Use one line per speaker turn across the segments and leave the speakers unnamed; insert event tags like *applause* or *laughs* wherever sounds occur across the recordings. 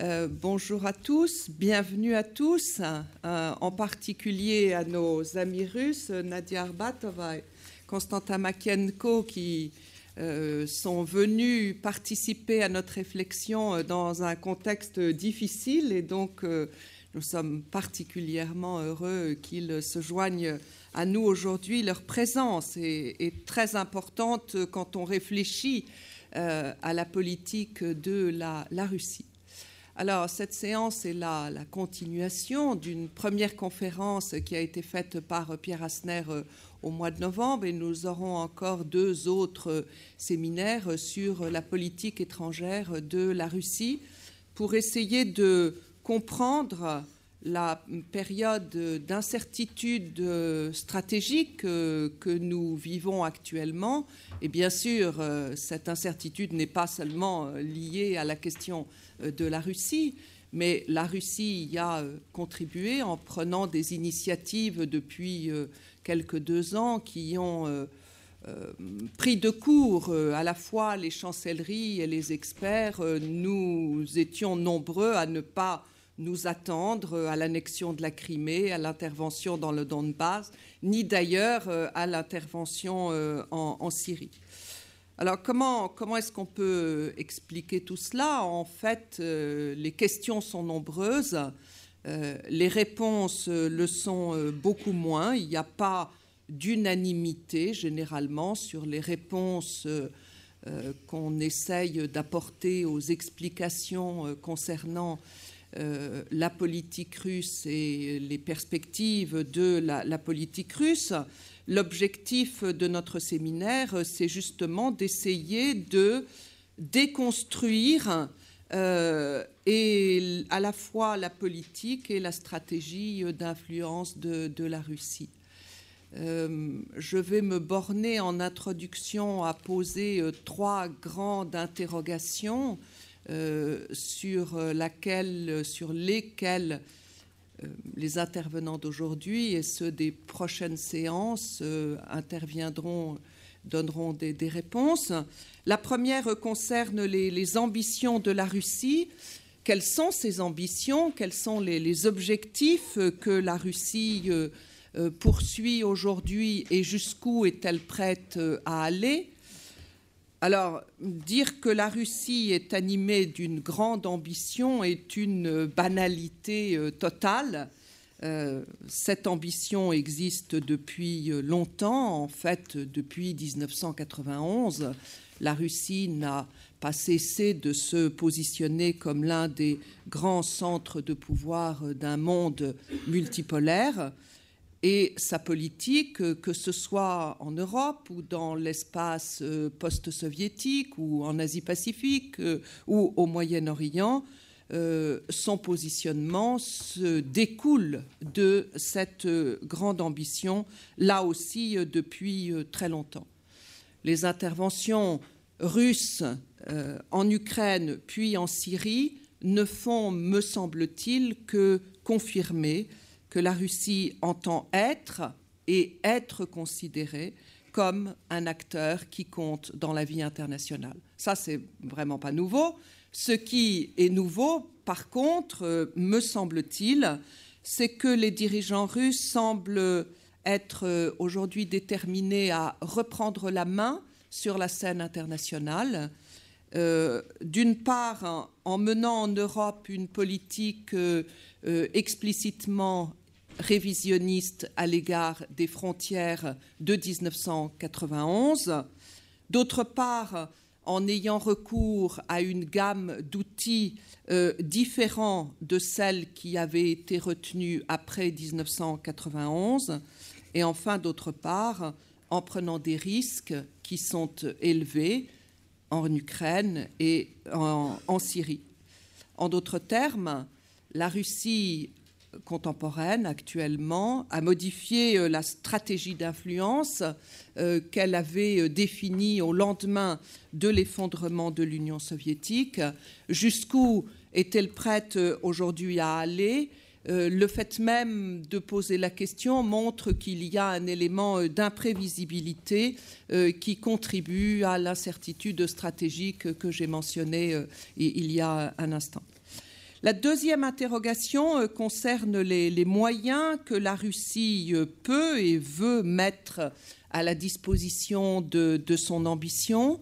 Euh, bonjour à tous, bienvenue à tous, euh, en particulier à nos amis russes, Nadia Arbatova et Konstantin Makienko, qui euh, sont venus participer à notre réflexion dans un contexte difficile et donc nous sommes particulièrement heureux qu'ils se joignent à nous aujourd'hui. Leur présence est, très importante quand on réfléchit à la politique de la Russie. Alors, cette séance est la, la continuation d'une première conférence qui a été faite par Pierre Asner euh, au mois de novembre et nous aurons encore deux autres séminaires sur la politique étrangère de la Russie pour essayer de comprendre la période d'incertitude stratégique euh, que nous vivons actuellement. Et bien sûr, euh, cette incertitude n'est pas seulement liée à la question euh, de la Russie, mais la Russie y a euh, contribué en prenant des initiatives depuis euh, quelques deux ans qui ont pris de court à la fois les chancelleries et les experts. Nous étions nombreux à ne pas nous attendre à l'annexion de la Crimée, à l'intervention dans le Donbass, ni d'ailleurs à l'intervention en Syrie. Alors comment, comment est-ce qu'on peut expliquer tout cela? En fait, euh, les questions sont nombreuses, euh, les réponses le sont euh, beaucoup moins. Il n'y a pas d'unanimité généralement sur les réponses qu'on essaye d'apporter aux explications concernant la politique russe et les perspectives de la politique russe. L'objectif de notre séminaire, c'est justement d'essayer de déconstruire euh, et à la fois la politique et la stratégie d'influence de, la Russie. Euh, je vais me borner en introduction à poser euh, trois grandes interrogations sur, laquelle, sur lesquelles euh, les intervenants d'aujourd'hui et ceux des prochaines séances euh, interviendront, donneront des, réponses. La première concerne les, ambitions de la Russie. Quelles sont ces ambitions? Quels sont les, objectifs que la Russie euh, poursuit aujourd'hui et jusqu'où est-elle prête à aller? Alors, dire que la Russie est animée d'une grande ambition est une banalité euh, totale. Euh, cette ambition existe depuis euh, longtemps, en fait depuis 1991. La Russie n'a pas cessé de se positionner comme l'un des grands centres de pouvoir d'un monde multipolaire et sa politique, euh, que ce soit en Europe ou dans l'espace euh, post-soviétique ou en Asie-Pacifique euh, ou au Moyen-Orient, son positionnement se découle de cette grande ambition, là aussi depuis très longtemps. Les interventions russes en Ukraine puis en Syrie ne font, me semble-t-il, que confirmer que la Russie entend être et être considérée comme un acteur qui compte dans la vie internationale. Ça, c'est vraiment pas nouveau. Ce qui est nouveau, par contre, euh, me semble-t-il, c'est que les dirigeants russes semblent être euh, aujourd'hui déterminés à reprendre la main sur la scène internationale. Euh, d'une part, en, menant en Europe une politique explicitement révisionniste à l'égard des frontières de 1991, d'autre part en ayant recours à une gamme d'outils euh, différents de celles qui avaient été retenues après 1991, et enfin d'autre part en prenant des risques qui sont élevés en Ukraine et en Syrie. En d'autres termes, la Russie contemporaine actuellement a modifié euh, la stratégie d'influence euh, qu'elle avait euh, définie au lendemain de l'effondrement de l'Union soviétique. Jusqu'où est-elle prête aujourd'hui à aller? Le fait même de poser la question montre qu'il y a un élément d'imprévisibilité qui contribue à l'incertitude stratégique que j'ai mentionnée il y a un instant. La deuxième interrogation concerne les, moyens que la Russie peut et veut mettre à la disposition de, son ambition.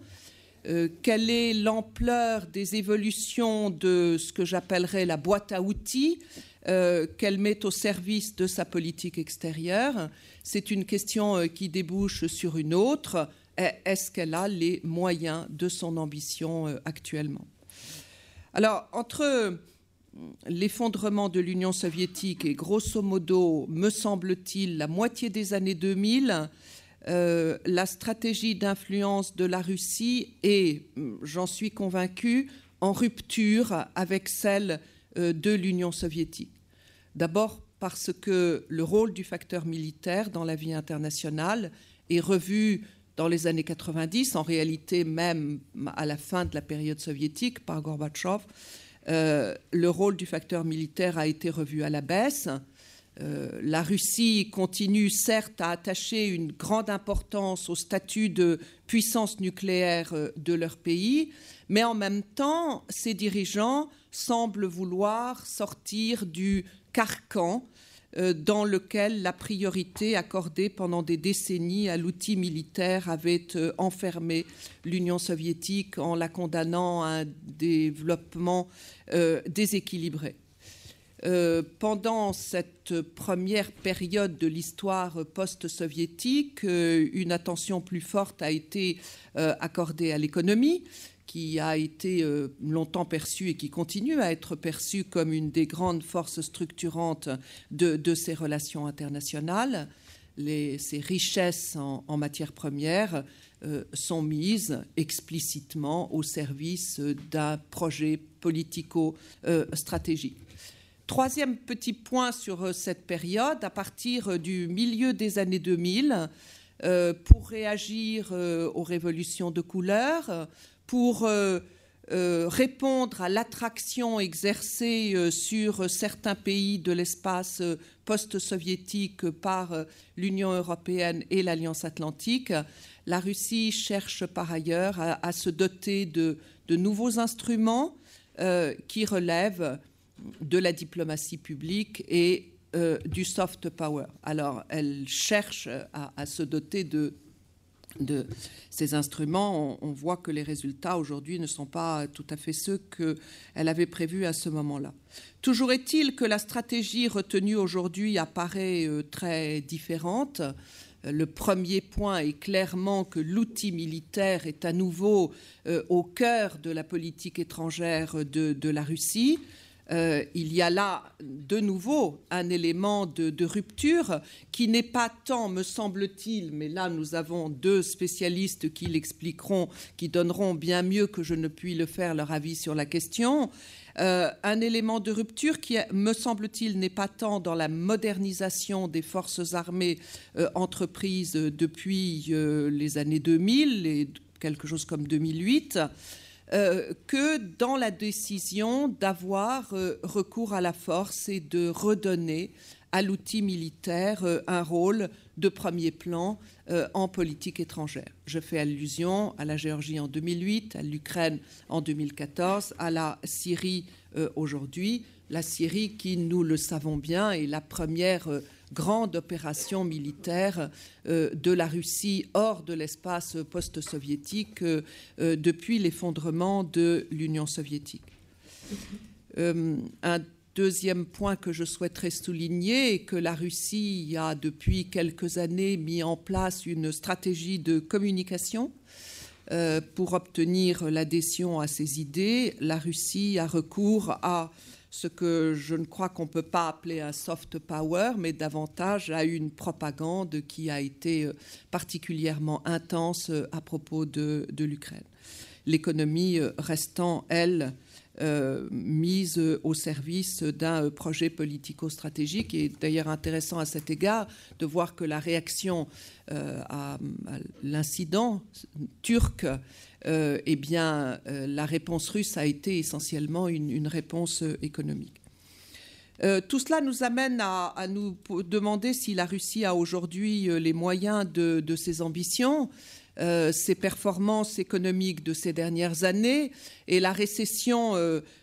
quelle est l'ampleur des évolutions de ce que j'appellerais la boîte à outils? Qu'elle met au service de sa politique extérieure. C'est une question qui débouche sur une autre. Est-ce qu'elle a les moyens de son ambition euh, actuellement? Alors, entre euh, l'effondrement de l'Union soviétique et grosso modo, me semble-t-il, la moitié des années 2000, euh, la stratégie d'influence de la Russie est, j'en suis convaincu, en rupture avec celle de l'Union soviétique. D'abord parce que le rôle du facteur militaire dans la vie internationale est revu dans les années 90, en réalité même à la fin de la période soviétique par Gorbatchev, euh, le rôle du facteur militaire a été revu à la baisse. Euh, la Russie continue certes à attacher une grande importance au statut de puissance nucléaire euh, de leur pays, mais en même temps, ses dirigeants semblent vouloir sortir du carcan euh, dans lequel la priorité accordée pendant des décennies à l'outil militaire avait euh, enfermé l'Union soviétique en la condamnant à un développement euh, déséquilibré. pendant cette première période de l'histoire post-soviétique, une attention plus forte a été accordée à l'économie, qui a été euh, longtemps perçu et qui continue à être perçu comme une des grandes forces structurantes de, ces relations internationales. ces richesses en, matière première euh, sont mises explicitement au service d'un projet politico-stratégique. Troisième petit point sur cette période, à partir du milieu des années 2000, euh, pour réagir aux révolutions de couleur, pour euh, euh, répondre à l'attraction exercée euh, sur certains pays de l'espace post-soviétique par l'Union européenne et l'Alliance atlantique, la Russie cherche par ailleurs à, se doter de, nouveaux instruments qui relèvent de la diplomatie publique et du soft power. Alors, elle cherche à se doter de de ces instruments, on, voit que les résultats aujourd'hui ne sont pas tout à fait ceux qu'elle avait prévus à ce moment-là. Toujours est-il que la stratégie retenue aujourd'hui apparaît euh, très différente. Le premier point est clairement que l'outil militaire est à nouveau euh, au cœur de la politique étrangère de la Russie. Euh, il y a là de nouveau un élément de, rupture qui n'est pas tant, me semble-t-il, mais là nous avons deux spécialistes qui l'expliqueront, qui donneront bien mieux que je ne puis le faire leur avis sur la question. Euh, un élément de rupture qui, me semble-t-il, n'est pas tant dans la modernisation des forces armées euh, entreprises depuis les années 2000, et quelque chose comme 2008, euh, que dans la décision d'avoir euh, recours à la force et de redonner à l'outil militaire euh, un rôle de premier plan en politique étrangère. Je fais allusion à la Géorgie en 2008, à l'Ukraine en 2014, à la Syrie aujourd'hui. La Syrie qui, nous le savons bien, est la première grande opération militaire euh, de la Russie hors de l'espace post-soviétique euh, euh, depuis l'effondrement de l'Union soviétique. un deuxième point que je souhaiterais souligner est que la Russie a depuis quelques années mis en place une stratégie de communication pour obtenir l'adhésion à ses idées. La Russie a recours à ce que je ne crois qu'on ne peut pas appeler un soft power, mais davantage à une propagande qui a été euh, particulièrement intense euh, à propos de, l'Ukraine. L'économie euh, restant, elle, mise au service d'un projet politico-stratégique. Et d'ailleurs intéressant à cet égard de voir que la réaction à l'incident turc euh, eh bien, euh, la réponse russe a été essentiellement une, réponse euh, économique. tout cela nous amène à, nous demander si la Russie a aujourd'hui les moyens de, ses ambitions. Ses performances économiques de ces dernières années et la récession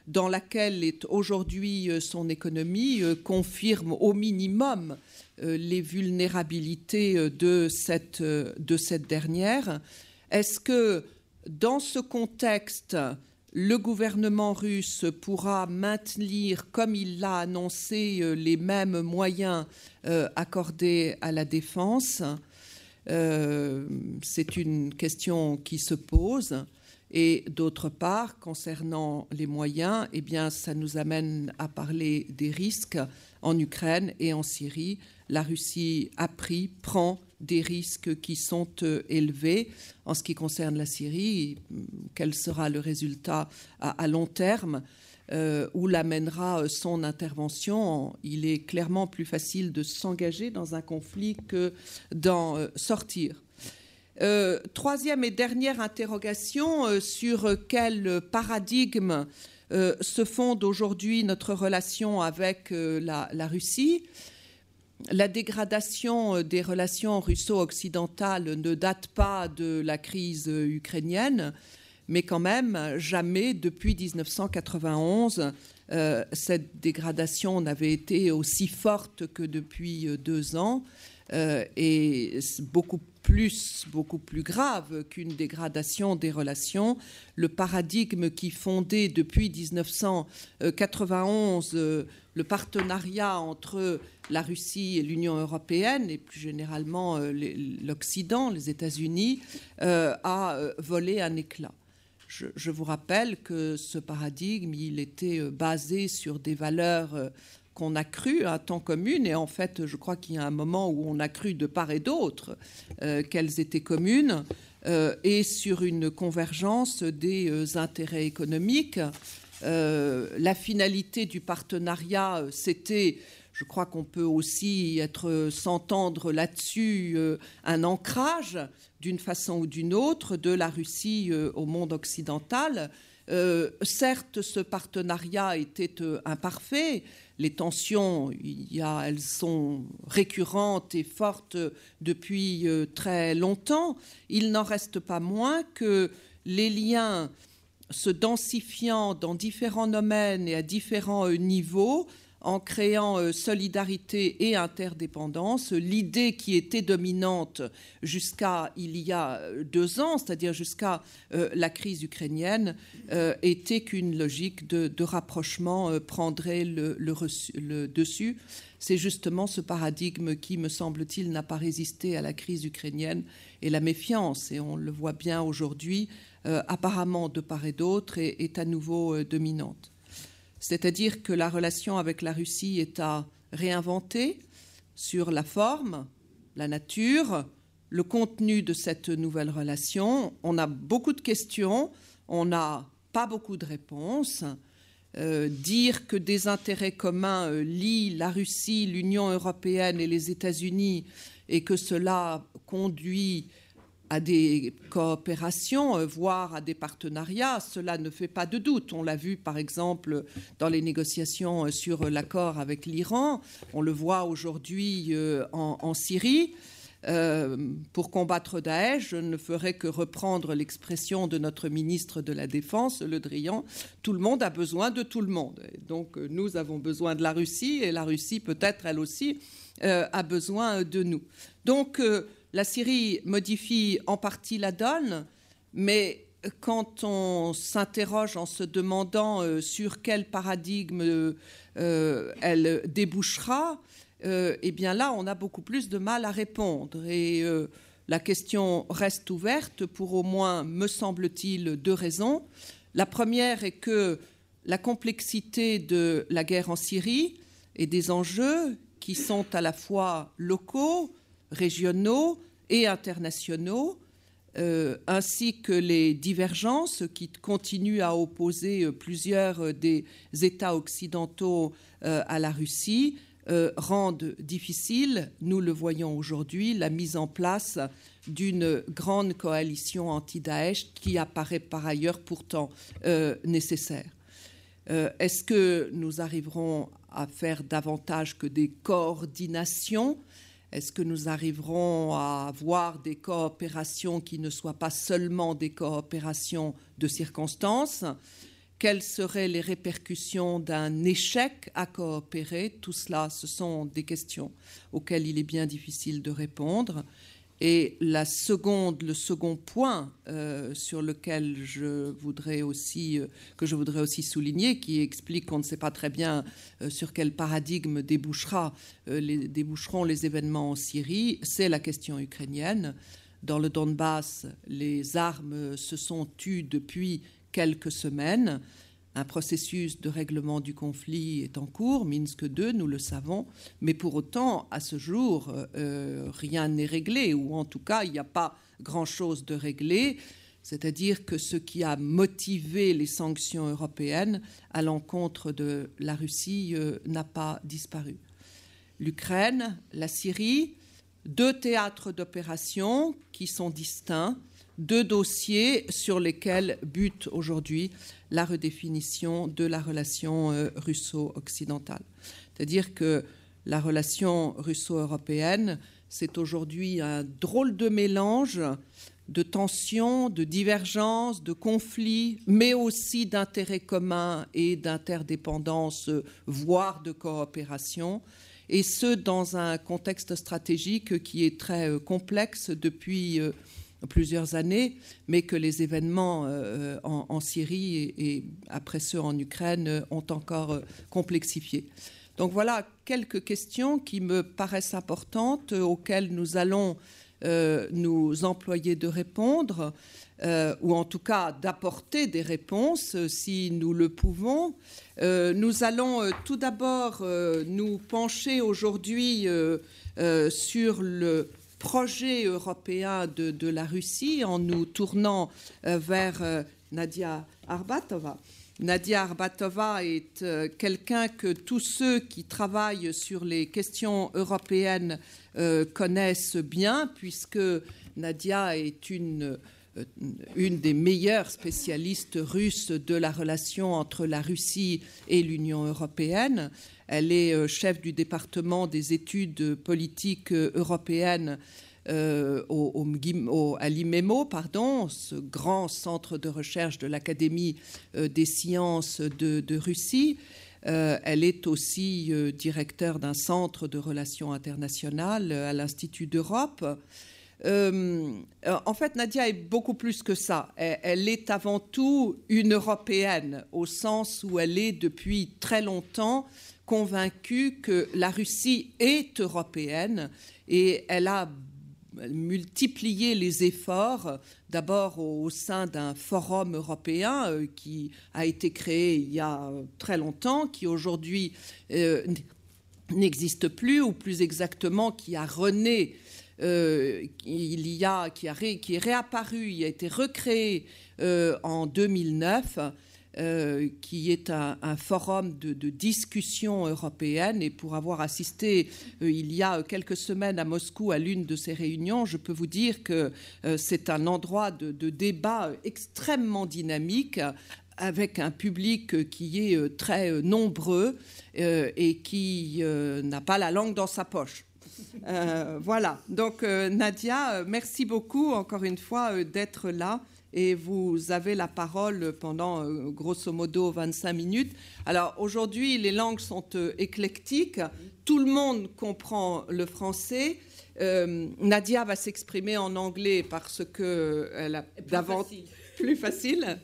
dans laquelle est aujourd'hui son économie confirme au minimum les vulnérabilités de cette, de cette dernière. Est-ce que dans ce contexte, le gouvernement russe pourra maintenir, comme il l'a annoncé, euh, les mêmes moyens euh, accordés à la défense? Euh, C'est une question qui se pose. Et d'autre part, concernant les moyens, eh bien, ça nous amène à parler des risques en Ukraine et en Syrie. La Russie a pris, prend des risques qui sont euh, élevés. En ce qui concerne la Syrie, quel sera le résultat à, long terme? Euh, où l'amènera euh, son intervention. Il est clairement plus facile de s'engager dans un conflit que d'en sortir. troisième et dernière interrogation sur quel paradigme se fonde aujourd'hui notre relation avec la Russie la dégradation euh, des relations russo-occidentales ne date pas de la crise ukrainienne, mais quand même, jamais depuis 1991, euh, cette dégradation n'avait été aussi forte que depuis euh, deux ans et beaucoup plus, beaucoup plus grave qu'une dégradation des relations. Le paradigme qui fondait depuis 1991 le partenariat entre la Russie et l'Union européenne, et plus généralement euh, l'Occident, les États-Unis, euh, a euh, volé un éclat. Je, vous rappelle que ce paradigme, il était basé sur des valeurs qu'on a cru à temps communes, et en fait, je crois qu'il y a un moment où on a cru de part et d'autre qu'elles étaient communes, et sur une convergence des intérêts économiques. la finalité du partenariat, c'était je crois qu'on peut aussi être s'entendre là-dessus euh, un ancrage d'une façon ou d'une autre de la Russie euh, au monde occidental. Euh, certes, ce partenariat était imparfait. Les tensions, elles sont récurrentes et fortes depuis très longtemps. Il n'en reste pas moins que les liens se densifiant dans différents domaines et à différents niveaux en créant euh, solidarité et interdépendance. L'idée qui était dominante jusqu'à il y a euh, deux ans, c'est-à-dire jusqu'à euh, la crise ukrainienne, était qu'une logique de, rapprochement prendrait le, le dessus. C'est justement ce paradigme qui, me semble-t-il, n'a pas résisté à la crise ukrainienne et la méfiance, et on le voit bien aujourd'hui, apparemment de part et d'autre, est à nouveau dominante c'est-à-dire que la relation avec la Russie est à réinventer sur la forme, la nature, le contenu de cette nouvelle relation. On a beaucoup de questions, on n'a pas beaucoup de réponses. Euh, dire que des intérêts communs euh, lient la Russie, l'Union européenne et les États-Unis et que cela conduit à des coopérations, euh, voire à des partenariats, cela ne fait pas de doute. On l'a vu par exemple dans les négociations euh, sur l'accord avec l'Iran, on le voit aujourd'hui euh, en, Syrie. pour combattre Daesh, je ne ferai que reprendre l'expression de notre ministre de la Défense, Le Drian, tout le monde a besoin de tout le monde. donc nous avons besoin de la Russie et la Russie peut-être elle aussi a besoin de nous. Donc la Syrie modifie en partie la donne, mais quand on s'interroge en se demandant euh, sur quel paradigme euh, elle débouchera, euh, eh bien là, on a beaucoup plus de mal à répondre. Et la question reste ouverte pour au moins, me semble-t-il, deux raisons. La première est que la complexité de la guerre en Syrie et des enjeux qui sont à la fois locaux, régionaux et internationaux, euh, ainsi que les divergences qui continuent à opposer euh, plusieurs euh, des États occidentaux à la Russie, rendent difficile, nous le voyons aujourd'hui, la mise en place d'une grande coalition anti-Daesh qui apparaît par ailleurs pourtant nécessaire. Est-ce que nous arriverons à faire davantage que des coordinations Est-ce que nous arriverons à avoir des coopérations qui ne soient pas seulement des coopérations de circonstances? Quelles seraient les répercussions d'un échec à coopérer? Tout cela, ce sont des questions auxquelles il est bien difficile de répondre. Et le second point euh, sur lequel je voudrais aussi, euh, que je voudrais aussi souligner, qui explique qu'on ne sait pas très bien euh, sur quel paradigme débouchera, déboucheront les événements en Syrie, c'est la question ukrainienne. Dans le Donbass, les armes se sont tues depuis quelques semaines. Un processus de règlement du conflit est en cours, Minsk II, nous le savons, mais pour autant, à ce jour, euh, rien n'est réglé, ou en tout cas, il n'y a pas grand-chose de réglé. C'est-à-dire que ce qui a motivé les sanctions européennes à l'encontre de la Russie euh, n'a pas disparu. L'Ukraine, la Syrie, deux théâtres d'opération qui sont distincts, deux dossiers sur lesquels bute aujourd'hui la redéfinition de la relation euh, russo-occidentale. C'est-à-dire que la relation russo-européenne, c'est aujourd'hui un drôle de mélange de tensions, de divergences, de conflits, mais aussi d'intérêts communs et d'interdépendance, voire de coopération, et ce, dans un contexte stratégique qui est très euh, complexe depuis euh, plusieurs années, mais que les événements euh, en, Syrie et, après ceux en Ukraine ont encore euh, complexifié. Donc voilà quelques questions qui me paraissent importantes, euh, auxquelles nous allons nous employer de répondre, ou en tout cas d'apporter des réponses si nous le pouvons. nous allons tout d'abord nous pencher aujourd'hui sur le projet européen de, la Russie en nous tournant euh, vers euh, Nadia Arbatova. Nadia Arbatova est euh, quelqu'un que tous ceux qui travaillent sur les questions européennes connaissent bien, puisque Nadia est une, une des meilleures spécialistes russes de la relation entre la Russie et l'Union européenne. Elle est euh, chef du département des études politiques euh, européennes euh, au, à l'IMEMO, pardon, ce grand centre de recherche de l'Académie des sciences de, Russie. elle est aussi directeur d'un centre de relations internationales à l'Institut d'Europe. en fait, Nadia est beaucoup plus que ça. elle, est avant tout une Européenne, au sens où elle est depuis très longtemps convaincue que la Russie est européenne et elle a multiplié les efforts, d'abord au sein d'un forum européen euh, qui a été créé il y a très longtemps, qui aujourd'hui euh, n'existe plus, ou plus exactement qui a rené, euh, il y a, qui, a qui est réapparu, il a été recréé en 2009 euh, qui est un, forum de, discussion européenne. Et pour avoir assisté euh, il y a quelques semaines à Moscou à l'une de ces réunions, je peux vous dire que euh, c'est un endroit de, débat extrêmement dynamique avec un public qui est très nombreux et qui n'a pas la langue dans sa poche. voilà. Donc, Nadia, merci beaucoup encore une fois d'être là et vous avez la parole pendant euh, grosso modo 25 minutes. Alors aujourd'hui, les langues sont euh, éclectiques, tout le monde comprend le français. Euh, Nadia va s'exprimer en anglais parce qu'elle a davantage *laughs* plus facile.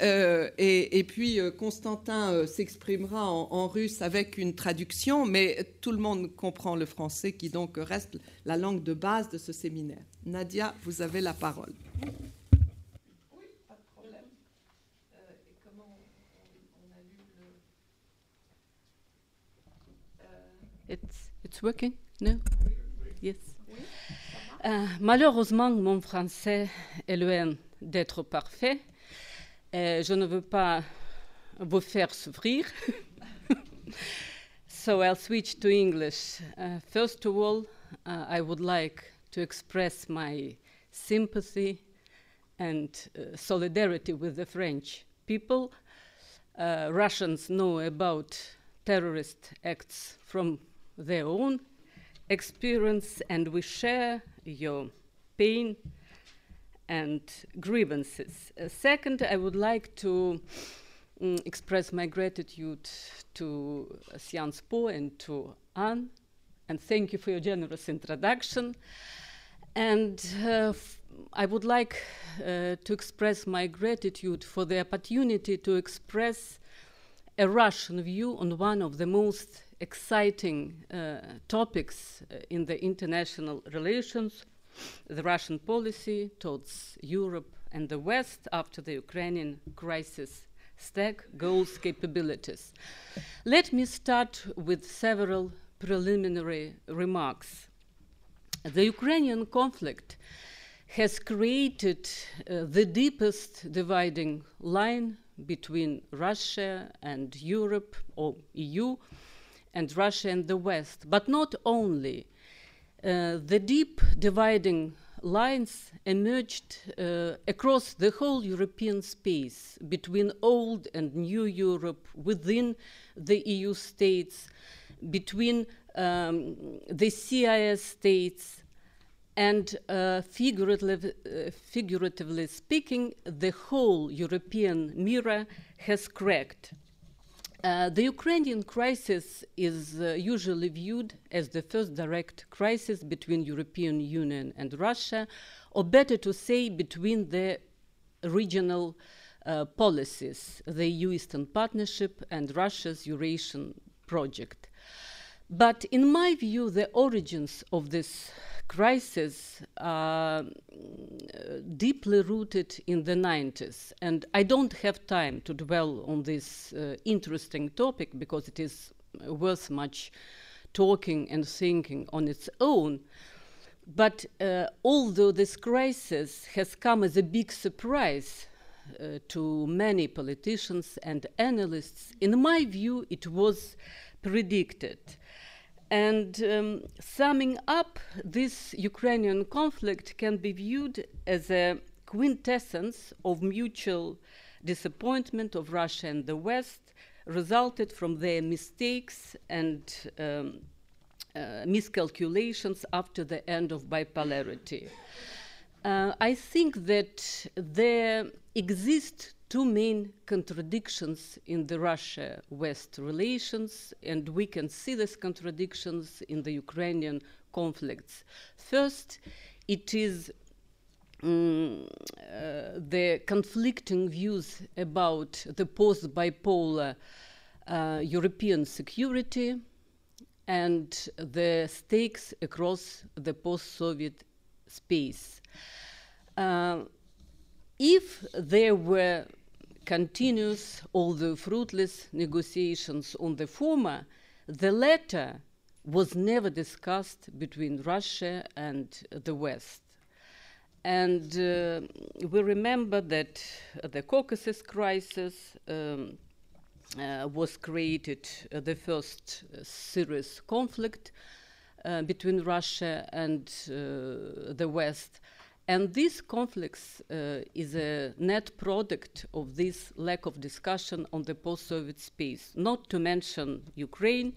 et, puis Constantin s'exprimera en, en, russe avec une traduction, mais tout le monde comprend le français qui donc reste la langue de base de ce séminaire. Nadia, vous avez la parole.
It's working? No? Yes. Euh, malheureusement, mon français est loin d'être parfait. Et je ne veux pas vous faire souffrir. *laughs* so I'll switch to English. Uh, first of all, uh, I would like to express my sympathy and uh, solidarity with the French people. Uh, Russians know about terrorist acts from their own experience and we share your pain and grievances. Uh, second, I would like to um, express my gratitude to Sciences Po and to Anne, and thank you for your generous introduction. And uh, I would like uh, to express my gratitude for the opportunity to express a Russian view on one of the most exciting uh, topics uh, in the international relations the Russian policy towards Europe and the West after the Ukrainian crisis stack goals capabilities. Let me start with several preliminary remarks. The Ukrainian conflict has created uh, the deepest dividing line between Russia and Europe or EU and Russia and the West, but not only. Uh, the deep dividing lines emerged uh, across the whole European space between old and new Europe, within the EU states, between um, the CIS states, and uh, figuratively, uh, figuratively speaking, the whole European mirror has cracked. Uh, the Ukrainian crisis is uh, usually viewed as the first direct crisis between European Union and Russia, or better to say, between the regional uh, policies, the EU Eastern Partnership and Russia's Eurasian project. But in my view, the origins of this crisis uh, deeply rooted in the 90s. And I don't have time to dwell on this uh, interesting topic because it is worth much talking and thinking on its own. But uh, although this crisis has come as a big surprise uh, to many politicians and analysts, in my view, it was predicted. And um, summing up, this Ukrainian conflict can be viewed as a quintessence of mutual disappointment of Russia and the West, resulted from their mistakes and um, uh, miscalculations after the end of bipolarity. Uh, I think that there exist two main contradictions in the Russia West relations, and we can see these contradictions in the Ukrainian conflicts. First, it is um, uh, the conflicting views about the post bipolar uh, European security and the stakes across the post Soviet space. Uh, if there were continuous, although fruitless, negotiations on the former, the latter was never discussed between Russia and the West. And uh, we remember that the Caucasus crisis um, uh, was created uh, the first uh, serious conflict uh, between Russia and uh, the West. And this conflicts uh, is a net product of this lack of discussion on the post Soviet space, not to mention Ukraine.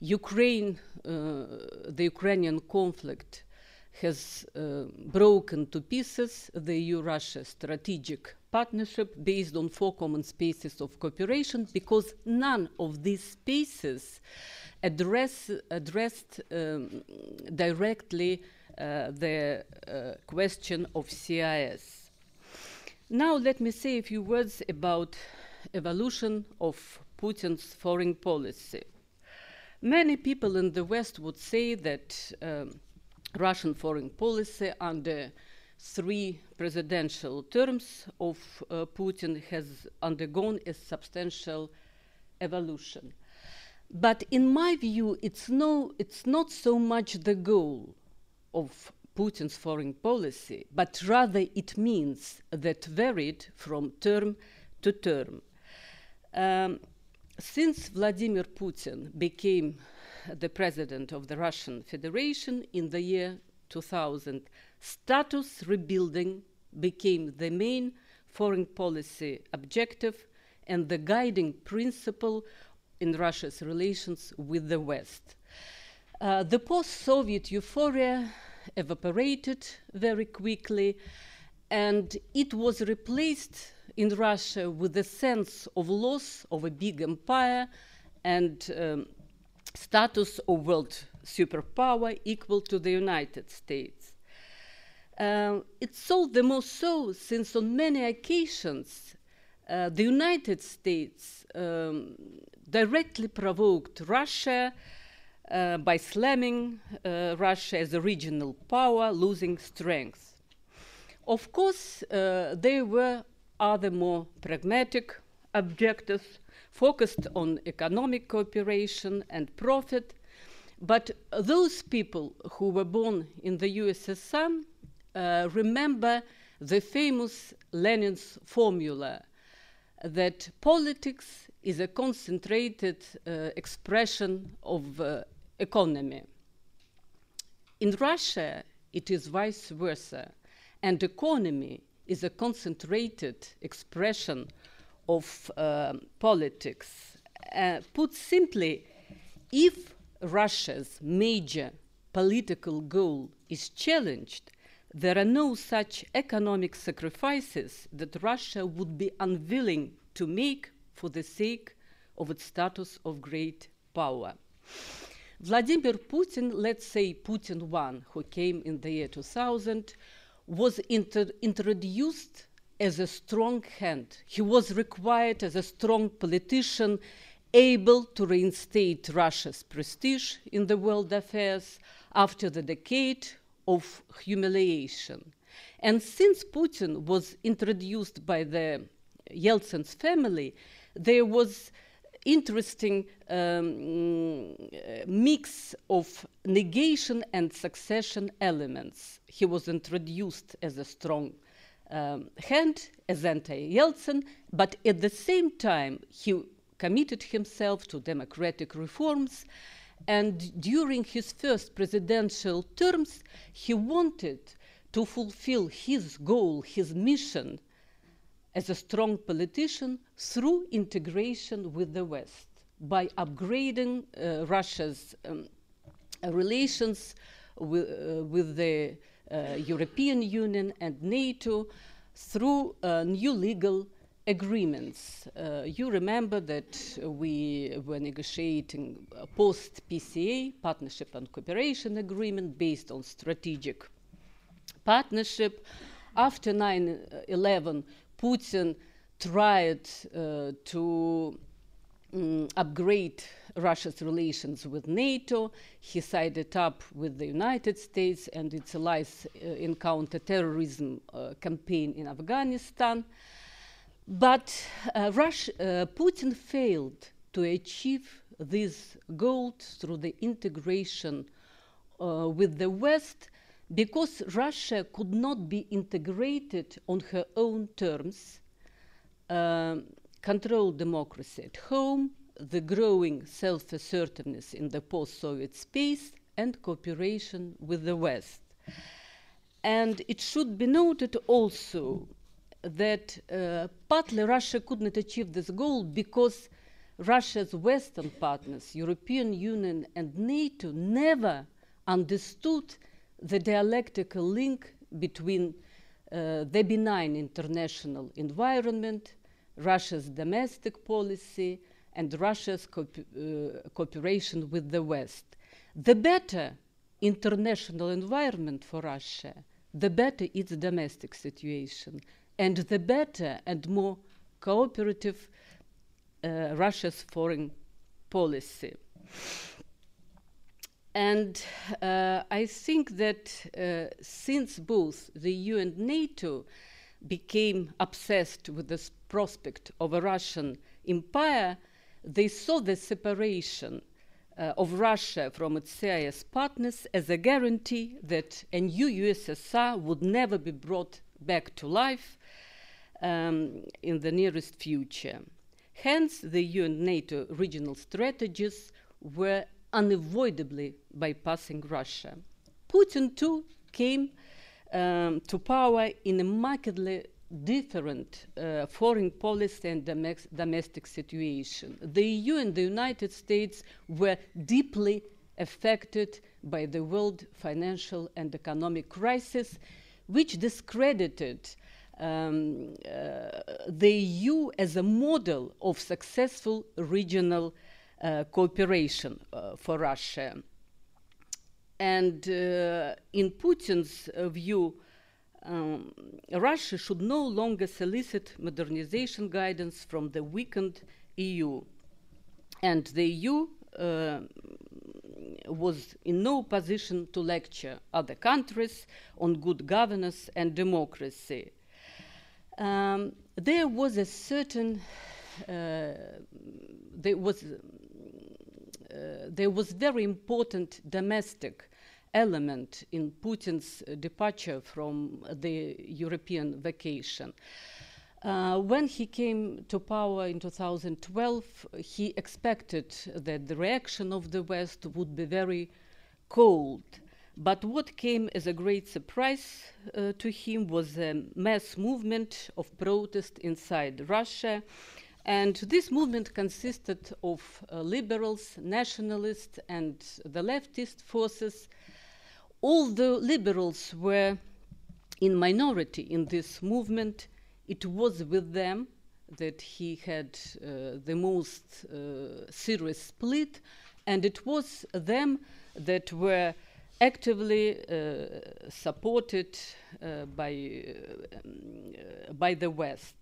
Ukraine, uh, the Ukrainian conflict has uh, broken to pieces the EU Russia strategic partnership based on four common spaces of cooperation because none of these spaces address, addressed um, directly the uh, question of CIS. Now let me say a few words about evolution of Putin's foreign policy. Many people in the West would say that um, Russian foreign policy under three presidential terms of uh, Putin has undergone a substantial evolution. But in my view, it's, no, it's not so much the goal of Putin's foreign policy, but rather it means that varied from term to term. Um, since Vladimir Putin became the president of the Russian Federation in the year 2000, status rebuilding became the main foreign policy objective and the guiding principle in Russia's relations with the West. Uh, the post Soviet euphoria evaporated very quickly, and it was replaced in Russia with a sense of loss of a big empire and um, status of world superpower equal to the United States. Uh, it's so the most so since on many occasions uh, the United States um, directly provoked Russia uh, by slamming uh, Russia as a regional power, losing strength. Of course, uh, there were other more pragmatic objectives focused on economic cooperation and profit. But those people who were born in the USSR uh, remember the famous Lenin's formula that politics is a concentrated uh, expression of uh, economy. In Russia, it is vice versa, and economy is a concentrated expression of uh, politics. Uh, put simply, if Russia's major political goal is challenged, there are no such economic sacrifices that Russia would be unwilling to make for the sake of its status of great power. Vladimir Putin, let's say Putin 1, who came in the year 2000, was inter- introduced as a strong hand. He was required as a strong politician, able to reinstate Russia's prestige in the world affairs after the decade of humiliation. And since Putin was introduced by the Yeltsin's family, there was interesting um, mix of negation and succession elements. He was introduced as a strong um, hand, as anti Yeltsin, but at the same time, he committed himself to democratic reforms. And during his first presidential terms, he wanted to fulfill his goal, his mission as a strong politician through integration with the West by upgrading uh, Russia's um, relations with, uh, with the uh, European Union and NATO through uh, new legal agreements. Uh, you remember that we were negotiating a post PCA, Partnership and Cooperation Agreement, based on strategic partnership. After 9 11, Putin tried uh, to um, upgrade Russia's relations with NATO. He sided up with the United States and its allies uh, in counterterrorism uh, campaign in Afghanistan. But uh, Russia, uh, Putin failed to achieve this goal through the integration uh, with the West because Russia could not be integrated on her own terms, um, control democracy at home, the growing self assertiveness in the post Soviet space, and cooperation with the West. And it should be noted also that uh, partly Russia could not achieve this goal because Russia's Western partners, European Union and NATO, never understood the dialectical link between uh, the benign international environment, Russia's domestic policy, and Russia's co uh, cooperation with the West. The better international environment for Russia, the better its domestic situation, and the better and more cooperative uh, Russia's foreign policy. And uh, I think that uh, since both the EU and NATO became obsessed with the prospect of a Russian empire, they saw the separation uh, of Russia from its CIS partners as a guarantee that a new USSR would never be brought back to life um, in the nearest future. Hence, the EU and NATO regional strategies were unavoidably bypassing Russia. Putin, too, came um, to power in a markedly different uh, foreign policy and domestic situation. The EU and the United States were deeply affected by the world financial and economic crisis, which discredited um, uh, the EU as a model of successful regional cooperation uh, for Russia. And uh, in Putin's uh, view, um, Russia should no longer solicit modernization guidance from the weakened EU. And the EU uh, was in no position to lecture other countries on good governance and democracy. Um, there was a certain, uh, there was, uh, there was very important domestic element in Putin's departure from the European vacation. Uh, when he came to power in 2012, he expected that the reaction of the West would be very cold. But what came as a great surprise uh, to him was a mass movement of protest inside Russia. And this movement consisted of uh, liberals, nationalists, and the leftist forces. All the liberals were in minority in this movement. It was with them that he had uh, the most uh, serious split, and it was them that were actively uh, supported uh, by, uh, by the West.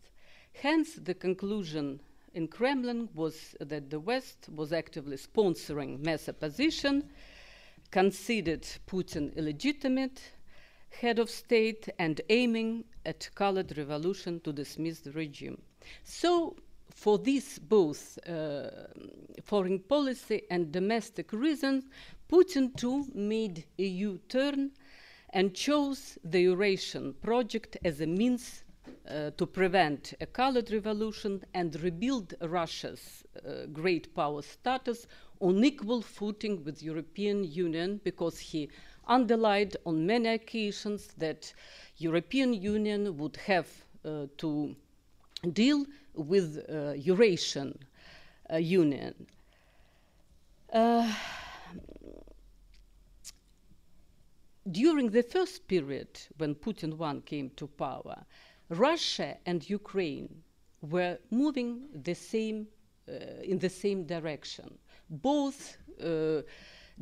Hence, the conclusion in Kremlin was that the West was actively sponsoring mass opposition, considered Putin illegitimate head of state, and aiming at colored revolution to dismiss the regime. So, for these both uh, foreign policy and domestic reasons, Putin too made a U turn and chose the Eurasian project as a means uh, to prevent a colored revolution and rebuild Russia's uh, great power status on equal footing with European Union because he underlined on many occasions that European Union would have uh, to deal with uh, Eurasian uh, Union. Uh, during the first period when Putin one came to power, Russia and Ukraine were moving the same, uh, in the same direction. Both uh,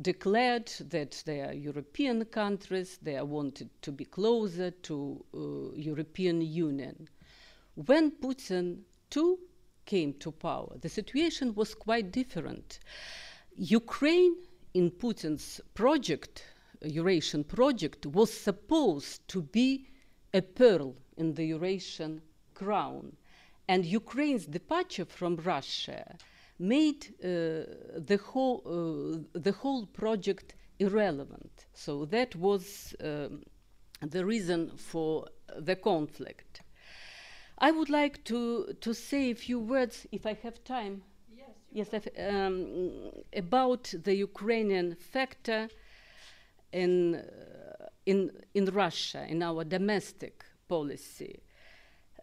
declared that they are European countries, they wanted to be closer to uh, European Union. When Putin too came to power, the situation was quite different. Ukraine, in Putin's project, Eurasian project, was supposed to be a pearl in the Eurasian crown. And Ukraine's departure from Russia made uh, the, whole, uh, the whole project irrelevant. So that was um, the reason for the conflict. I would like to, to say a few words, if I have time, yes, yes um, about the Ukrainian factor in, uh, in, in Russia, in our domestic policy.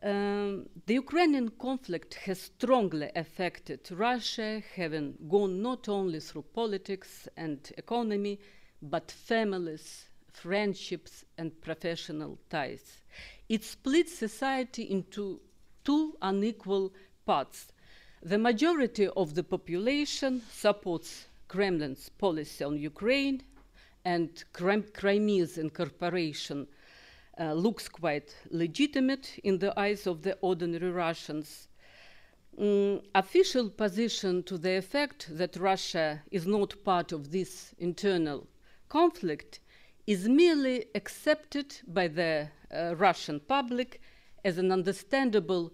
Um, the Ukrainian conflict has strongly affected Russia, having gone not only through politics and economy, but families, friendships, and professional ties. It splits society into two unequal parts. The majority of the population supports Kremlin's policy on Ukraine and Crimea's incorporation uh, looks quite legitimate in the eyes of the ordinary Russians. Mm, official position to the effect that Russia is not part of this internal conflict is merely accepted by the uh, Russian public as an understandable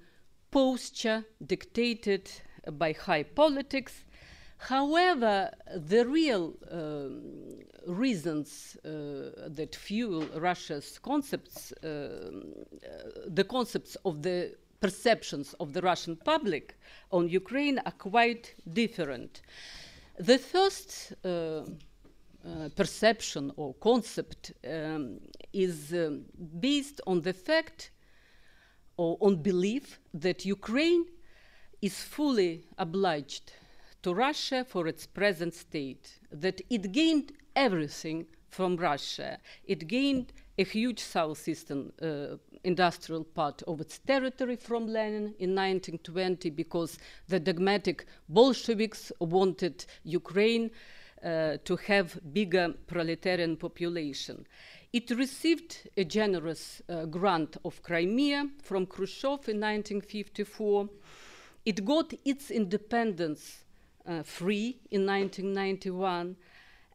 posture dictated by high politics. However, the real um, reasons uh, that fuel Russia's concepts, uh, uh, the concepts of the perceptions of the Russian public on Ukraine are quite different. The first uh, uh, perception or concept um, is um, based on the fact or on belief that Ukraine is fully obliged to Russia for its present state, that it gained everything from Russia. It gained a huge southeastern uh, industrial part of its territory from Lenin in 1920 because the dogmatic Bolsheviks wanted Ukraine uh, to have bigger proletarian population. It received a generous uh, grant of Crimea from Khrushchev in 1954. It got its independence uh, free in 1991,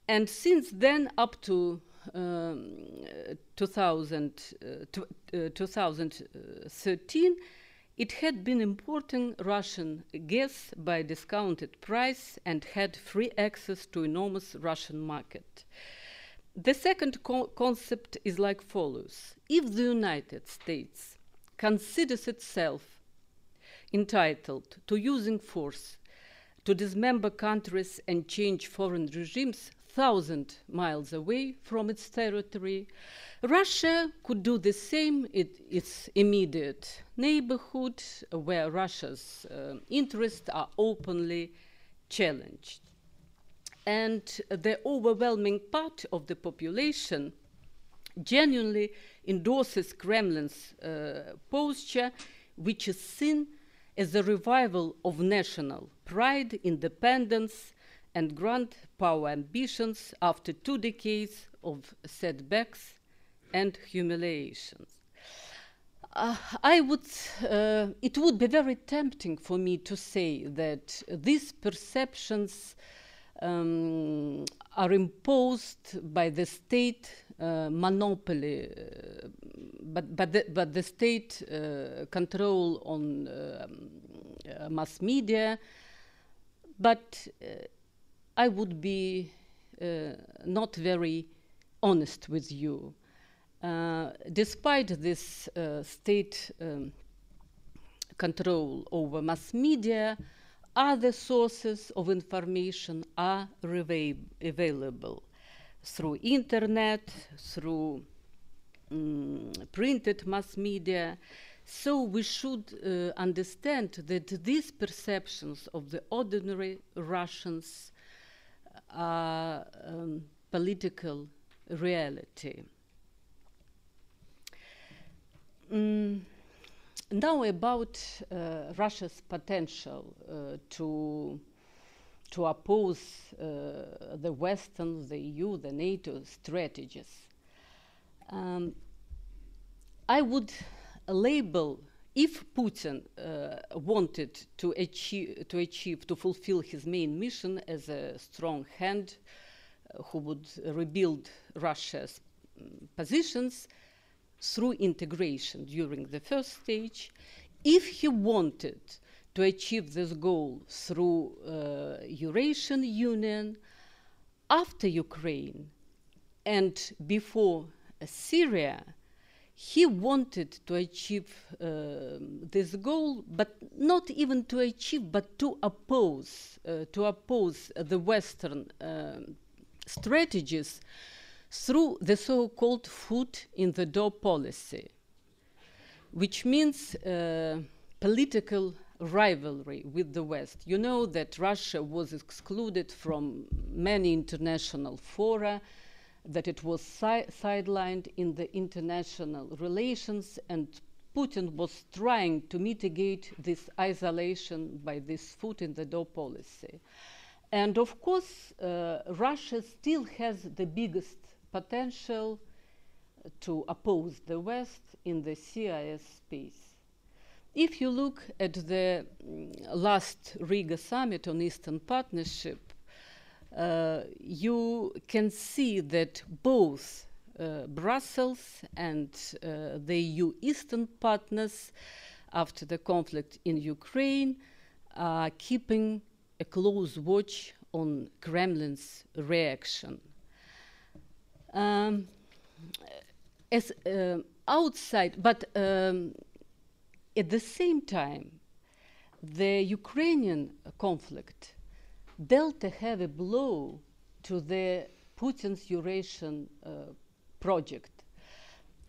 and since then up to um, 2000, uh, 2013, it had been importing Russian gas by discounted price and had free access to enormous Russian market. The second co concept is like follows If the United States considers itself entitled to using force to dismember countries and change foreign regimes thousand miles away from its territory, Russia could do the same in its immediate neighborhood, where Russia's uh, interests are openly challenged. And the overwhelming part of the population genuinely endorses Kremlin's uh, posture, which is seen as a revival of national pride, independence, and grand power ambitions after two decades of setbacks and humiliations. Uh, I would, uh, it would be very tempting for me to say that these perceptions um, are imposed by the state monopoly, uh, but, but, the, but the state uh, control on uh, mass media. But uh, I would be uh, not very honest with you. despite this state um, control over mass media, other sources of information are available through internet, through um, printed mass media. So we should uh, understand that these perceptions of the ordinary Russians are um, political reality. Mm now about uh, Russia's potential uh, to to oppose uh, the Western, the EU, the NATO strategies. Um, I would label if Putin uh, wanted to achieve, to achieve, to fulfill his main mission as a strong hand uh, who would rebuild Russia's mm, positions, through integration during the first stage. If he wanted to achieve this goal through uh, Eurasian Union, after Ukraine and before uh, Syria, he wanted to achieve uh, this goal, but not even to achieve, but to oppose, uh, to oppose the Western um, strategies through the so called foot in the door policy, which means uh, political rivalry with the West. You know that Russia was excluded from many international fora, that it was si- sidelined in the international relations, and Putin was trying to mitigate this isolation by this foot in the door policy. And of course, uh, Russia still has the biggest potential to oppose the West in the CIS space. If you look at the mm, last Riga summit on Eastern Partnership, uh, you can see that both uh, Brussels and uh, the EU Eastern partners, after the conflict in Ukraine, are keeping a close watch on Kremlin's reaction. Um, as uh, outside, but um, at the same time, the Ukrainian conflict dealt a heavy blow to the Putin's Eurasian uh, project.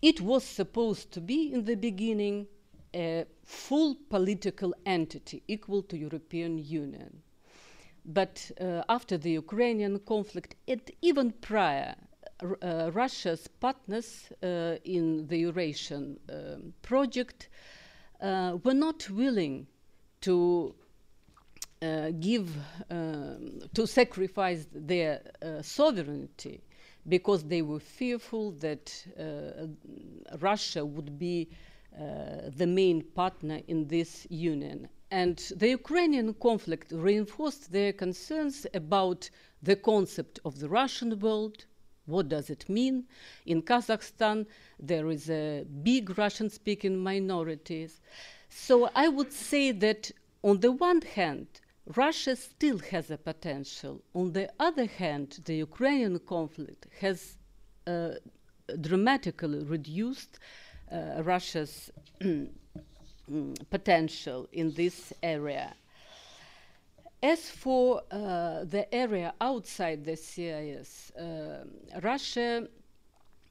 It was supposed to be in the beginning a full political entity equal to European Union. but uh, after the Ukrainian conflict, and even prior, uh, Russia's partners uh, in the Eurasian um, project uh, were not willing to uh, give, um, to sacrifice their uh, sovereignty because they were fearful that Russia would be the main partner in this union. And the Ukrainian conflict reinforced their concerns about the concept of the Russian world. What does it mean? In Kazakhstan, there is a big Russian speaking minorities. So I would say that on the one hand, Russia still has a potential. On the other hand, the Ukrainian conflict has uh, dramatically reduced uh, Russia's *clears throat* potential in this area. As for uh, the area outside the CIS, uh, Russia,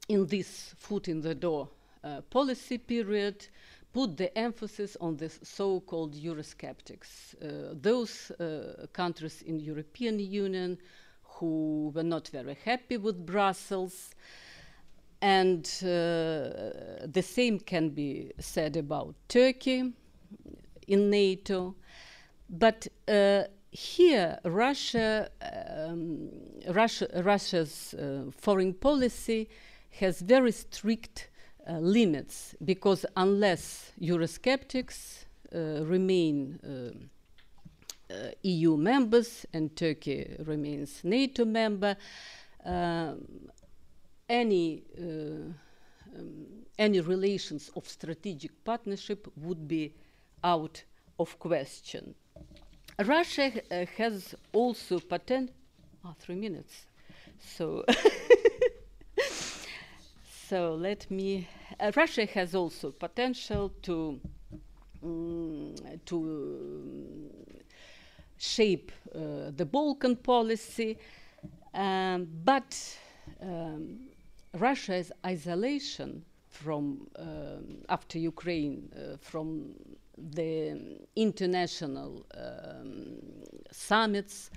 in this foot in the door uh, policy period, put the emphasis on the so-called Eurosceptics, uh, those uh, countries in European Union who were not very happy with Brussels, and uh, the same can be said about Turkey in NATO. But uh, here, Russia, um, Russia Russia's uh, foreign policy has very strict uh, limits because unless Eurosceptics uh, remain uh, EU members and Turkey remains NATO member, um, any uh, um, any relations of strategic partnership would be out of question. Russia uh, has also patent. Oh, three minutes. So, *laughs* so let me. Uh, Russia has also potential to um, to shape uh, the Balkan policy, um, but um, Russia's isolation from um, after Ukraine uh, from the international um, summits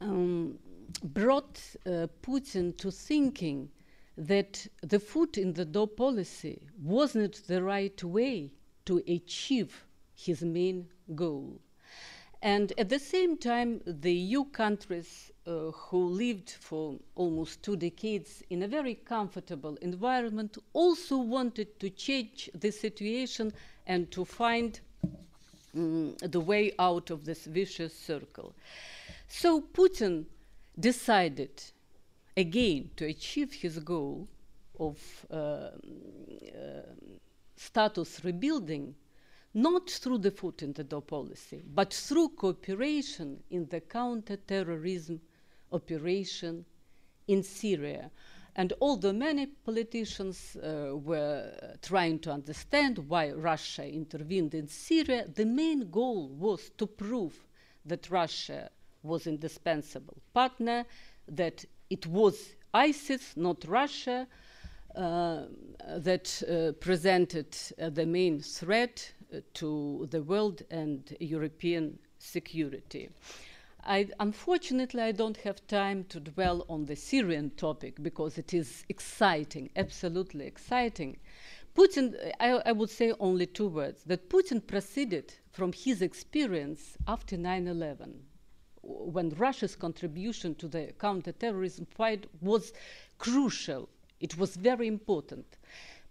um, brought uh, Putin to thinking that the foot in the door policy wasn't the right way to achieve his main goal. And at the same time, the EU countries uh, who lived for almost two decades in a very comfortable environment also wanted to change the situation and to find um, the way out of this vicious circle. So Putin decided again to achieve his goal of uh, uh, status rebuilding not through the foot in the door policy, but through cooperation in the counterterrorism operation in Syria. And although many politicians uh, were trying to understand why Russia intervened in Syria, the main goal was to prove that Russia was indispensable partner, that it was ISIS, not Russia, uh, that uh, presented uh, the main threat uh, to the world and European security. I, unfortunately, I don't have time to dwell on the Syrian topic because it is exciting, absolutely exciting. Putin, I, I, would say only two words that Putin proceeded from his experience after 9 11, when Russia's contribution to the counterterrorism fight was crucial, it was very important.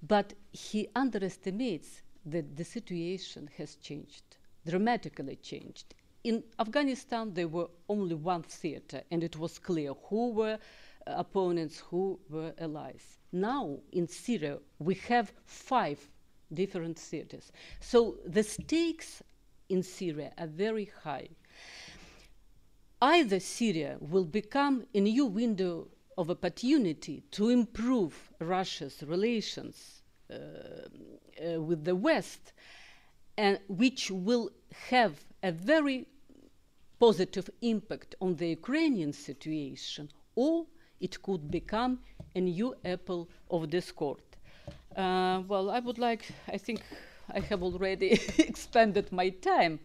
But he underestimates that the situation has changed, dramatically changed in Afghanistan, there were only one theater, and it was clear who were uh, opponents, who were allies. Now, in Syria, we have five different theaters. So the stakes in Syria are very high. Either Syria will become a new window of opportunity to improve Russia's relations uh, uh, with the West, and which will have a very positive impact on the Ukrainian situation, or it could become a new apple of discord. Uh, well, I would like, I think I have already *laughs* expended my time.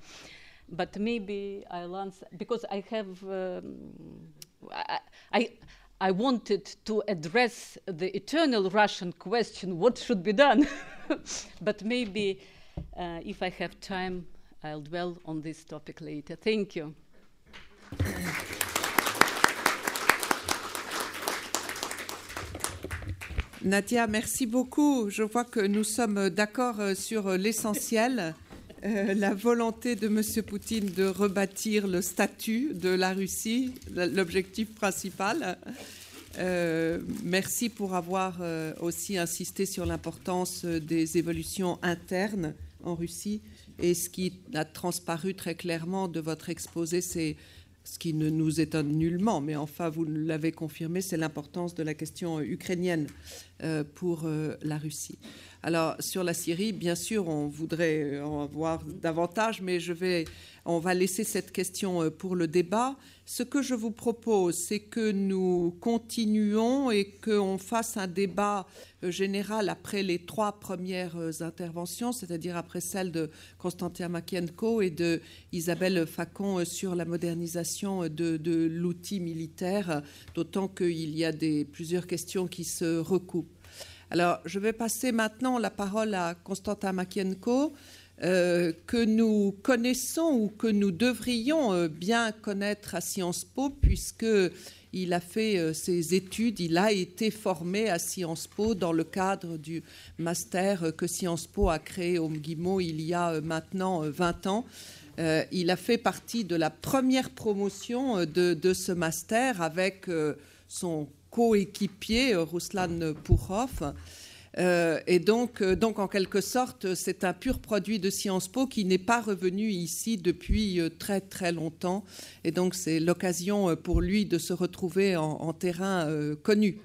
but maybe I'll answer because I have. Um, I, I I wanted to address the eternal Russian question: what should be done? *laughs* but maybe, uh, if I have time, I'll dwell on this topic later. Thank you.
Nadia, merci beaucoup. Je vois que nous sommes d'accord euh, sur l'essentiel, euh, la volonté de M. Poutine de rebâtir le statut de la Russie, l'objectif principal. Euh, merci pour avoir aussi insisté sur l'importance des évolutions internes en Russie. Et ce qui a transparu très clairement de votre exposé, c'est ce qui ne nous étonne nullement, mais enfin, vous l'avez confirmé, c'est l'importance de la question ukrainienne euh, pour euh, la Russie. Alors, sur la Syrie, bien sûr, on voudrait en voir davantage, mais on va laisser cette question euh, pour le débat. Ce que je vous propose, c'est que nous continuons et qu'on fasse un débat euh, général après les trois premières euh, interventions, c'est-à-dire après celle de Constantin Makienko et de Isabelle Facon sur la modernisation de, l'outil militaire, d'autant qu'il y a plusieurs questions qui se recoupent. Alors, je vais passer maintenant la parole à Constantin Makienko. Euh, que nous connaissons ou que nous devrions euh, bien connaître à Sciences Po, puisqu'il a fait euh, ses études, il a été formé à Sciences Po dans le cadre du master que Sciences Po a créé au Mguimo il y a maintenant 20 ans. il a fait partie de la première promotion de, de ce master avec son coéquipier, Ruslan Pourhoff. Euh, et donc, euh, donc, en quelque sorte, c'est un pur produit de Sciences Po qui n'est pas revenu ici depuis euh, très très longtemps. Et donc, c'est l'occasion pour lui de se retrouver en, terrain connu.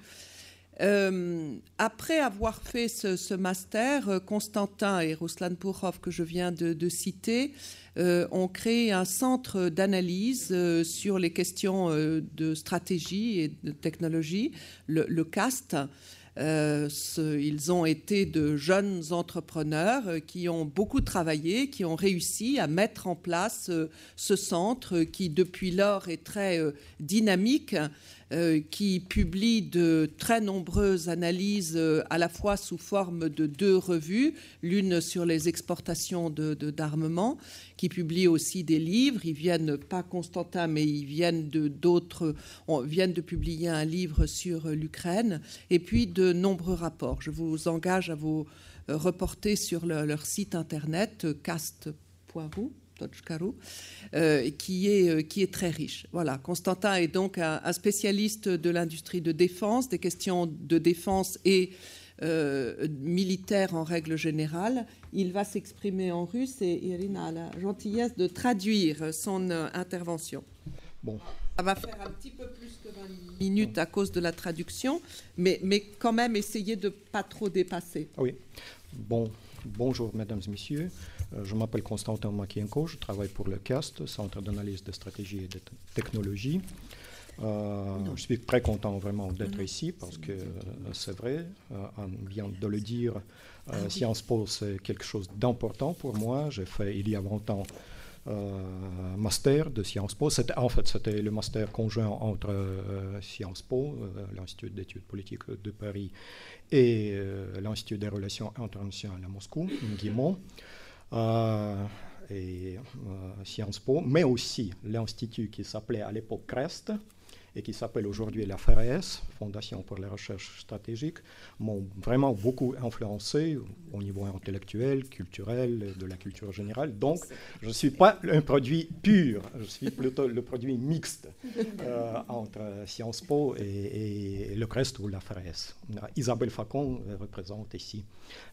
après avoir fait ce, master, Constantin et Ruslan Pourhoff, que je viens de, citer, ont créé un centre d'analyse sur les questions de stratégie et de technologie, le, CAST. Euh, ils ont été de jeunes entrepreneurs euh, qui ont beaucoup travaillé, qui ont réussi à mettre en place euh, ce centre qui, depuis lors, est très dynamique euh, qui publie de très nombreuses analyses euh, à la fois sous forme de deux revues, l'une sur les exportations d'armement, de, qui publie aussi des livres. Ils viennent, pas Constantin, mais ils viennent de d'autres, viennent de publier un livre sur l'Ukraine, et puis de nombreux rapports. Je vous engage à vous euh, reporter sur leur site internet cast.ru euh, qui, est, euh, qui est très riche. Voilà, Constantin est donc un, spécialiste de l'industrie de défense, des questions de défense et euh, militaire en règle générale. Il va s'exprimer en russe et Irina a la gentillesse de traduire son intervention. Bon. Ça va faire un petit peu plus que 20 minutes à cause de la traduction, mais, mais quand même essayer de ne pas trop dépasser.
Oui. Bon, bonjour, mesdames et messieurs. Euh, je m'appelle Constantin Makienko, je travaille pour le CAST, Centre d'analyse de stratégie et de technologie. Euh, je suis très content vraiment d'être ici parce que euh, c'est vrai, on vient de le dire, ah Sciences Po c'est quelque chose d'important pour moi. J'ai fait il y a 20 ans un master de Sciences Po. En fait, c'était le master conjoint entre Sciences Po, l'Institut d'études politiques de Paris, et l'Institut des relations internationales à Moscou, Guimont. Euh, et euh, Sciences Po, mais aussi l'institut qui s'appelait à l'époque CREST, et qui s'appelle aujourd'hui la FRS, Fondation pour les recherches stratégiques, m'ont vraiment beaucoup influencé au niveau intellectuel, culturel, de la culture générale. Donc, je ne suis pas un produit pur, je suis plutôt le produit mixte *laughs* euh, entre Sciences Po et, le reste ou la FRS. Isabelle Facon représente ici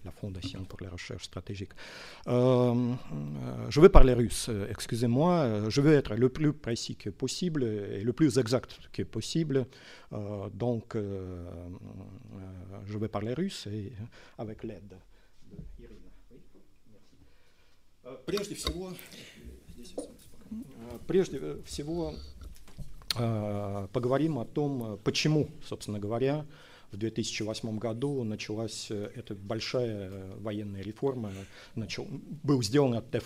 la Fondation pour les recherches stratégiques. Euh, je vais parler russe, excusez-moi, je vais être le plus précis que possible et le plus exact que possible. Euh, donc, euh, euh, je vais parler russe et avec l'aide d'Irina. Прежде всего, прежде всего поговорим о том, почему, собственно говоря, В 2008 году началась э, эта большая э, военная реформа. Начал, был сделан этот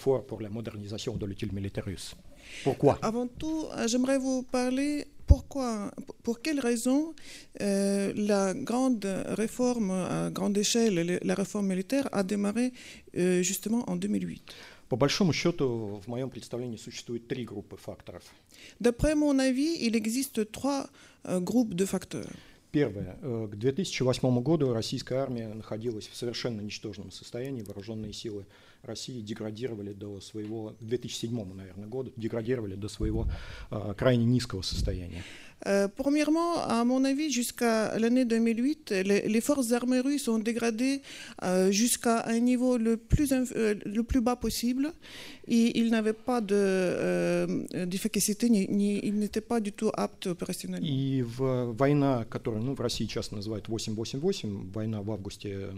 modernisation de l'outil militaire russe. Pourquoi
Avant tout, euh, j'aimerais vous parler pourquoi, pour quelles raisons euh, la grande réforme à grande échelle, le- la réforme militaire, a démarré euh, justement en 2008.
По большому счету, в моем представлении существует три группы факторов.
D'après mon avis, il existe trois euh, groupes de facteurs.
Первое. Э, К 2008 году российская армия находилась в совершенно ничтожном состоянии. Вооруженные силы России деградировали до своего, к 2007, наверное, году, деградировали до своего э, крайне низкого состояния.
Euh, premièrement, à mon avis, jusqu'à l'année 2008, les, les forces armées russes ont dégradé euh, jusqu'à un niveau le plus, euh, le plus bas possible. Et ils n'avaient pas de, euh, d'efficacité, ni, ni- ils n'étaient pas du tout aptes opérationnellement.
И в война, которую ну, в России часто называют 888, война в августе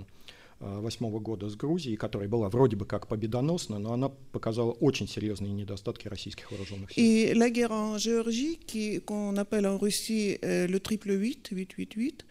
восьмого года с Грузией, которая была вроде бы как победоносна, но она показала очень серьезные недостатки российских вооруженных сил.
Et la guerre en Géorgie, qui- qu'on appelle en Russie euh, le triple 8, 888,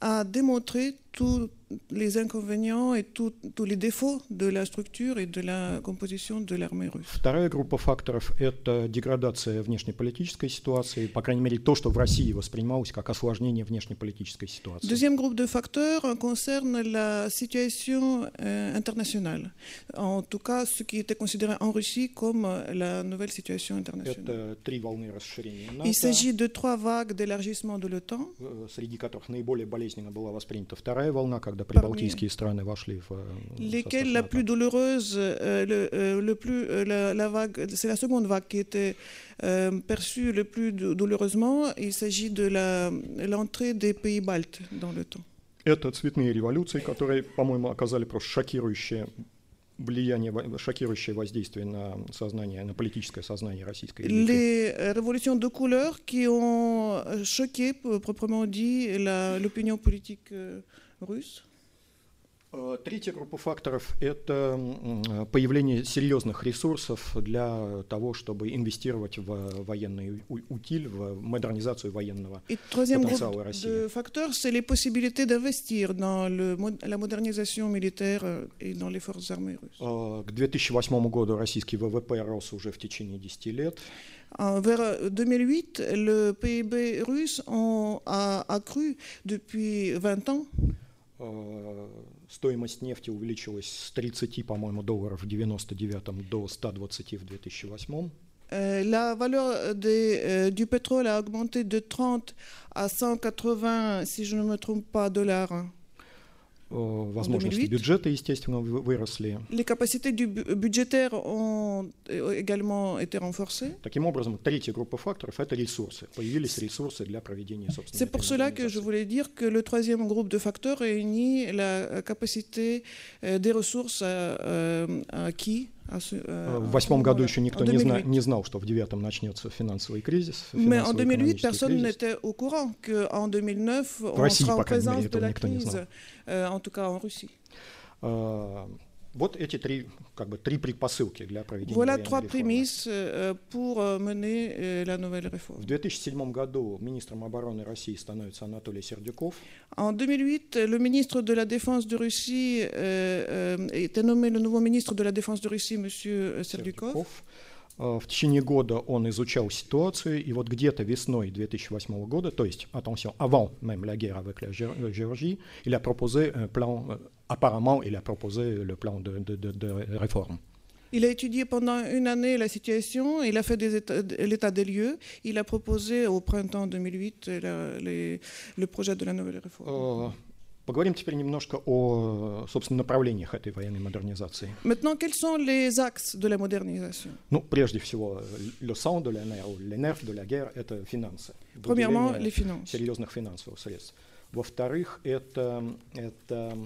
a démontré tous les inconvénients et tout- tous les défauts de la structure et de la composition de l'armée russe.
Вторая группа факторов – это деградация внешнеполитической ситуации, по крайней мере, то, что в России воспринималось как осложнение внешнеполитической ситуации.
Deuxième groupe de facteurs euh, concerne la situation euh, internationale. En tout cas, ce qui était considéré en Russie comme euh, la nouvelle situation internationale.
Это три волны расширения
Il
НАТО,
s'agit de trois vagues d'élargissement de l'OTAN,
э, среди которых наиболее болезненно была воспринята вторая волна, когда
Parmi
прибалтийские страны вошли в э,
lesquelles
состав
la
НАТО.
plus douloureuse, euh, le, euh, le plus, euh, la, la vague, c'est la seconde vague qui était euh, perçue le plus dou- douloureusement. Il s'agit de la- l'entrée des pays baltes dans l'OTAN.
Это цветные революции, которые, по-моему, оказали просто шокирующее влияние, во- шокирующее воздействие на сознание, на политическое сознание российской элиты.
Les euh, révolutions de couleur qui ont euh, choqué, p- proprement dit, la- l'opinion politique euh, russe.
Э, Третья группа факторов – это э, появление серьезных ресурсов для того, чтобы инвестировать в военный утиль, в модернизацию военного.
Et
Potentiel
groupe
Russie.
de facteurs, c'est les possibilités d'investir dans le la modernisation militaire euh, et dans les forces armées russes.
Э, К 2008 году российский ВВП рос уже в течение 10 лет.
Vers euh, 2008, le PIB russe a accru depuis 20 ans.
Э, Стоимость нефти увеличилась с 30, по-моему, долларов в 99 до 120 в 2008.
Euh, la valeur euh, du pétrole a augmenté de 30 à 180, si je ne me trompe pas, dollars.
Э, Возможности
2008.
бюджета, естественно, вы- выросли.
Les capacités du bu- budgétaires ont euh, également été renforcées.
Таким образом, третья группа факторов – это ресурсы. Появились ресурсы для проведения собственной
C'est pour cela que je voulais dire que le troisième groupe de facteurs réunit la euh, capacité euh, des ressources euh, euh, acquis. Э, э,
в восьмом году еще никто не, не знал, что в девятом начнется финансовый кризис.
Финансовый Mais en 2008 personne n'était au courant в России, on sera en présence de la crise, euh, en.
А, Вот эти три, как бы, три предпосылки для проведения
Voilà
военной
trois
реформы.
prémices euh, pour euh, mener euh, la nouvelle
В
réforme.
2007 году министром обороны России становится Анатолий Сердюков.
En 2008, le ministre de la Défense de Russie euh, euh, était nommé le nouveau ministre de la Défense de Russie, M. Serdukov.
Сердюков. А, В течение года он изучал ситуацию, и вот где-то весной 2008 года, то есть, attention, avant même la guerre avec la Gé- la Géorgie, il a proposé un plan, euh, apparemment, il a proposé le plan de, de- de- de réforme.
Il a étudié pendant une année la situation, il a fait des états- l'état des lieux, il a proposé au printemps 2008 la- les- le projet de la nouvelle réforme.
Э, Поговорим теперь немножко о, собственно, направлениях этой военной модернизации.
Maintenant, quels sont les axes de la modernisation
Ну, прежде всего, le sang de la nerf, les nerfs de la guerre – это финансы.
Premièrement, les finances.
серьезных финансовых средств. Во-вторых, это, это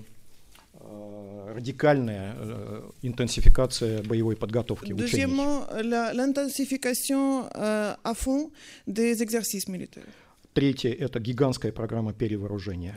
э, радикальная э, интенсификация боевой подготовки, учений.
Deuxièmement, la- l'intensification euh, à fond des exercices militaires.
Третье – это гигантская программа перевооружения.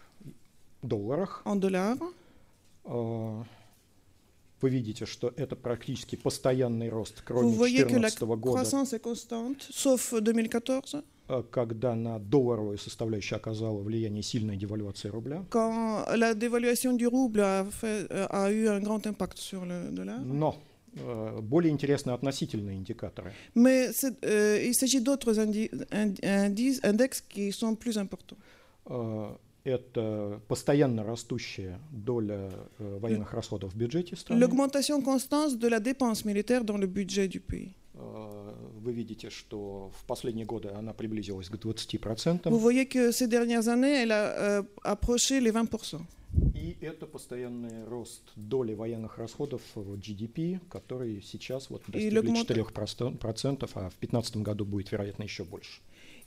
долларах.
en dollars.
Э, Вы видите, что это практически постоянный рост, кроме
voyez que la
2014 года,
croissance est constante, sauf 2014,
э, когда на долларовую составляющую оказала влияние сильная девальвация рубля.
quand la dévaluation du rouble a, fait- euh, a eu un grand impact sur le dollar.
Но э, более интересны относительные индикаторы.
Mais euh, il s'agit d'autres indi- indi- indices, qui sont plus importants.
Это постоянно растущая доля э, военных расходов в бюджете страны.
L'augmentation constante de la dépense militaire dans le budget du pays.
Э, Вы видите, что в последние годы она приблизилась к 20%.
Vous voyez que ces dernières années, elle a euh, approché les 20%.
И это постоянный рост доли военных расходов в GDP, который сейчас вот достигли
l'augмента-
4%, а в 2015 году будет, вероятно, еще больше.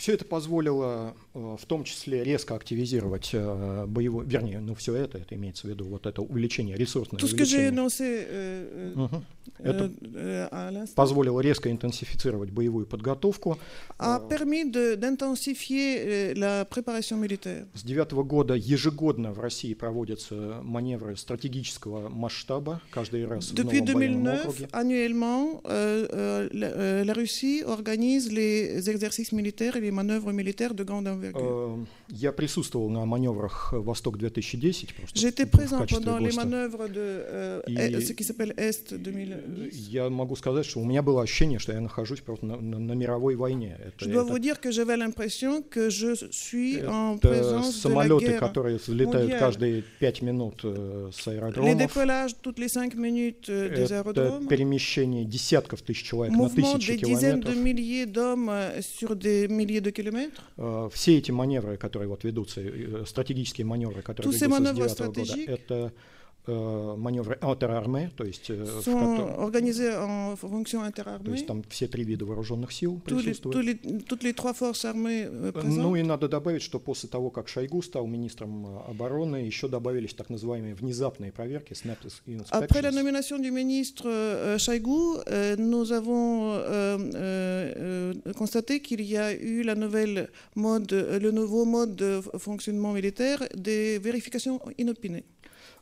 Все это позволило э, в том числе резко активизировать э, боевой, вернее, ну все это, это имеется в виду вот это увеличение, ресурсное
Tout ce que
увеличение,
euh,
Мгм.
euh,
это
l'instant
позволило резко интенсифицировать боевую подготовку.
a
Euh,
permis de- d'intensifier la préparation militaire.
С девятого года ежегодно в России проводятся маневры стратегического масштаба каждый раз в
Depuis
новом военном
2009,
округе.
annuellement, euh, euh, la, euh, la Russie organise les exercices militaires et les manœuvres militaires de grande envergure.
Э, Я присутствовал на маневрах «Восток-2010». просто
J'étais
в
présent
качестве
pendant les
гостя.
manœuvres de euh,
И-
Est- ce qui s'appelle Est 2010.
Я могу сказать, что у меня было ощущение, что я нахожусь просто на, на- на мировой войне. Это,
Je dois
это-
vous dire que j'avais l'impression que je suis en
это
présence de la
самолеты,
guerre.
которые взлетают
mondiale.
каждые пять минут э, с
Les
аэродромов.
décollages toutes les cinq minutes euh, des
Это перемещение десятков тысяч человек на
Mouvement
тысячи
des dizaines de
километров.
milliers d'hommes euh, sur des milliers de kilomètres.
Э, Все эти маневры, которые вот ведутся, э, стратегические маневры, которые
Tous
ведутся с
manœuvres
2009 года, это маневры интерармée, то есть, э, в
sont
котором-
organisés en fonction
то
interarmée.
есть там все три вида вооруженных сил
Tous les-
присутствуют.
tous les- toutes les trois forces armées euh,
Ну
présentes.
и надо добавить, что после того, как Шойгу стал министром э, обороны, еще добавились так называемые внезапные проверки, snap
Après la
inspections.
nomination du ministre euh, Chaïgou, euh, nous avons euh, euh, euh, constaté qu'il y a eu la nouvelle mode, euh, le nouveau mode de f- fonctionnement militaire des vérifications inopinées.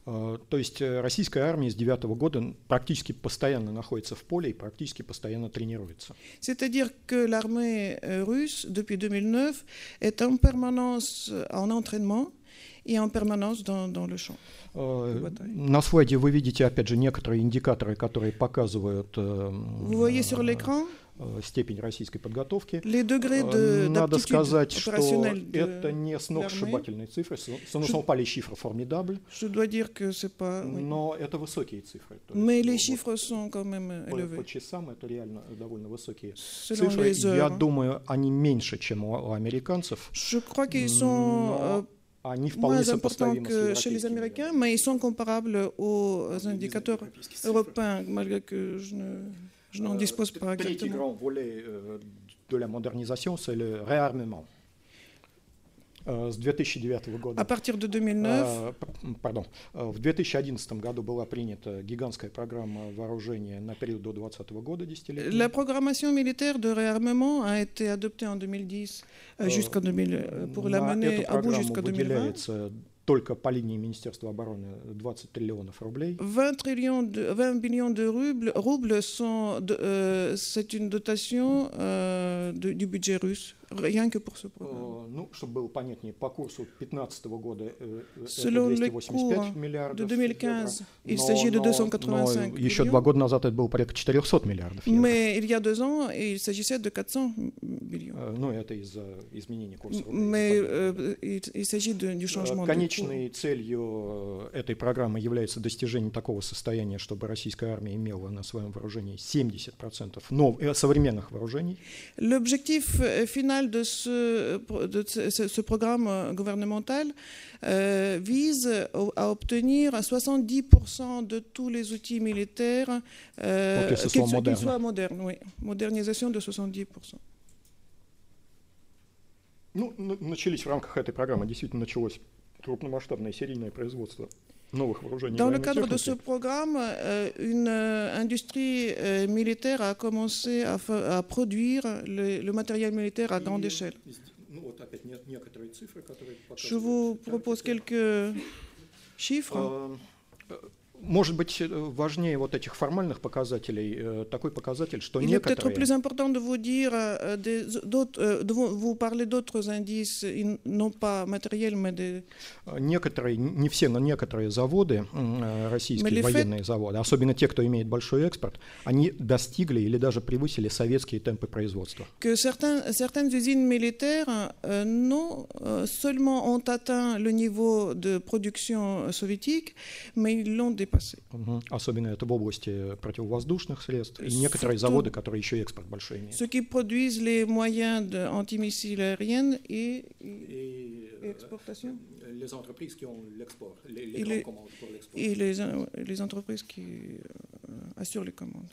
Э, То есть э, российская армия с девятого года практически постоянно находится в поле и практически постоянно тренируется.
C'est-à-dire que l'armée euh, russe, depuis 2009, est en permanence euh, en entraînement et en permanence dans, dans le champ.
Э. На слайде вы видите, опять же, некоторые индикаторы, которые показывают э,
Vous voyez sur
э,
l'écran
э, степень российской подготовки. Э,
de-
Надо сказать, что это не сногсшибательные цифры. Ce ne sont pas les chiffres formidables,
Je dois dire que c'est pas. oui.
но это высокие цифры.
Mais les chiffres sont quand même
по,
élevés.
по часам это реально довольно высокие
Selon
цифры.
les
Я думаю, они меньше, чем у, у американцев.
Je crois qu'ils sont euh,
Но они вполне
moins importants
сопоставимы с
que chez les
европейскими.
Américains, mais ils sont comparables aux indicateurs européens, malgré que je ne- je n'en dispose pas
Третий
exactement.
grand volet euh, de la modernisation, c'est le réarmement. Э, С 2009 года
À partir de 2009,
А, п- м, Пардon. А, В 2011 году была принята гигантская программа вооружения на период до 2020 года, десятилетия.
la programmation militaire de réarmement a été adoptée en 2010 euh,
Euh,
jusqu'en 2000, euh, pour la
На
mener
эту
à bout
программу
jusqu'en 2020.
выделяется только по линии Министерства обороны 20 триллионов рублей.
20 trillions de 20 millions de roubles, roubles sont de- euh, c'est une dotation euh, de- du budget russe Rien que pour ce programme.
Э, Ну, чтобы было понятнее, по курсу 2015 года э, э, это
Selon les
285
cours
миллиардов
de
евро.
2015, il
Но-
s'agit de
но-
285
но еще два года назад это было порядка 400 миллиардов евро.
Mais il y a deux ans, il s'agissait de 400 millions.
Э, Ну, это из-за изменения курса. рубля.
Mais il, il s'agit du changement.
Конечной целью этой программы является достижение такого состояния, чтобы российская армия имела на своем вооружении 70% нов- современных вооружений.
L'objectif euh, final de ce, de ce, ce- ce programme euh, gouvernemental euh, vise au- à obtenir 70% de tous les outils militaires, euh,
Pour que ce
qu'ils
soit
soient- qu'ils
moderne.
soient modernes. Oui. Modernisation de 70%.
Ну, на- начались в рамках этой программы, действительно началось крупномасштабное серийное производство новых вооружений. и
dans le cadre de ce programme, euh, une euh, industrie euh, militaire a commencé à, produire le, matériel militaire à grande échelle. Je vous propose quelques chiffres.
Э, э, Может быть, э, важнее вот этих формальных показателей э, такой показатель, что
Il est peut-être
некоторые...
plus important de vous dire, euh, des, euh, de vous, parler d'autres indices, in- non pas matériels, mais des,
э, Некоторые, не все, но некоторые заводы, э, российские военные заводы, особенно те, кто имеет большой экспорт, они достигли или даже превысили советские темпы производства.
que certains, certaines usines militaires euh, non euh, seulement ont atteint le niveau de production euh, soviétique, mais ils l'ont dépassé.
Мгм. Особенно это в области противовоздушных средств и некоторые заводы, которые еще экспорт большой имеют.
Ceux qui produisent les moyens de antimissiles aériennes et, et
Et,
exportation,
les entreprises qui ont l'export, les,
les grandes
commandes pour l'export.
et les, euh, les entreprises qui euh, assurent les commandes.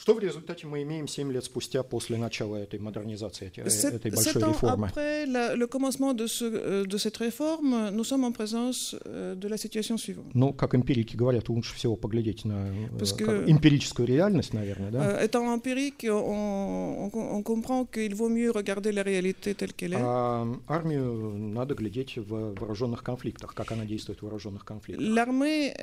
Что в результате мы имеем 7 лет спустя после начала этой модернизации,
Sept,
этой большой
ans
реформы?
après la- le commencement de, ce- euh, de cette réforme, nous sommes en présence euh, de la situation suivante.
Ну, как эмпирики говорят, лучше всего поглядеть на э,
Parce
как
que-
эмпирическую реальность, наверное, да?
Euh, étant empirique, on, on- on comprend qu'il vaut mieux regarder la réalité telle qu'elle est.
А армию надо глядеть в вооруженных конфликтах, как она действует в вооруженных конфликтах.
L'armée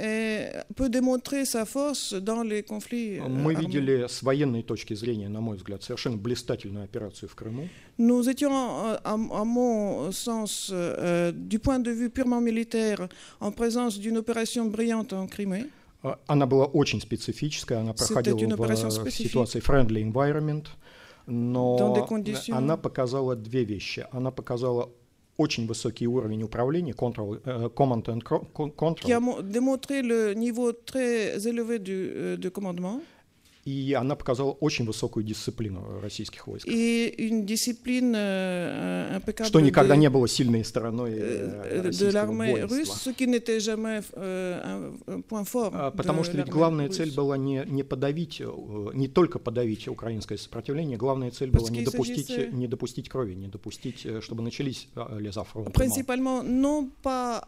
peut démontrer sa force dans les conflits. euh,
Мы
armés.
видели с военной точки зрения, на мой взгляд, совершенно блистательную операцию в Крыму.
Nous étions, euh, à, mon sens, euh, du point de vue purement militaire, en présence d'une opération brillante en Crimée.
А, Она была очень специфическая, она проходила в, э, ситуации friendly environment, но она показала две вещи. Она показала очень высокий уровень управления, control, э, command and cro- con-
qui a
control,
mo- démontré le niveau très élevé du, euh, de commandement
и она показала очень высокую дисциплину российских войск.
И дисциплина
Что никогда не было сильной стороной э, российского а, Потому что ведь главная цель была не, не подавить, э, не только подавить украинское сопротивление, главная цель была не допустить, не допустить крови, не допустить, э, чтобы начались леза
фронта. Принципально, но по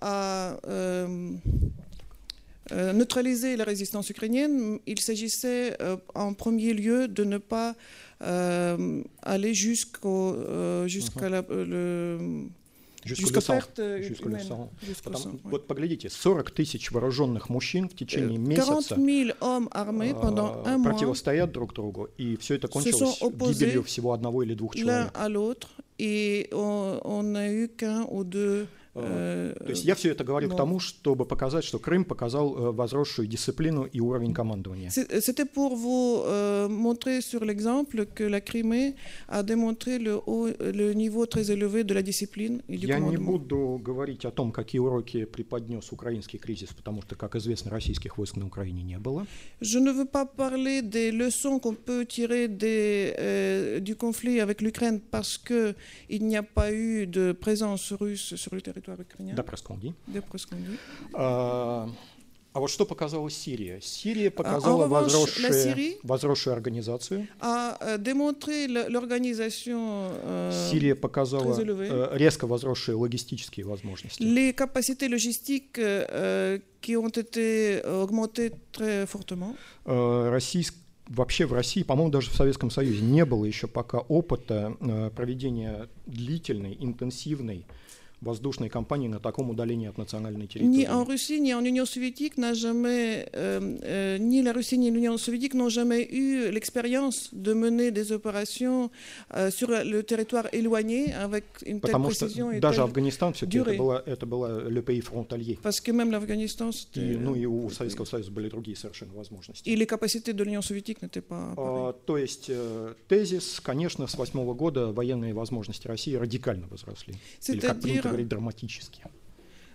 euh, euh, neutraliser la résistance ukrainienne, il s'agissait euh, en premier lieu de ne pas euh, aller jusqu'au, euh, jusqu'à la, euh, le,
Jusqu'au
jusqu'à
лесам.
perte euh,
Jusqu'au
humaine.
лесам.
Jusqu'au
Потому-
sang, ouais.
Вот поглядите, 40 тысяч вооруженных мужчин в течение
Euh, 40
месяца
000 hommes armés pendant
э,
un mois,
противостоят друг другу, и все это
se
кончилось
sont opposés
гибелью всего одного или двух
l'un
человек.
à l'autre, et on on n'a eu qu'un ou deux. euh,
То есть я все это говорю
но-
к тому, чтобы показать, что Крым показал э, возросшую дисциплину и уровень командования.
C'était pour vous euh, montrer sur l'exemple que la Crimée a démontré le, haut- le niveau très élevé de la discipline et du
Я не буду говорить о том, какие уроки преподнес украинский кризис, потому что, как известно, российских войск на Украине не было.
Je ne veux pas parler des leçons qu'on peut tirer des, euh, du conflit avec l'Ukraine parce qu'il n'y a pas eu de présence russe sur le territoire
D'après ce qu'on dit.
d'après ce qu'on dit.
А, а вот что показала Сирия? Сирия показала
en revanche, la
возросшую,
Syrie-
возросшую организацию.
Le- l'organisation, euh,
Сирия показала э, резко возросшие логистические возможности.
les capacités logistiques euh, qui ont été augmentées très fortement.
Э, Вообще в России, по-моему, даже в Советском Союзе не было еще пока опыта э, проведения длительной, интенсивной воздушной компании на таком удалении от национальной территории.
en Russie, ni en Union soviétique n'a jamais, euh, euh, ni la Russie ni l'Union soviétique n'ont jamais eu l'expérience de mener des opérations euh, sur le territoire éloigné avec une telle
Потому что
précision et
даже Афганистан все-таки это было, это было le pays frontalier.
Parce que même l'Afghanistan,
И, ну и у Советского Союза были другие совершенно возможности.
les capacités de l'Union soviétique n'étaient pas.
А, то есть э, тезис, конечно, с восьмого года военные возможности России радикально возросли. Или,
C'est-à-dire,
говорить, драматически.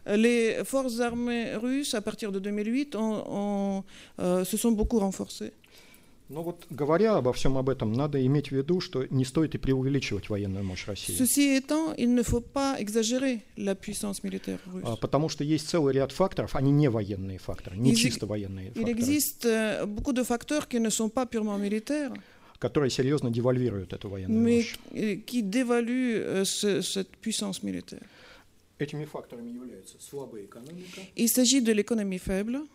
les forces armées russes, à partir de 2008, ont- ont, euh, se sont beaucoup renforcées.
Но вот говоря обо всем об этом, надо иметь в виду, что не стоит и преувеличивать военную мощь России.
Ceci étant, il ne faut pas exagérer la puissance militaire russe.
А, Потому что есть целый ряд факторов, они не военные факторы, не
Из-
чисто военные
Il
факторы,
existe euh, beaucoup de facteurs qui ne sont pas purement militaires,
которые серьезно девальвируют эту военную
mais
мощь.
euh, qui dévaluent euh, ce- cette puissance militaire.
Этими факторами являются. Слабая экономика,
Il s'agit de l'économie faible,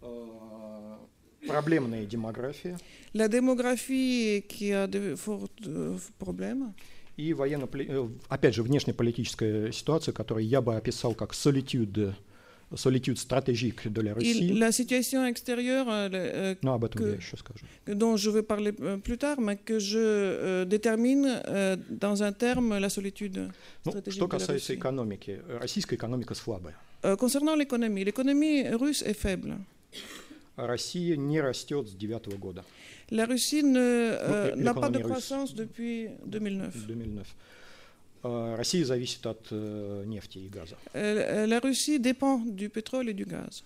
а, проблемная демография.
La démographie qui a de forts euh, problèmes,
и военно, опять же, внешнеполитическая ситуация, которую я бы описал как solitude, solitude stratégique de la
Et
Russie.
la situation extérieure euh, le- euh,
Но об этом
que-
я еще скажу.
dont je vais parler euh, plus tard, mais que je euh, détermine euh, dans un terme la solitude.
Ну,
Стратегия
что
для
касается
России.
экономики, э, российская экономика слабая.
Euh, concernant l'économie, l'économie russe est faible.
А Россия не растет с девятого года,
La Russie ne, euh,
Ну,
n'a pas de
l'économie russe.
croissance depuis 2009.
2009. А Россия зависит от э, нефти и газа.
Euh, la Russie dépend du pétrole et du gaz.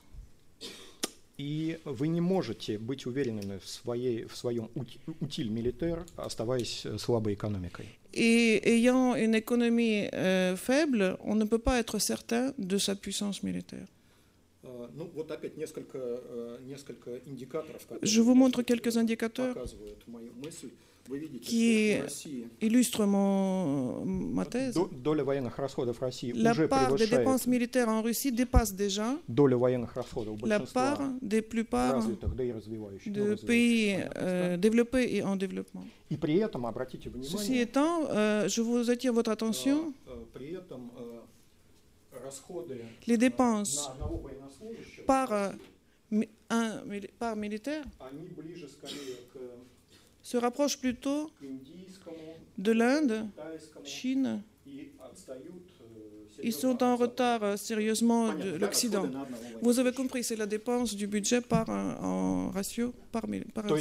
И вы не можете быть уверенными в, своей, в своем ути- утиль милитер, оставаясь э, слабой экономикой.
Et ayant une économie euh, faible, on ne peut pas être certain de sa puissance militaire.
А, Ну, вот опять несколько, э, несколько индикаторов,
Je vous montre quelques indicateurs
показывают мою мысль.
qui illustre ma thèse. La part des dépenses militaires en Russie dépasse déjà la part des plupart de pays euh, développés et en développement. Ceci étant, euh, je vous attire votre attention. Les dépenses euh, par militaire se rapprochent plutôt de l'Inde, Chine. Ils sont en retard euh, sérieusement de l'Occident. Vous avez compris, c'est la dépense du budget par en ratio par, par un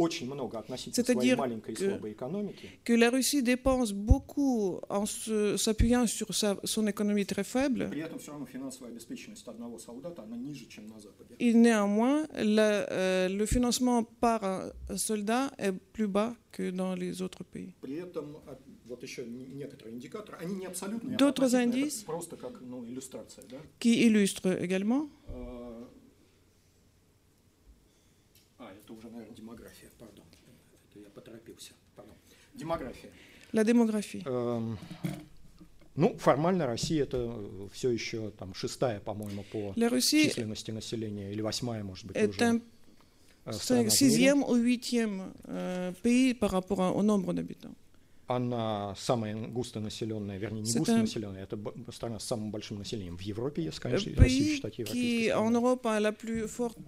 Россия расходует э, очень много относительно своей
C'est-à-dire
маленькой и
que-
слабой экономики,
Que la Russie dépense beaucoup en se- s'appuyant sur sa- son économie très faible,
при этом все равно финансовая обеспеченность одного солдата, она ниже, чем на Западе.
et néanmoins, la- euh, le financement par un soldat est plus bas que dans les autres pays.
При этом а, вот еще н- некоторые индикаторы, они не абсолютные, а
D'autres
относительно, это
indices?
просто как ну, иллюстрация, да?
Qui illustre également
А,
La démographie.
Эм, Ну, формально Россия это все еще там шестая, по-моему, по
La Russie
численности населения, или восьмая, может быть, уже. э,
sixième ou huitième euh, pays par rapport au nombre d'habitants.
Она самая густонаселенная, вернее, не густонаселенная, это страна с самым большим населением в Европе, если, конечно, Россию
pays
считать европейской страной.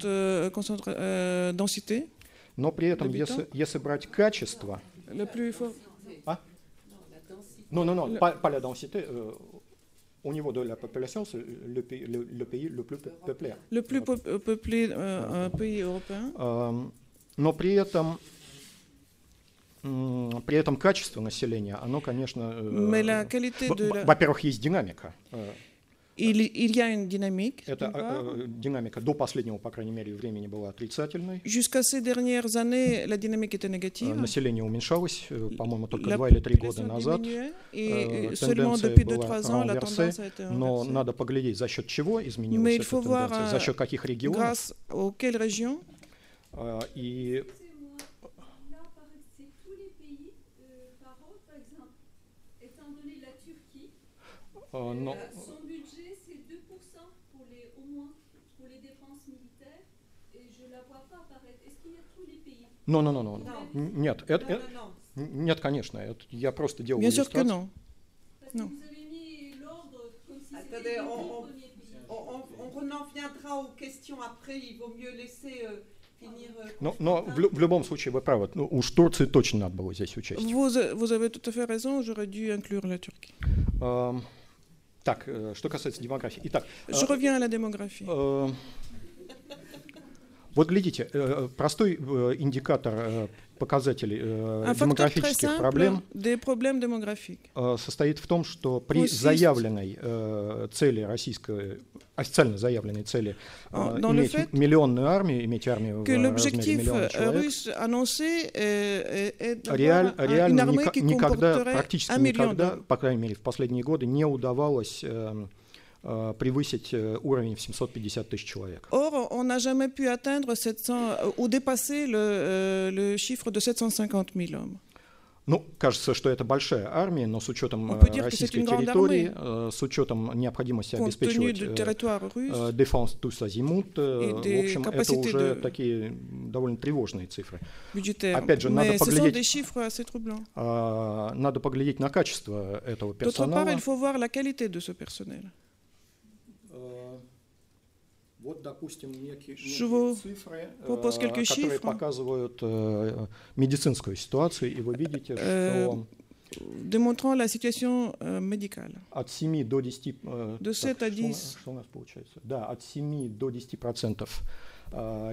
Euh, euh,
Но при этом, если, если брать качество,
fort.
non, non, non, pas, pas la densité, euh, au niveau de la population, c'est le pays le, le pays le plus peu- peuplé.
Le plus peu- euh, peuplé euh, pays européen.
Эм, Но при этом, при этом качество населения, оно, конечно, э,
Mais
во-первых, есть динамика. Э,
Il, il y a une dynamique.
Это э, э, динамика до последнего, по крайней мере, времени была отрицательной.
Jusqu'à ces dernières années, la dynamique était
Э,
négative.
Население уменьшалось, э, по-моему, только
La
два или три года назад. э,
et seulement depuis
была
2-3 ans, la
renversée,
tendance a été
Но надо поглядеть, за счет чего
Mais
изменилась
il
эта тенденция, за
э,
счет каких регионов.
Grâce auxquelles régions
Э, И
Là, par ex- c'est tous les pays euh, par ordre, par exemple, étant donné la Turquie,
э,
euh, son budget c'est 2% pour les, au moins pour les dépenses militaires, et je la vois pas apparaître. Est-ce qu'il y a tous les pays
но- но- но-
Non.
Н- Нет, это-
Non,
э-
non, non.
нет, конечно, это я просто делал
Bien sûr que non. Non.
Vous avez mis l'ordre comme si c'était
Attendez,
les
on- on-. On, on- on en reviendra aux questions après, il vaut mieux laisser euh, euh,
Но, но в, в любом случае вы правы. Ну, уж Турции точно надо было здесь учесть.
Vous, euh, vous avez tout à fait raison, j'aurais dû inclure la Turquie.
Эм, Так, э, что касается демографии. Итак, э,
Je reviens à la démographie.
э, вот глядите, э, простой э, индикатор э, показателей э,
très
демографических проблем э, состоит в том, что при заявленной э, цели российской, официально заявленной цели э,
dans le
иметь
fait
миллионную армию, иметь армию в
Que
размере миллиона
euh,
человек,
annoncé est d'avoir
Реаль- реально ника- никогда, практически никогда, по крайней мере в последние годы, не удавалось э, э, Э, превысить э, уровень в 750 тысяч человек.
Or, on n'a jamais pu atteindre 700 ou dépasser le, le chiffre de 750 000 hommes.
Ну, кажется, что это большая армия, но с учетом э, российской территории, с учетом необходимости обеспечивать дефанс тус
азимут,
в общем, это уже такие довольно тревожные цифры. Опять же, надо поглядеть, надо поглядеть на качество этого персонала. Вот, допустим, некие,
vous
цифры,
propose
э, которые
chiffres.
показывают э, медицинскую ситуацию, и вы видите,
Э,
что
Démontrant la situation médicale.
от 7 до 10... э,
De 7 à
что у
10.
нас- Что у нас получается? Да, от 7 до 10 процентов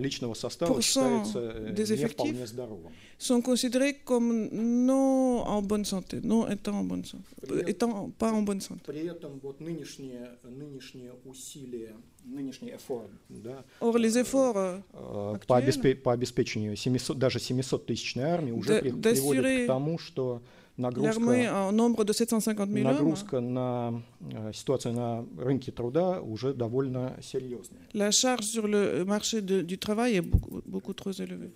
личного состава
Pourcent
считается э,
des
не вполне здоровым.
sont considérés comme non en bonne santé, non étant en bonne santé,
Привет.
étant pas en bonne santé.
При этом вот нынешние, нынешние усилия, нынешний эффорт, да,
Or, les efforts
Э,
Актуально.
по, обеспе- по обеспечению 700, даже 700-тысячной армии уже при- приводит к тому, что
l'armée
нагрузка,
en nombre de 750 000 hommes,
нагрузка на э, ситуацию на рынке труда уже довольно серьезная.
la charge sur le marché de- du travail est beaucoup, beaucoup trop élevée.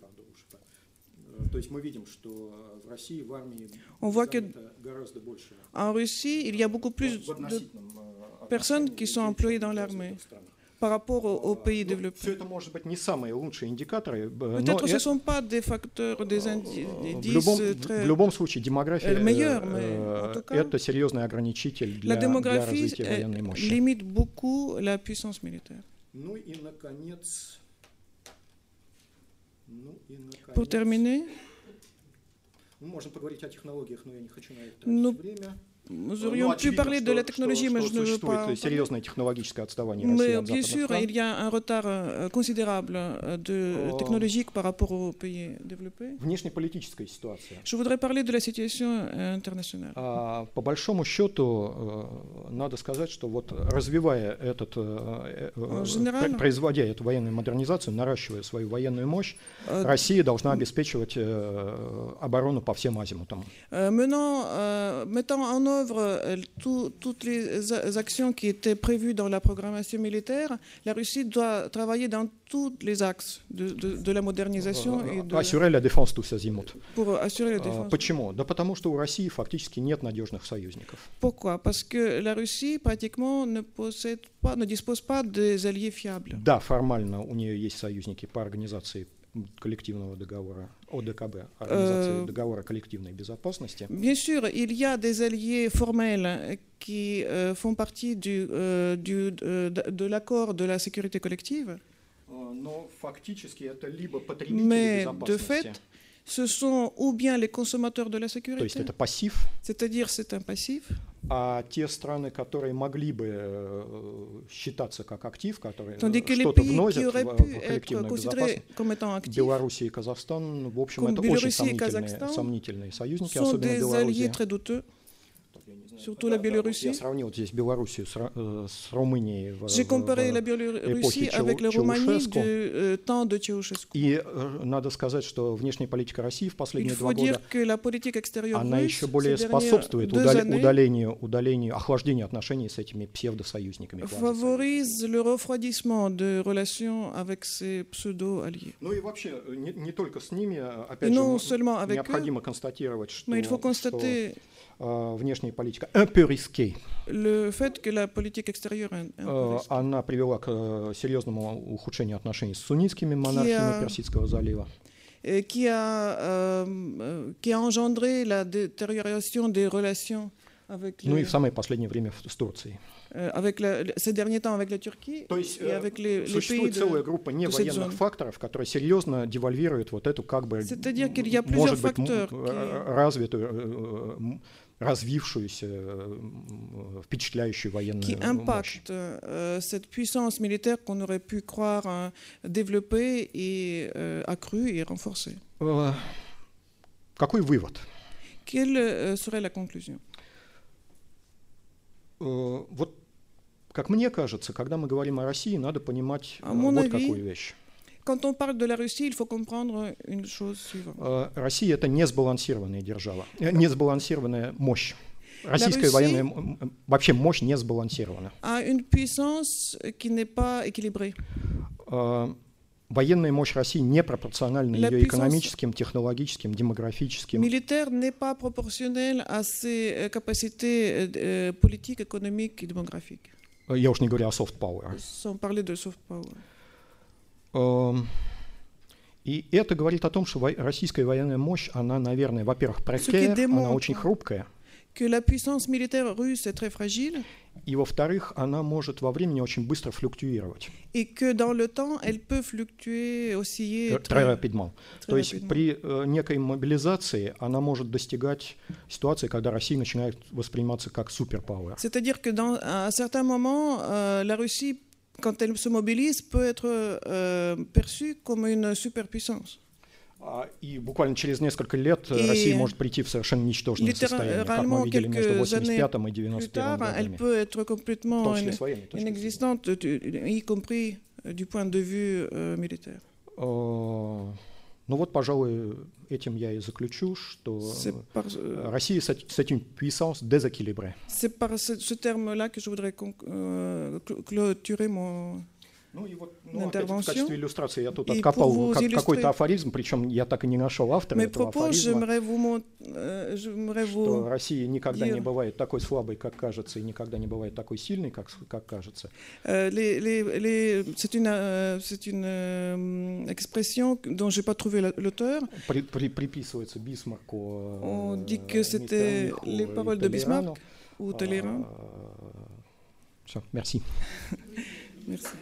Э, То есть мы видим, что э, в России в армии
On voit que-
занято гораздо больше
En Russie, il y a beaucoup plus
в
de,
относительном э,
personnes
отношении
qui sont
чем
employées
в
dans
развитых
l'armée. Par rapport aux, pays
Все
développés.
это может быть не самые лучшие индикаторы,
Peut-être ce sont pas des facteurs, des indi-
в
indices
любом,
euh,
в
très...
любом случае демография
э, meilleur,
э,
mais en tout cas,
это серьезный ограничитель для,
La
для
démographie
развития
euh,
военной мощи.
limite beaucoup la puissance militaire.
Ну и наконец, ну и наконец,
Pour terminer,
ну, можно поговорить о технологиях, но я не хочу на это тратить
Ну,
время.
Nous
Ну,
aurions pu parler de la technologie, mais je ne veux pas. Mais bien sûr, il y a un retard euh, considérable euh, de, technologique par rapport aux pays développés. Je voudrais parler de la situation euh, internationale.
А, По большому счету, э, надо сказать, что вот развивая этот, э, э, пр- производя эту военную модернизацию, наращивая свою военную мощь,
Euh,
Россия должна обеспечивать оборону по всем азимутам.
Euh, euh, mettant en œuvre euh, tout- toutes les a- actions qui étaient prévues dans la programmation militaire, la Russie doit travailler dans tous les axes de, de- de la modernisation et de-
Assurer la défense tous azimuts.
pour assurer la
А,
défense.
Почему? Да потому что у России фактически нет надежных союзников.
Pourquoi Parce que la Russie pratiquement ne possède pas, ne dispose pas des alliés fiables.
Да, формально у нее есть союзники по организации коллективного договора ОДКБ, организации
Э,
договора коллективной безопасности.
Bien sûr, il y a des alliés formels euh, qui euh, font partie du, euh, du- euh, de, de l'accord de la sécurité collective.
А, Но фактически это либо потребители
Mais de
безопасности,
fait, ce sont ou bien les consommateurs de la
то есть
sécurité,
это пассив,
c'est-à-dire c'est un passif,
а те страны, которые могли бы э, считаться как актив, которые
tandis que les
что-то
pays qui
вносят в,
auraient
в
pu être
коллективную
considérés
безопасность,
comme étant actifs
Белоруссия и Казахстан, в общем,
Comme
это очень
Белоруссия и
сомнительные,
Казахстан
сомнительные союзники,
sont
особенно
des
Белоруссия.
surtout
э, la Biélorussie.
J'ai comparé la Biélorussie avec la Roumanie du euh, temps de Ceausescu.
И э, надо сказать, что внешняя политика России в последние два года, она еще более способствует удалению, охлаждению отношений с этими псевдосоюзниками.
Favorise le refroidissement de relations avec ces pseudo-alliés.
Ну и вообще, э, не, только с ними, опять же,
необходимо eux,
констатировать, что,
mais il faut constater,
что внешняя политика un peu risquée.
le fait que la politique extérieure
Э. Она привела к э, серьезному ухудшению отношений с суннитскими монархиями Персидского залива.
qui a, euh, qui a engendré la détérioration des relations avec,
Ну и в самое последнее время с Турцией.
euh, avec la- ces derniers temps avec la Turquie
То есть э,
avec les, les pays
существует целая
de...
группа невоенных факторов, которые серьезно девальвируют вот эту как бы может быть э,
qui-
развитую, э, развившуюся, э, впечатляющую военную
qui
мощь.
impacte euh, cette puissance militaire qu'on aurait pu croire euh, développée et euh, accrue et renforcée.
Э, Какой вывод?
Quelle euh, serait la conclusion
Э, Вот, как мне кажется, когда мы говорим о России, надо понимать
А
э, вот
avis,
какую вещь.
Quand on parle de la Russie, il faut comprendre une chose suivante.
Э, Россия это не сбалансированная держава, э, не сбалансированная мощь. Российская военная м- м- вообще мощь не сбалансирована.
A une puissance qui n'est pas équilibrée.
Э, Военная мощь России не пропорциональна
La
ее экономическим, технологическим, демографическим
Militaire n'est pas proportionnelle à ses euh, capacités euh, euh, politiques, économiques et démographiques,
э, я уж не говорю о soft power.
sans parler de soft power.
Эм, И это говорит о том, что российская военная мощь, она, наверное, во-первых, прекер, она очень хрупкая,
Que la puissance militaire russe est très fragile
и, во-вторых, она может во времени очень быстро флуктуировать,
et que dans le temps, elle peut fluctuer, osciller
э, très rapidement.
très
То есть
rapidement.
при э, некой мобилизации она может достигать ситуации, когда Россия начинает восприниматься как суперпауэр.
C'est-à-dire que dans à un certain moment, euh, la Russie, quand elle se mobilise, peut être euh, perçue comme une superpuissance.
А, И буквально через несколько лет э,
И
Россия может прийти в совершенно ничтожное состояние, как мы
Littéralement,
видели между
quelques années
85 и
plus
91
tard, elle
годами.
peut être
В том
complètement
числе
in-
с военной точки зрения.
inexistante, tu- y compris euh, du point de vue euh, militaire.
Э, Ну вот, пожалуй, этим я и заключу, что
C'est par, euh,
Россия c'est c'est une puissance déséquilibrée.
c'est par ce, ce terme-là que je voudrais con- euh, cl- clôturer mon...
Ну и вот
ну,
опять в качестве иллюстрации я тут откопал как- какой-то афоризм, причем я так и не нашел автора
Mes
этого афоризма,
vous, euh, j'aimerais
что Россия никогда не
dire-
бывает такой слабой, как кажется, и никогда не бывает такой сильной, как, как кажется.
Euh, les- les- les- c'est une, euh, c'est une expression dont je n'ai pas trouvé la- l'auteur.
При- при- приписывается Бисмарку. э,
On dit que c'était
Миттерниху
les
и
paroles de Bismarck ou Talleyrand.
Все, merci. *laughs*
Merci.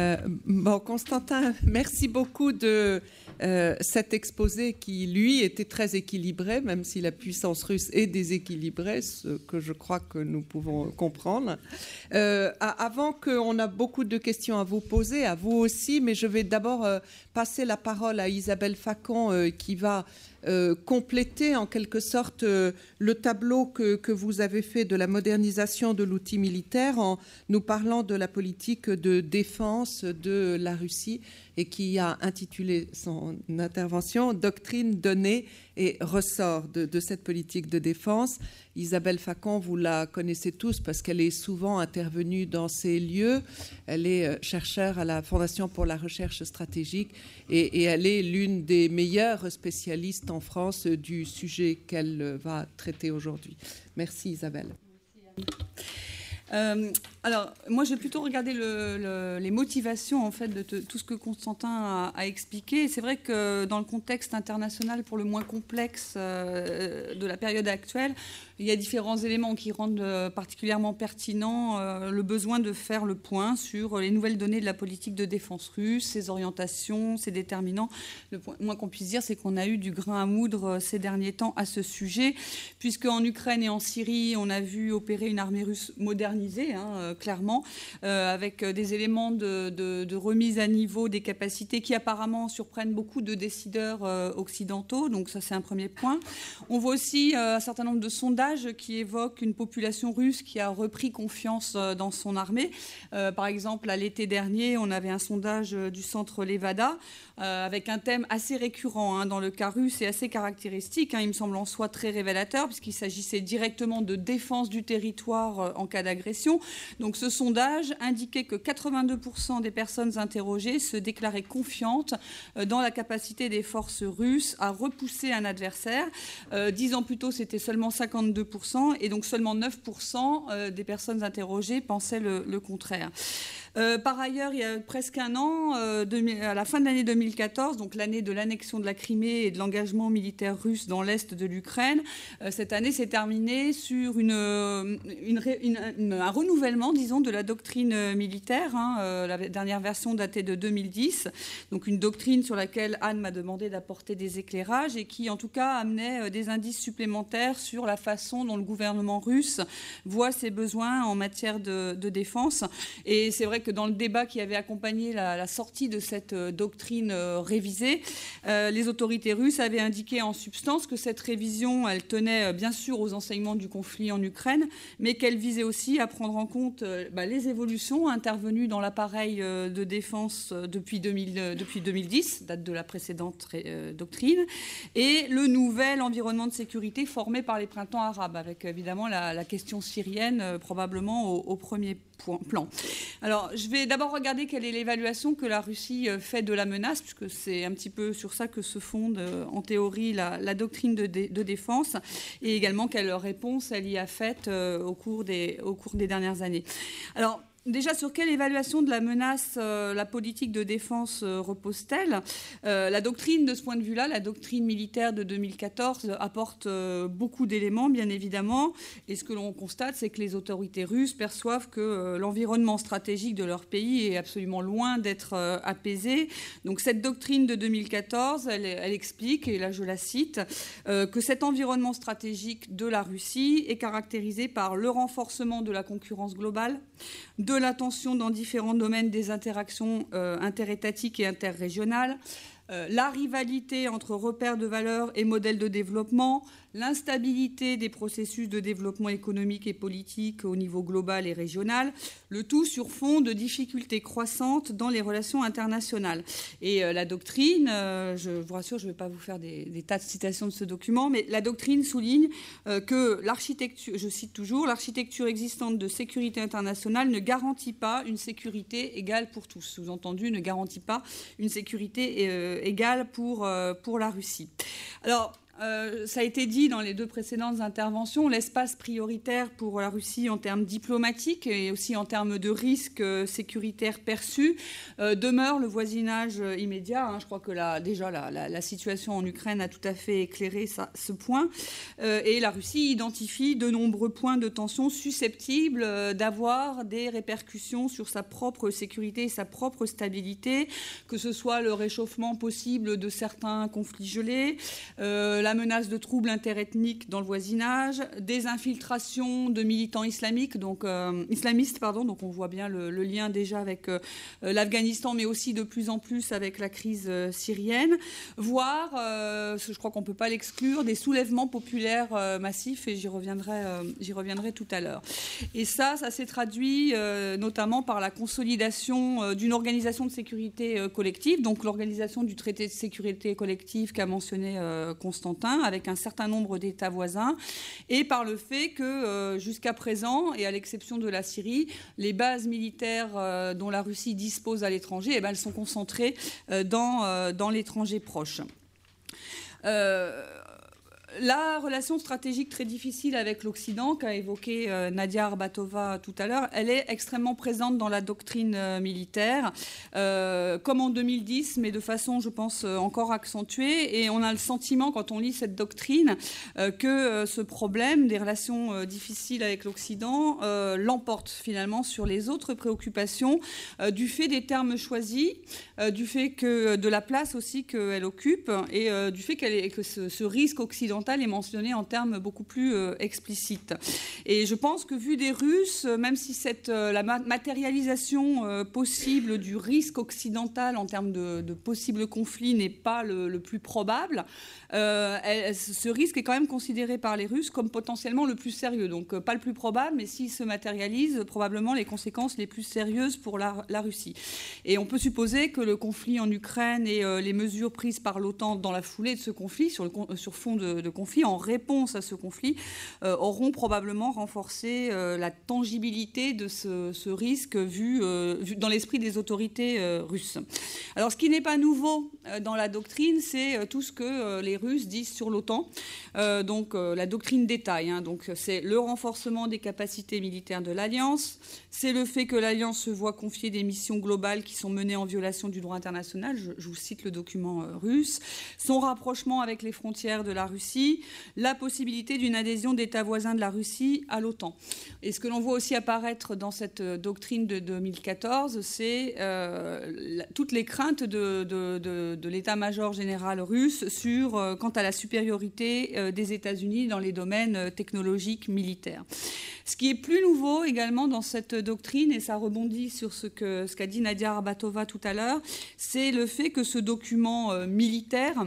Euh, bon, Constantin, merci beaucoup de euh, cet exposé qui, lui, était très équilibré, même si la puissance russe est déséquilibrée, ce que je crois que nous pouvons comprendre. Euh, avant qu'on a beaucoup de questions à vous poser, à vous aussi, mais je vais d'abord euh, passer la parole à Isabelle Facon qui va euh, compléter en quelque sorte euh, le tableau que, que vous avez fait de la modernisation de l'outil militaire en nous parlant de la politique de défense de la Russie et qui a intitulé son intervention Doctrine, données et ressorts de, cette politique de défense. Isabelle Facon, vous la connaissez tous parce qu'elle est souvent intervenue dans ces lieux. Elle est euh, chercheure à la Fondation pour la recherche stratégique et, elle est l'une des meilleures spécialistes en France du sujet qu'elle euh, va traiter aujourd'hui. Merci Isabelle.
Alors, moi, j'ai plutôt regardé le- le- les motivations en fait de tout ce que Constantin a, expliqué. C'est vrai que dans le contexte international, pour le moins complexe euh, de la période actuelle, il y a différents éléments qui rendent euh, particulièrement pertinent euh, le besoin de faire le point sur les nouvelles données de la politique de défense russe, ses orientations, ses déterminants. Le point- moins qu'on puisse dire, c'est qu'on a eu du grain à moudre ces derniers temps à ce sujet, puisque en Ukraine et en Syrie, on a vu opérer une armée russe modernisée, hein, euh, clairement, euh, avec euh, des éléments de, remise à niveau des capacités qui apparemment surprennent beaucoup de décideurs occidentaux. Donc ça, c'est un premier point. On voit aussi un certain nombre de sondages qui évoquent une population russe qui a repris confiance dans son armée. Par exemple, à l'été dernier, on avait un sondage du centre Levada avec un thème assez récurrent hein, dans le cas russe et assez caractéristique. hein, il me semble en soi très révélateur puisqu'il s'agissait directement de défense du territoire en cas d'agression. Donc ce sondage indiquait que 82% des personnes interrogées se déclaraient confiantes euh, dans la capacité des forces russes à repousser un adversaire. Euh, Dix ans plus tôt, c'était seulement 52% et donc seulement 9% euh, des personnes interrogées pensaient le, le contraire. Par ailleurs, il y a presque un an, à la fin de l'année 2014, donc l'année de l'annexion de la Crimée et de l'engagement militaire russe dans l'est de l'Ukraine, cette année s'est terminée sur un renouvellement, disons, de la doctrine militaire. Hein, la dernière version datée de 2010, donc une doctrine sur laquelle Anne m'a demandé d'apporter des éclairages et qui, en tout cas, amenait des indices supplémentaires sur la façon dont le gouvernement russe voit ses besoins en matière de, défense. Et c'est vrai que dans le débat qui avait accompagné la, sortie de cette euh, doctrine euh, révisée, euh, les autorités russes avaient indiqué en substance que cette révision, elle tenait bien sûr aux enseignements du conflit en Ukraine, mais qu'elle visait aussi à prendre en compte bah, les évolutions intervenues dans l'appareil de défense depuis, 2000, depuis 2010, date de la précédente doctrine, et le nouvel environnement de sécurité formé par les printemps arabes, avec évidemment la, question syrienne probablement au, au premier plan. Alors, je vais d'abord regarder quelle est l'évaluation que la Russie euh, fait de la menace, puisque c'est un petit peu sur ça que se fonde euh, en théorie la, doctrine de, défense, et également quelle réponse elle y a faite euh, au, cours des, au cours des dernières années. Alors, Déjà, sur quelle évaluation de la menace euh, la politique de défense euh, repose-t-elle? Euh, La doctrine, de ce point de vue-là, la doctrine militaire de 2014 apporte beaucoup d'éléments, bien évidemment. Et ce que l'on constate, c'est que les autorités russes perçoivent que l'environnement stratégique de leur pays est absolument loin d'être apaisé. Donc cette doctrine de 2014, elle, elle, explique, et là je la cite, que cet environnement stratégique de la Russie est caractérisé par le renforcement de la concurrence globale, de l'attention dans différents domaines des interactions euh, interétatiques et interrégionales, euh, la rivalité entre repères de valeur et modèles de développement, l'instabilité des processus de développement économique et politique au niveau global et régional, le tout sur fond de difficultés croissantes dans les relations internationales. Et euh, la doctrine, euh, je vous rassure, je ne vais pas vous faire des, tas de citations de ce document, mais la doctrine souligne euh, que l'architecture, je cite toujours, l'architecture existante de sécurité internationale ne garantit pas une sécurité égale pour tous. Sous-entendu, ne garantit pas une sécurité égale pour, pour la Russie. Alors, euh, ça a été dit dans les deux précédentes interventions, l'espace prioritaire pour la Russie en termes diplomatiques et aussi en termes de risques euh, sécuritaires perçus euh, demeure le voisinage immédiat. Hein. Je crois que déjà la, situation en Ukraine a tout à fait éclairé ce point. et la Russie identifie de nombreux points de tension susceptibles d'avoir des répercussions sur sa propre sécurité et sa propre stabilité, que ce soit le réchauffement possible de certains conflits gelés, la la menace de troubles interethniques dans le voisinage, des infiltrations de militants islamiques, donc, euh, islamistes, pardon, donc on voit bien le, lien déjà avec euh, l'Afghanistan, mais aussi de plus en plus avec la crise euh, syrienne, voire, je crois qu'on ne peut pas l'exclure, des soulèvements populaires massifs, et j'y reviendrai, j'y reviendrai tout à l'heure. Et ça, ça s'est traduit notamment par la consolidation d'une organisation de sécurité collective, donc l'organisation du traité de sécurité collective qu'a mentionné Constantin avec un certain nombre d'États voisins, et par le fait que euh, jusqu'à présent, et à l'exception de la Syrie, les bases militaires euh, dont la Russie dispose à l'étranger, eh ben, elles sont concentrées euh, dans, dans l'étranger proche. La relation stratégique très difficile avec l'Occident, qu'a évoqué euh, Nadia Arbatova tout à l'heure, elle est extrêmement présente dans la doctrine euh, militaire, euh, comme en 2010, mais de façon, je pense, encore accentuée. Et on a le sentiment, quand on lit cette doctrine, que ce problème des relations difficiles avec l'Occident l'emporte finalement sur les autres préoccupations, du fait des termes choisis, du fait que de la place aussi qu'elle occupe, et du fait qu'elle que ce risque occidental est mentionné en termes beaucoup plus euh, explicites. Et je pense que vu des Russes, euh, même si cette, euh, la matérialisation possible du risque occidental en termes de, de possibles conflits n'est pas le, plus probable, ce risque est quand même considéré par les Russes comme potentiellement le plus sérieux. Donc pas le plus probable, mais s'il se matérialise, probablement les conséquences les plus sérieuses pour la, la Russie. Et on peut supposer que le conflit en Ukraine et les mesures prises par l'OTAN dans la foulée de ce conflit, sur, le, sur fond de conflit, en réponse à ce conflit, auront probablement renforcé la tangibilité de ce, risque vu, vu dans l'esprit des autorités russes. Alors, ce qui n'est pas nouveau dans la doctrine, c'est tout ce que les Russes disent sur l'OTAN. donc, la doctrine détaille. Hein, donc, c'est le renforcement des capacités militaires de l'Alliance, c'est le fait que l'Alliance se voit confier des missions globales qui sont menées en violation du droit international. Je, vous cite le document euh, russe. Son rapprochement avec les frontières de la Russie, la possibilité d'une adhésion d'États voisins de la Russie à l'OTAN. Et ce que l'on voit aussi apparaître dans cette euh, doctrine de 2014, c'est euh, toutes les craintes de, l'état-major général russe sur, quant à la supériorité des États-Unis dans les domaines technologiques militaires. Ce qui est plus nouveau également dans cette doctrine, et ça rebondit sur ce qu'a ce qu'a dit Nadia Arbatova tout à l'heure, c'est le fait que ce document euh, militaire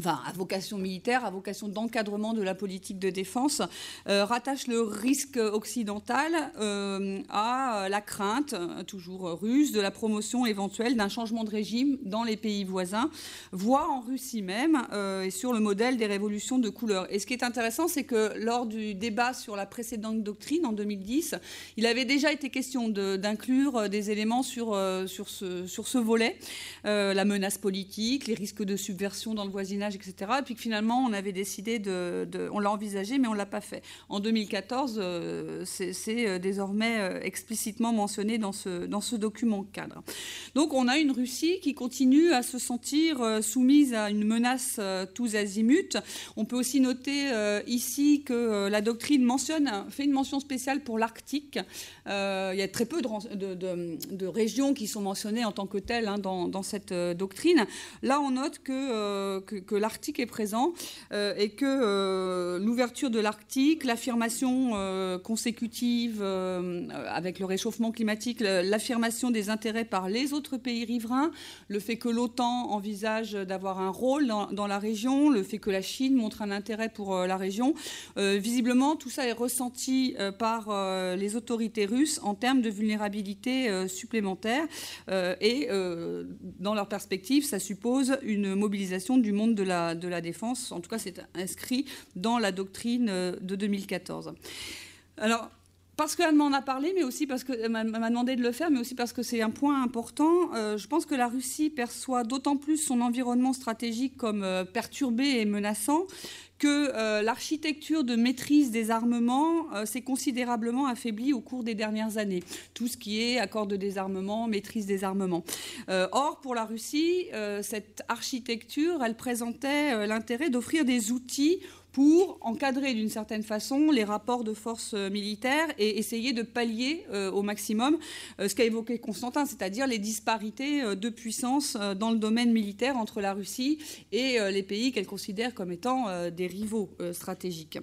enfin à vocation militaire, à vocation d'encadrement de la politique de défense, euh, rattache le risque occidental euh, à la crainte, toujours russe, de la promotion éventuelle d'un changement de régime dans les pays voisins, voire en Russie même, euh, et sur le modèle des révolutions de couleur. Et ce qui est intéressant, c'est que lors du débat sur la précédente doctrine en 2010, il avait déjà été question d'inclure des éléments sur, sur, ce, sur ce volet, la menace politique, les risques de subversion dans le voisinage etc. Et puis finalement, on avait décidé de, on l'a envisagé, mais on l'a pas fait. En 2014, euh, c'est euh, désormais euh, explicitement mentionné dans ce, document cadre. Donc, on a une Russie qui continue à se sentir soumise à une menace tous azimuts. On peut aussi noter ici que la doctrine mentionne, fait une mention spéciale pour l'Arctique. il y a très peu de, régions qui sont mentionnées en tant que telles hein, dans, cette doctrine. Là, on note que l'Arctique est présent euh, et que euh, l'ouverture de l'Arctique, l'affirmation euh, consécutive avec le réchauffement climatique, l'affirmation des intérêts par les autres pays riverains, le fait que l'OTAN envisage d'avoir un rôle dans, la région, le fait que la Chine montre un intérêt pour la région, visiblement tout ça est ressenti par les autorités russes en termes de vulnérabilité supplémentaire et dans leur perspective, ça suppose une mobilisation du monde de la, de la défense. En tout cas, c'est inscrit dans la doctrine euh, de 2014. Alors, parce qu'elle m'en a parlé, mais aussi parce qu'elle m'a demandé de le faire, mais aussi parce que c'est un point important. Euh, je pense que la Russie perçoit d'autant plus son environnement stratégique comme euh, perturbé et menaçant que euh, l'architecture de maîtrise des armements euh, s'est considérablement affaiblie au cours des dernières années. Tout ce qui est accord de désarmement, maîtrise des armements. Euh, or, pour la Russie, cette architecture, elle présentait l'intérêt d'offrir des outils pour encadrer d'une certaine façon les rapports de force euh, militaires et essayer de pallier euh, au maximum euh, ce qu'a évoqué Constantin, c'est-à-dire les disparités de puissance dans le domaine militaire entre la Russie et les pays qu'elle considère comme étant des rivaux stratégiques.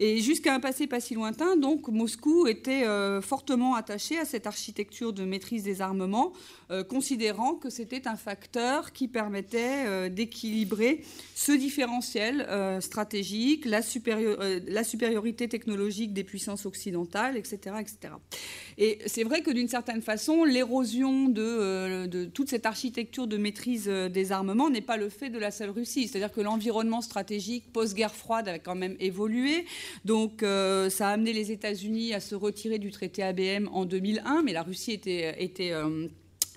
Et jusqu'à un passé pas si lointain, donc Moscou était fortement attaché à cette architecture de maîtrise des armements, considérant que c'était un facteur qui permettait d'équilibrer ce différentiel stratégique la, euh, la supériorité technologique des puissances occidentales, etc. etc. Et c'est vrai que d'une certaine façon, l'érosion de, euh, de, toute cette architecture de maîtrise euh, des armements n'est pas le fait de la seule Russie. C'est-à-dire que l'environnement stratégique post-guerre froide a quand même évolué. Donc ça a amené les États-Unis à se retirer du traité ABM en 2001, mais la Russie était... était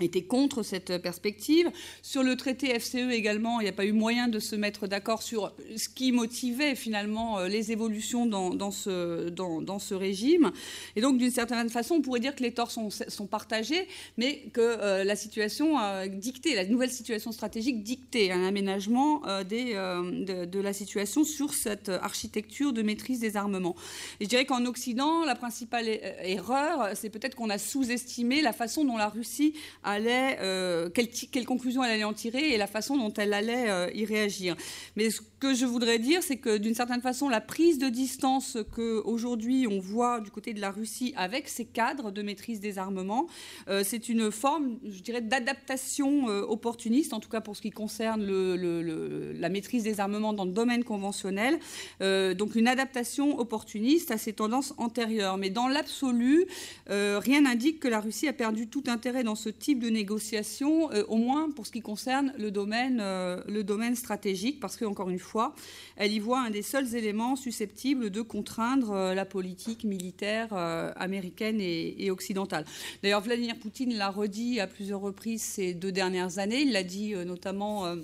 était contre cette perspective. Sur le traité FCE également, il n'y a pas eu moyen de se mettre d'accord sur ce qui motivait finalement euh, les évolutions dans, ce, dans, ce, régime. Et donc, d'une certaine façon, on pourrait dire que les torts sont, sont partagés, mais que euh, la situation a dicté, la nouvelle situation stratégique dictait un aménagement euh, des, de, de, la situation sur cette architecture de maîtrise des armements. Et je dirais qu'en Occident, la principale erreur, c'est peut-être qu'on a sous-estimé la façon dont la Russie a allait, euh, quelle, conclusion elle allait en tirer et la façon dont elle allait euh, y réagir. Mais ce que je voudrais dire, c'est que d'une certaine façon, la prise de distance qu'aujourd'hui on voit du côté de la Russie avec ses cadres de maîtrise des armements, euh, c'est une forme, je dirais, d'adaptation opportuniste, en tout cas pour ce qui concerne la maîtrise des armements dans le domaine conventionnel. donc une adaptation opportuniste à ces tendances antérieures. Mais dans l'absolu, rien n'indique que la Russie a perdu tout intérêt dans ce type de négociation, au moins pour ce qui concerne le domaine, le domaine stratégique, parce qu'encore une fois, elle y voit un des seuls éléments susceptibles de contraindre la politique militaire américaine et, occidentale. D'ailleurs, Vladimir Poutine l'a redit à plusieurs reprises ces deux dernières années. Il l'a dit notamment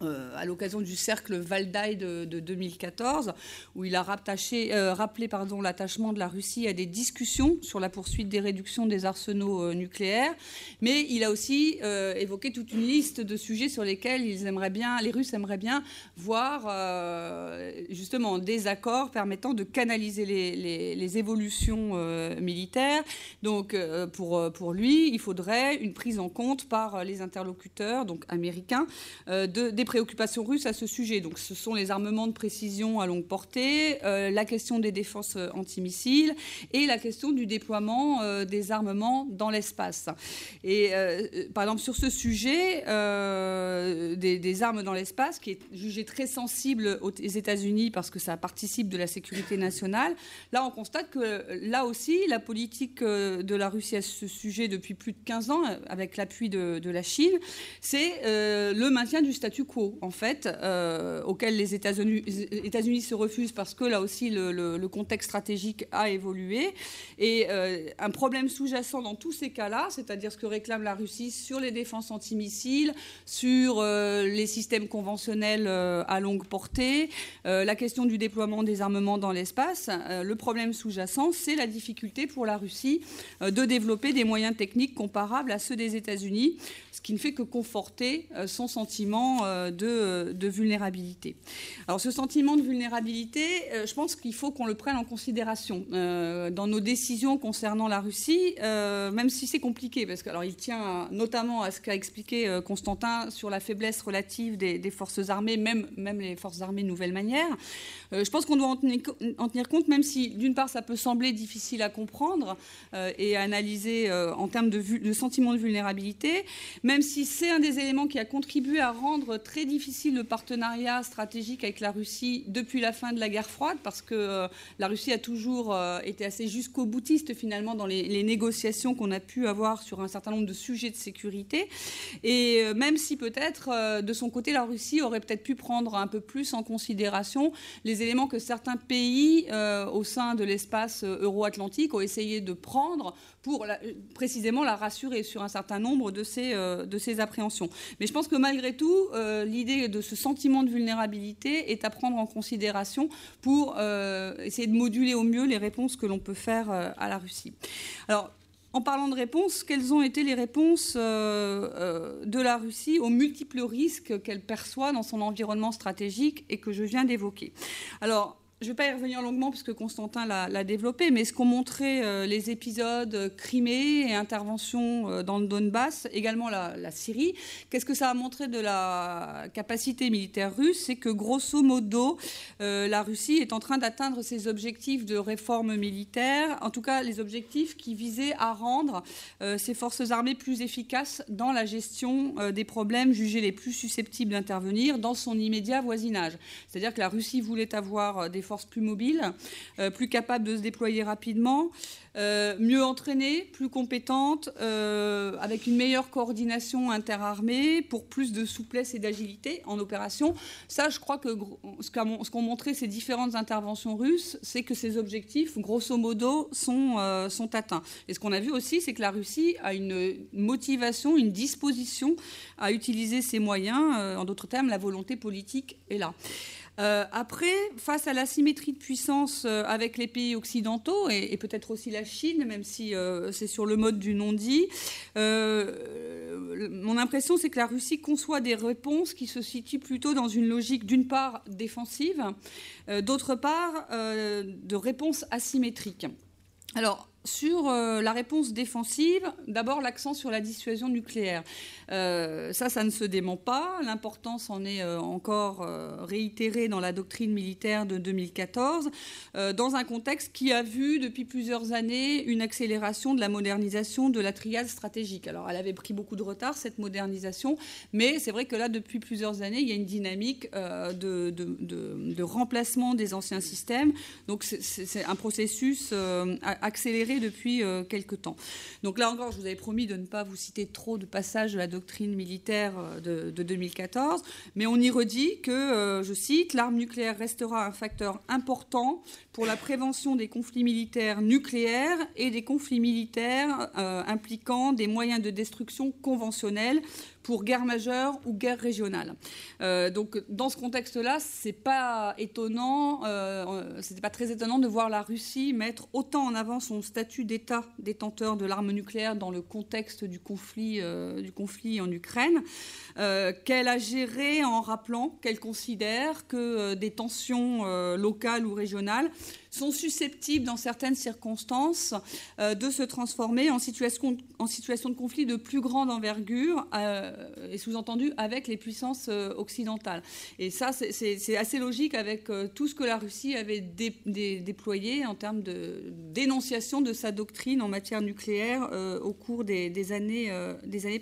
euh, à l'occasion du cercle Valdai de, 2014, où il a euh, rappelé l'attachement de la Russie à des discussions sur la poursuite des réductions des arsenaux euh, nucléaires, mais il a aussi évoqué toute une liste de sujets sur lesquels les Russes aimeraient bien voir justement des accords permettant de canaliser les, évolutions militaires. Donc pour, pour lui, il faudrait une prise en compte par les interlocuteurs, donc américains, de, des préoccupations russes à ce sujet. Donc, ce sont les armements de précision à longue portée, euh, la question des défenses euh, antimissiles et la question du déploiement euh, des armements dans l'espace. Et par exemple, sur ce sujet des, armes dans l'espace, qui est jugé très sensible aux États-Unis parce que ça participe de la sécurité nationale, là, on constate que là aussi, la politique de la Russie à ce sujet depuis plus de 15 ans, avec l'appui de, la Chine, c'est le maintien du statu quo en fait, euh, auquel les États-Unis se refusent parce que là aussi le, contexte stratégique a évolué. Et euh, un problème sous-jacent dans tous ces cas-là, c'est-à-dire ce que réclame la Russie sur les défenses antimissiles, sur euh, les systèmes conventionnels à longue portée, la question du déploiement des armements dans l'espace, le problème sous-jacent, c'est la difficulté pour la Russie de développer des moyens techniques comparables à ceux des États-Unis ce qui ne fait que conforter euh, son sentiment euh, de, vulnérabilité. Alors ce sentiment de vulnérabilité, euh, je pense qu'il faut qu'on le prenne en considération dans nos décisions concernant la Russie, même si c'est compliqué, parce que alors il tient notamment à ce qu'a expliqué Constantin sur la faiblesse relative des, forces armées, même, même les forces armées nouvelle manière. je pense qu'on doit en tenir, compte, même si d'une part ça peut sembler difficile à comprendre et à analyser en termes de, sentiment de vulnérabilité même si c'est un des éléments qui a contribué à rendre très difficile le partenariat stratégique avec la Russie depuis la fin de la guerre froide, parce que euh, la Russie a toujours euh, été assez jusqu'au boutiste finalement dans les, négociations qu'on a pu avoir sur un certain nombre de sujets de sécurité. Et euh, même si peut-être de son côté la Russie aurait peut-être pu prendre un peu plus en considération les éléments que certains pays au sein de l'espace euro-atlantique ont essayé de prendre pour précisément la rassurer sur un certain nombre de ces, euh, de appréhensions. Mais je pense que malgré tout, euh, l'idée de ce sentiment de vulnérabilité est à prendre en considération pour euh, essayer de moduler au mieux les réponses que l'on peut faire à la Russie. Alors, en parlant de réponses, quelles ont été les réponses de la Russie aux multiples risques qu'elle perçoit dans son environnement stratégique et que je viens d'évoquer? Alors, je ne vais pas y revenir longuement puisque Constantin l'a développé, mais ce qu'ont montré euh, les épisodes Crimée et intervention euh, dans le Donbass, également la, Syrie, qu'est-ce que ça a montré de la capacité militaire russe? C'est que grosso modo, euh, la Russie est en train d'atteindre ses objectifs de réforme militaire, en tout cas les objectifs qui visaient à rendre ses forces armées plus efficaces dans la gestion des problèmes jugés les plus susceptibles d'intervenir dans son immédiat voisinage. C'est-à-dire que la Russie voulait avoir des forces plus mobiles, euh, plus capables de se déployer rapidement, euh, mieux entraînées, plus compétentes, euh, avec une meilleure coordination interarmée pour plus de souplesse et d'agilité en opération. Ça, je crois que ce qu'ont montré ces différentes interventions russes, c'est que ces objectifs, grosso modo, sont, sont atteints. Et ce qu'on a vu aussi, c'est que la Russie a une motivation, une disposition à utiliser ces moyens. en d'autres termes, la volonté politique est là. Euh, après, face à l'asymétrie de puissance euh, avec les pays occidentaux et, peut-être aussi la Chine, même si euh, c'est sur le mode du non-dit, mon impression c'est que la Russie conçoit des réponses qui se situent plutôt dans une logique d'une part défensive, d'autre part de réponse asymétrique. Alors, sur euh, la réponse défensive, d'abord l'accent sur la dissuasion nucléaire. Euh, ça, ça ne se dément pas. L'importance en est euh, encore réitérée dans la doctrine militaire de 2014, dans un contexte qui a vu depuis plusieurs années une accélération de la modernisation de la triade stratégique. Alors, elle avait pris beaucoup de retard, cette modernisation, mais c'est vrai que là, depuis plusieurs années, il y a une dynamique de, de, remplacement des anciens systèmes. Donc, c'est un processus accéléré depuis quelque temps. Donc là encore, je vous avais promis de ne pas vous citer trop de passages de la doctrine militaire de, de 2014, mais on y redit que, je cite, l'arme nucléaire restera un facteur important pour la prévention des conflits militaires nucléaires et des conflits militaires impliquant des moyens de destruction conventionnels pour guerre majeure ou guerre régionale. Euh, donc dans ce contexte-là, c'est pas étonnant, euh, c'était pas très étonnant de voir la Russie mettre autant en avant son statut d'État détenteur de l'arme nucléaire dans le contexte du conflit, euh, en Ukraine, euh, qu'elle a géré en rappelant qu'elle considère que des tensions locales ou régionales sont susceptibles, dans certaines circonstances, euh, de se transformer en situation, de conflit de plus grande envergure, euh, et sous-entendu avec les puissances euh, occidentales. Et ça, c'est assez logique avec tout ce que la Russie avait déployé en termes de dénonciation de sa doctrine en matière nucléaire au cours des, années,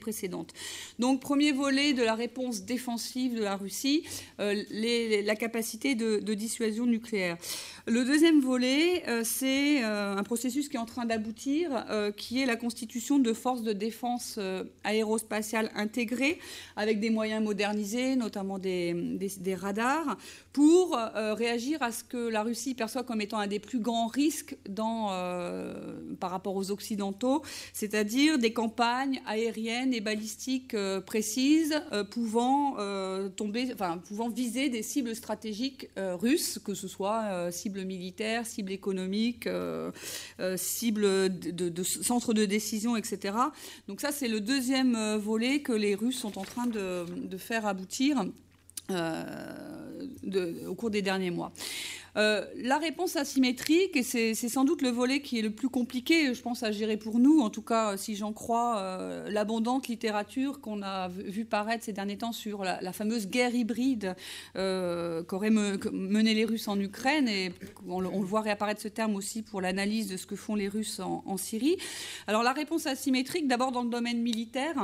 précédentes. Donc, premier volet de la réponse défensive de la Russie, la capacité de dissuasion nucléaire. Le deuxième volet, euh, c'est euh, un processus qui est en train d'aboutir, euh, qui est la constitution de forces de défense aérospatiales intégrées, avec des moyens modernisés, notamment des, radars, pour réagir à ce que la Russie perçoit comme étant un des plus grands risques par rapport aux Occidentaux, c'est-à-dire des campagnes aériennes et balistiques précises pouvant viser des cibles stratégiques russes, que ce soit cibles militaire, cible économique, euh, euh, cible de, centre de décision, etc. Donc ça, c'est le deuxième euh, volet que les Russes sont en train de, faire aboutir au cours des derniers mois. Euh, la réponse asymétrique, et c'est sans doute le volet qui est le plus compliqué, je pense, à gérer pour nous, en tout cas, si j'en crois, euh, l'abondante littérature qu'on a vu paraître ces derniers temps sur la, fameuse guerre hybride euh, qu'auraient mené les Russes en Ukraine, et on, voit réapparaître ce terme aussi pour l'analyse de ce que font les Russes en, Syrie. Alors la réponse asymétrique, d'abord dans le domaine militaire,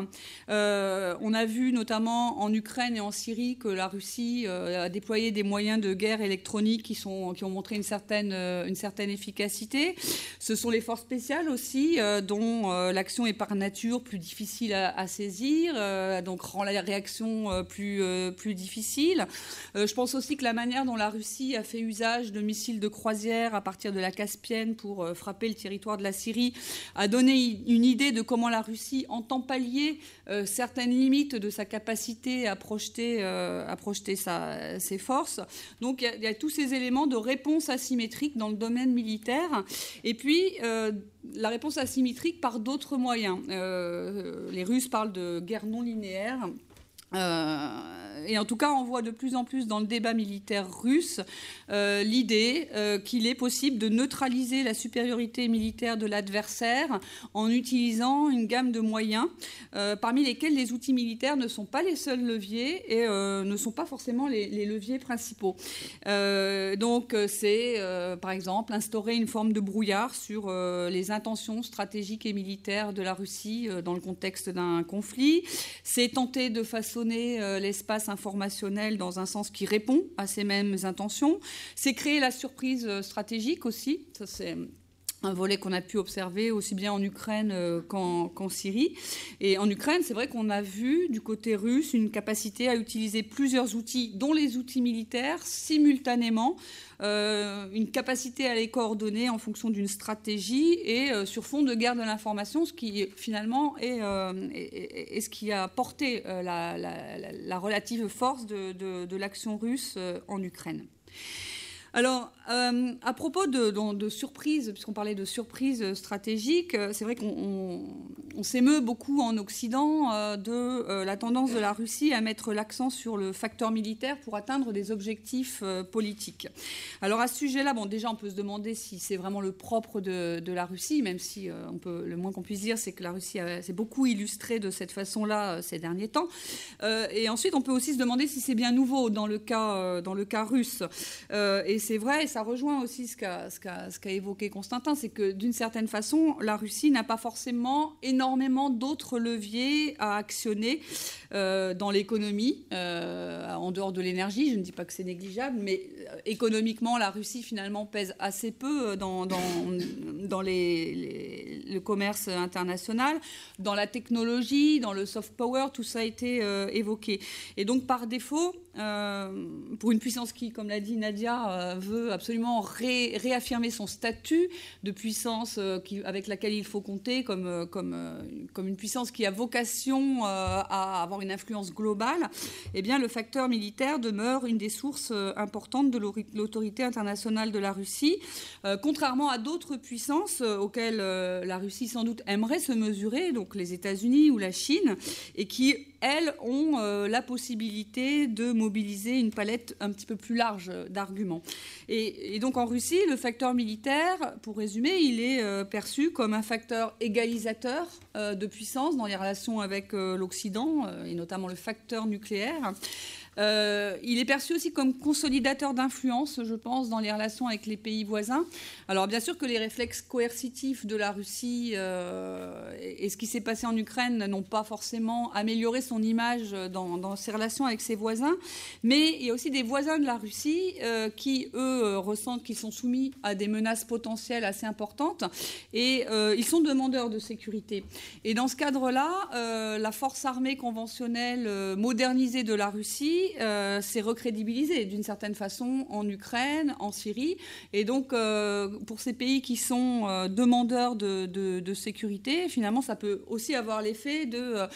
on a vu notamment en Ukraine et en Syrie que la Russie a déployé des moyens de guerre électronique qui sont qui ont montré une certaine, euh, une certaine efficacité. Ce sont les forces spéciales aussi, euh, dont euh, l'action est par nature plus difficile à, saisir, donc rend la réaction plus, plus difficile. je pense aussi que la manière dont la Russie a fait usage de missiles de croisière à partir de la Caspienne pour frapper le territoire de la Syrie a donné une idée de comment la Russie entend pallier certaines limites de sa capacité à projeter, à projeter ses forces. Donc il y, a tous ces éléments de réponse asymétrique dans le domaine militaire. Et puis, euh, la réponse asymétrique par d'autres moyens. Euh, les Russes parlent de guerre non linéaire. Euh, et en tout cas, on voit de plus en plus dans le débat militaire russe euh, l'idée euh, qu'il est possible de neutraliser la supériorité militaire de l'adversaire en utilisant une gamme de moyens, parmi lesquels les outils militaires ne sont pas les seuls leviers et ne sont pas forcément les, leviers principaux. donc, c'est par exemple instaurer une forme de brouillard sur les intentions stratégiques et militaires de la Russie dans le contexte d'un conflit. C'est tenter de façon euh, l'espace informationnel dans un sens qui répond à ces mêmes intentions. C'est créer la surprise euh, stratégique aussi. C'est un volet qu'on a pu observer aussi bien en Ukraine euh, qu'en Syrie. Et en Ukraine, c'est vrai qu'on a vu du côté russe une capacité à utiliser plusieurs outils, dont les outils militaires, simultanément, euh, une capacité à les coordonner en fonction d'une stratégie et euh, sur fond de guerre de l'information, ce qui finalement est, ce qui a porté la, relative force de, de l'action russe en Ukraine. Alors, euh, à propos de, de, surprises, puisqu'on parlait de surprises stratégiques, euh, c'est vrai qu'on s'émeut beaucoup en Occident euh, de la tendance de la Russie à mettre l'accent sur le facteur militaire pour atteindre des objectifs politiques. Alors à ce sujet-là, bon, déjà on peut se demander si c'est vraiment le propre de, la Russie, même si on peut, le moins qu'on puisse dire, c'est que la Russie s'est beaucoup illustrée de cette façon-là ces derniers temps. et ensuite, on peut aussi se demander si c'est bien nouveau dans le cas, dans le cas russe. et c'est vrai, ça rejoint aussi ce qu'a évoqué Constantin, c'est que d'une certaine façon, la Russie n'a pas forcément énormément d'autres leviers à actionner dans l'économie, en dehors de l'énergie. Je ne dis pas que c'est négligeable, mais économiquement, la Russie finalement pèse assez peu dans, *coughs* le commerce international, dans la technologie, dans le soft power, tout ça a été évoqué. Et donc par défaut, pour une puissance qui, comme l'a dit Nadia, veut absolument réaffirmer son statut de puissance euh, avec laquelle il faut compter comme, euh, euh, comme une puissance qui a vocation à avoir une influence globale, eh bien, le facteur militaire demeure une des sources importantes de l'autorité internationale de la Russie, contrairement à d'autres puissances auxquelles la Russie sans doute aimerait se mesurer, donc les États-Unis ou la Chine, et qui, elles, ont la possibilité de mobiliser une palette un petit peu plus large d'arguments. Et, donc en Russie, le facteur militaire, pour résumer, il est euh, perçu comme un facteur égalisateur euh, de puissance dans les relations avec euh, l'Occident, et notamment le facteur nucléaire. Euh, il est perçu aussi comme consolidateur d'influence, je pense, dans les relations avec les pays voisins. Alors bien sûr que les réflexes coercitifs de la Russie euh, et, ce qui s'est passé en Ukraine n'ont pas forcément amélioré son image dans, ses relations avec ses voisins, mais il y a aussi des voisins de la Russie euh, qui, eux, ressentent qu'ils sont soumis à des menaces potentielles assez importantes et ils sont demandeurs de sécurité. Et dans ce cadre-là, la force armée conventionnelle modernisée de la Russie euh, s'est recrédibilisé d'une certaine façon en Ukraine, en Syrie. Et donc, euh, pour ces pays qui sont euh, demandeurs de, sécurité, finalement, ça peut aussi avoir l'effet de,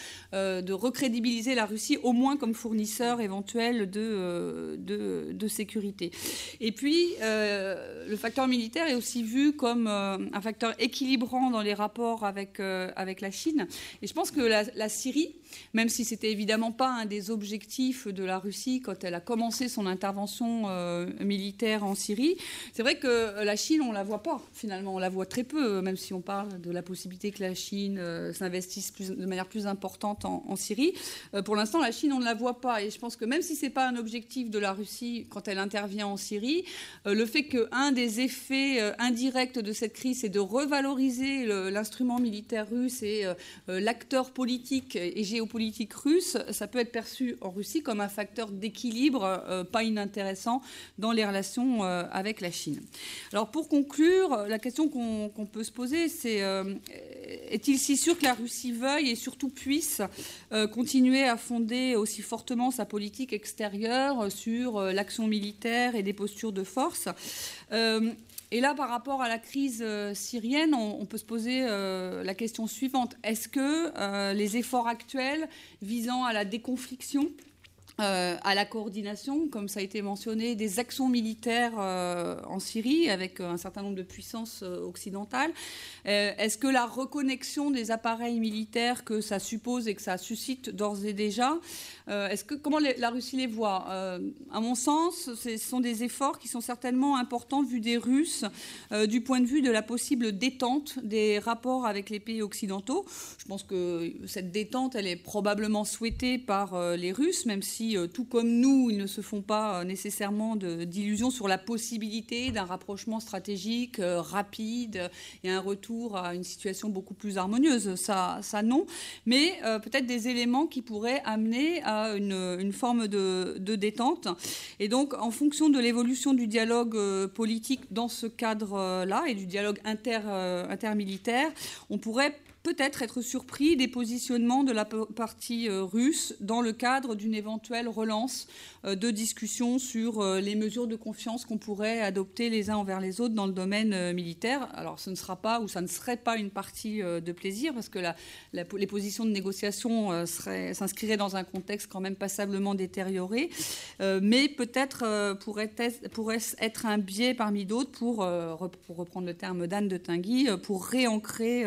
recrédibiliser la Russie, au moins comme fournisseur éventuel de, sécurité. Et puis, le facteur militaire est aussi vu comme un facteur équilibrant dans les rapports avec, avec la Chine. Et je pense que la Syrie, même si c'était évidemment pas un des objectifs de la Russie quand elle a commencé son intervention euh, militaire en Syrie. C'est vrai que la Chine, on la voit pas finalement, on la voit très peu, même si on parle de la possibilité que la Chine euh, s'investisse de manière plus importante en, Syrie. Euh, pour l'instant, la Chine, on ne la voit pas, et je pense que même si c'est pas un objectif de la Russie quand elle intervient en Syrie, le fait qu'un des effets indirects de cette crise, c'est de revaloriser l'instrument militaire russe et l'acteur politique et géopolitique russe, ça peut être perçu en Russie comme un facteur d'équilibre euh, pas inintéressant dans les relations euh, avec la Chine. Alors pour conclure, la question qu'on peut se poser, c'est euh, est-il si sûr que la Russie veuille et surtout puisse continuer à fonder aussi fortement sa politique extérieure sur l'action militaire et des postures de force et là, par rapport à la crise euh, syrienne, on, peut se poser euh, la question suivante. Est-ce que euh, les efforts actuels visant à la déconfliction à la coordination, comme ça a été mentionné, des actions militaires en Syrie avec un certain nombre de puissances occidentales. Est-ce que la reconnexion des appareils militaires que ça suppose et que ça suscite d'ores et déjà euh, comment la Russie les voit euh, À mon sens, ce sont des efforts qui sont certainement importants vu des Russes, euh, du point de vue de la possible détente des rapports avec les pays occidentaux. Je pense que cette détente, elle est probablement souhaitée par les Russes, même si, tout comme nous, ils ne se font pas nécessairement d'illusions sur la possibilité d'un rapprochement stratégique rapide et un retour à une situation beaucoup plus harmonieuse. Ça, ça non. Mais peut-être des éléments qui pourraient amener à une, forme de, détente. Et donc, en fonction de l'évolution du dialogue euh, politique dans ce cadre-là et du dialogue inter, euh, intermilitaire, on pourrait peut-être être surpris des positionnements de la partie euh, russe dans le cadre d'une éventuelle relance euh, de discussions sur euh, les mesures de confiance qu'on pourrait adopter les uns envers les autres dans le domaine militaire. Alors ce ne sera pas ou ça ne serait pas une partie de plaisir parce que les positions de négociation s'inscriraient dans un contexte quand même passablement détérioré, mais peut-être pourrait, pourrait être un biais parmi d'autres pour, pour reprendre le terme d'Anne de Tinguy, pour réancrer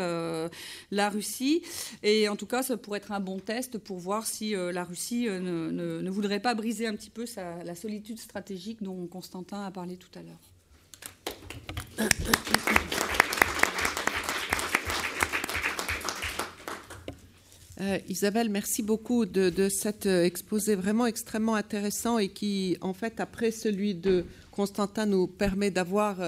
la Russie. Et en tout cas, ça pourrait être un bon test pour voir si euh, la Russie euh, ne, voudrait pas briser un petit peu la solitude stratégique dont Constantin a parlé tout à l'heure.
Euh, Isabelle, merci beaucoup de, cet exposé vraiment extrêmement intéressant et qui, en fait, après celui de Constantin nous permet d'avoir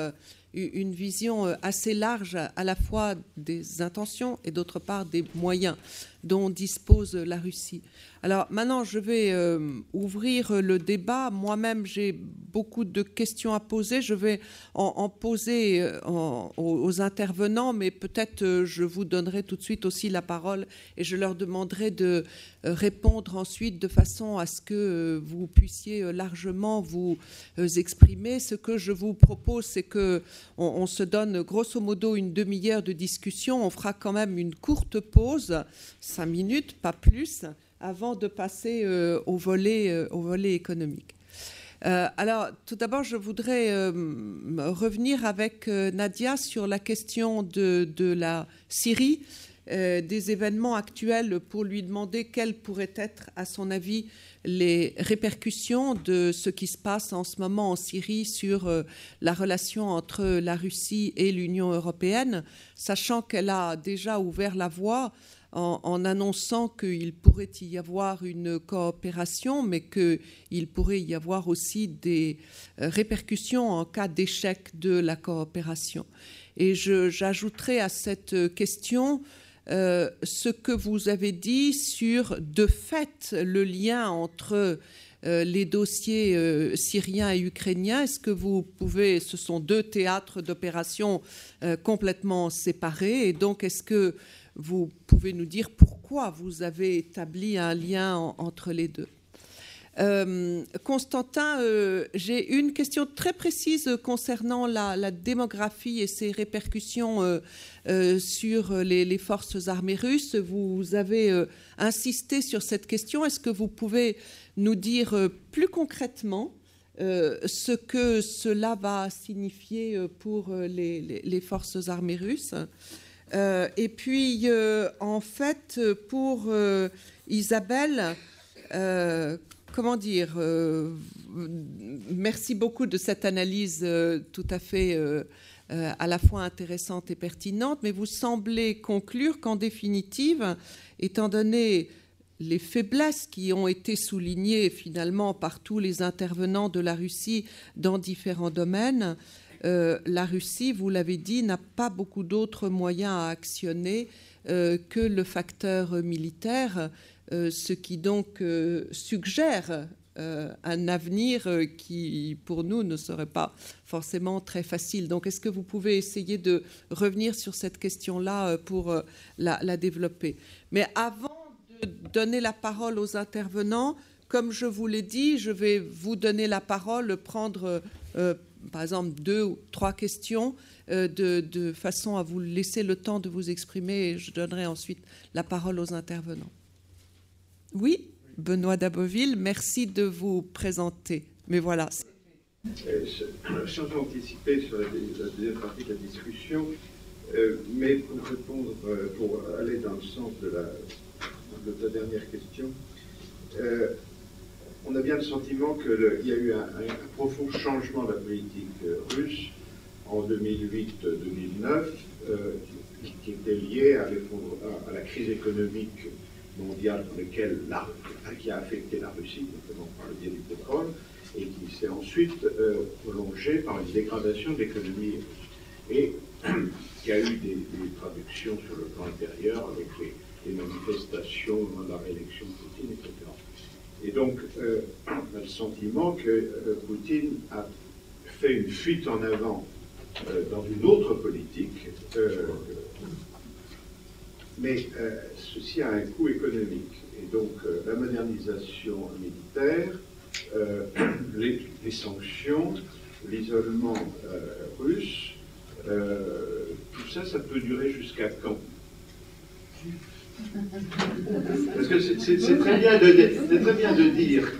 une vision assez large à la fois des intentions et d'autre part des moyens dont dispose la Russie. Alors maintenant, je vais euh, ouvrir le débat. Moi-même, j'ai beaucoup de questions à poser. Je vais en, poser euh, aux, intervenants, mais peut-être euh, je vous donnerai tout de suite aussi la parole et je leur demanderai de répondre ensuite de façon à ce que vous puissiez largement vous exprimer. Ce que je vous propose, c'est que on se donne grosso modo une demi-heure de discussion. On fera quand même une courte pause, cinq minutes, pas plus avant de passer euh, au, volet, euh, au volet économique. Euh, alors, tout d'abord, je voudrais revenir avec Nadia sur la question de la Syrie, des événements actuels, pour lui demander quelles pourraient être, à son avis, les répercussions de ce qui se passe en ce moment en Syrie sur la relation entre la Russie et l'Union européenne, sachant qu'elle a déjà ouvert la voie en, annonçant qu'il pourrait y avoir une coopération, mais qu'il pourrait y avoir aussi des euh, répercussions en cas d'échec de la coopération. Et j'ajouterai à cette question euh, ce que vous avez dit sur, de fait, le lien entre euh, les dossiers syriens et ukrainiens. Est-ce que vous pouvez, ce sont deux théâtres d'opération complètement séparés, et donc est-ce que vous pouvez nous dire pourquoi vous avez établi un lien entre les deux euh, Constantin, euh, j'ai une question très précise concernant la, démographie et ses répercussions euh, sur les, forces armées russes. Vous avez insisté sur cette question. Est-ce que vous pouvez nous dire plus concrètement ce que cela va signifier pour les forces armées russes? Euh, et puis, euh, en fait, pour euh, Isabelle, comment dire, merci beaucoup de cette analyse tout à fait à la fois intéressante et pertinente, mais vous semblez conclure qu'en définitive, étant donné les faiblesses qui ont été soulignées finalement par tous les intervenants de la Russie dans différents domaines, euh, la Russie, vous l'avez dit, n'a pas beaucoup d'autres moyens à actionner euh, que le facteur militaire, euh, ce qui donc suggère un avenir qui, pour nous, ne serait pas forcément très facile. Donc, est-ce que vous pouvez essayer de revenir sur cette question-là pour la, développer? Mais avant de donner la parole aux intervenants, comme je vous l'ai dit, je vais vous donner la parole, prendre par exemple, deux ou trois questions euh, de, façon à vous laisser le temps de vous exprimer et je donnerai ensuite la parole aux intervenants. Oui, Benoît Daboville, merci de vous présenter. Mais voilà.
Euh, sans anticiper sur la, deuxième partie de la discussion, euh, mais pour répondre, pour aller dans le sens de, la, de ta dernière question, on a bien le sentiment qu'il y a eu un, profond changement de la politique euh, russe en 2008-2009, euh, qui, était lié à, la crise économique mondiale dans laquelle qui a affecté la Russie, notamment par le biais du pétrole, et qui s'est ensuite euh, prolongée par une dégradation de l'économie et *clears throat* qui a eu des, traductions sur le plan intérieur avec les, les manifestations dans la réélection de Poutine, etc. Et donc, euh, on a le sentiment que euh, Poutine a fait une fuite en avant euh, dans une autre politique, mais ceci a un coût économique. Et donc, la modernisation militaire, les, sanctions, l'isolement russe, tout ça, ça peut durer jusqu'à quand? Parce que c'est très, bien de, dire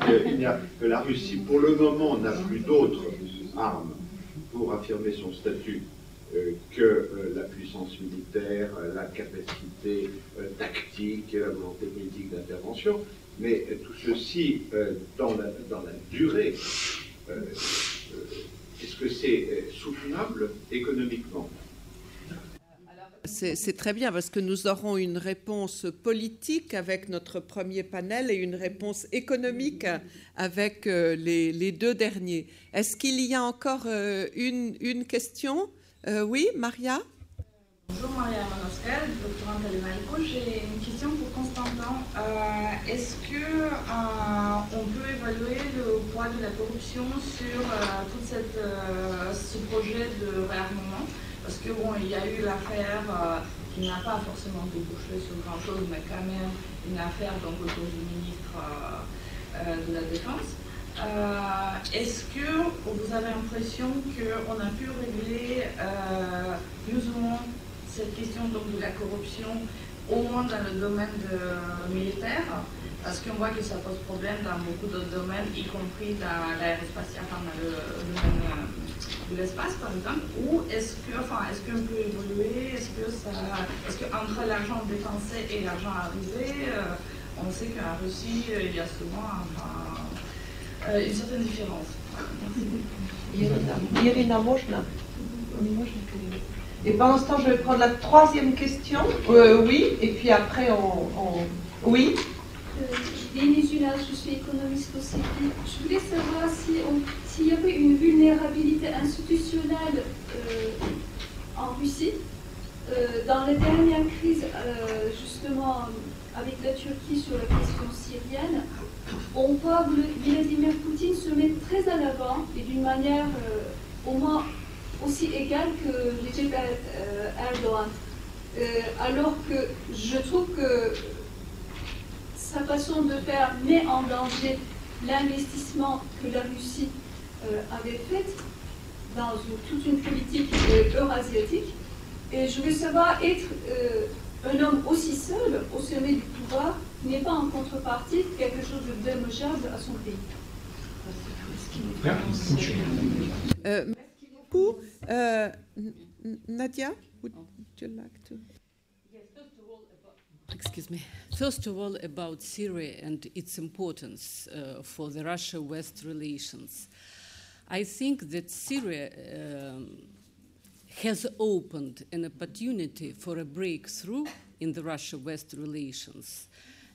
que la Russie, pour le moment, n'a plus d'autres armes pour affirmer son statut euh, que euh, la puissance militaire, euh, la capacité tactique, la volonté politique d'intervention. Mais tout ceci, dans, la, durée, est-ce que c'est soutenable économiquement?
C'est très bien parce que nous aurons une réponse politique avec notre premier panel et une réponse économique avec euh, les, deux derniers. Est-ce qu'il y a encore euh, une, question? Euh, Oui, Maria?
Bonjour Maria Manoscal, doctorante à l'ENAICO. J'ai une question pour Constantin. Est-ce qu'on on peut évaluer le poids de la corruption sur tout ce projet de réarmement? Parce que bon, il y a eu l'affaire euh, qui n'a pas forcément débouché sur grand-chose, mais quand même une affaire donc, autour du ministre euh, euh, de la Défense. Est-ce que vous avez l'impression qu'on a pu régler plus ou moins cette question donc, de la corruption, au moins dans le domaine militaire? Parce qu'on voit que ça pose problème dans beaucoup d'autres domaines, y compris dans l'aérospatiale, dans le domaine de l'espace, par exemple, ou est-ce que, enfin, est-ce qu'on peut évoluer, est-ce que ça, est-ce que entre l'argent dépensé et l'argent arrivé, euh, on sait qu'en Russie, euh, il y a souvent euh, une certaine différence. *laughs*
Irina Mojna. Et pendant ce temps, je vais prendre la troisième question. oui, et puis après, on... on... Oui
je suis économiste aussi. Je voulais savoir s'il y avait une vulnérabilité institutionnelle euh, en Russie. Euh, dans les dernières crises, euh, justement, avec la Turquie sur la question syrienne, on voit Vladimir Poutine se mettre très à l'avant et d'une manière au moins aussi égale que Recep Erdogan. alors que je trouve que sa façon de faire met en danger l'investissement que la Russie avait fait dans toute une politique euh, eurasiatique. Et je veux savoir, être euh, un homme aussi seul au sommet du pouvoir n'est pas en contrepartie quelque chose de dommageable à son pays.
merci beaucoup. Nadia, would you like to?
excuse me. First of all, about Syria and its importance uh, for the Russia West relations. I think that Syria um, has opened an opportunity for a breakthrough in the Russia West relations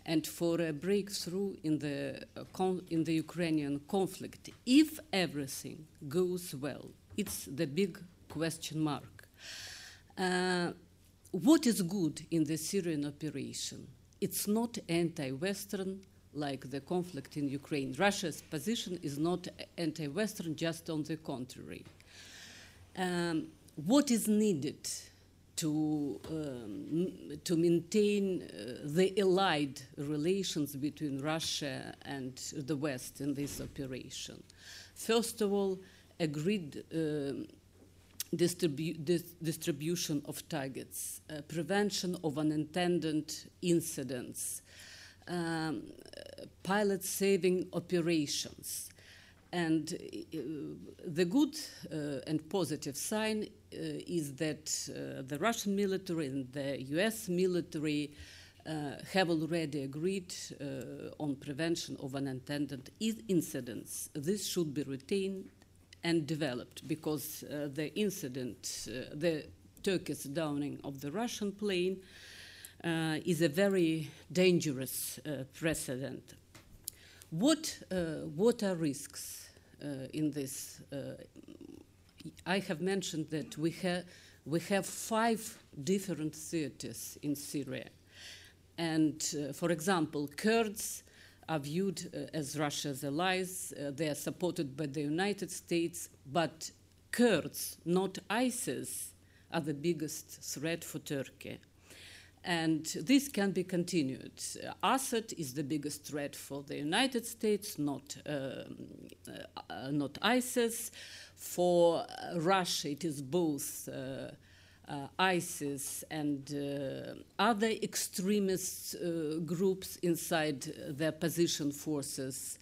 and for a breakthrough in the, uh, in the Ukrainian conflict. If everything goes well, it's the big question mark. Uh, what is good in the Syrian operation? It's not anti Western like the conflict in Ukraine. Russia's position is not anti Western, just on the contrary. Um, what is needed to, um, to maintain uh, the allied relations between Russia and the West in this operation? First of all, agreed. Uh, distribu dis distribution of targets, uh, prevention of unintended incidents, um, pilot saving operations. And uh, the good uh, and positive sign uh, is that the Russian military and the US military have already agreed on prevention of unintended incidents. This should be retained and developed because the incident, the Turkish downing of the Russian plane, uh, is a very dangerous uh, precedent. What, uh, what are risks uh, in this? I have mentioned that we, ha- we have five different theaters in Syria. And for example, Kurds are viewed uh, as Russia's allies. Uh, they are supported by the United States, but Kurds, not ISIS, are the biggest threat for Turkey. And this can be continued. Assad is the biggest threat for the United States, not, um, uh, not ISIS. For Russia, it is both uh, uh, ISIS and uh, other extremist uh, groups inside their opposition forces.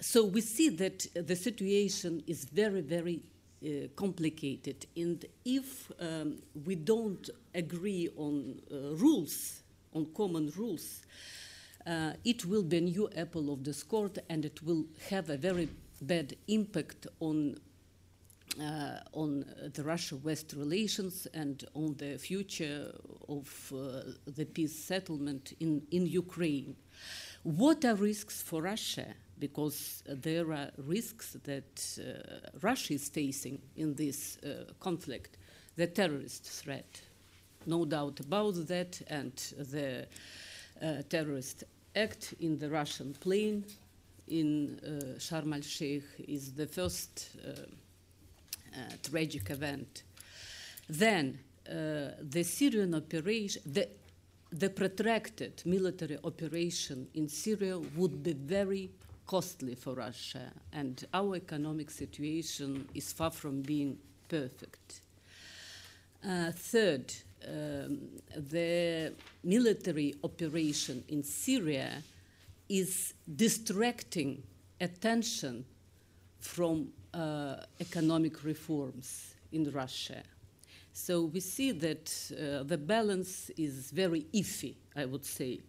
So we see that the situation is very, very uh, complicated. And if um, we don't agree on uh, rules, on common rules, uh, it will be a new apple of discord and it will have a very bad impact on uh, on the Russia-West relations and on the future of uh, the peace settlement in, in Ukraine. What are risks for Russia? Because there are risks that uh, Russia is facing in this uh, conflict. The terrorist threat, no doubt about that, and the uh, terrorist act in the Russian plane in uh, Sharm el Sheikh is the first uh, tragic event. Then uh, the Syrian operation, the, the protracted military operation in Syria would be very costly for Russia, and our economic situation is far from being perfect. Uh, third, um, the military operation in Syria is distracting attention from uh, economic reforms in Russia. So we see that uh, the balance is very iffy, I would say.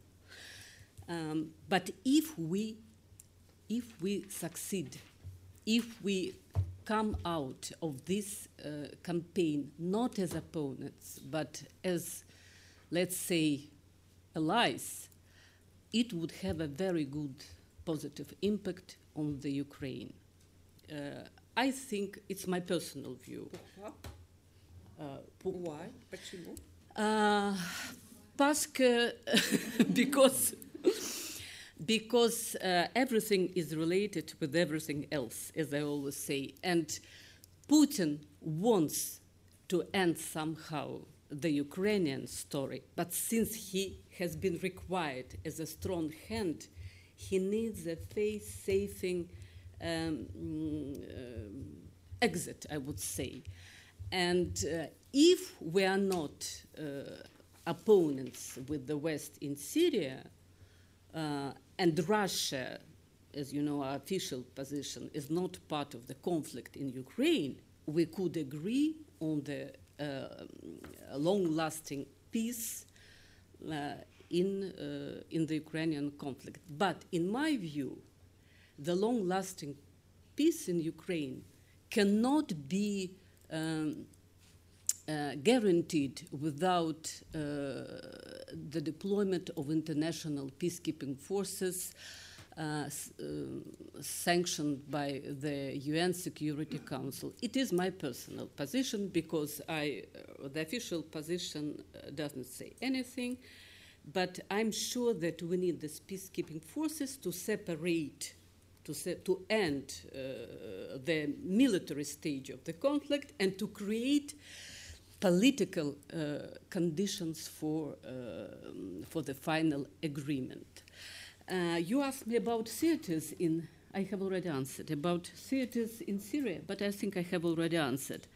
Um, but if we, if we succeed, if we come out of this uh, campaign not as opponents, but as, let's say, allies, it would have a very good positive impact on the Ukraine. Uh, I think it's my personal view.
Uh, Why? Почему?
Uh, parce que, *laughs* because because uh, everything is related with everything else, as I always say. And Putin wants to end somehow the Ukrainian story, but since he has been required as a strong hand, he needs a face saving um, uh, exit, I would say. And uh, if we are not uh, opponents with the West in Syria, uh, and Russia, as you know, our official position is not part of the conflict in Ukraine, we could agree on the uh, long lasting peace uh, in, uh, in the Ukrainian conflict. But in my view, the long lasting peace in Ukraine cannot be um, uh, guaranteed without uh, the deployment of international peacekeeping forces uh, sanctioned by the UN Security Council. It is my personal position because I, the official position doesn't say anything, but I'm sure that we need these peacekeeping forces to separate to, to end uh, the military stage of the conflict and to create political uh, conditions for, uh, for the final agreement. Uh, you asked me about theaters in, I have already answered, about theaters in Syria, but I think I have already answered.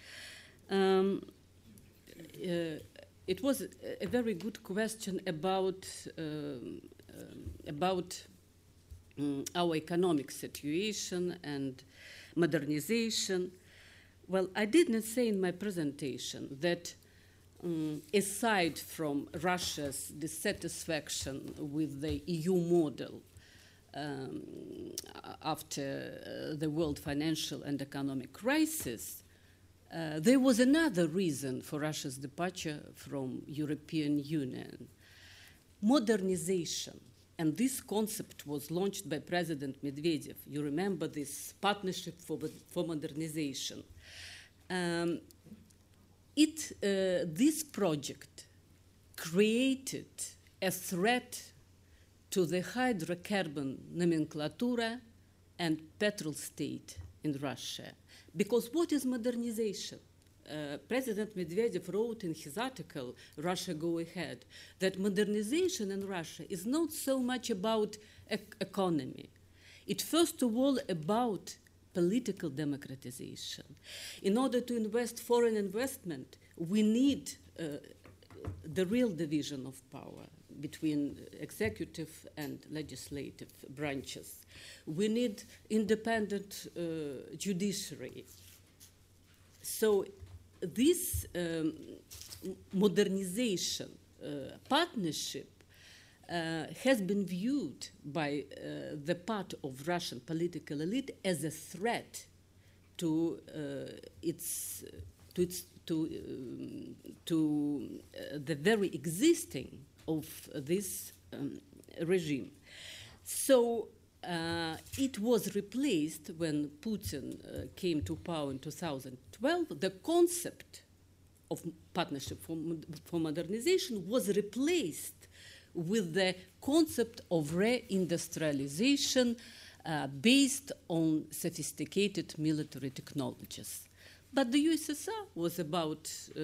Um, it was a very good question about, um, um, about um, our economic situation and modernization. Well, I didn't say in my presentation that um, aside from Russia's dissatisfaction with the EU model um, after uh, the world financial and economic crisis, uh, there was another reason for Russia's departure from European Union. Modernization. And this concept was launched by President Medvedev. You remember this partnership for, for modernization. Um, it, uh, this project created a threat to the hydrocarbon nomenclatura and petrol state in Russia. Because what is modernization? President Medvedev wrote in his article, Russia Go Ahead, that modernization in Russia is not so much about e- economy. It's first of all about political democratization. In order to invest foreign investment, we need uh, the real division of power between executive and legislative branches. We need independent uh, judiciary. So this um, modernization uh, partnership uh, has been viewed by uh, the part of Russian political elite as a threat to its to its to um, to the very existing of this um, regime. So uh, it was replaced when Putin uh, came to power in 2012. The concept of partnership for, for modernization was replaced with the concept of reindustrialization uh, based on sophisticated military technologies. But the USSR was about uh,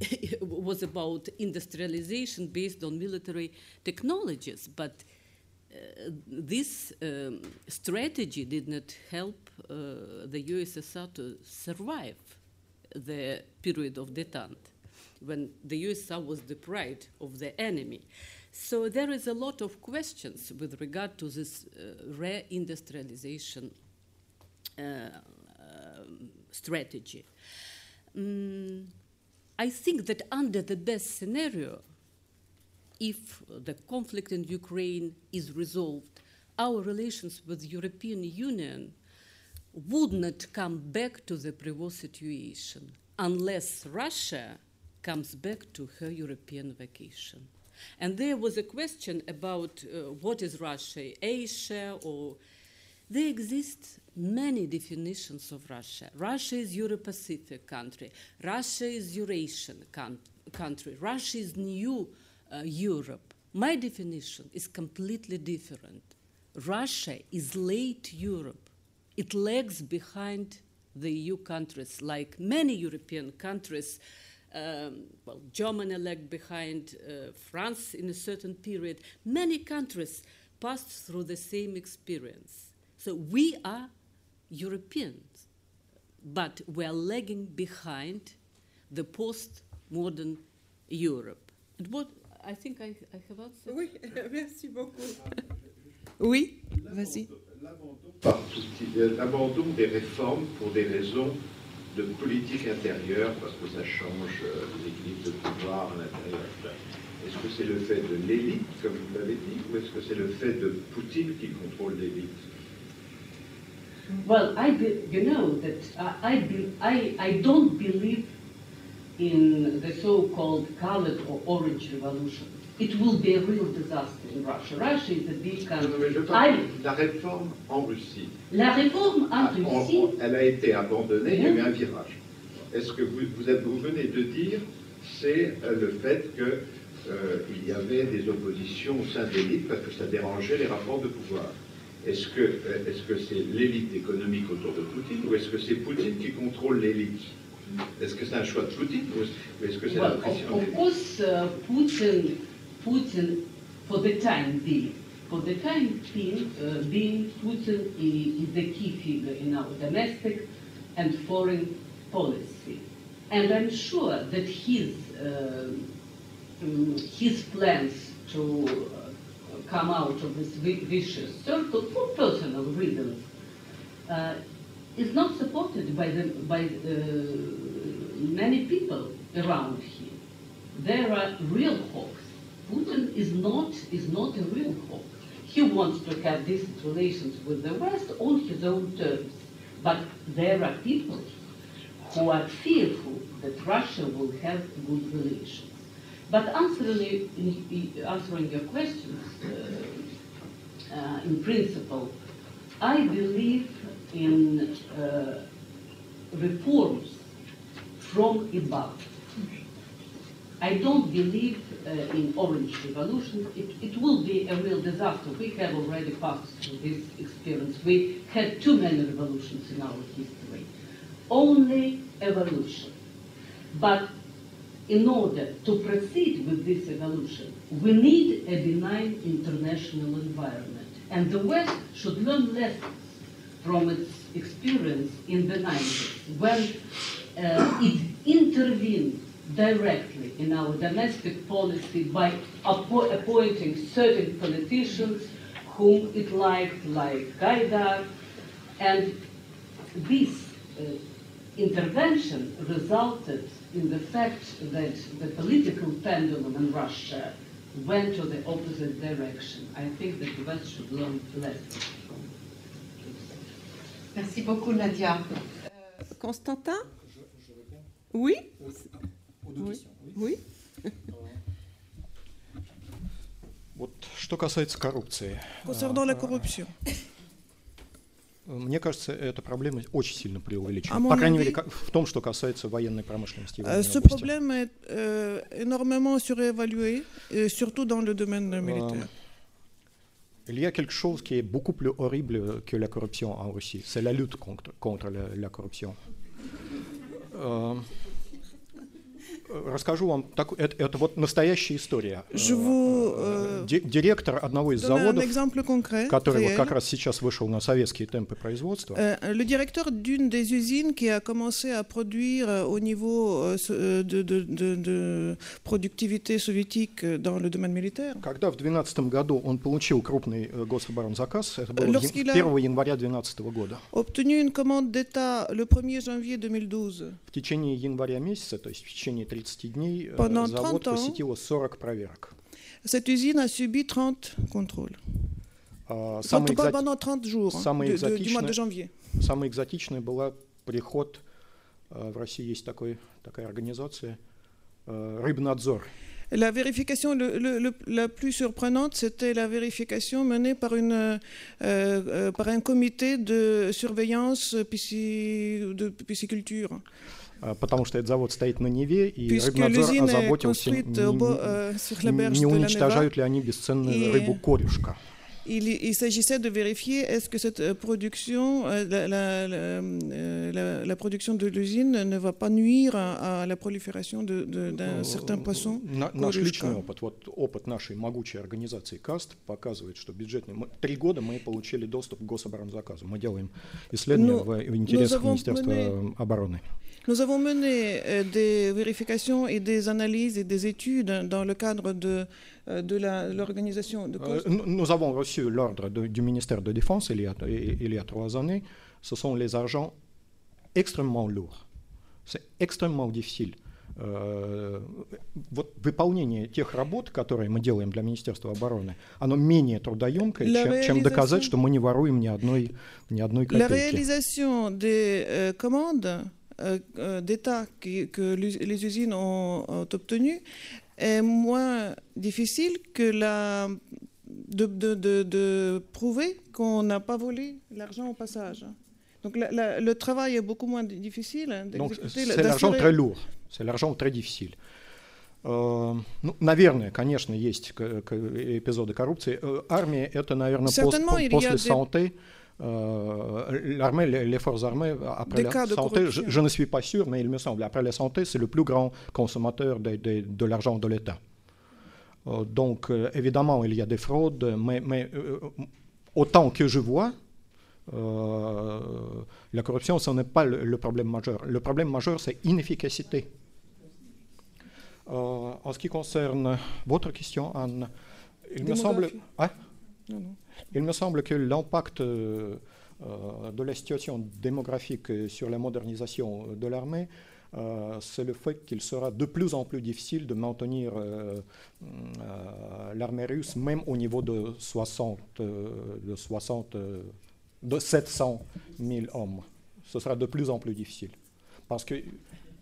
*laughs* was about industrialization based on military technologies, but this um, strategy did not help uh, the USSR to survive the period of detente when the USSR was deprived of the enemy. So there is a lot of questions with regard to this uh, reindustrialization uh, um, strategy. Mm, I think that under the best scenario, if the conflict in Ukraine is resolved, our relations with the European Union would not come back to the previous situation unless Russia comes back to her European vacation. And there was a question about uh, what is Russia, Asia, or there exist many definitions of Russia. Russia is Euro-Pacific country. Russia is Eurasian country. Russia is new uh, Europe. My definition is completely different. Russia is late Europe. It lags behind the EU countries, like many European countries um, well, Germany lagged behind uh, France in a certain period. Many countries passed through the same experience. So we are Europeans, but we are lagging behind the post-modern Europe. And what I think I, I have answered.
Oui, *laughs* merci beaucoup. Oui, vas-y.
L'abandon des réformes pour des raisons de politique intérieure, parce que ça change euh, les équilibres de pouvoir à l'intérieur. Est-ce que c'est le fait de l'élite, comme vous l'avez dit, ou est-ce que c'est le fait de Poutine qui contrôle l'élite?
Well, I be, you know that I, be, I, I don't believe in the so-called colored or orange revolution. It will be a real disaster in Russia. Russia is a big country.
La réforme en Russie.
La réforme en Russie.
on- elle a été abandonnée, il y a eu un virage. Est-ce que vous, vous, êtes- vous venez de dire, c'est euh, le fait qu'il y avait des oppositions au sein de l'élite parce que ça dérangeait les rapports de pouvoir Est-ce que euh, est-ce que c'est l'élite économique autour de Poutine ou est-ce que c'est Poutine qui contrôle l'élite? Est-ce que c'est un choix de Poutine ou est-ce- que c'est la
Well,
pression
of, course, uh, Putin, Putin, for the time being, for the time being, uh, being Putin is the key figure in our domestic and foreign policy, and I'm sure that his um, um, his plans to uh, come out of this vicious circle for personal reasons uh, is not supported by the by uh, many people around him. There are real hawks. Putin is not is not a real hawk. He wants to have decent relations with the West on his own terms. But there are people who are fearful that Russia will have good relations. But answering, answering your questions, uh, uh, in principle, I believe in uh, reforms from above. I don't believe uh, in orange revolution. It, it will be a real disaster. We have already passed through this experience. We had too many revolutions in our history. Only evolution. But in order to proceed with this evolution, we need a benign international environment. And the West should learn lessons from its experience in the 90s, when uh, it intervened directly in our domestic policy by appo- appointing certain politicians whom it liked, like Gaidar, and this uh, intervention resulted in the fact that the political pendulum in Russia went to the opposite direction. I think that the West should learn lessons from this.
Merci beaucoup, Nadia.
Constantin Oui
Oui.
Oui
Вот что касается коррупции.
Concernant la corruption,
Мне кажется, эта проблема очень сильно преувеличена.
А
По крайней мере, в том, что касается военной промышленности.
Euh, ce problème est euh, énormément surévalué, surtout dans le domaine militaire.
Il y a quelque chose qui est beaucoup plus horrible que la corruption en Russie. C'est la lutte contre, contre la, la corruption. Um, Расскажу вам, так, это, это вот настоящая история. Э,
vous
э, ди- Директор одного из заводов,
concret.
который вот
réel.
как раз сейчас вышел на советские темпы производства,
Euh, le directeur d'une des usines qui a commencé à produire euh, au niveau euh, euh, de, de- de- de productivité soviétique dans le domaine militaire,
Когда в 2012 году он получил крупный э, гособоронзаказ, это было
Lorsqu'il a-
1 января 2012 года,
obtenu une commande d'État le 1er janvier 2012.
в течение января месяца, то есть в течение 30 дней, э,
Pendant
завод
30 ans.
посетило 40 проверок.
Cette usine a subi 30 contrôles.
А,
Pendant,
Самое, экзоти-
pendant 30 jours hein,
самое
de- de- du mois de
экзотичное,
janvier.
самое экзотичное была приход, э, в России есть такой, такая организация, э, Рыбнадзор.
La vérification le- le- le- la plus surprenante, c'était la vérification menée par, une, euh, euh, par un comité de surveillance pisci- de pisciculture.
Э, Потому что этот завод стоит на Неве, и Рыбнадзор озаботился, не, не-
berge
не уничтожают ли они бесценную рыбу корюшка.
il, il s'agissait de vérifier est-ce que cette euh, production, euh, la, la- la- euh, la- la production de l'usine ne va pas nuire à, à la prolifération d'un certain poisson.
На- наш личный опыт, вот опыт нашей могучей организации КАСТ показывает, что бюджетный... мы- Три года мы получили доступ к гособоронзаказу. Мы делаем исследования
Ну,
в, интересах
avons
Министерства
mené-
обороны.
Nous avons mené euh, des vérifications et des analyses et des études dans le cadre de, euh, de la- l'organisation de
Euh, nous nous avons reçu l'ordre de- du ministère de Défense il y, a, il y a trois années. Ce sont les argents extrêmement lourds. C'est extrêmement difficile. Э, Вот выполнение тех работ, которые мы делаем для Министерства обороны, оно менее трудоемкое,
La
чем, чем доказать,
réalisation-
что мы не воруем ни одной, ни одной
La
копейки.
réalisation des euh, commandes euh, euh, d'État qui- que l'us- les usines ont, ont obtenues est moins difficile que la, de, de- de- de prouver qu'on n'a pas volé l'argent au passage. Donc la- la- le travail est beaucoup moins difficile hein,
Donc
d'exécuter,
c'est l'argent
d'assurer-
très lourd, c'est l'argent très difficile. Э, ну, наверное, конечно, есть к- к- эпизоды коррупции. Э, Армия это, наверное, пос-
Certainement, il y a
после
des-
santé. euh, L'armée, les, forces armées, après
Des
la santé, je, ne suis pas sûr, mais il me semble, après la santé, c'est le plus grand consommateur de, de- de l'argent de l'État. Euh, donc, euh, évidemment, il y a des fraudes, mais, mais, autant que je vois, la corruption, ce n'est pas le, le problème majeur. Le problème majeur, c'est inefficacité. En ce qui concerne votre question, Anne, il me semble,
Non, non.
Il me semble que l'impact euh, euh, de la situation démographique euh, sur la modernisation de l'armée, euh, c'est le fait qu'il sera de plus en plus difficile de maintenir euh, euh, l'armée russe, même au niveau de 60, euh, de 60, euh, de 700 000 hommes. Ce sera de plus en plus difficile. Parce que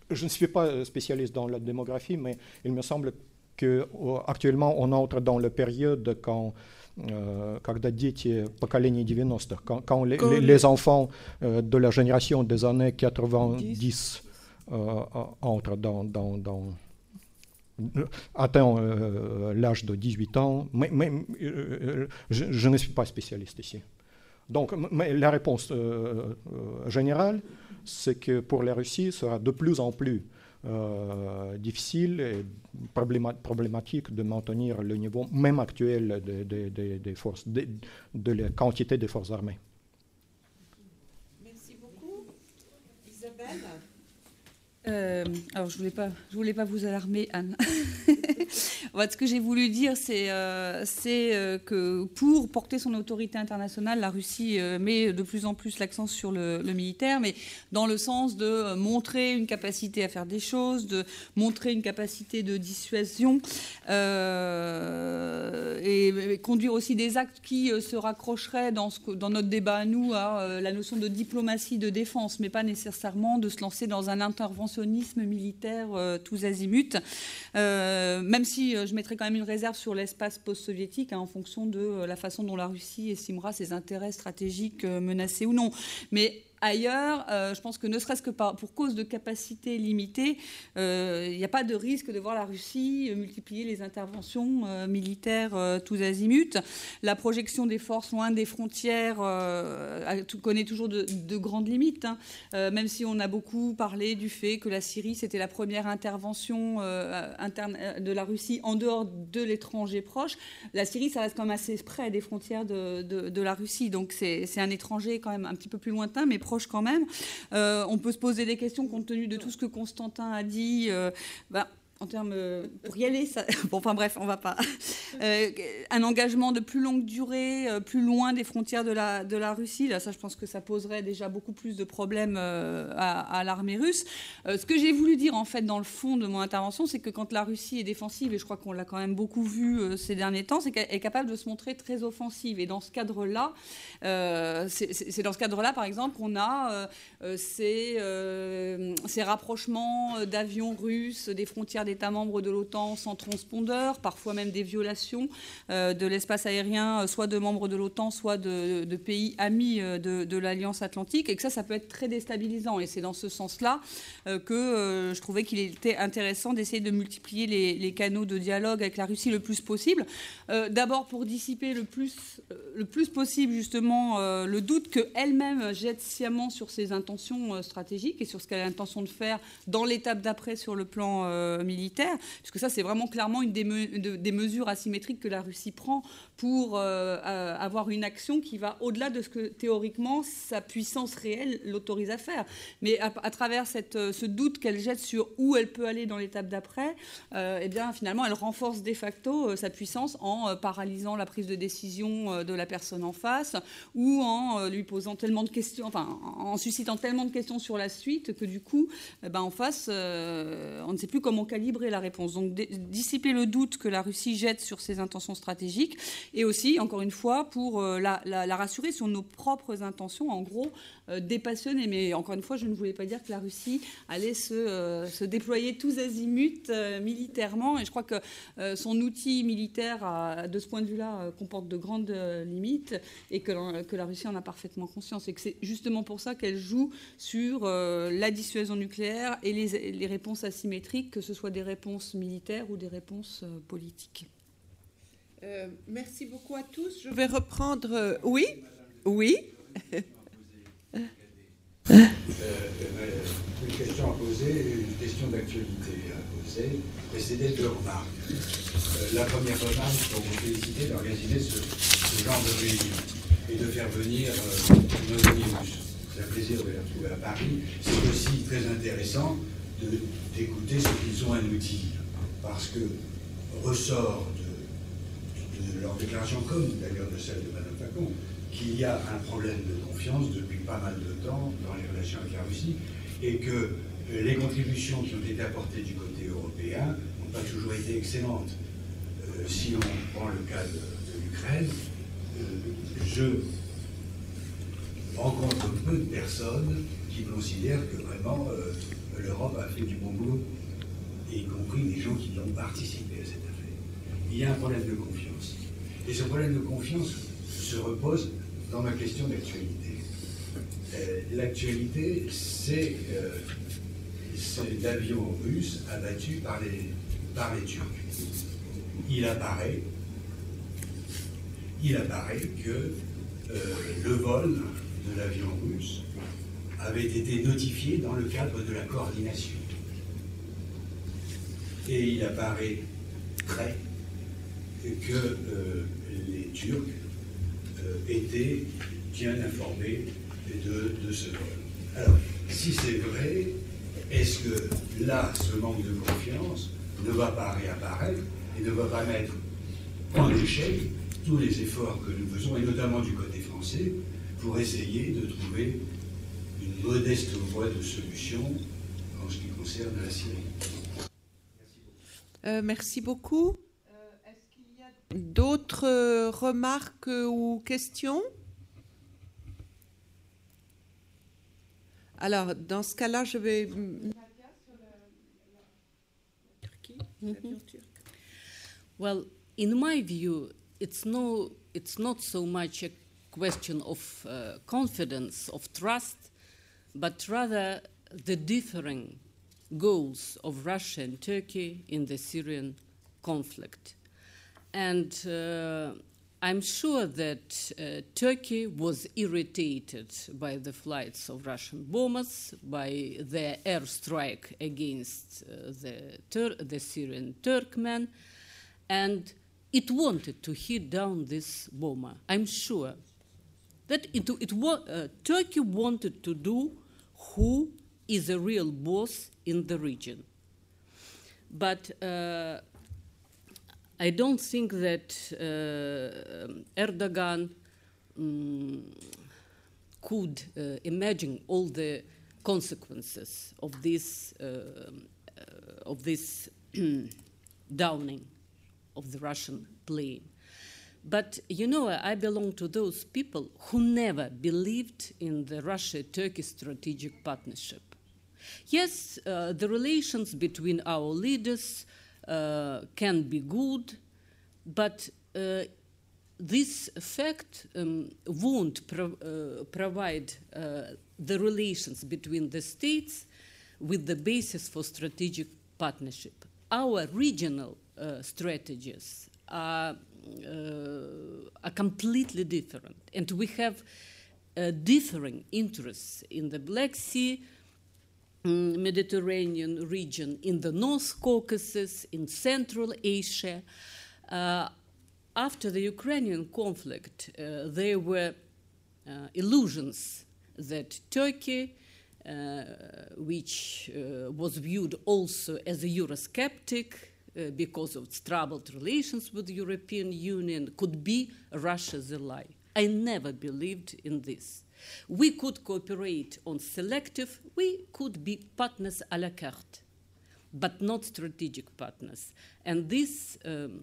je ne suis pas spécialiste dans la démographie, mais il me semble qu'actuellement on entre dans la période quand euh, когда дети поколения 90-х, quand, quand les,
Quand
les-
les-
les enfants euh, de la génération des années 90 euh, euh, entrent dans, dans, dans- euh, atteint euh, l'âge de 18 ans, mais, mais, euh, je, je ne suis pas spécialiste ici. Donc, m- mais la réponse euh, euh, générale, c'est que pour la Russie, sera de plus en plus euh, difficile et probléma- problématique de maintenir le niveau même actuel de- forces, de la quantité des forces armées.
Merci beaucoup. Isabelle
Euh, alors, je voulais, voulais pas vous alarmer, Anne. *laughs* ce que j'ai voulu dire, c'est euh, euh, que pour porter son autorité internationale, la Russie met de plus en plus l'accent sur le, militaire, mais dans le sens de montrer une capacité à faire des choses, de montrer une capacité de dissuasion et, conduire aussi des actes qui se raccrocheraient dans, dans notre débat à nous à la notion de diplomatie de défense, mais pas nécessairement de se lancer dans un intervention militaire euh, tous azimuts, euh, même si euh, je mettrais quand même une réserve sur l'espace post-soviétique hein, en fonction de la façon dont la Russie estimera ses intérêts stratégiques menacés ou non. Mais Ailleurs, euh, je pense que ne serait-ce que pour cause de capacité limitée, euh, il n'y a pas de risque de voir la Russie euh, multiplier les interventions militaires tous azimuts. La projection des forces loin des frontières connaît toujours de, grandes limites, hein. même si on a beaucoup parlé du fait que la Syrie, c'était la première intervention interne de la Russie en dehors de l'étranger proche. La Syrie, ça reste quand même assez près des frontières de, de la Russie, donc c'est un étranger quand même un petit peu plus lointain, mais quand même. Euh, on peut se poser des questions compte tenu de tout ce que Constantin a dit. Euh, bah, en termes euh, pour y aller, ça, *laughs* bon, enfin bref, on va pas. Euh, un engagement de plus longue durée, euh, plus loin des frontières de la, Russie, là, ça, je pense que ça poserait déjà beaucoup plus de problèmes à, l'armée russe. ce que j'ai voulu dire, en fait, dans le fond de mon intervention, c'est que quand la Russie est défensive, et je crois qu'on l'a quand même beaucoup vu ces derniers temps, c'est qu'elle est capable de se montrer très offensive. Et dans ce cadre-là, c'est dans ce cadre-là, par exemple, qu'on a ces, ces rapprochements d'avions russes des frontières des États membres de l'OTAN sans transpondeur, parfois même des violations euh, de l'espace aérien, euh, soit de membres de l'OTAN, soit de, pays amis euh, de, l'Alliance Atlantique, et que ça, ça peut être très déstabilisant. Et c'est dans ce sens-là que je trouvais qu'il était intéressant d'essayer de multiplier les, canaux de dialogue avec la Russie le plus possible. D'abord pour dissiper le plus, le plus possible justement le doute qu'elle-même jette sciemment sur ses intentions stratégiques et sur ce qu'elle a l'intention de faire dans l'étape d'après sur le plan militaire militaire, puisque ça, c'est vraiment clairement une des, mesures asymétriques que la Russie prend pour euh, euh, avoir une action qui va au-delà de ce que théoriquement sa puissance réelle l'autorise à faire. Mais à, travers euh, ce doute qu'elle jette sur où elle peut aller dans l'étape d'après, eh bien finalement, elle renforce de facto sa puissance en paralysant la prise de décision de la personne en face ou en lui posant tellement de questions, en suscitant tellement de questions sur la suite que du coup, eh ben, en face, on ne sait plus comment calibrer la réponse. Donc dissiper le doute que la Russie jette sur ses intentions stratégiques et aussi, encore une fois, pour euh, la, rassurer sur nos propres intentions, en gros, euh, dépassionner. Mais encore une fois, je ne voulais pas dire que la Russie allait se, euh, déployer tous azimuts militairement. Et je crois que son outil militaire, de ce point de vue-là, comporte de grandes limites et que, la Russie en a parfaitement conscience. Et que c'est justement pour ça qu'elle joue sur la dissuasion nucléaire et les réponses asymétriques, que ce soit des réponses militaires ou des réponses euh, politiques.
Euh, merci beaucoup à tous. Je vais reprendre. Euh, oui Oui *laughs*
Une question à poser, une question d'actualité à poser, et c'est des deux remarques. la première remarque, pour vous féliciter d'organiser ce, genre de réunion et de faire venir nos amis russes. C'est un plaisir de les retrouver à Paris. C'est aussi très intéressant d'écouter ce qu'ils ont à nous dire. Parce que ressort de, leur déclaration, comme d'ailleurs de celle de Mme Facon, qu'il y a un problème de confiance depuis pas mal de temps dans les relations avec la Russie et que les contributions qui ont été apportées du côté européen n'ont pas toujours été excellentes. Euh, si on prend le cas de, l'Ukraine, euh, je rencontre peu de personnes qui considèrent que vraiment euh, l'Europe a fait du bon boulot, y compris des gens qui ont participé à cette affaire. Il y a un problème de confiance. Et ce problème de confiance se repose dans ma question d'actualité. Euh, l'actualité, c'est euh, l'avion russe abattu par les, par les Turcs. Il apparaît, il apparaît que euh, le vol de l'avion russe avait été notifié dans le cadre de la coordination. Et il apparaît très que euh, les Turcs euh, étaient bien informés de, ce vol. Alors, si c'est vrai, est-ce que là, ce manque de confiance ne va pas réapparaître et ne va pas mettre en échec tous les efforts que nous faisons, et notamment du côté français, pour essayer de trouver modeste voie de solution en ce qui concerne la Syrie.
Euh, merci beaucoup. Euh, est-ce qu'il y a d'autres euh, remarques ou questions? Alors, dans ce cas-là, je vais.
Mm-hmm. Well, in my view, it's no, it's not so much a question of uh, confidence, of trust, but rather the differing goals of Russia and Turkey in the Syrian conflict. And uh, I'm sure that uh, Turkey was irritated by the flights of Russian bombers, by their airstrike against uh, the, Tur- the Syrian Turkmen, and it wanted to hit down this bomber. I'm sure that it, it uh, Turkey wanted to do who is a real boss in the region. But uh, I don't think that uh, Erdogan um, could uh, imagine all the consequences of this uh, uh, of this *clears throat* downing of the Russian plane. But you know, I belong to those people who never believed in the Russia Turkey strategic partnership. Yes, uh, the relations between our leaders uh, can be good, but uh, this fact um, won't pro- uh, provide uh, the relations between the states with the basis for strategic partnership. Our regional uh, strategies are are completely different. And we have uh, differing interests in the Black Sea, um, Mediterranean region, in the North Caucasus, in Central Asia. Uh, after the Ukrainian conflict, uh, there were uh, illusions that Turkey, uh, which was viewed also as a Eurosceptic, uh, because of its troubled relations with the European Union could be Russia's ally. I never believed in this. We could cooperate on selective, we could be partners a la carte, but not strategic partners. And this um,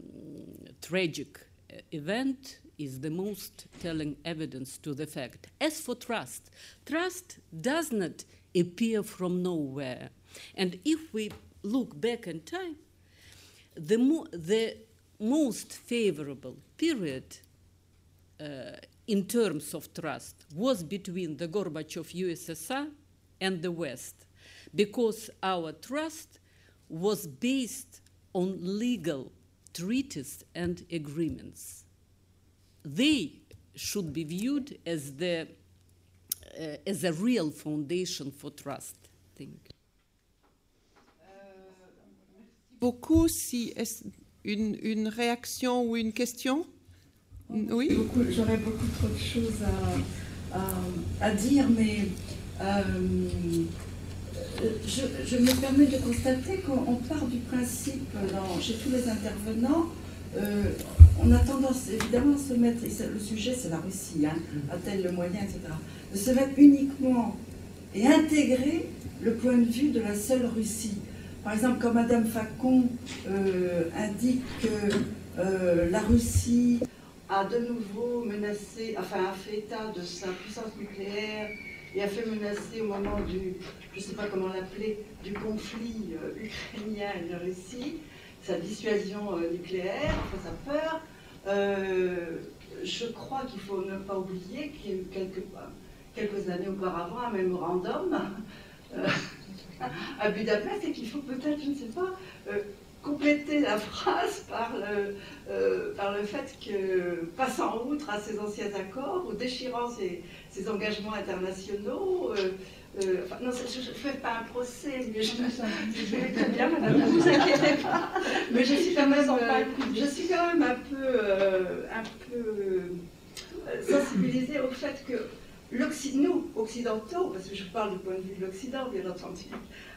tragic uh, event is the most telling evidence to the fact. As for trust, trust does not appear from nowhere. And if we look back in time, the, mo- the most favorable period uh, in terms of trust was between the Gorbachev USSR and the West, because our trust was based on legal treaties and agreements. They should be viewed as, the, uh, as a real foundation for trust. Thank
beaucoup. Si, une, une, réaction ou une question? Oui?
J'aurais beaucoup trop de choses à, à, à dire, mais euh, je, je, me permets de constater qu'on part du principe, dans, chez tous les intervenants, euh, on a tendance évidemment à se mettre, et le sujet c'est la Russie, hein, a-t-elle le moyen, etc., de se mettre uniquement et intégrer le point de vue de la seule Russie. Par exemple, quand Madame Facon euh, indique que euh, la Russie a de nouveau menacé, enfin a fait état de sa puissance nucléaire et a fait menacer au moment du, je ne sais pas comment l'appeler, du conflit euh, ukrainien et de Russie, sa dissuasion nucléaire, enfin sa peur, je crois qu'il faut ne pas oublier qu'il y a eu quelques, quelques années auparavant un mémorandum *laughs* à Budapest et qu'il faut peut-être, je ne sais pas, euh, compléter la phrase par le, euh, par le fait que, passant outre à ses anciens accords ou déchirant ses, ses engagements internationaux, euh, euh, enfin, non, je ne fais pas un procès, mais je, je vais très bien, madame, ne vous inquiétez pas. Mais je suis quand même, je suis quand même un peu, un peu sensibilisée au fait que nous, occidentaux, parce que je parle du point de vue de l'Occident, bien entendu,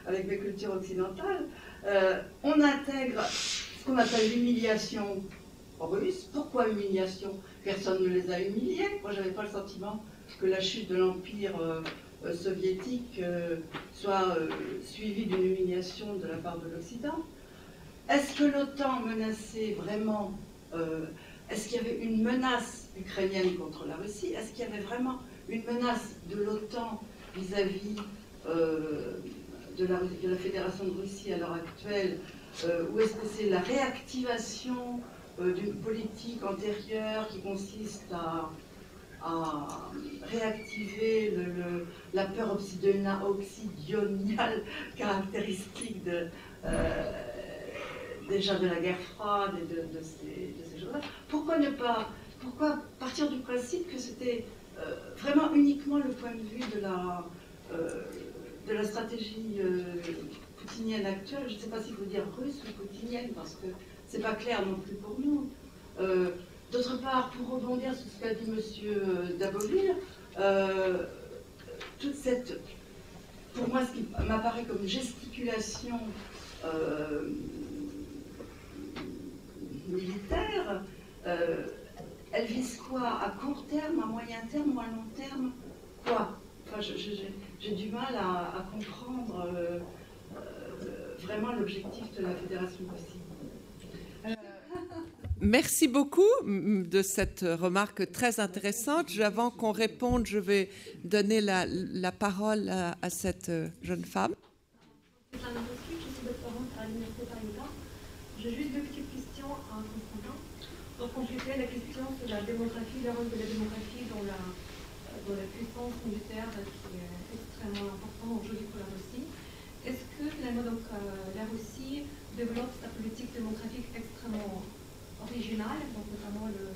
avec mes cultures occidentales, euh, on intègre ce qu'on appelle l'humiliation russe. Pourquoi humiliation? Personne ne les a humiliés. Moi, je n'avais pas le sentiment que la chute de l'Empire euh, euh, soviétique soit suivie d'une humiliation de la part de l'Occident. Est-ce que l'OTAN menaçait vraiment Est-ce qu'il y avait une menace ukrainienne contre la Russie? Est-ce qu'il y avait vraiment une menace de l'OTAN vis-à-vis euh, de, la, Fédération de Russie à l'heure actuelle, euh, ou est-ce que c'est la réactivation euh, d'une politique antérieure qui consiste à, réactiver la peur obsidioniale *laughs* caractéristique déjà de la guerre froide et de, ces, ces choses-là? Pourquoi ne pas, pourquoi partir du principe que c'était vraiment uniquement le point de vue de la, euh, de la stratégie euh, poutinienne actuelle. Je ne sais pas s'il faut dire russe ou poutinienne, parce que c'est pas clair non plus pour nous. D'autre part, pour rebondir sur ce qu'a dit M. Dabovir, toute cette, pour moi, ce qui m'apparaît comme gesticulation militaire, elle vise quoi? À court terme, à moyen terme ou à long terme? Quoi? Enfin, J'ai du mal à, comprendre euh, euh, vraiment l'objectif de la Fédération russe.
Merci beaucoup de cette remarque très intéressante. Avant qu'on réponde, je vais donner la, la parole à, à, cette jeune femme.
Je suis doctorante à l'Université Paris J'ai juste deux petites questions à Constantin. Pour compléter la question la démographie, le rôle de la démographie dans la, dans la puissance militaire qui est extrêmement important aujourd'hui pour la Russie. Est-ce que finalement donc, euh, la Russie développe sa politique démographique extrêmement originale, donc notamment le,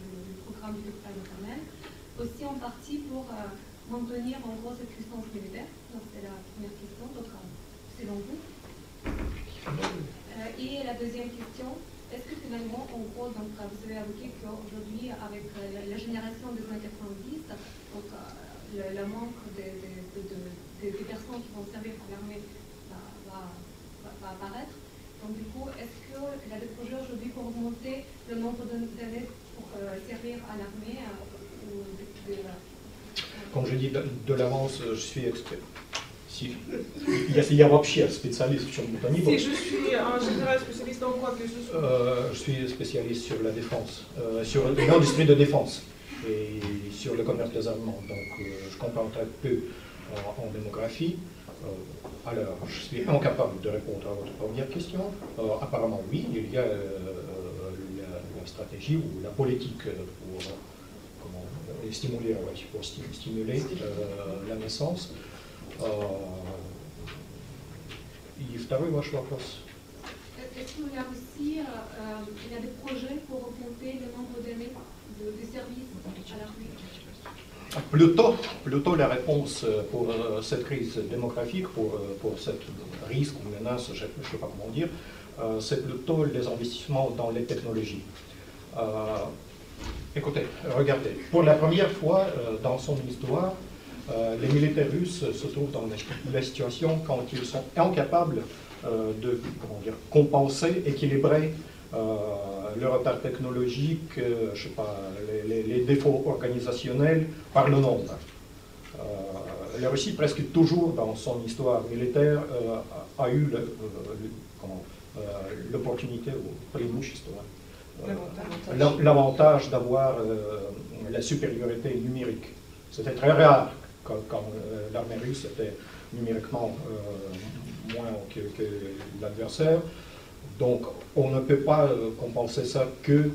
programme du capital maternel, aussi en partie pour euh, maintenir en gros cette puissance militaire? Donc c'est la première question, donc euh, selon vous? et la deuxième question, finalement, en gros, donc, vous avez évoqué qu'aujourd'hui, avec euh, la, génération des années 90, donc, euh, le, manque des, personnes qui vont servir pour l'armée va, apparaître. Donc du coup, est-ce qu'il y a des projets aujourd'hui pour augmenter le nombre d'années pour euh, servir à l'armée
Comme je dis de, l'avance, je suis expert. Если я вообще специалист в чем-то ни было.
je suis en général spécialiste en quoi que ce soit.
Euh, je suis spécialiste sur la défense, euh, sur l'industrie de défense et sur le commerce des armements. Donc euh, je comprends très peu en, en démographie. Euh, alors, je suis incapable de répondre à votre première question. Euh, apparemment, oui, il y a la, la, stratégie ou la politique pour comment, stimuler, ouais, pour stimuler la naissance. И второй ваш вопрос.
Est-ce qu'il y a aussi il y a des projets pour augmenter le nombre d'années de, de services à l'armée
Plutôt, plutôt la réponse pour cette crise démographique, pour, pour cette risque ou menace, je ne sais pas comment dire, c'est plutôt les investissements dans les technologies. Euh, écoutez, regardez, pour la première fois dans son histoire, euh, les militaires russes se trouvent dans la, situation quand ils sont incapables euh, de compenser, équilibrer euh, le retard technologique, je sais pas, les, défauts organisationnels par le nombre. la Russie, presque toujours dans son histoire militaire, a eu l'opportunité, ou l'avantage d'avoir la supériorité numérique. C'était très rare quand, euh, l'armée russe était numériquement euh, moins que, l'adversaire. Donc on ne peut pas euh, compenser ça que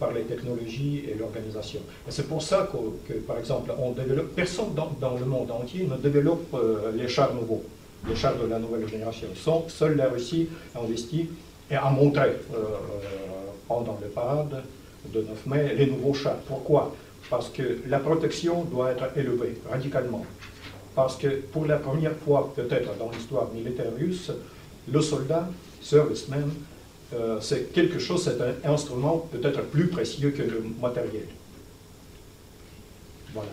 par les technologies et l'organisation. Et c'est pour ça que, par exemple, personne dans, le monde entier ne développe les chars nouveaux, les chars de la nouvelle génération. seule la Russie a investi et a montré pendant le parade de 9 mai les nouveaux chars. Pourquoi? Parce que la protection doit être élevée radicalement. Parce que pour la première fois, peut-être dans l'histoire militaire russe, le soldat, serviceman, euh, c'est quelque chose, c'est un instrument peut-être plus précieux que le matériel. Voilà.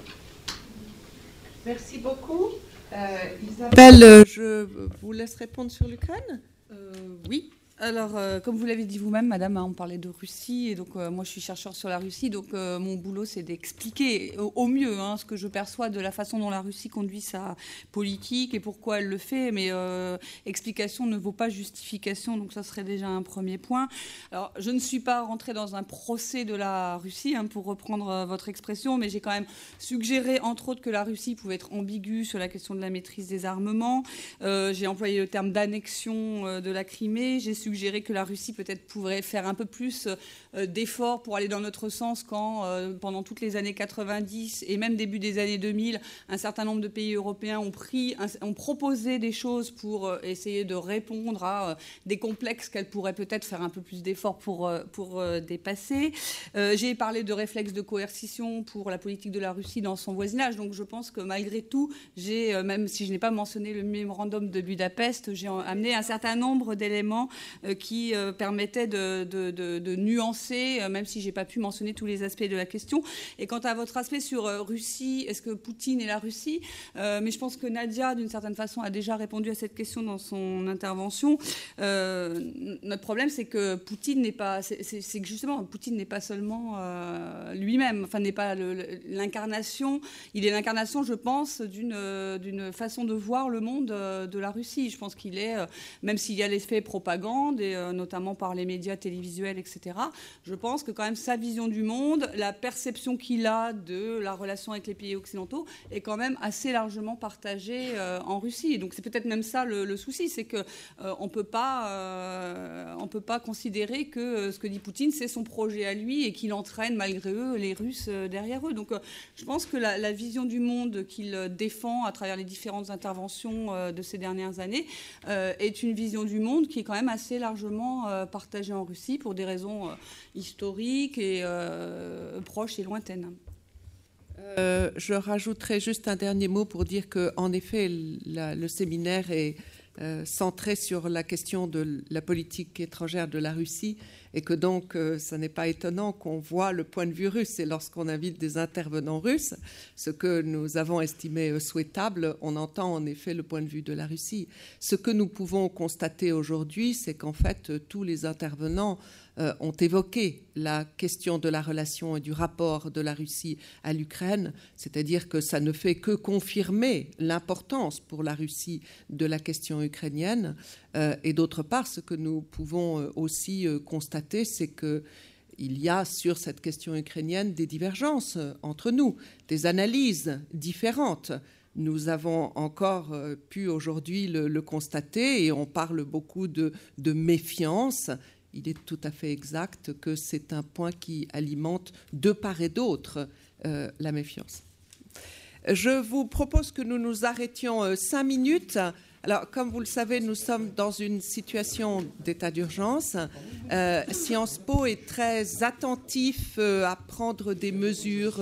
Merci beaucoup.
Isabelle, je vous laisse répondre sur l'Ukraine?
oui. Alors, euh, comme vous l'avez dit vous-même, madame, hein, on parlait de Russie, et donc euh, moi je suis chercheur sur la Russie, donc euh, mon boulot c'est d'expliquer au, mieux hein, ce que je perçois de la façon dont la Russie conduit sa politique et pourquoi elle le fait, mais explication ne vaut pas justification, donc ça serait déjà un premier point. Alors, je ne suis pas rentrée dans un procès de la Russie, hein, pour reprendre votre expression, mais j'ai quand même suggéré, entre autres, que la Russie pouvait être ambiguë sur la question de la maîtrise des armements. j'ai employé le terme d'annexion de la Crimée. Suggérer que la Russie peut-être pourrait faire un peu plus euh, d'efforts pour aller dans notre sens quand, euh, pendant toutes les années 90 et même début des années 2000, un certain nombre de pays européens ont, pris, ont proposé des choses pour euh, essayer de répondre à des complexes qu'elle pourrait peut-être faire un peu plus d'efforts pour, pour dépasser. J'ai parlé de réflexes de coercition pour la politique de la Russie dans son voisinage. Donc je pense que malgré tout, même si je n'ai pas mentionné le mémorandum de Budapest, j'ai amené un certain nombre d'éléments euh, qui euh, permettait de, nuancer, euh, même si je n'ai pas pu mentionner tous les aspects de la question. Et quant à votre aspect sur Russie, est-ce que Poutine est la Russie? Mais je pense que Nadia, d'une certaine façon, a déjà répondu à cette question dans son intervention. notre problème, c'est que Poutine n'est pas, c'est que justement, Poutine n'est pas seulement lui-même, enfin n'est pas l'incarnation. Il est l'incarnation, je pense, d'une façon de voir le monde de la Russie. Je pense qu'il est, même s'il y a l'effet propagande et euh, notamment par les médias télévisuels, etc. Je pense que quand même sa vision du monde, la perception qu'il a de la relation avec les pays occidentaux est quand même assez largement partagée euh, en Russie. Donc c'est peut-être même ça le, souci, c'est que euh, on peut pas, pas considérer que ce que dit Poutine c'est son projet à lui et qu'il entraîne malgré eux les Russes derrière eux. Donc je pense que la, vision du monde qu'il défend à travers les différentes interventions de ces dernières années est une vision du monde qui est quand même assez largement euh, partagé en Russie pour des raisons euh, historiques et euh, proches et lointaines.
je rajouterai juste un dernier mot pour dire qu'en effet, le séminaire est centré sur la question de la politique étrangère de la Russie et que donc ce n'est pas étonnant qu'on voit le point de vue russe. Et lorsqu'on invite des intervenants russes, ce que nous avons estimé souhaitable, on entend en effet le point de vue de la Russie. Ce que nous pouvons constater aujourd'hui, c'est qu'en fait, tous les intervenants euh, ont évoqué la question de la relation et du rapport de la Russie à l'Ukraine, c'est-à-dire que ça ne fait que confirmer l'importance pour la Russie de la question ukrainienne. Euh, et d'autre part, ce que nous pouvons euh, aussi constater, c'est que il y a sur cette question ukrainienne des divergences entre nous, des analyses différentes. Nous avons encore pu aujourd'hui le, constater et on parle beaucoup de méfiance il est tout à fait exact que c'est un point qui alimente de part et d'autre euh, la méfiance. Je vous propose que nous nous arrêtions euh, cinq minutes. Alors, comme vous le savez, nous sommes dans une situation d'état d'urgence. Euh, Sciences Po est très attentif à prendre des mesures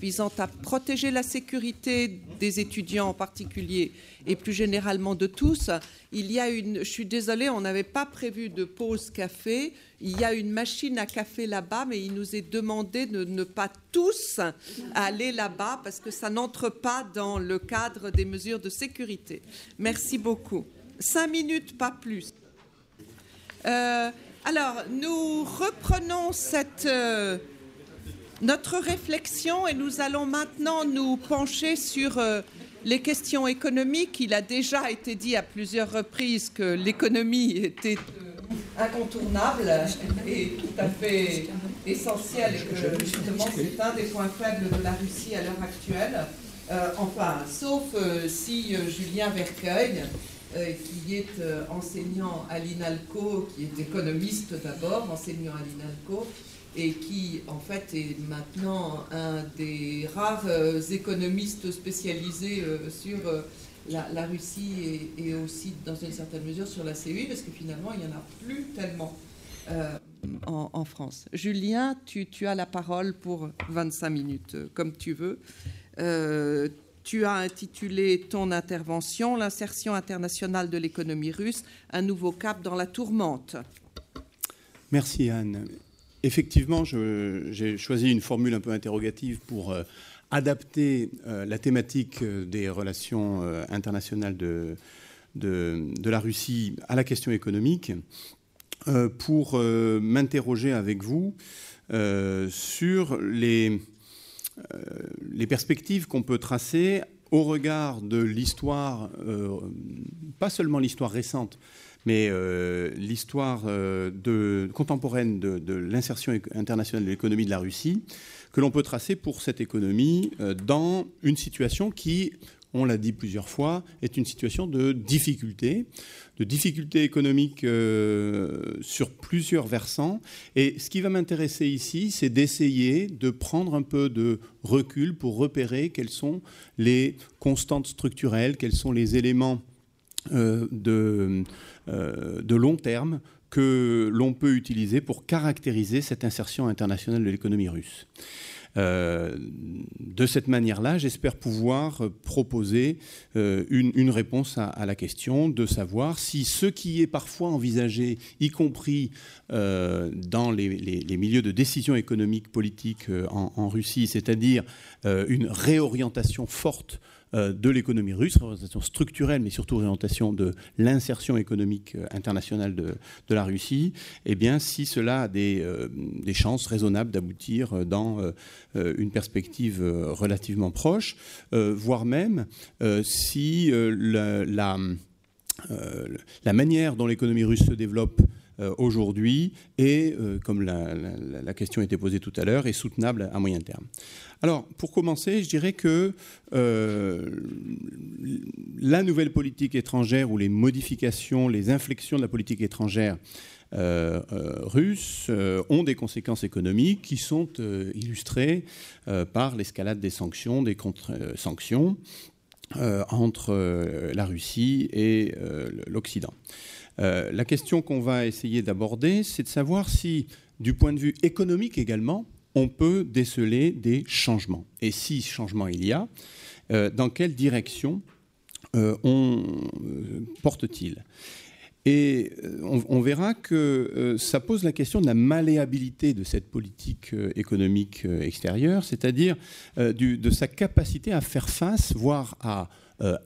visant à protéger la sécurité des étudiants en particulier et plus généralement de tous. Il y a une, je suis désolée, on n'avait pas prévu de pause café. Il y a une machine à café là-bas, mais il nous est demandé de ne pas tous aller là-bas parce que ça n'entre pas dans le cadre des mesures de sécurité. Merci beaucoup. Cinq minutes, pas plus. Euh, alors, nous reprenons cette, euh, notre réflexion et nous allons maintenant nous pencher sur euh, les questions économiques, il a déjà été dit à plusieurs reprises que l'économie était incontournable et tout à fait essentielle et que justement c'est un des points faibles de la Russie à l'heure actuelle. Euh, enfin, sauf euh, si euh, Julien Vercueil, qui est enseignant à l'INALCO, qui est économiste d'abord, enseignant à l'INALCO, et qui en fait est maintenant un des rares euh, économistes spécialisés euh, sur euh, la, Russie et, aussi dans une certaine mesure sur la CEI, parce que finalement il n'y en a plus tellement en, France. Julien, tu, tu, as la parole pour 25 minutes, comme tu veux. tu as intitulé ton intervention L'insertion internationale de l'économie russe, un nouveau cap dans la tourmente.
Merci Anne effectivement, j'ai choisi une formule un peu interrogative pour euh, adapter la thématique des relations internationales de, la Russie à la question économique pour m'interroger avec vous sur les perspectives qu'on peut tracer au regard de l'histoire, pas seulement l'histoire récente, mais euh, l'histoire euh, contemporaine de, l'insertion internationale de l'économie de la Russie, que l'on peut tracer pour cette économie euh, dans une situation qui, on l'a dit plusieurs fois, est une situation de difficulté, de difficulté économique sur plusieurs versants. Et ce qui va m'intéresser ici, c'est d'essayer de prendre un peu de recul pour repérer quelles sont les constantes structurelles, quels sont les éléments de euh, de long terme que l'on peut utiliser pour caractériser cette insertion internationale de l'économie russe. Euh, de cette manière-là, j'espère pouvoir proposer euh, une, réponse à, la question de savoir si ce qui est parfois envisagé, y compris dans les, milieux de décision économique politique en, Russie, c'est-à-dire une réorientation forte euh, de l'économie russe, orientation structurelle, mais surtout orientation de l'insertion économique euh, internationale de, la Russie, eh bien, si cela a des, euh, chances raisonnables d'aboutir dans une perspective relativement proche, voire même si la, la, manière dont l'économie russe se développe aujourd'hui est, comme la, la, question a été posée tout à l'heure, est soutenable à moyen terme. Alors, pour commencer, je dirais que euh, la nouvelle politique étrangère ou les modifications, les inflexions de la politique étrangère euh, euh, russe ont des conséquences économiques qui sont illustrées par l'escalade des sanctions, des contre-sanctions entre la Russie et l'Occident. La question qu'on va essayer d'aborder, c'est de savoir si, du point de vue économique également, on peut déceler des changements. Et si changement il y a, euh, dans quelle direction euh, on euh, porte-t-il? Et on, verra que ça pose la question de la malléabilité de cette politique économique extérieure, c'est-à-dire de sa capacité à faire face, voire à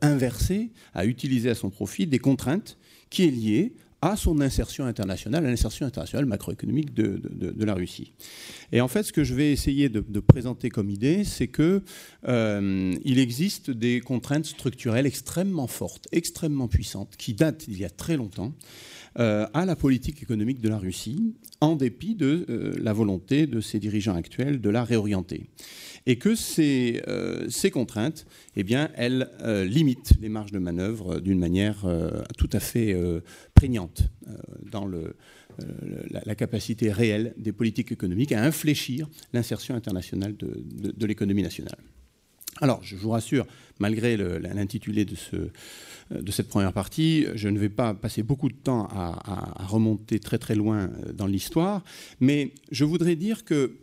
inverser, à utiliser à son profit des contraintes qui est liée à son insertion internationale, à l'insertion internationale macroéconomique de, la Russie. Et en fait, ce que je vais essayer de, présenter comme idée, c'est qu'il euh, existe des contraintes structurelles extrêmement fortes, extrêmement puissantes, qui datent d'il y a très longtemps, à la politique économique de la Russie, en dépit de euh, la volonté de ses dirigeants actuels de la réorienter et que ces, euh, contraintes, eh elles euh, limitent les marges de manœuvre d'une manière euh, tout à fait prégnante dans la, capacité réelle des politiques économiques à infléchir l'insertion internationale de, l'économie nationale. Alors, je vous rassure, malgré l'intitulé de, ce, de cette première partie, je ne vais pas passer beaucoup de temps à, remonter très très loin dans l'histoire, mais je voudrais dire que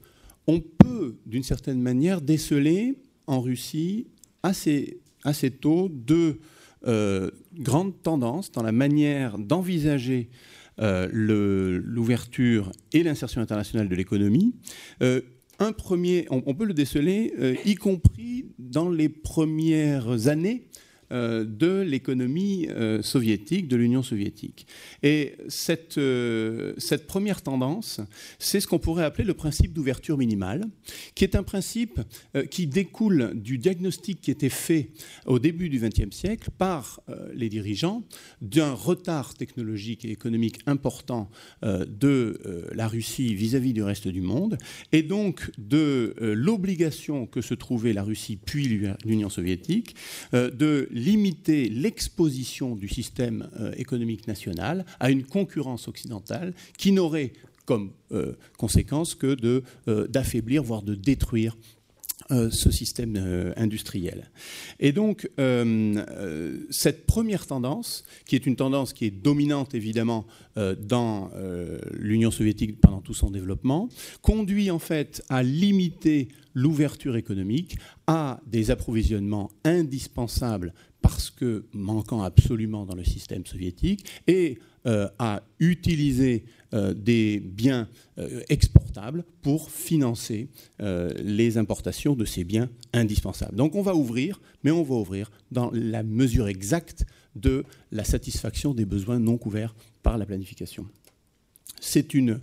on peut, d'une certaine manière, déceler en Russie assez, assez tôt deux euh, grandes tendances dans la manière d'envisager euh, l'ouverture et l'insertion internationale de l'économie. Euh, un premier, on, peut le déceler, y compris dans les premières années euh, de l'économie euh, soviétique, de l'Union soviétique. Et cette, euh, cette première tendance, c'est ce qu'on pourrait appeler le principe d'ouverture minimale, qui est un principe qui découle du diagnostic qui était fait au début du XXe siècle par les dirigeants d'un retard technologique et économique important de la Russie vis-à-vis du reste du monde, et donc de l'obligation que se trouvait la Russie puis l'Union soviétique de limiter l'exposition du système euh, économique national à une concurrence occidentale qui n'aurait comme euh, conséquence que euh, d'affaiblir, voire de détruire ce système industriel. Et donc, cette première tendance, qui est une tendance qui est dominante évidemment dans l'Union soviétique pendant tout son développement, conduit en fait à limiter l'ouverture économique à des approvisionnements indispensables parce que manquant absolument dans le système soviétique et euh, à utiliser euh, des biens euh, exportables pour financer les importations de ces biens indispensables. Donc on va ouvrir, mais on va ouvrir dans la mesure exacte de la satisfaction des besoins non couverts par la planification. C'est une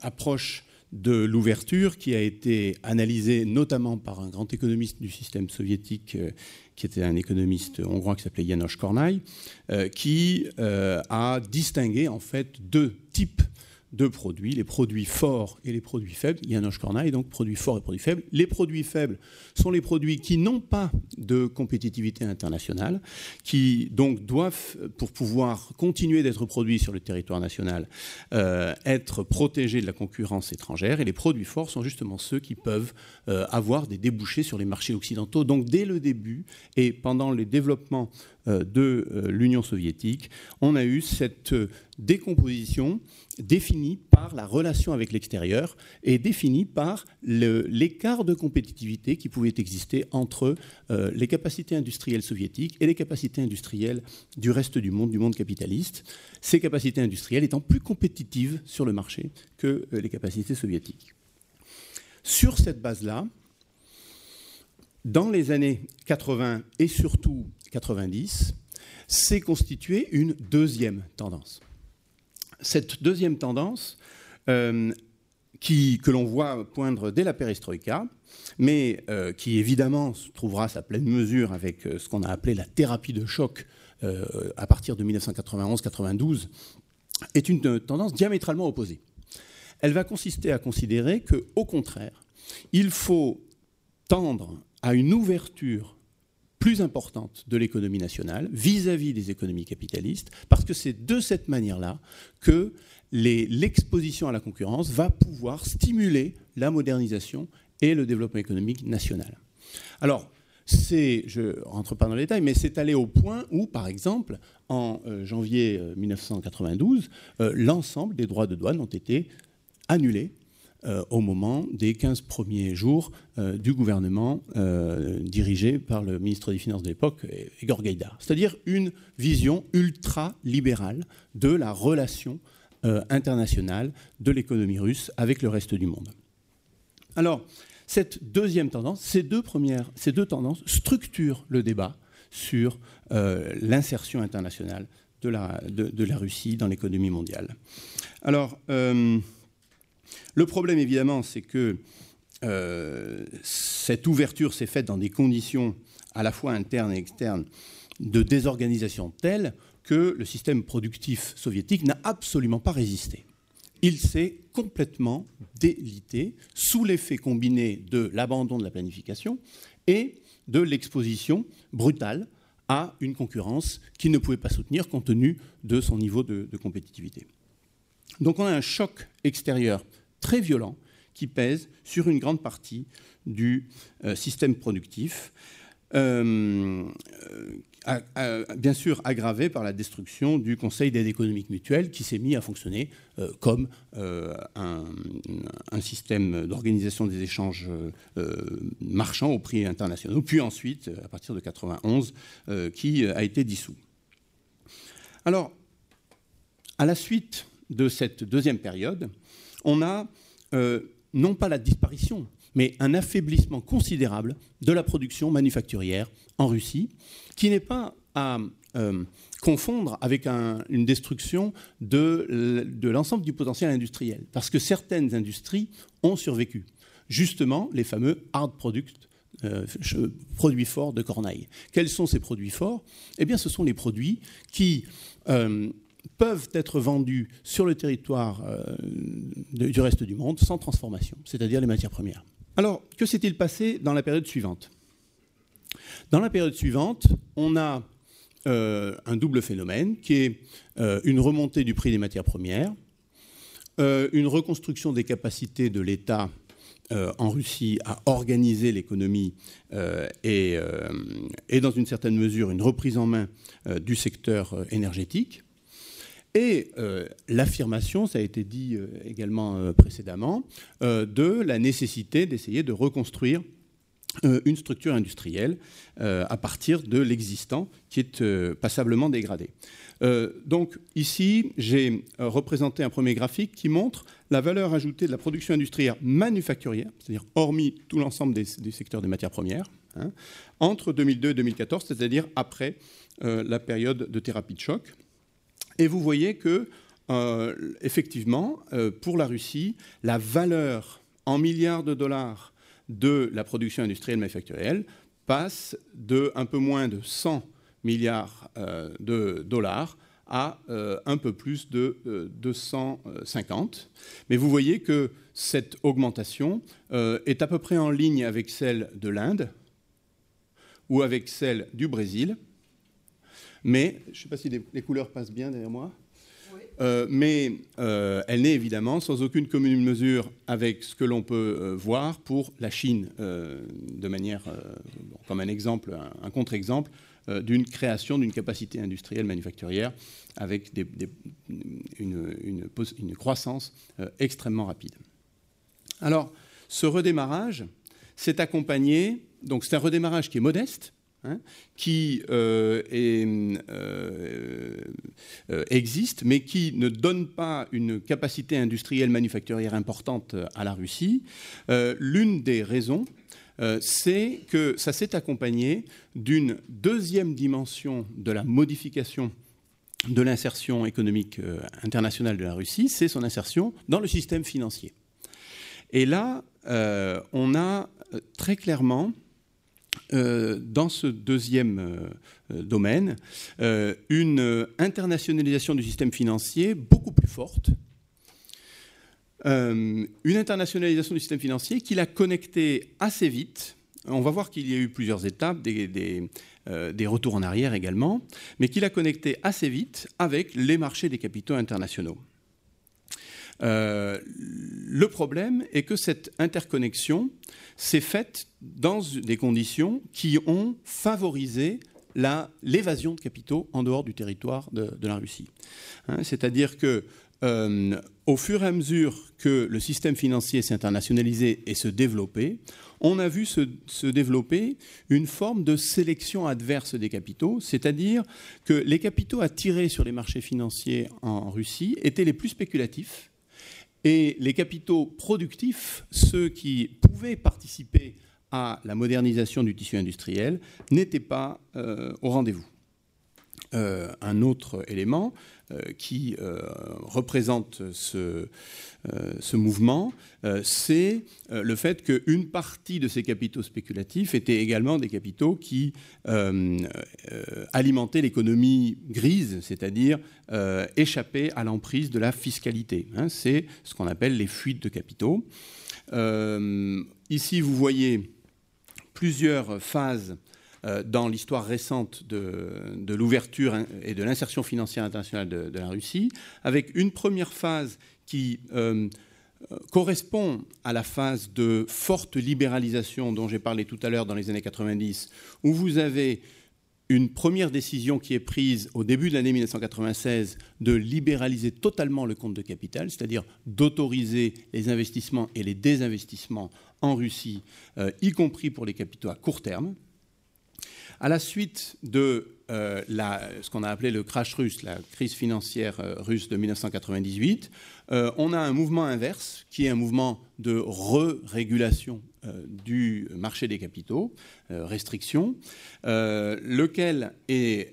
approche de l'ouverture qui a été analysée notamment par un grand économiste du système soviétique qui était un économiste hongrois qui s'appelait Janos Kornai, euh, qui euh, a distingué en fait deux types de produits, les produits forts et les produits faibles. Janos Kornai, donc produits forts et produits faibles. Les produits faibles sont les produits qui n'ont pas de compétitivité internationale, qui donc doivent, pour pouvoir continuer d'être produits sur le territoire national, euh, être protégés de la concurrence étrangère. Et les produits forts sont justement ceux qui peuvent euh, avoir des débouchés sur les marchés occidentaux. Donc dès le début et pendant les développements euh, de l'Union soviétique, on a eu cette décomposition définie par la relation avec l'extérieur et définie par l'écart de compétitivité qui pouvait exister entre les capacités industrielles soviétiques et les capacités industrielles du reste du monde, du monde capitaliste, ces capacités industrielles étant plus compétitives sur le marché que les capacités soviétiques. Sur cette base-là, dans les années 80 et surtout 90, s'est constituée une deuxième tendance. Cette deuxième tendance, euh, que l'on voit poindre dès la perestroïka, mais euh, qui évidemment trouvera sa pleine mesure avec euh, ce qu'on a appelé la thérapie de choc à partir de 1991-92, est une tendance diamétralement opposée. Elle va consister à considérer que, au contraire, il faut tendre à une ouverture plus importante de l'économie nationale vis-à-vis des économies capitalistes, parce que c'est de cette manière-là que l'exposition à la concurrence va pouvoir stimuler la modernisation et le développement économique national. Alors, c'est, je rentre pas dans les détails, mais c'est allé au point où, par exemple, en euh, janvier 1992, euh, euh, l'ensemble des droits de douane ont été annulés au moment des 15 premiers jours euh, du gouvernement euh, dirigé par le ministre des Finances de l'époque, Igor Gaïdar. C'est-à-dire une vision ultra-libérale de la relation internationale de l'économie russe avec le reste du monde. Alors, cette deuxième tendance, ces deux, premières, ces deux tendances structurent le débat sur l'insertion internationale de la, de la, Russie dans l'économie mondiale. Alors, le problème, évidemment, c'est que euh, cette ouverture s'est faite dans des conditions à la fois internes et externes de désorganisation telles que le système productif soviétique n'a absolument pas résisté. Il s'est complètement délité sous l'effet combiné de l'abandon de la planification et de l'exposition brutale à une concurrence qu'il ne pouvait pas soutenir compte tenu de son niveau de compétitivité. Donc on a un choc extérieur très violent qui pèse sur une grande partie du euh, système productif, euh, euh, bien sûr aggravé par la destruction du Conseil d'aide économique mutuelle qui s'est mis à fonctionner comme un, système d'organisation des échanges marchands au prix international, puis ensuite, à partir de 91, qui a été dissous. Alors, à la suite de cette deuxième période, on a euh, non pas la disparition, mais un affaiblissement considérable de la production manufacturière en Russie, qui n'est pas à euh, confondre avec une destruction de, l'ensemble du potentiel industriel, parce que certaines industries ont survécu. Justement, les fameux hard products, euh, produits forts de Corneille. Quels sont ces produits forts? Eh bien, ce sont les produits qui peuvent être vendus sur le territoire euh, du reste du monde sans transformation, c'est-à-dire les matières premières. Alors, que s'est-il passé dans la période suivante? Dans la période suivante, on a euh, un double phénomène qui est euh, une remontée du prix des matières premières, une reconstruction des capacités de l'État en Russie à organiser l'économie et, et, dans une certaine mesure, une reprise en main du secteur énergétique et l'affirmation, ça a été dit également précédemment, de la nécessité d'essayer de reconstruire une structure industrielle à partir de l'existant qui est passablement dégradé. donc ici, j'ai représenté un premier graphique qui montre la valeur ajoutée de la production industrielle manufacturière, c'est-à-dire hormis tout l'ensemble des, secteurs des matières premières, hein, entre 2002 et 2014, c'est-à-dire après euh, la période de thérapie de choc. Et vous voyez que, euh, effectivement, euh, pour la Russie, la valeur en milliards de dollars de la production industrielle manufacturielle passe de un peu moins de 100 milliards de dollars à euh, un peu plus de 250. Euh, Mais vous voyez que cette augmentation euh, est à peu près en ligne avec celle de l'Inde ou avec celle du Brésil. Mais, je ne sais pas si les, couleurs passent bien derrière moi, mais elle n'est évidemment sans aucune commune mesure avec ce que l'on peut voir pour la Chine, de manière, comme un exemple, un contre-exemple, euh, d'une création d'une capacité industrielle manufacturière avec une, croissance euh, extrêmement rapide. Alors, ce redémarrage s'est accompagné, donc c'est un redémarrage qui est modeste, hein, qui euh, existe, mais qui ne donne pas une capacité industrielle manufacturière importante à la Russie. L'une des raisons, euh, c'est que ça s'est accompagné d'une deuxième dimension de la modification de l'insertion économique euh, internationale de la Russie, c'est son insertion dans le système financier. Et là, euh, on a très clairement, dans ce deuxième domaine, une internationalisation du système financier beaucoup plus forte euh, une internationalisation du système financier qui l'a connecté assez vite. On va voir qu'il y a eu plusieurs étapes, des, euh, retours en arrière également, mais qui l'a connecté assez vite avec les marchés des capitaux internationaux. Euh, le problème est que cette interconnexion s'est faite dans des conditions qui ont favorisé l'évasion de capitaux en dehors du territoire de, la Russie. Hein, c'est-à-dire que euh, au fur et à mesure que le système financier s'est internationalisé et se développé, on a vu se, développer une forme de sélection adverse des capitaux, c'est-à-dire que les capitaux attirés sur les marchés financiers en Russie étaient les plus spéculatifs et les capitaux productifs, ceux qui pouvaient participer à la modernisation du tissu industriel, n'étaient pas euh, au rendez-vous. Euh, un autre élément, qui euh, représente ce, euh, ce mouvement, c'est le fait qu'une partie de ces capitaux spéculatifs étaient également des capitaux qui alimentaient l'économie grise, c'est-à-dire échappaient à l'emprise de la fiscalité. Hein. c'est ce qu'on appelle les fuites de capitaux. ici, vous voyez plusieurs phases euh, dans l'histoire récente de, l'ouverture et de l'insertion financière internationale de, la Russie, avec une première phase qui euh, correspond à la phase de forte libéralisation dont j'ai parlé tout à l'heure dans les années 90, où vous avez une première décision qui est prise au début de l'année 1996 de libéraliser totalement le compte de capital, c'est-à-dire d'autoriser les investissements et les désinvestissements en Russie, euh, y compris pour les capitaux à court terme. À la suite de euh, ce qu'on a appelé le crash russe, la crise financière euh, russe de 1998, euh, on a un mouvement inverse qui est un mouvement de re-régulation du marché des capitaux, restriction, lequel est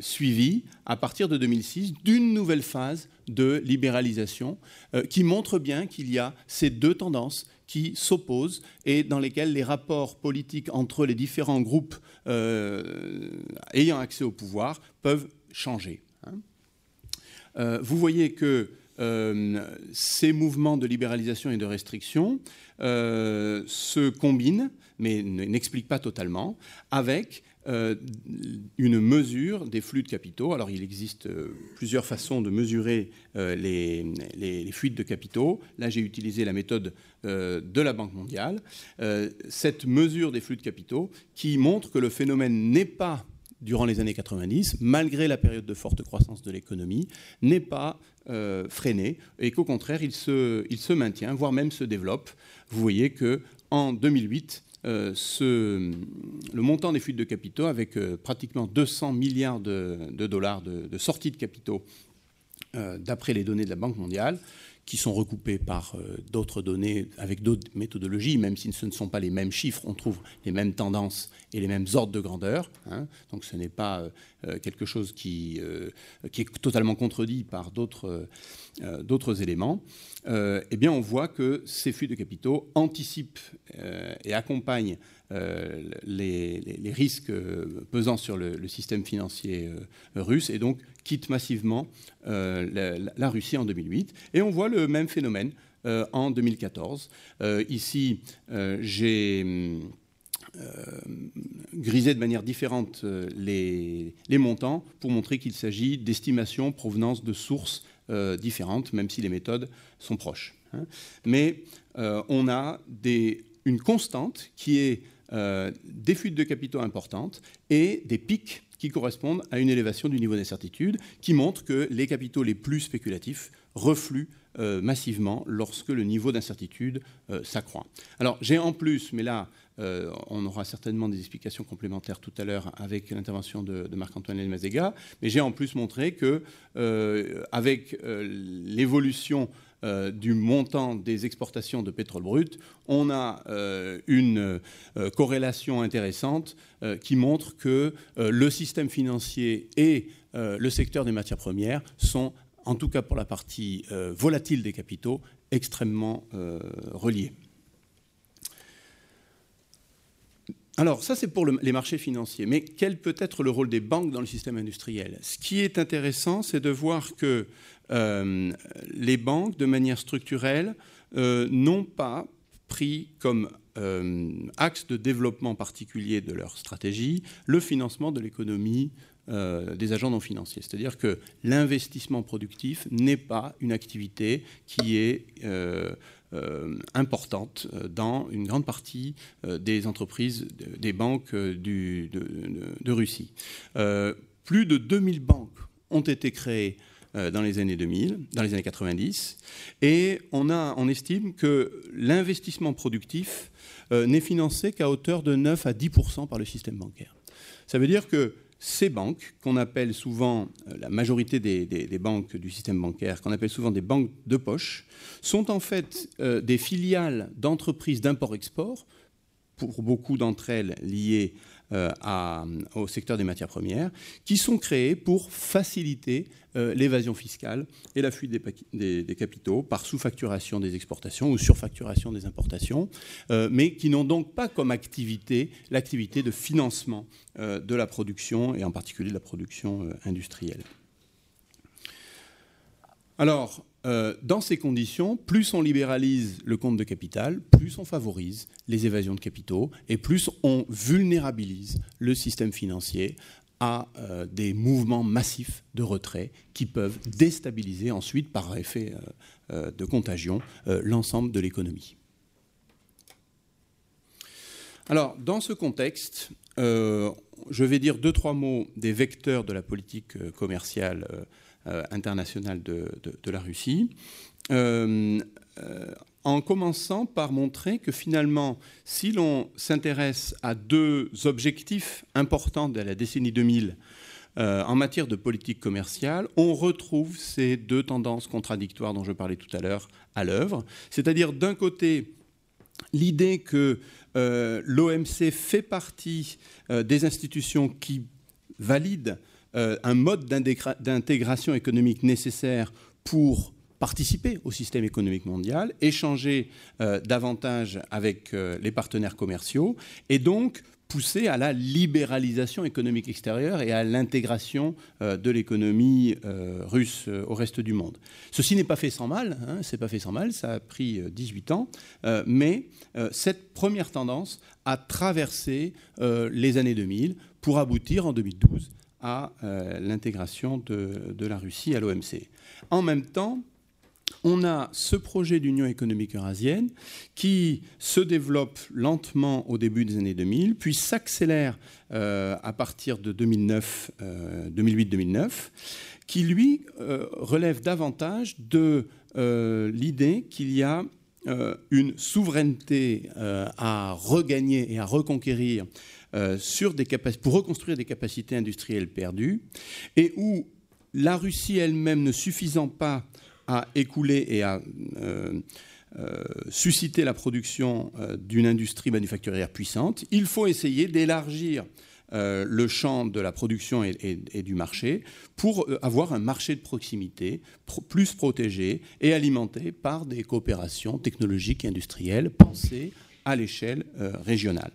suivi à partir de 2006 d'une nouvelle phase de libéralisation qui montre bien qu'il y a ces deux tendances qui s'opposent et dans lesquels les rapports politiques entre les différents groupes euh, ayant accès au pouvoir peuvent changer. Hein. Euh, vous voyez que euh, ces mouvements de libéralisation et de restriction se combinent, mais n'expliquent pas totalement, avec une mesure des flux de capitaux. Alors il existe euh, plusieurs façons de mesurer euh, les, fuites de capitaux. Là j'ai utilisé la méthode de la Banque mondiale. cette mesure des flux de capitaux qui montre que le phénomène n'est pas durant les années 90, malgré la période de forte croissance de l'économie, n'est pas euh, freiné et qu'au contraire, il se, il se, maintient, voire même se développe. Vous voyez qu'en 2008, euh, le montant des fuites de capitaux, avec euh, pratiquement 200 milliards de, dollars de, de, sortie de capitaux, euh, d'après les données de la Banque mondiale, qui sont recoupées par d'autres données avec d'autres méthodologies, même si ce ne sont pas les mêmes chiffres, on trouve les mêmes tendances et les mêmes ordres de grandeur. Hein. donc ce n'est pas quelque chose qui, est totalement contredit par d'autres éléments. Eh bien, on voit que ces flux de capitaux anticipent et accompagnent les, les, risques pesant sur le, système financier russe et donc quitte massivement euh, la, Russie en 2008. Et on voit le même phénomène euh, en 2014. Euh, ici, j'ai grisé de manière différente les, montants pour montrer qu'il s'agit d'estimations provenance de sources différentes, même si les méthodes sont proches. Hein. Mais on a une constante qui est des fuites de capitaux importantes et des pics qui correspondent à une élévation du niveau d'incertitude, qui montre que les capitaux les plus spéculatifs refluent euh, massivement lorsque le niveau d'incertitude euh, s'accroît. Alors j'ai en plus, mais là euh, on aura certainement des explications complémentaires tout à l'heure avec l'intervention de, Marc-Antoine Lelmazega, mais j'ai en plus montré que euh, avec euh, l'évolution du montant des exportations de pétrole brut, on a une corrélation intéressante qui montre que le système financier et le secteur des matières premières sont, en tout cas pour la partie volatile des capitaux, extrêmement reliés. Alors, ça, c'est pour le, les marchés financiers. Mais quel peut être le rôle des banques dans le système industriel? Ce qui est intéressant, c'est de voir que euh, les banques, de manière structurelle, euh, n'ont pas pris comme euh, axe de développement particulier de leur stratégie le financement de l'économie des agents non financiers. C'est-à-dire que l'investissement productif n'est pas une activité qui est importante dans une grande partie des entreprises, des banques de, Russie. plus de 2000 banques ont été créées dans les années 2000, dans les années 90, et on, a, on estime que l'investissement productif euh, n'est financé qu'à hauteur de 9 à 10% par le système bancaire. Ça veut dire que ces banques, qu'on appelle souvent, euh, la majorité des, banques du système bancaire, qu'on appelle souvent des banques de poche, sont en fait euh, des filiales d'entreprises d'import-export, pour beaucoup d'entre elles liées à, au secteur des matières premières, qui sont créées pour faciliter euh, l'évasion fiscale et la fuite des, capitaux par sous-facturation des exportations ou surfacturation des importations, euh, mais qui n'ont donc pas comme activité l'activité de financement euh, de la production et en particulier de la production euh, industrielle. Alors, euh, dans ces conditions, plus on libéralise le compte de capital, plus on favorise les évasions de capitaux et plus on vulnérabilise le système financier à euh, des mouvements massifs de retrait qui peuvent déstabiliser ensuite, par effet euh, de contagion, l'ensemble de l'économie. Alors, dans ce contexte, je vais dire deux, trois mots des vecteurs de la politique commerciale internationale de, la Russie. Euh, euh, en commençant par montrer que finalement, si l'on s'intéresse à deux objectifs importants de la décennie 2000 euh, en matière de politique commerciale, on retrouve ces deux tendances contradictoires dont je parlais tout à l'heure à l'œuvre. C'est-à-dire d'un côté l'idée que euh, l'OMC fait partie euh, des institutions qui valident euh, un mode d'intégration économique nécessaire pour participer au système économique mondial, échanger euh, davantage avec euh, les partenaires commerciaux et donc pousser à la libéralisation économique extérieure et à l'intégration euh, de l'économie euh, russe euh, au reste du monde. Ceci n'est pas fait sans mal, hein, c'est pas fait sans mal, ça a pris 18 ans, mais cette première tendance a traversé les années 2000 pour aboutir en 2012 à l'intégration de, la Russie à l'OMC. En même temps, on a ce projet d'union économique eurasienne qui se développe lentement au début des années 2000, puis s'accélère euh, à partir de 2009, 2008-2009, euh, qui lui euh, relève davantage de l'idée qu'il y a une souveraineté à regagner et à reconquérir des pour reconstruire des capacités industrielles perdues, et où la Russie elle-même ne suffisant pas à écouler et à euh, euh, susciter la production euh, d'une industrie manufacturière puissante, il faut essayer d'élargir le champ de la production et, du marché pour avoir un marché de proximité plus protégé et alimenté par des coopérations technologiques et industrielles pensées à l'échelle régionale.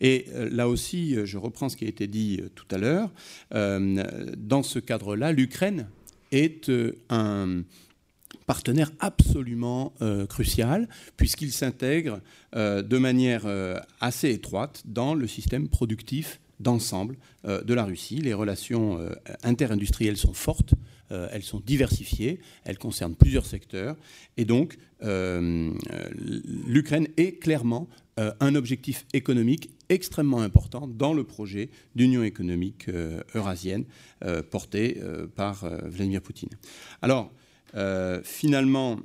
Et là aussi, je reprends ce qui a été dit tout à l'heure, dans ce cadre-là, l'Ukraine est un partenaire absolument euh, crucial, puisqu'il s'intègre euh, de manière euh, assez étroite dans le système productif d'ensemble de la Russie. Les relations interindustrielles sont fortes, elles sont diversifiées, elles concernent plusieurs secteurs, et donc l'Ukraine est clairement un objectif économique extrêmement important dans le projet d'union économique eurasienne porté par Vladimir Poutine. Alors, euh, finalement,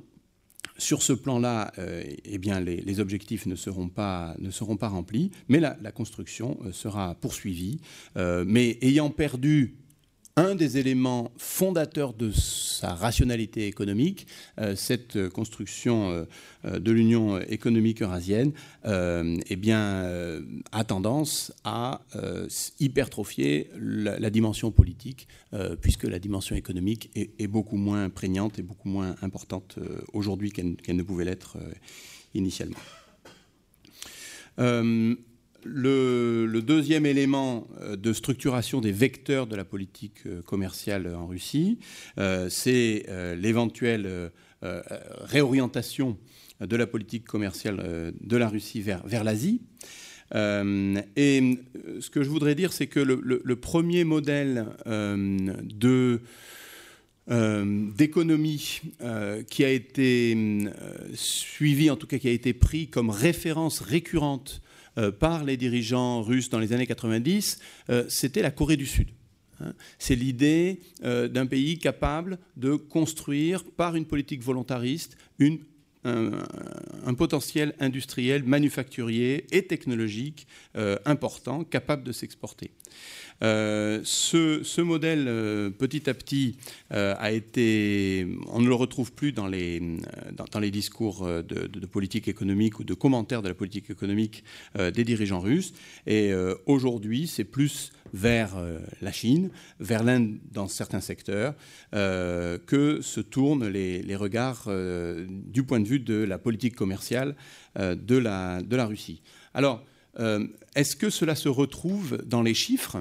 sur ce plan-là, euh, eh les, objectifs ne seront pas, remplis, mais la, construction euh, sera poursuivie. mais ayant perdu un des éléments fondateurs de sa rationalité économique, euh, cette construction euh, euh, de l'Union économique eurasienne, eh bien, a tendance à hypertrophier la, dimension politique, puisque la dimension économique est, beaucoup moins prégnante et beaucoup moins importante aujourd'hui qu'elle ne pouvait l'être initialement. Le, deuxième élément euh, de structuration des vecteurs de la politique euh, commerciale en Russie, euh, c'est l'éventuelle réorientation de la politique commerciale de la Russie vers, vers l'Asie. et ce que je voudrais dire, c'est que le, premier modèle d'économie qui a été suivi, en tout cas qui a été pris comme référence récurrente par les dirigeants russes dans les années 90, euh, c'était la Corée du Sud. Hein. C'est l'idée euh, d'un pays capable de construire par une politique volontariste un, potentiel industriel, manufacturier et technologique important, capable de s'exporter. Euh, ce, modèle, euh, petit à petit, euh, a été. On ne le retrouve plus dans les, dans, les discours de, politique économique ou de commentaires de la politique économique des dirigeants russes. Et aujourd'hui, c'est plus vers la Chine, vers l'Inde dans certains secteurs, que se tournent les, regards du point de vue de la politique commerciale de, la, de la Russie. Alors, est-ce que cela se retrouve dans les chiffres?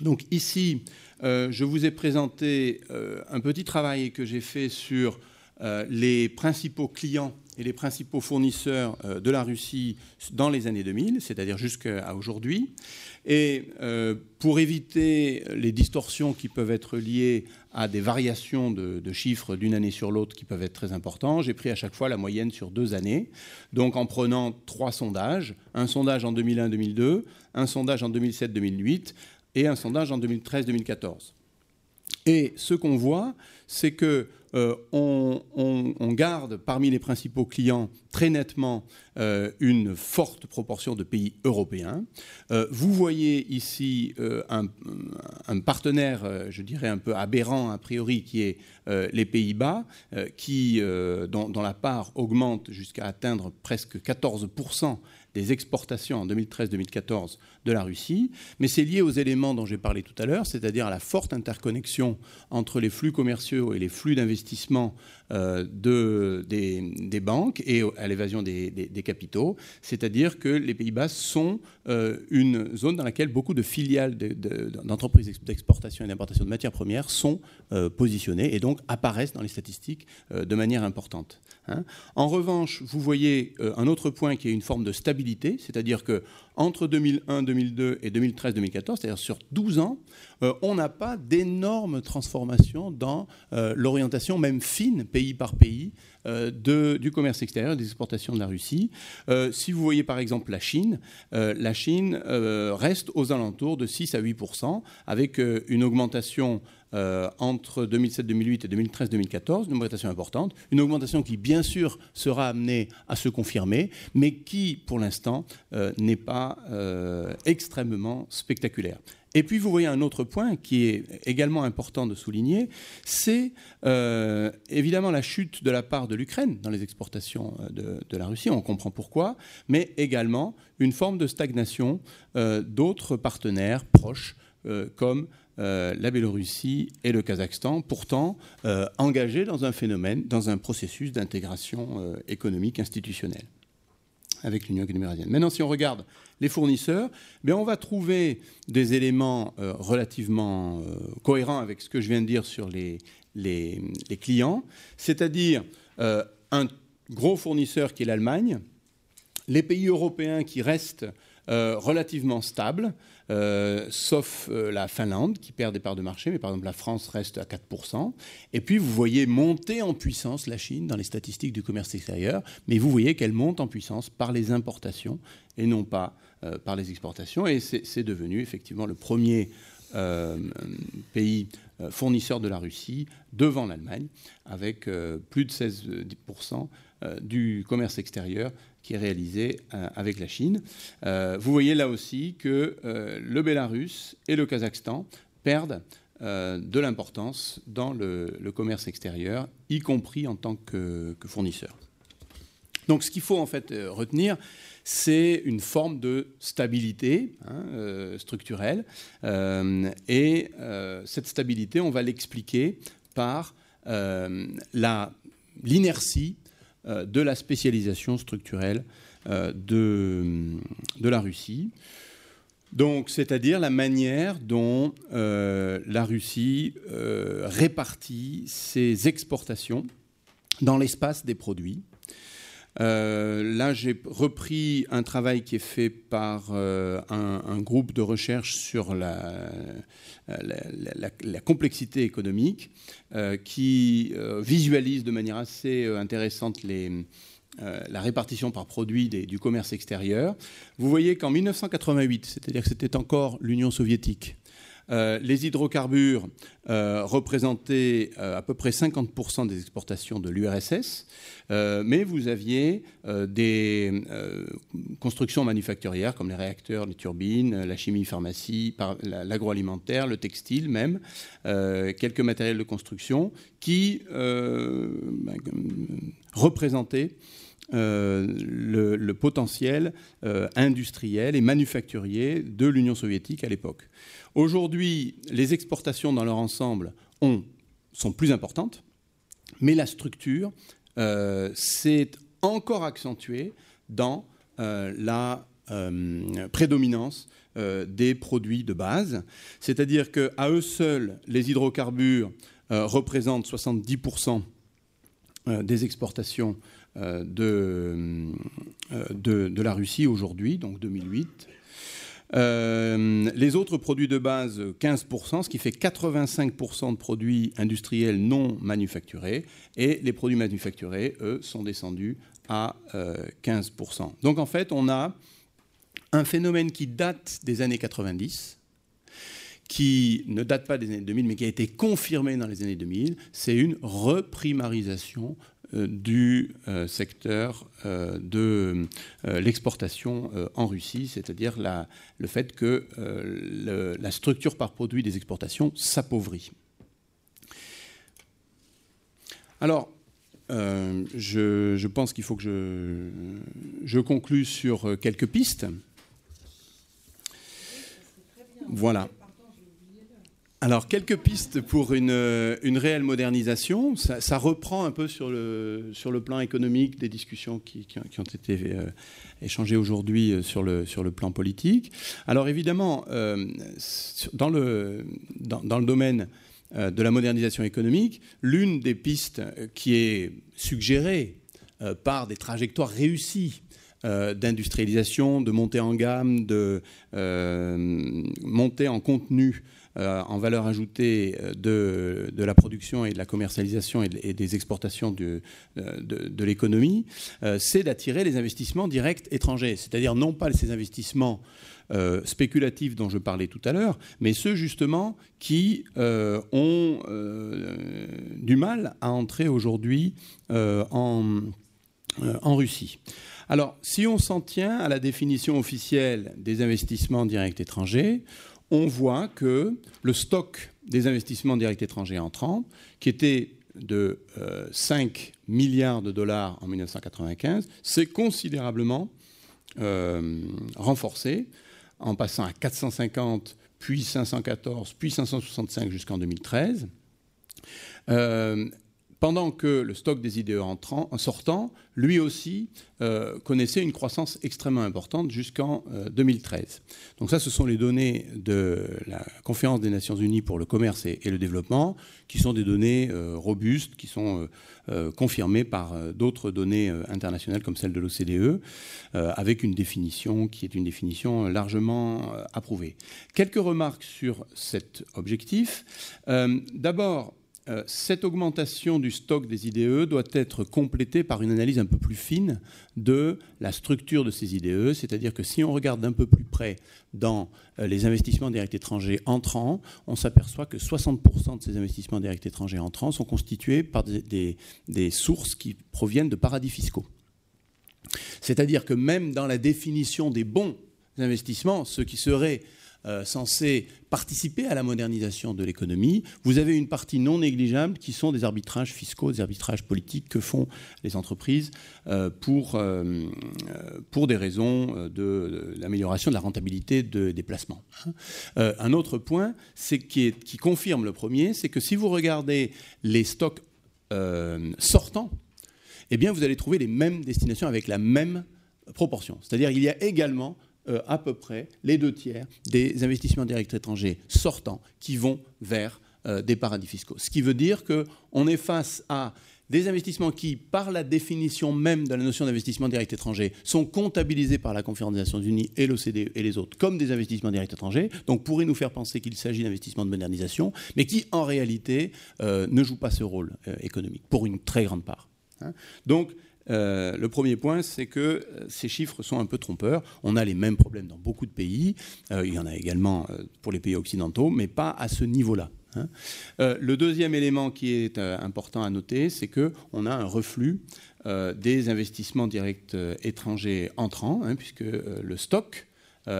Donc ici, euh, je vous ai présenté euh, un petit travail que j'ai fait sur euh, les principaux clients et les principaux fournisseurs de la Russie dans les années 2000, c'est-à-dire jusqu'à aujourd'hui. Et pour éviter les distorsions qui peuvent être liées à des variations de, chiffres d'une année sur l'autre qui peuvent être très importants, j'ai pris à chaque fois la moyenne sur deux années. Donc en prenant trois sondages, un sondage en 2001-2002, un sondage en 2007-2008, et un sondage en 2013-2014. Et ce qu'on voit, c'est que euh, on, garde parmi les principaux clients très nettement euh, une forte proportion de pays européens. Euh, vous voyez ici un, partenaire, je dirais un peu aberrant a priori, qui est les Pays-Bas, dont, la part augmente jusqu'à atteindre presque 14 des exportations en 2013-2014 de la Russie, mais c'est lié aux éléments dont j'ai parlé tout à l'heure, c'est-à-dire à la forte interconnexion entre les flux commerciaux et les flux d'investissement euh, de, des, banques et à l'évasion des, capitaux, c'est-à-dire que les Pays-Bas sont euh, une zone dans laquelle beaucoup de filiales d'entreprises d'exportation et d'importation de matières premières sont euh, positionnées et donc apparaissent dans les statistiques de manière importante. Hein. En revanche, vous voyez un autre point qui est une forme de stabilité, c'est-à-dire que entre 2001, 2002 et 2013, 2014, c'est-à-dire sur 12 ans, euh, on n'a pas d'énormes transformations dans euh, l'orientation, même fine, pays par pays, de, du commerce extérieur, des exportations de la Russie. si vous voyez par exemple la Chine, la Chine reste aux alentours de 6 à 8% avec une augmentation euh, entre 2007-2008 et 2013-2014, une augmentation importante, une augmentation qui bien sûr sera amenée à se confirmer, mais qui pour l'instant euh, n'est pas euh, extrêmement spectaculaire. Et puis vous voyez un autre point qui est également important de souligner, c'est évidemment la chute de la part de l'Ukraine dans les exportations de, de, la Russie, on comprend pourquoi, mais également une forme de stagnation d'autres partenaires proches comme euh, la Biélorussie et le Kazakhstan, pourtant euh, engagés dans un phénomène, dans un processus d'intégration euh, économique institutionnelle avec l'Union économique. Maintenant, si on regarde les fournisseurs, bien, on va trouver des éléments relativement cohérents avec ce que je viens de dire sur les, clients, c'est-à-dire un gros fournisseur qui est l'Allemagne, les pays européens qui restent relativement stables, euh, sauf euh, la Finlande qui perd des parts de marché, mais par exemple la France reste à 4%. Et puis vous voyez monter en puissance la Chine dans les statistiques du commerce extérieur, mais vous voyez qu'elle monte en puissance par les importations et non pas euh, par les exportations. Et c'est devenu effectivement le premier pays fournisseur de la Russie devant l'Allemagne, avec plus de 16% du commerce extérieur qui est réalisé euh, avec la Chine. Euh, vous voyez là aussi que euh, le Bélarus et le Kazakhstan perdent de l'importance dans le, commerce extérieur, y compris en tant que, fournisseur. Donc ce qu'il faut en fait retenir, c'est une forme de stabilité hein, structurelle. et cette stabilité, on va l'expliquer par l'inertie euh, de la spécialisation structurelle euh, de, de la Russie. Donc, c'est-à-dire la manière dont euh, la Russie répartit ses exportations dans l'espace des produits. Là, j'ai repris un travail qui est fait par un, groupe de recherche sur la, la, complexité économique, euh, qui euh, visualise de manière assez euh, intéressante la répartition par produit du commerce extérieur. Vous voyez qu'en 1988, c'est-à-dire que c'était encore l'Union soviétique, euh, les hydrocarbures euh, représentaient euh, à peu près 50% des exportations de l'URSS, mais vous aviez des constructions manufacturières comme les réacteurs, les turbines, la chimie, pharmacie, l'agroalimentaire, le textile même, quelques matériels de construction qui ben, représentaient le, potentiel industriel et manufacturier de l'Union soviétique à l'époque. Aujourd'hui, les exportations dans leur ensemble sont plus importantes, mais la structure euh, s'est encore accentuée dans euh, la euh, prédominance des produits de base. C'est-à-dire qu'à eux seuls, les hydrocarbures représentent 70% des exportations de, de, la Russie aujourd'hui, donc 2008. Euh, les autres produits de base, 15%, ce qui fait 85% de produits industriels non manufacturés. Et les produits manufacturés, eux, sont descendus à 15%. Euh, Donc en fait, on a un phénomène qui date des années 90, qui ne date pas des années 2000, mais qui a été confirmé dans les années 2000, c'est une reprimarisation euh, du euh, secteur euh, de l'exportation en Russie, c'est-à-dire le fait que la structure par produit des exportations s'appauvrit. Alors, je, je, pense qu'il faut que je, je conclue sur quelques pistes. Voilà. Alors, quelques pistes pour une, réelle modernisation. Ça, reprend un peu sur le, plan économique des discussions qui, ont été euh, échangées aujourd'hui euh, sur le, plan politique. Alors, évidemment, euh, dans, le, dans, le domaine de la modernisation économique, l'une des pistes qui est suggérée par des trajectoires réussies d'industrialisation, de montée en gamme, de montée en contenu en valeur ajoutée de, la production et de la commercialisation et, des exportations de, de l'économie, c'est d'attirer les investissements directs étrangers, c'est-à-dire non pas ces investissements euh, spéculatifs dont je parlais tout à l'heure, mais ceux justement qui euh, ont euh, du mal à entrer aujourd'hui en Russie. Alors, si on s'en tient à la définition officielle des investissements directs étrangers, on voit que le stock des investissements directs étrangers entrants, qui était de 5 milliards de dollars en 1995, s'est considérablement renforcé en passant à 450, puis 514, puis 565 jusqu'en 2013. Euh, pendant que le stock des IDE entrant, sortant, lui aussi, euh, connaissait une croissance extrêmement importante jusqu'en 2013. Euh, Donc ça, ce sont les données de la Conférence des Nations Unies pour le commerce et, le développement, qui sont des données robustes, qui sont confirmées par d'autres données internationales comme celle de l'OCDE, avec une définition qui est une définition largement approuvée. Quelques remarques sur cet objectif. D'abord, euh, cette augmentation du stock des IDE doit être complétée par une analyse un peu plus fine de la structure de ces IDE, c'est-à-dire que si on regarde d'un peu plus près dans euh, les investissements directs étrangers entrants, on s'aperçoit que 60% de ces investissements directs étrangers entrants sont constitués par des, des sources qui proviennent de paradis fiscaux. C'est-à-dire que même dans la définition des bons investissements, ceux qui seraient euh, censés participer à la modernisation de l'économie, vous avez une partie non négligeable qui sont des arbitrages fiscaux, des arbitrages politiques que font les entreprises euh, pour, euh, pour des raisons de, l'amélioration de la rentabilité des placements. un autre point qui, qui confirme le premier, c'est que si vous regardez les stocks sortants, eh bien vous allez trouver les mêmes destinations avec la même proportion. C'est-à-dire qu'il y a également euh, à peu près les deux tiers des investissements directs étrangers sortants qui vont vers euh, des paradis fiscaux. Ce qui veut dire qu'on est face à des investissements qui, par la définition même de la notion d'investissement direct étranger, sont comptabilisés par la Conférence des Nations Unies et l'OCDE et les autres comme des investissements directs étrangers, donc pourraient nous faire penser qu'il s'agit d'investissements de modernisation, mais qui en réalité euh, ne jouent pas ce rôle économique, pour une très grande part. Hein. Donc euh, le premier point, c'est que euh, ces chiffres sont un peu trompeurs. On a les mêmes problèmes dans beaucoup de pays. Euh, il y en a également pour les pays occidentaux, mais pas à ce niveau-là. Hein. le deuxième élément qui est important à noter, c'est qu'on a un reflux des investissements directs étrangers entrants, hein, puisque le stock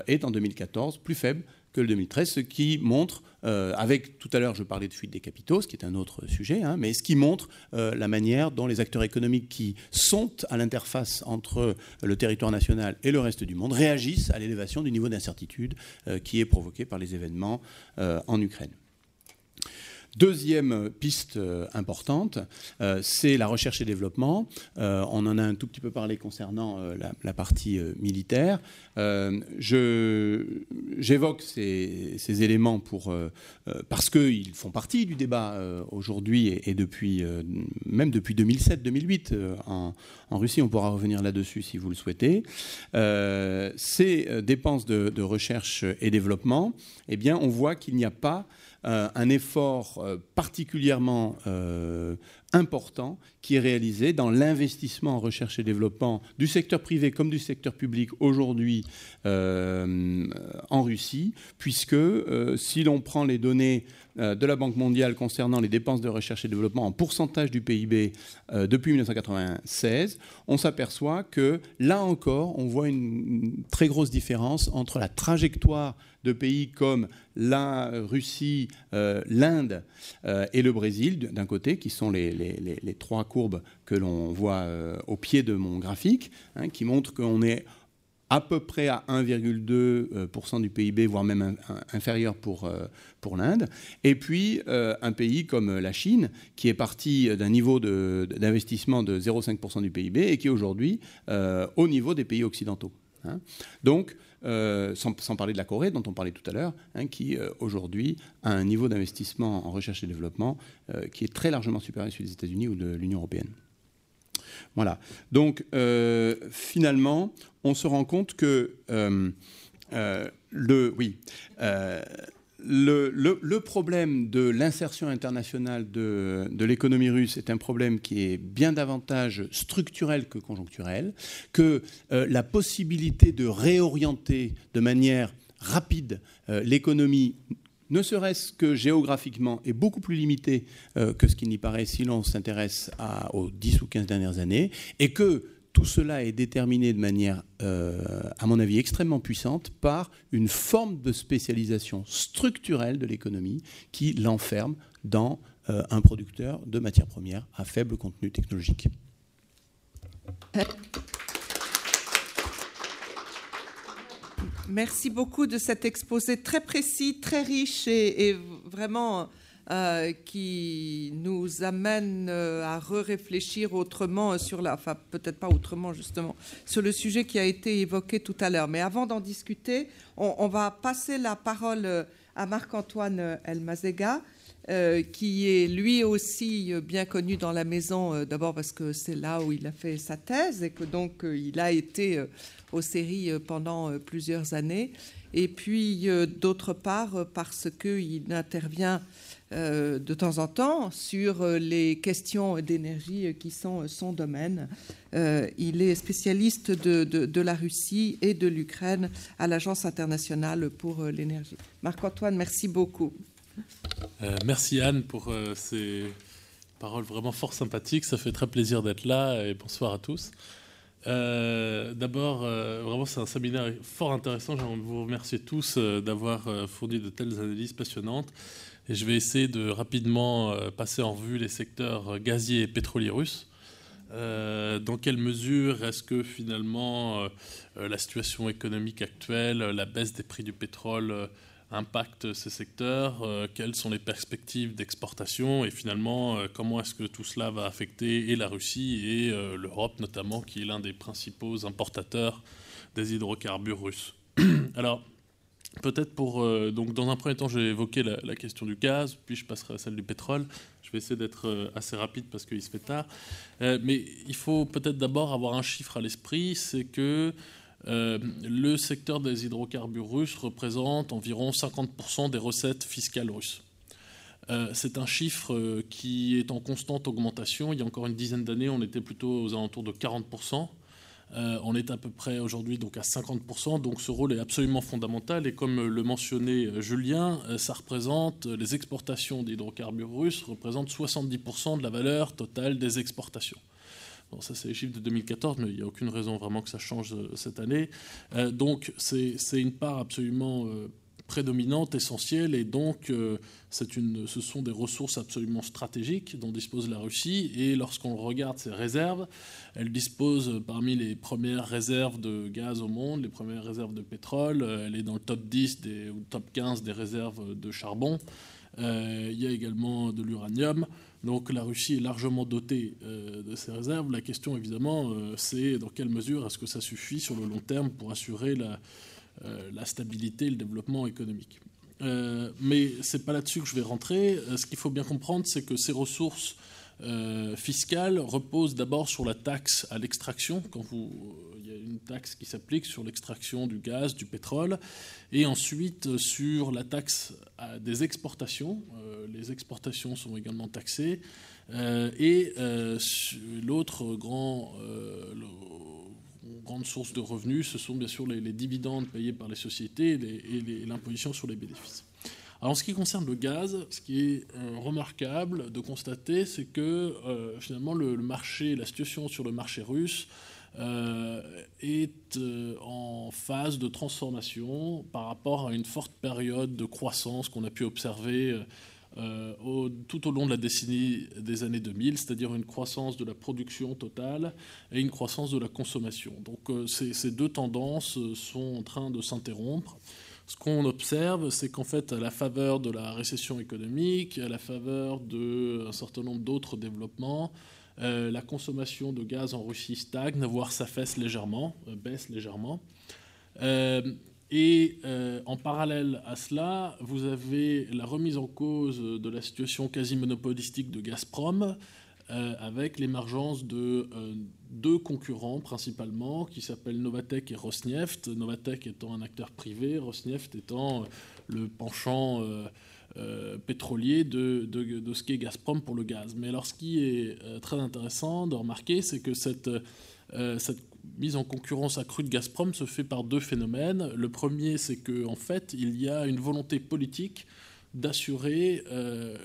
est en 2014 plus faible que le 2013, ce qui montre, euh, avec tout à l'heure je parlais de fuite des capitaux, ce qui est un autre sujet, hein, mais ce qui montre euh, la manière dont les acteurs économiques qui sont à l'interface entre le territoire national et le reste du monde réagissent à l'élévation du niveau d'incertitude euh, qui est provoqué par les événements en Ukraine. Deuxième piste euh, importante, euh, c'est la recherche et développement. Euh, on en a un tout petit peu parlé concernant la, partie militaire. J'évoque ces, éléments pour, parce qu'ils font partie du débat aujourd'hui et, depuis, même depuis 2007-2008 en, Russie. On pourra revenir là-dessus si vous le souhaitez. ces dépenses de, de, recherche et développement, eh bien, on voit qu'il n'y a pas un effort euh, particulièrement euh, important qui est réalisé dans l'investissement en recherche et développement du secteur privé comme du secteur public aujourd'hui en Russie, puisque si l'on prend les données de la Banque mondiale concernant les dépenses de recherche et développement en pourcentage du PIB depuis 1996, on s'aperçoit que là encore, on voit une très grosse différence entre la trajectoire de pays comme la Russie, euh, l'Inde euh, et le Brésil, d'un côté, qui sont les, trois courbes que l'on voit euh, au pied de mon graphique, hein, qui montrent qu'on est à peu près à 1,2% du PIB, voire même inférieur pour, pour l'Inde. Et puis un pays comme la Chine, qui est parti d'un niveau d'investissement de, 0,5% du PIB et qui est aujourd'hui au niveau des pays occidentaux. Hein. Donc, euh, sans, parler de la Corée dont on parlait tout à l'heure, hein, qui euh, aujourd'hui a un niveau d'investissement en recherche et développement euh, qui est très largement supérieur à celui des États-Unis ou de l'Union européenne. Voilà. Donc, finalement, on se rend compte que le, oui, le, problème de l'insertion internationale de, l'économie russe est un problème qui est bien davantage structurel que conjoncturel, que euh, la possibilité de réorienter de manière rapide euh, l'économie ne serait-ce que géographiquement, est beaucoup plus limitée euh, que ce qui n'y paraît si l'on s'intéresse aux 10 ou 15 dernières années, et que tout cela est déterminé de manière, euh, à mon avis, extrêmement puissante par une forme de spécialisation structurelle de l'économie qui l'enferme dans euh, un producteur de matières premières à faible contenu technologique.
Merci beaucoup de cet exposé très précis, très riche et vraiment euh, qui nous amène euh, à réfléchir autrement sur la, enfin peut-être pas autrement justement, sur le sujet qui a été évoqué tout à l'heure. Mais avant d'en discuter, on, va passer la parole euh, à Marc-Antoine Elmazega, qui est lui aussi bien connu dans la maison, d'abord parce que c'est là où il a fait sa thèse et que donc il a été aux séries pendant plusieurs années. Et puis d'autre part parce qu'il intervient euh, de temps en temps sur euh, les questions d'énergie qui sont son domaine. Euh, il est spécialiste de, la Russie et de l'Ukraine à l'Agence internationale pour l'énergie. Marc-Antoine, merci beaucoup.
merci Anne pour ces paroles vraiment fort sympathiques. Ça fait très plaisir d'être là et bonsoir à tous. D'abord, vraiment, c'est un séminaire fort intéressant. J'aimerais vous remercier tous d'avoir fourni de telles analyses passionnantes. Et je vais essayer de rapidement euh, passer en revue les secteurs gaziers et pétroliers russes. Euh, dans quelle mesure est-ce que finalement euh, la situation économique actuelle, la baisse des prix du pétrole impacte ces secteurs Quelles sont les perspectives d'exportation Et finalement, comment est-ce que tout cela va affecter et la Russie et l'Europe notamment, qui est l'un des principaux importateurs des hydrocarbures russes *clears throat* Alors, Peut-être pour. Euh, donc, dans un premier temps, j'ai évoqué la, question du gaz, puis je passerai à celle du pétrole. Je vais essayer d'être euh, assez rapide parce qu'il se fait tard. Euh, mais il faut peut-être d'abord avoir un chiffre à l'esprit c'est que le secteur des hydrocarbures russes représente environ 50% des recettes fiscales russes. c'est un chiffre qui est en constante augmentation. Il y a encore une dizaine d'années, on était plutôt aux alentours de 40%. Euh, on est à peu près aujourd'hui donc à 50%, donc ce rôle est absolument fondamental. Et comme le mentionnait euh, Julien, euh, ça représente les exportations d'hydrocarbures russes représentent 70% de la valeur totale des exportations. Bon, ça c'est les chiffres de 2014, mais il n'y a aucune raison vraiment que ça change cette année. donc c'est une part absolument prédominante, essentielle, et donc euh, une, ce sont des ressources absolument stratégiques dont dispose la Russie, et lorsqu'on regarde ses réserves, elle dispose parmi les premières réserves de gaz au monde, les premières réserves de pétrole, euh, elle est dans le top 10 des, ou top 15 des réserves de charbon, euh, il y a également de l'uranium. Donc la Russie est largement dotée de ces réserves. La question évidemment, c'est dans quelle mesure est-ce que ça suffit sur le long terme pour assurer la, la stabilité et le développement économique. Euh, mais ce n'est pas là-dessus que je vais rentrer. Euh, ce qu'il faut bien comprendre, c'est que ces ressources fiscales reposent d'abord sur la taxe à l'extraction, quand vous, il y a une taxe qui s'applique sur l'extraction du gaz, du pétrole, et ensuite sur la taxe des exportations. les exportations sont également taxées. et l'autre grand, grande source de revenus, ce sont bien sûr les, dividendes payés par les sociétés et l'imposition sur les bénéfices. Alors, en ce qui concerne le gaz, ce qui est euh, remarquable de constater, c'est que euh, finalement le, marché, la situation sur le marché russe euh, est en phase de transformation par rapport à une forte période de croissance qu'on a pu observer euh, tout au long de la décennie des années 2000, c'est-à-dire une croissance de la production totale et une croissance de la consommation. Donc euh, ces, deux tendances sont en train de s'interrompre. Ce qu'on observe, c'est qu'en fait, à la faveur de la récession économique, à la faveur d'un certain nombre d'autres développements, euh, la consommation de gaz en Russie stagne, voire s'affaisse légèrement, baisse légèrement. Et euh, en parallèle à cela, vous avez la remise en cause de la situation quasi monopolistique de Gazprom, avec l'émergence de deux concurrents principalement qui s'appellent Novatec et Rosneft. Novatec étant un acteur privé, Rosneft étant le penchant pétrolier de, de, ce qu'est Gazprom pour le gaz. Mais alors ce qui est très intéressant de remarquer, c'est que cette, cette mise en concurrence accrue de Gazprom se fait par deux phénomènes. Le premier, c'est qu'en en fait, il y a une volonté politique d'assurer euh,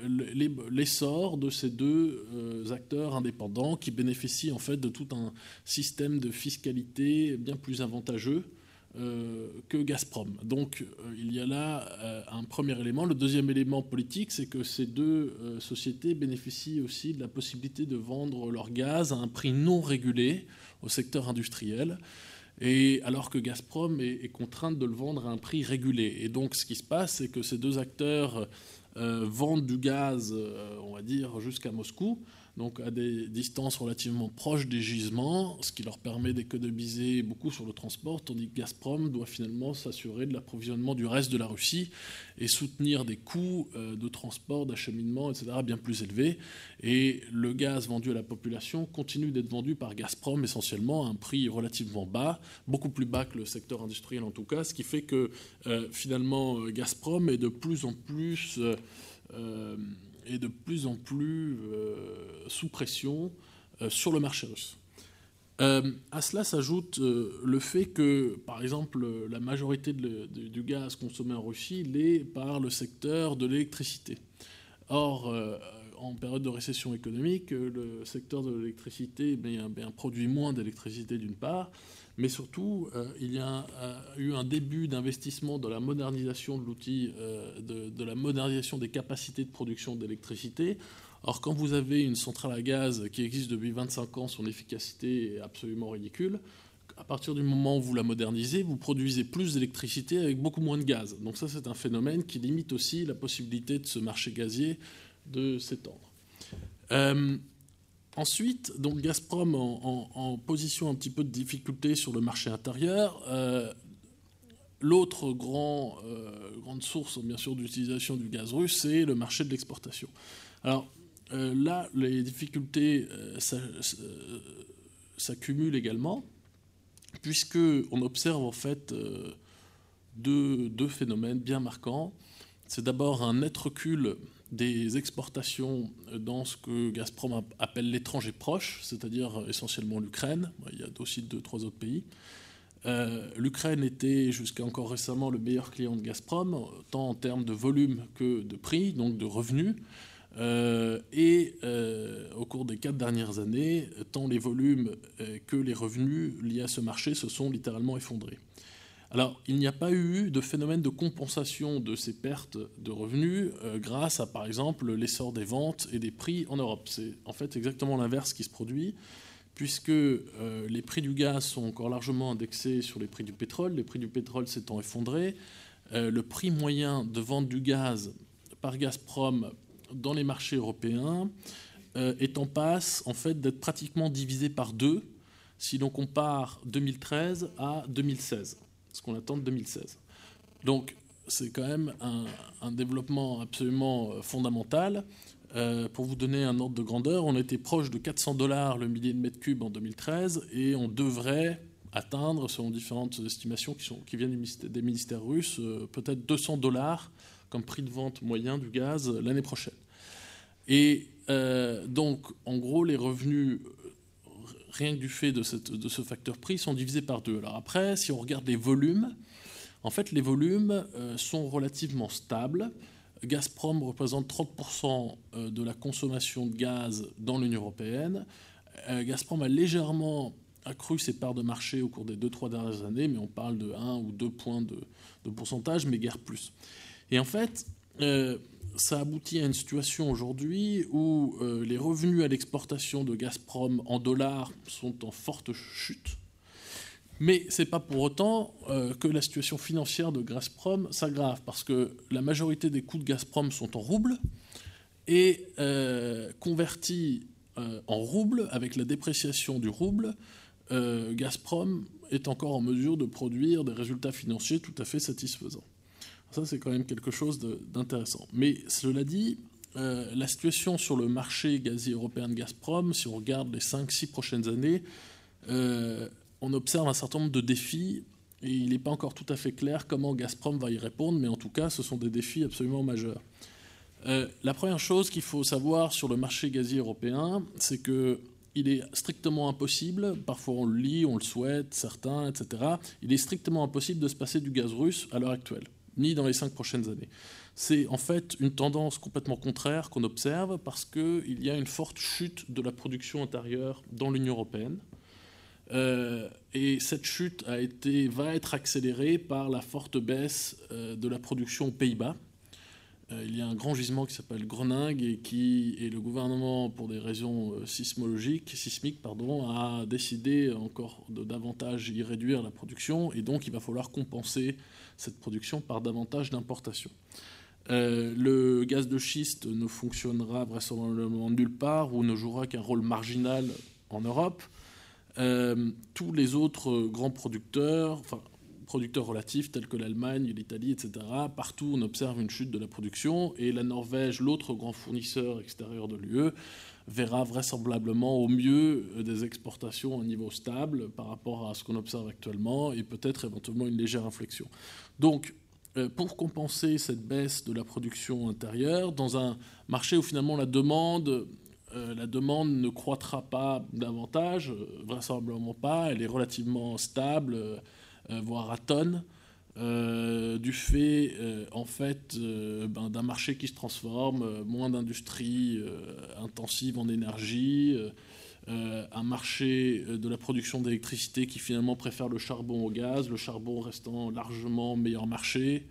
l'essor de ces deux euh, acteurs indépendants qui bénéficient en fait de tout un système de fiscalité bien plus avantageux que Gazprom. Donc il y a là un premier élément. Le deuxième élément politique, c'est que ces deux sociétés bénéficient aussi de la possibilité de vendre leur gaz à un prix non régulé au secteur industriel. Et alors que Gazprom est, contrainte de le vendre à un prix régulé. Et donc ce qui se passe, c'est que ces deux acteurs euh, vendent du gaz, euh, on va dire, jusqu'à Moscou, donc à des distances relativement proches des gisements, ce qui leur permet d'économiser beaucoup sur le transport, tandis que Gazprom doit finalement s'assurer de l'approvisionnement du reste de la Russie et soutenir des coûts euh, de transport, d'acheminement, etc., bien plus élevés. Et le gaz vendu à la population continue d'être vendu par Gazprom essentiellement à un prix relativement bas, beaucoup plus bas que le secteur industriel en tout cas, ce qui fait que euh, finalement Gazprom est de plus en plus... Euh, est de plus en plus euh, sous pression euh, sur le marché russe. Euh, à cela s'ajoute le fait que, par exemple, la majorité du gaz consommé en Russie l'est par le secteur de l'électricité. Or, en période de récession économique, le secteur de l'électricité ben, ben, produit moins d'électricité d'une part, mais surtout, euh, il y a euh, eu un début d'investissement dans la modernisation de l'outil, euh, de, la modernisation des capacités de production d'électricité. Or, quand vous avez une centrale à gaz qui existe depuis 25 ans, son efficacité est absolument ridicule. À partir du moment où vous la modernisez, vous produisez plus d'électricité avec beaucoup moins de gaz. Donc ça, c'est un phénomène qui limite aussi la possibilité de ce marché gazier de s'étendre. Ensuite, donc Gazprom en, position un petit peu de difficulté sur le marché intérieur. Euh, l'autre euh, grande source, bien sûr, d'utilisation du gaz russe, c'est le marché de l'exportation. Alors euh, là, les difficultés s'accumulent également, puisque on observe en fait deux, deux, phénomènes bien marquants. C'est d'abord un net recul des exportations dans ce que Gazprom appelle l'étranger proche, c'est-à-dire essentiellement l'Ukraine. Il y a aussi deux, trois autres pays. Euh, L'Ukraine était jusqu'à encore récemment le meilleur client de Gazprom, tant en termes de volume que de prix, donc de revenus. Euh, et euh, au cours des quatre dernières années, tant les volumes que les revenus liés à ce marché se sont littéralement effondrés. Alors, il n'y a pas eu de phénomène de compensation de ces pertes de revenus euh, grâce à, par exemple, l'essor des ventes et des prix en Europe. C'est en fait exactement l'inverse qui se produit, puisque euh, les prix du gaz sont encore largement indexés sur les prix du pétrole, les prix du pétrole s'étant effondrés, euh, le prix moyen de vente du gaz par Gazprom dans les marchés européens est en passe en fait d'être pratiquement divisé par deux si l'on compare 2013 à 2016 ce qu'on attend de 2016. Donc c'est quand même un, développement absolument euh, fondamental. Euh, pour vous donner un ordre de grandeur, on était proche de 400 dollars le millier de mètres cubes en 2013 et on devrait atteindre, selon différentes estimations qui, viennent des ministères russes, euh, peut-être 200 dollars comme prix de vente moyen du gaz l'année prochaine. Et donc, en gros, les revenus rien que du fait de, ce facteur prix, sont divisés par deux. Alors après, si on regarde les volumes, en fait, les volumes euh, sont relativement stables. Gazprom représente 30% euh, de la consommation de gaz dans l'Union européenne. Euh, Gazprom a légèrement accru ses parts de marché au cours des 2-3 dernières années, mais on parle de 1 ou 2 points de, de pourcentage, mais guère plus. Et en fait, ça aboutit à une situation aujourd'hui où euh, les revenus à l'exportation de Gazprom en dollars sont en forte chute. Mais ce n'est pas pour autant euh, que la situation financière de Gazprom s'aggrave, parce que la majorité des coûts de Gazprom sont en roubles, et euh, convertis en roubles, avec la dépréciation du rouble, Gazprom est encore en mesure de produire des résultats financiers tout à fait satisfaisants. Ça, c'est quand même quelque chose d'intéressant. Mais cela dit, la situation sur le marché gazier européen de Gazprom, si on regarde les 5-6 prochaines années, on observe un certain nombre de défis et il n'est pas encore tout à fait clair comment Gazprom va y répondre, mais en tout cas, ce sont des défis absolument majeurs. Euh, la première chose qu'il faut savoir sur le marché gazier européen, c'est que il est strictement impossible, parfois on le lit, on le souhaite, certains, etc., il est strictement impossible de se passer du gaz russe à l'heure actuelle, ni dans les cinq prochaines années. C'est en fait une tendance complètement contraire qu'on observe parce qu'il y a une forte chute de la production intérieure dans l'Union européenne. Euh, et cette chute a été, va être accélérée par la forte baisse euh, de la production aux Pays-Bas. Euh, il y a un grand gisement qui s'appelle Groningue et qui et le gouvernement, pour des raisons sismologiques, sismiques, pardon, a décidé encore davantage y réduire la production et donc il va falloir compenser cette production par davantage d'importations. le gaz de schiste ne fonctionnera vraisemblablement nulle part ou ne jouera qu'un rôle marginal en Europe. Euh, tous les autres grands producteurs, enfin producteurs relatifs tels que l'Allemagne, l'Italie, etc., partout on observe une chute de la production et la Norvège, l'autre grand fournisseur extérieur de l'UE, verra vraisemblablement au mieux euh, des exportations à un niveau stable par rapport à ce qu'on observe actuellement et peut-être éventuellement une légère inflexion. Donc, euh, pour compenser cette baisse de la production intérieure, dans un marché où finalement la demande euh, la demande ne croîtra pas davantage, vraisemblablement pas, elle est relativement stable, voire à tonne, du fait en fait ben, d'un marché qui se transforme, moins d'industrie intensive en énergie, un marché de la production d'électricité qui finalement préfère le charbon au gaz, le charbon restant largement meilleur marché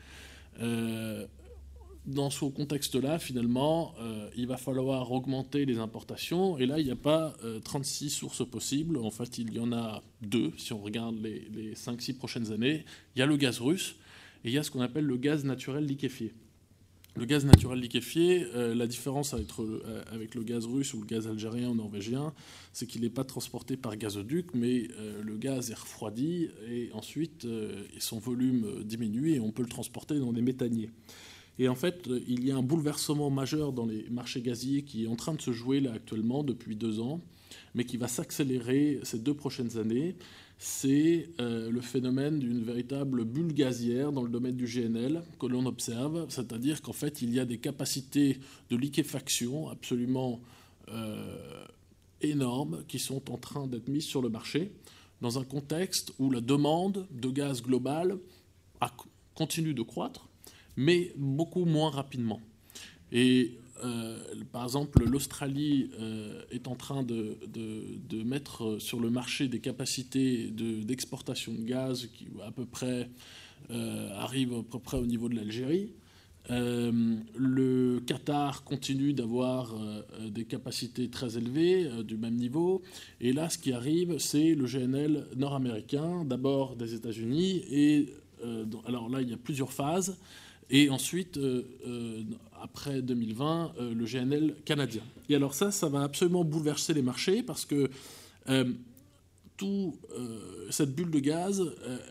dans ce contexte-là, finalement, euh, il va falloir augmenter les importations. Et là, il n'y a pas 36 euh, sources possibles. En fait, il y en a deux, si on regarde les, les 5-6 prochaines années. Il y a le gaz russe et il y a ce qu'on appelle le gaz naturel liquéfié. Le gaz naturel liquéfié, euh, la différence avec, avec, le gaz russe ou le gaz algérien ou norvégien, c'est qu'il n'est pas transporté par gazoduc, mais le gaz est refroidi et ensuite son volume diminue et on peut le transporter dans des méthaniers. Et en fait, il y a un bouleversement majeur dans les marchés gaziers qui est en train de se jouer là actuellement depuis deux ans, mais qui va s'accélérer ces deux prochaines années. C'est euh, le phénomène d'une véritable bulle gazière dans le domaine du GNL que l'on observe, c'est-à-dire qu'en fait, il y a des capacités de liquéfaction absolument euh, énormes qui sont en train d'être mises sur le marché dans un contexte où la demande de gaz global continue de croître mais beaucoup moins rapidement. Et euh, par exemple, l'Australie euh, est en train de, de, mettre sur le marché des capacités d'exportation de, gaz qui à peu près euh, arrivent à peu près au niveau de l'Algérie. le Qatar continue d'avoir des capacités très élevées, du même niveau. Et là, ce qui arrive, c'est le GNL nord-américain, d'abord des États-Unis. Et alors là, il y a plusieurs phases. Et ensuite, euh, euh, après 2020, euh, le GNL canadien. Et alors ça, ça va absolument bouleverser les marchés parce que tout, cette bulle de gaz,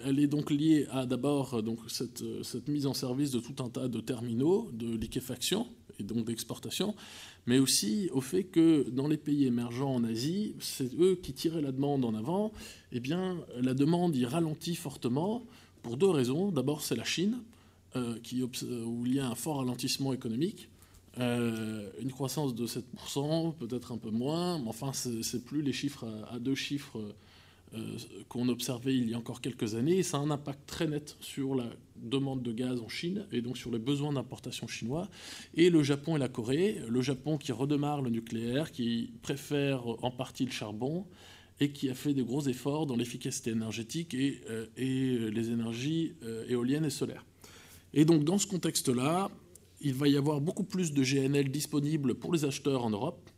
elle est donc liée à d'abord donc cette, cette, mise en service de tout un tas de terminaux de liquéfaction et donc d'exportation, mais aussi au fait que dans les pays émergents en Asie, c'est eux qui tiraient la demande en avant. Eh bien, la demande y ralentit fortement pour deux raisons. D'abord, c'est la Chine qui, euh, où il y a un fort ralentissement économique. Euh, une croissance de 7%, peut-être un peu moins, mais enfin, ce n'est plus les chiffres à, deux chiffres qu'on observait il y a encore quelques années. Et ça a un impact très net sur la demande de gaz en Chine et donc sur les besoins d'importation chinois. Et le Japon et la Corée, le Japon qui redémarre le nucléaire, qui préfère en partie le charbon et qui a fait de gros efforts dans l'efficacité énergétique et, et les énergies éoliennes et solaires. Et donc dans ce contexte-là, il va y avoir beaucoup plus de GNL disponibles pour les acheteurs en Europe.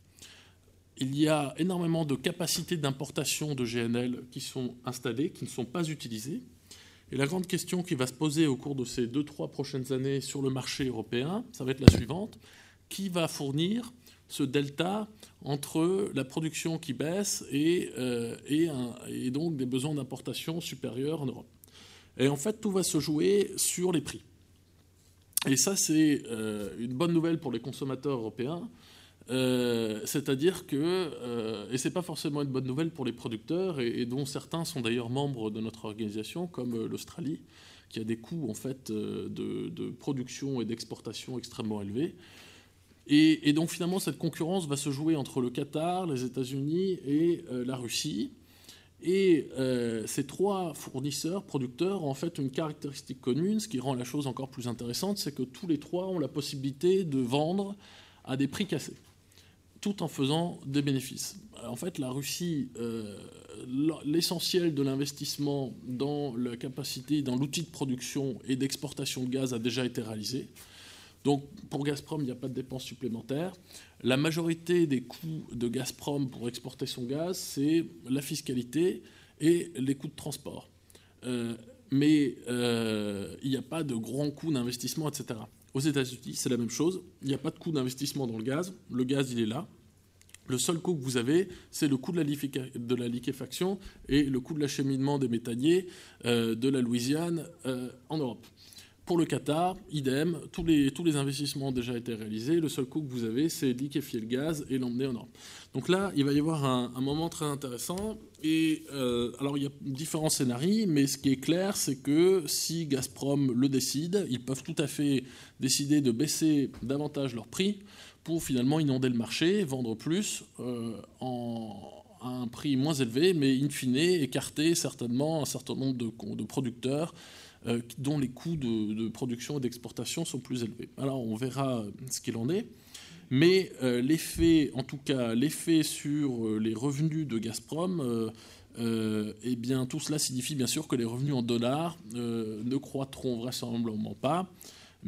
Il y a énormément de capacités d'importation de GNL qui sont installées, qui ne sont pas utilisées. Et la grande question qui va se poser au cours de ces deux, trois prochaines années sur le marché européen, ça va être la suivante. Qui va fournir ce delta entre la production qui baisse et, euh, et donc des besoins d'importation supérieurs en Europe? Et en fait, tout va se jouer sur les prix. Et ça, c'est une bonne nouvelle pour les consommateurs européens. C'est-à-dire que, et ce n'est pas forcément une bonne nouvelle pour les producteurs, et dont certains sont d'ailleurs membres de notre organisation, comme l'Australie, qui a des coûts euh, de, production et d'exportation extrêmement élevés. Et, donc finalement, cette concurrence va se jouer entre le Qatar, les États-Unis et euh, la Russie. Et euh, ces trois fournisseurs, producteurs, ont en fait une caractéristique commune, ce qui rend la chose encore plus intéressante, c'est que tous les trois ont la possibilité de vendre à des prix cassés, tout en faisant des bénéfices. En fait, la Russie l'essentiel de l'investissement dans la capacité, dans l'outil de production et d'exportation de gaz a déjà été réalisé. Donc pour Gazprom, il n'y a pas de dépenses supplémentaires. La majorité des coûts de Gazprom pour exporter son gaz, c'est la fiscalité et les coûts de transport. Euh, mais euh, il n'y a pas de grands coûts d'investissement, etc. Aux États-Unis, c'est la même chose. Il n'y a pas de coût d'investissement dans le gaz. Le gaz, il est là. Le seul coût que vous avez, c'est le coût de la, liquéfaction et le coût de l'acheminement des métalliers euh, de la Louisiane euh, en Europe. Pour le Qatar, idem, tous les, investissements ont déjà été réalisés. Le seul coût que vous avez, c'est liquéfier le gaz et l'emmener en Europe. Donc là, il va y avoir un, moment très intéressant. Et euh, alors, il y a différents scénarios, mais ce qui est clair, c'est que si Gazprom le décide, ils peuvent tout à fait décider de baisser davantage leur prix pour finalement inonder le marché, vendre plus euh, à un prix moins élevé, mais in fine écarter certainement un certain nombre de producteurs euh, dont les coûts de, production et d'exportation sont plus élevés. Alors on verra ce qu'il en est. Mais euh, l'effet, en tout cas l'effet sur les revenus de Gazprom, eh bien tout cela signifie bien sûr que les revenus en dollars ne croîtront vraisemblablement pas.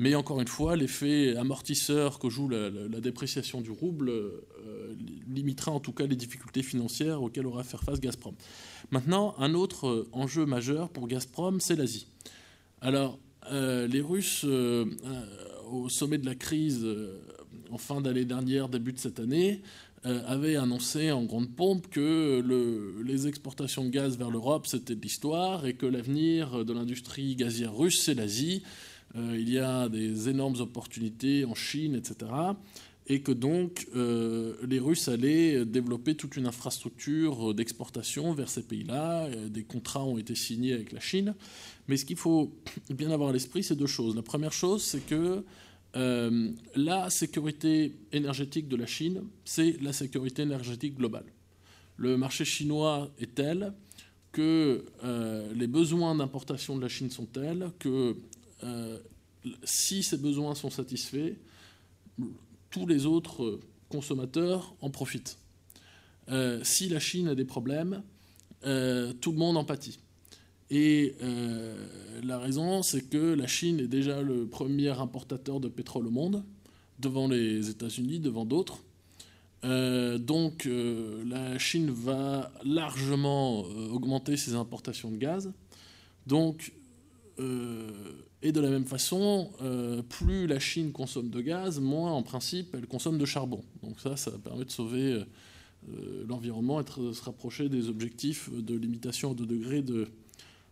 Mais encore une fois, l'effet amortisseur que joue la, dépréciation du rouble euh, limitera en tout cas les difficultés financières auxquelles aura à faire face Gazprom. Maintenant, un autre euh, enjeu majeur pour Gazprom, c'est l'Asie. Alors, euh, les Russes, au sommet de la crise, en fin d'année dernière, début de cette année, avaient annoncé en grande pompe que les exportations de gaz vers l'Europe, c'était de l'histoire et que l'avenir de l'industrie gazière russe, c'est l'Asie. Euh, il y a des énormes opportunités en Chine, etc. Et que donc euh, les Russes allaient développer toute une infrastructure d'exportation vers ces pays-là. Euh, des contrats ont été signés avec la Chine. Mais ce qu'il faut bien avoir à l'esprit, c'est deux choses. La première chose, c'est que la sécurité énergétique de la Chine, c'est la sécurité énergétique globale. Le marché chinois est tel que les besoins d'importation de la Chine sont tels que euh, si ces besoins sont satisfaits, tous les autres consommateurs en profitent. Euh, si la Chine a des problèmes, euh, tout le monde en pâtit. Et la raison, c'est que la Chine est déjà le premier importateur de pétrole au monde, devant les États-Unis, devant d'autres. donc la Chine va largement augmenter ses importations de gaz. Donc et de la même façon, euh, plus la Chine consomme de gaz, moins en principe elle consomme de charbon. Donc ça, ça permet de sauver euh, euh, l'environnement et de se rapprocher des objectifs de limitation à 2 degrés de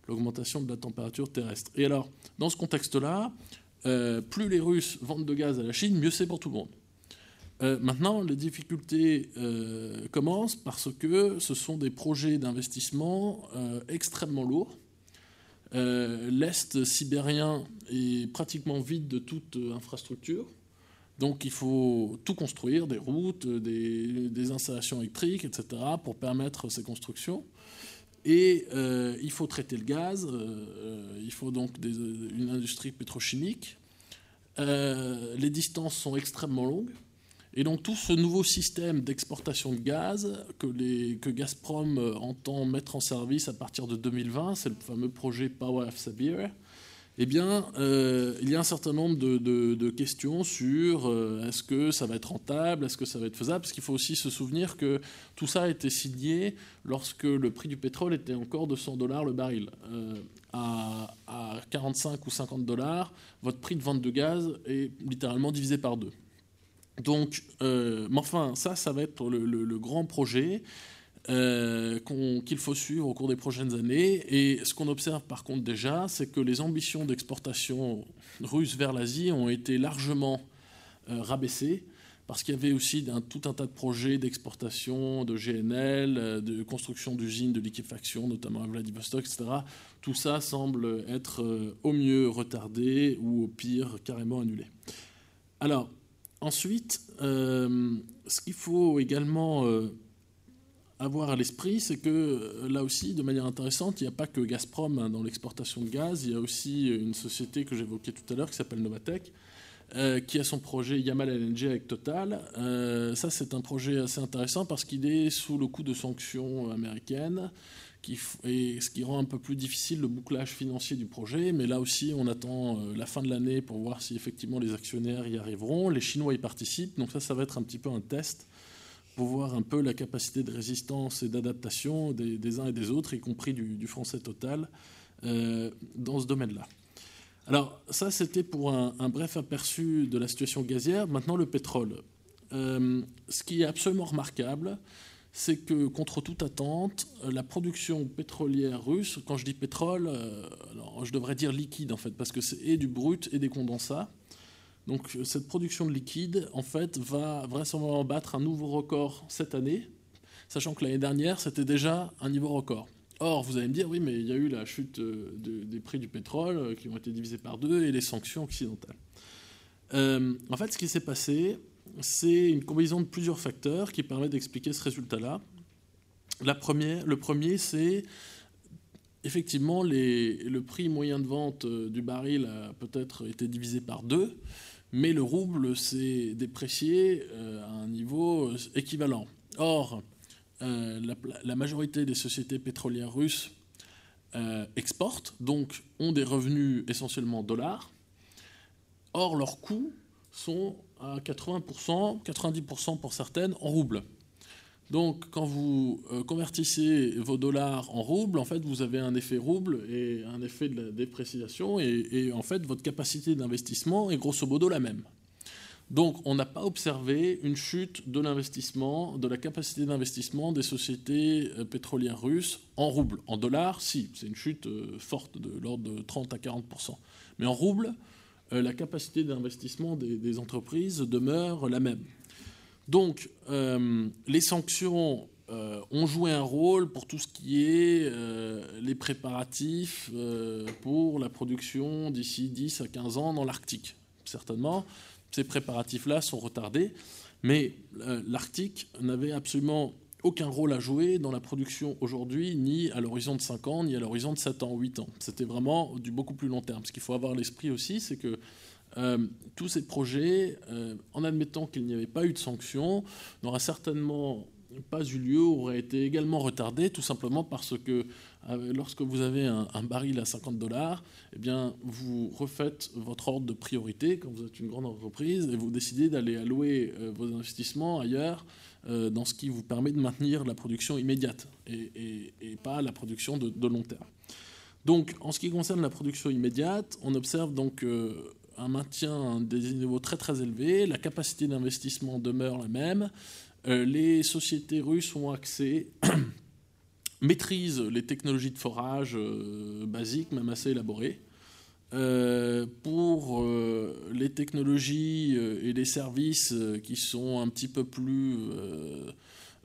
l'augmentation de la température terrestre. Et alors, dans ce contexte-là, plus les Russes vendent de gaz à la Chine, mieux c'est pour tout le monde. maintenant, les difficultés commencent parce que ce sont des projets d'investissement extrêmement lourds euh, L'Est sibérien est pratiquement vide de toute euh, infrastructure. Donc il faut tout construire, des routes, des, installations électriques, etc., pour permettre ces constructions. Et euh, il faut traiter le gaz, il faut donc une industrie pétrochimique. les distances sont extrêmement longues. Et donc tout ce nouveau système d'exportation de gaz que, que, Gazprom euh, entend mettre en service à partir de 2020, c'est le fameux projet Power of Siberia, eh bien, euh, il y a un certain nombre de, questions sur euh, est-ce que ça va être rentable, est-ce que ça va être faisable, parce qu'il faut aussi se souvenir que tout ça a été signé lorsque le prix du pétrole était encore de 100 dollars le baril. à, à 45 ou 50 dollars, votre prix de vente de gaz est littéralement divisé par deux. Donc, euh, mais enfin, ça, ça va être le, grand projet. Euh, qu'il faut suivre au cours des prochaines années. Et ce qu'on observe par contre déjà, c'est que les ambitions d'exportation russes vers l'Asie ont été largement euh, rabaissées parce qu'il y avait aussi tout un tas de projets d'exportation de GNL, euh, de construction d'usines de liquéfaction, notamment à Vladivostok, etc. Tout ça semble être au mieux retardé ou au pire carrément annulé. Alors, ensuite, ce qu'il faut également avoir à l'esprit, c'est que euh, là aussi, de manière intéressante, il n'y a pas que Gazprom hein, dans l'exportation de gaz, il y a aussi une société que j'évoquais tout à l'heure qui s'appelle Novatec, euh, qui a son projet Yamal LNG avec Total. Euh, ça, c'est un projet assez intéressant parce qu'il est sous le coup de sanctions américaines, qui, et ce qui rend un peu plus difficile le bouclage financier du projet. Mais là aussi, on attend la fin de l'année pour voir si effectivement les actionnaires y arriveront. Les Chinois y participent, donc ça, ça va être un petit peu un test pour voir un peu la capacité de résistance et d'adaptation des, uns et des autres, y compris du, français total, euh, dans ce domaine-là. Alors ça, c'était pour un, bref aperçu de la situation gazière. Maintenant, le pétrole. Euh, ce qui est absolument remarquable, c'est que contre toute attente, la production pétrolière russe, quand je dis pétrole, euh, je devrais dire liquide en fait, parce que c'est du brut et des condensats, donc cette production de liquide, en fait, va vraisemblablement battre un nouveau record cette année, sachant que l'année dernière, c'était déjà un niveau record. Or, vous allez me dire, oui, mais il y a eu la chute euh, des prix du pétrole euh, qui ont été divisés par deux et les sanctions occidentales. Euh, en fait, ce qui s'est passé, c'est une combinaison de plusieurs facteurs qui permet d'expliquer ce résultat-là. le premier, c'est effectivement le prix moyen de vente du baril a peut-être été divisé par deux mais le rouble s'est déprécié euh, à un niveau euh, équivalent. Or, euh, la, majorité des sociétés pétrolières russes exportent, donc ont des revenus essentiellement dollars. Or, leurs coûts sont à 80%, 90% pour certaines en roubles. Donc, quand vous euh, convertissez vos dollars en roubles, en fait, vous avez un effet rouble et un effet de la dépréciation, et, en fait, votre capacité d'investissement est grosso modo la même. Donc, on n'a pas observé une chute de l'investissement, de la capacité d'investissement des sociétés euh, pétrolières russes en roubles. En dollars, si, c'est une chute euh, forte de l'ordre de 30 à 40 Mais en roubles, la capacité d'investissement des entreprises demeure la même. Donc, euh, les sanctions euh, ont joué un rôle pour tout ce qui est euh, les préparatifs pour la production d'ici 10 à 15 ans dans l'Arctique. Certainement, ces préparatifs-là sont retardés, mais l'Arctique n'avait absolument aucun rôle à jouer dans la production aujourd'hui, ni à l'horizon de 5 ans, ni à l'horizon de 7 ans, 8 ans. C'était vraiment du beaucoup plus long terme. Ce qu'il faut avoir à l'esprit aussi, c'est que euh, tous ces projets, euh, en admettant qu'il n'y avait pas eu de sanctions, n'auraient certainement pas eu lieu, auraient été également retardés, tout simplement parce que euh, lorsque vous avez un, baril à 50 dollars, eh bien, vous refaites votre ordre de priorité quand vous êtes une grande entreprise et vous décidez d'aller allouer vos investissements ailleurs dans ce qui vous permet de maintenir la production immédiate et, pas la production de, long terme. Donc, en ce qui concerne la production immédiate, on observe donc un maintien des niveaux très très élevés, la capacité d'investissement demeure la même, euh, les sociétés russes ont accès, *coughs* maîtrisent les technologies de forage euh, basiques, même assez élaborées. Euh, pour les technologies et les services qui sont un petit peu plus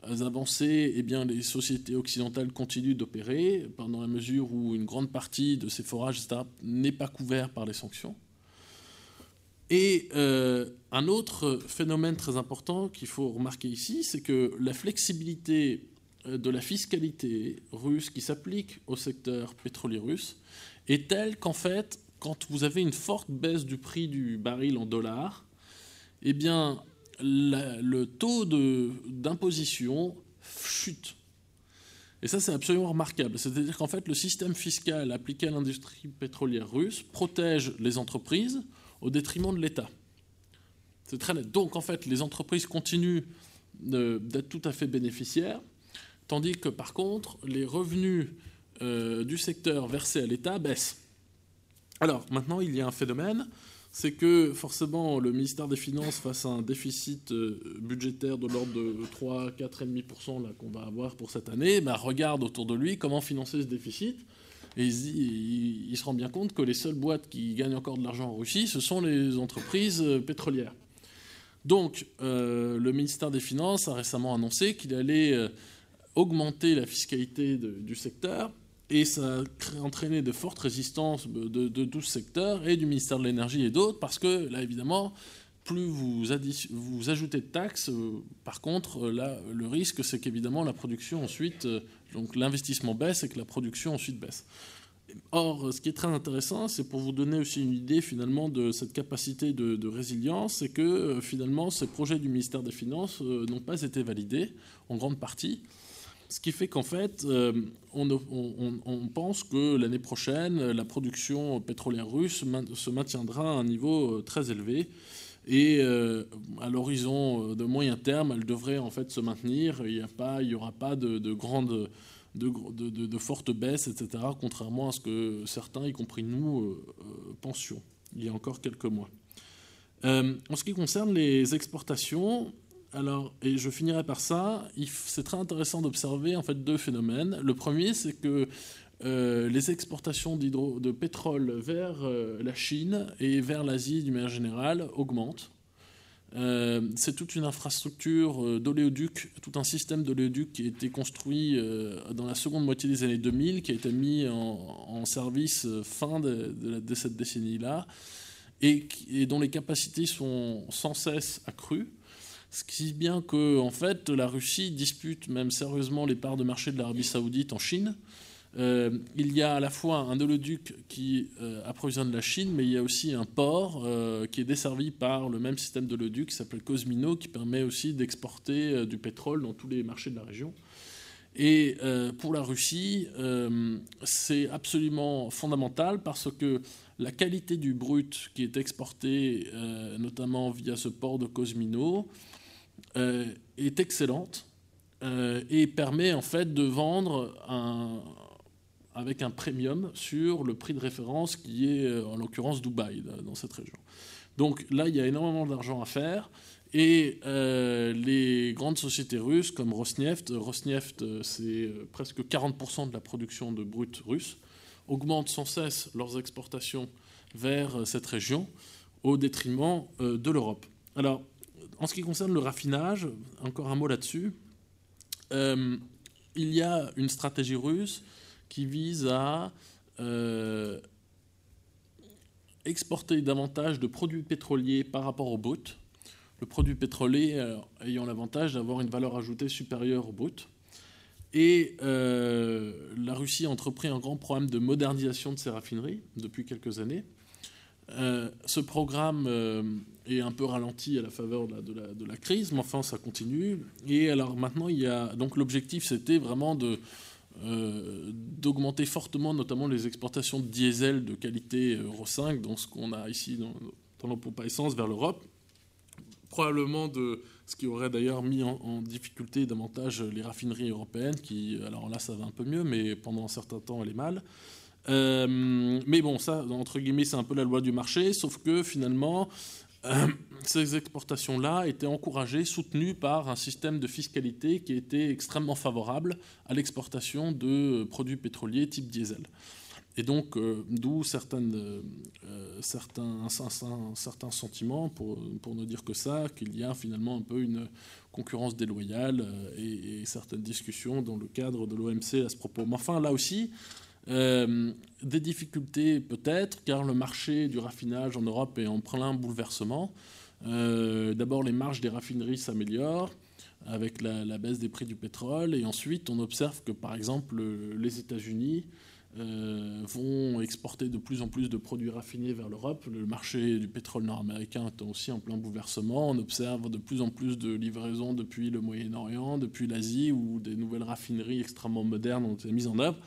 avancés, eh bien, les sociétés occidentales continuent d'opérer, pendant la mesure où une grande partie de ces forages n'est pas couvert par les sanctions. Et euh, un autre phénomène très important qu'il faut remarquer ici, c'est que la flexibilité euh, de la fiscalité russe qui s'applique au secteur pétrolier russe est telle qu'en fait, quand vous avez une forte baisse du prix du baril en dollars, eh bien, le taux d'imposition chute. Et ça, c'est absolument remarquable. C'est-à-dire qu'en fait, le système fiscal appliqué à l'industrie pétrolière russe protège les entreprises au détriment de l'État. C'est très net. Donc en fait, les entreprises continuent d'être tout à fait bénéficiaires, tandis que par contre, les revenus euh, du secteur versés à l'État baissent. Alors maintenant, il y a un phénomène, c'est que forcément le ministère des Finances face à un déficit euh, budgétaire de l'ordre de 3, 4,5% là qu'on va avoir pour cette année, bah, regarde autour de lui comment financer ce déficit. Et il, se rend bien compte que les seules boîtes qui gagnent encore de l'argent en Russie, ce sont les entreprises euh, pétrolières. Donc, euh, le ministère des Finances a récemment annoncé qu'il allait euh, augmenter la fiscalité du secteur et ça a entraîné de fortes résistances de, de, de tout ce secteur et du ministère de l'Énergie et d'autres parce que là, évidemment, plus vous, ajoutez de taxes, euh, par contre, euh, là, le risque, c'est qu'évidemment, la production ensuite, euh, donc l'investissement baisse et que la production ensuite baisse. Or, ce qui est très intéressant, c'est pour vous donner aussi une idée finalement de cette capacité de, résilience, c'est que finalement, ces projets du ministère des Finances n'ont pas été validés en grande partie. Ce qui fait qu'en fait, on, pense que l'année prochaine, la production pétrolière russe se maintiendra à un niveau très élevé. Et euh, à l'horizon de moyen terme, elle devrait en fait se maintenir. Il n'y aura pas de, de grandes de, de, de, fortes baisses, etc., contrairement à ce que certains, y compris nous, euh, pensions il y a encore quelques mois. Euh, en ce qui concerne les exportations, alors, et je finirai par ça, c'est très intéressant d'observer en fait deux phénomènes. Le premier, c'est que euh, les exportations de pétrole vers euh, la Chine et vers l'Asie d'une manière générale augmentent. Euh, c'est toute une infrastructure d'oléoduc, tout un système d'oléoduc qui a été construit dans la seconde moitié des années 2000, qui a été mis en, service fin de, cette décennie-là, et, dont les capacités sont sans cesse accrues. Ce qui bien que, en fait, la Russie dispute même sérieusement les parts de marché de l'Arabie Saoudite en Chine. Euh, il y a à la fois un oléoduc qui euh, approvisionne la Chine, mais il y a aussi un port euh, qui est desservi par le même système d'oléoduc qui s'appelle Cosmino, qui permet aussi d'exporter du pétrole dans tous les marchés de la région. Et pour la Russie, c'est absolument fondamental parce que la qualité du brut qui est exporté, notamment via ce port de Cosmino, est excellente et permet en fait de vendre un, avec un premium sur le prix de référence qui est euh, en l'occurrence Dubaï dans cette région. Donc là, il y a énormément d'argent à faire. Et euh, les grandes sociétés russes comme Rosneft, Rosneft euh, c'est euh, presque 40% de la production de brut russe, augmentent sans cesse leurs exportations vers cette région au détriment de l'Europe. Alors, en ce qui concerne le raffinage, encore un mot là-dessus, il y a une stratégie russe qui vise à euh, exporter davantage de produits pétroliers par rapport au brut. Le produit pétrolier euh, ayant l'avantage d'avoir une valeur ajoutée supérieure au brut. Et euh, la Russie a entrepris un grand programme de modernisation de ses raffineries depuis quelques années. Ce programme est un peu ralenti à la faveur de la, de, la, de la, crise, mais enfin ça continue. Et alors maintenant, il y a donc l'objectif, c'était vraiment de euh, d'augmenter fortement notamment les exportations de diesel de qualité Euro 5 dans ce qu'on a ici dans, dans nos pompes à essence vers l'Europe. Probablement de ce qui aurait d'ailleurs mis en, en, difficulté davantage les raffineries européennes, qui, alors là ça va un peu mieux, mais pendant un certain temps elle est mal. Euh, mais bon, ça, entre guillemets, c'est un peu la loi du marché, sauf que finalement, euh, ces exportations-là étaient encouragées, soutenues par un système de fiscalité qui était extrêmement favorable à l'exportation de produits pétroliers type diesel. Et donc, euh, d'où euh, certains, sentiments, pour, pour ne dire que ça, qu'il y a finalement un peu une concurrence déloyale et, et certaines discussions dans le cadre de l'OMC à ce propos. Mais enfin, là aussi, euh, des difficultés peut-être, car le marché du raffinage en Europe est en plein bouleversement. Euh, D'abord, les marges des raffineries s'améliorent avec la, baisse des prix du pétrole, et ensuite on observe que par exemple les États-Unis euh, vont exporter de plus en plus de produits raffinés vers l'Europe. Le marché du pétrole nord-américain est aussi en plein bouleversement. On observe de plus en plus de livraisons depuis le Moyen-Orient, depuis l'Asie, où des nouvelles raffineries extrêmement modernes ont été mises en œuvre.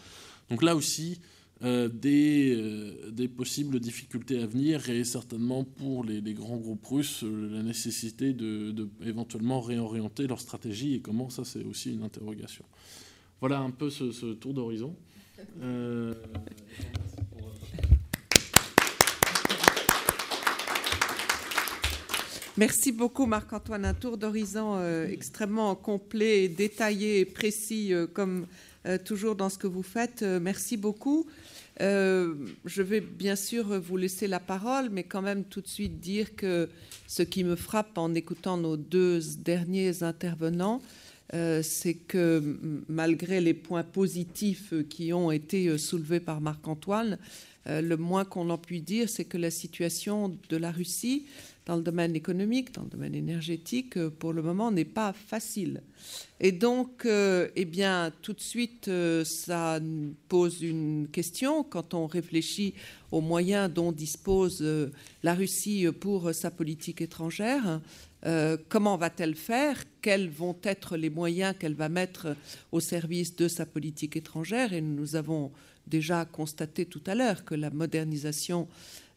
Donc là aussi, euh, des, euh, des, possibles difficultés à venir et certainement pour les, les grands groupes russes, euh, la nécessité de, éventuellement réorienter leur stratégie et comment ça c'est aussi une interrogation. Voilà un peu ce, tour d'horizon.
Merci beaucoup Marc-Antoine. Un tour d'horizon extrêmement complet, détaillé et précis, comme toujours dans ce que vous faites. merci beaucoup. je vais bien sûr vous laisser la parole, mais quand même tout de suite dire que ce qui me frappe en écoutant nos deux derniers intervenants, c'est que malgré les points positifs qui ont été soulevés par Marc-Antoine, le moins qu'on en puisse dire, c'est que la situation de la Russie dans le domaine économique, dans le domaine énergétique, euh, pour le moment, n'est pas facile. Et donc, euh, eh bien, tout de suite, euh, ça pose une question quand on réfléchit aux moyens dont dispose la Russie pour sa politique étrangère. comment va-t-elle faire? Quels vont être les moyens qu'elle va mettre au service de sa politique étrangère? Et nous avons déjà constaté tout à l'heure que la modernisation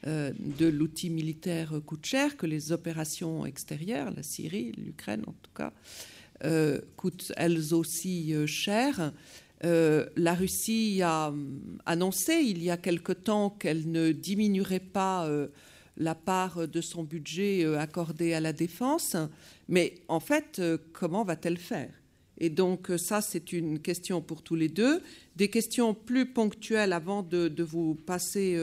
de l'outil militaire coûte cher, que les opérations extérieures, la Syrie, l'Ukraine en tout cas, euh, coûtent elles aussi euh, cher. la Russie a annoncé il y a quelque temps qu'elle ne diminuerait pas la part de son budget accordé à la défense, mais en fait, comment va-t-elle faire? Et donc ça, c'est une question pour tous les deux. Des questions plus ponctuelles avant de, vous passer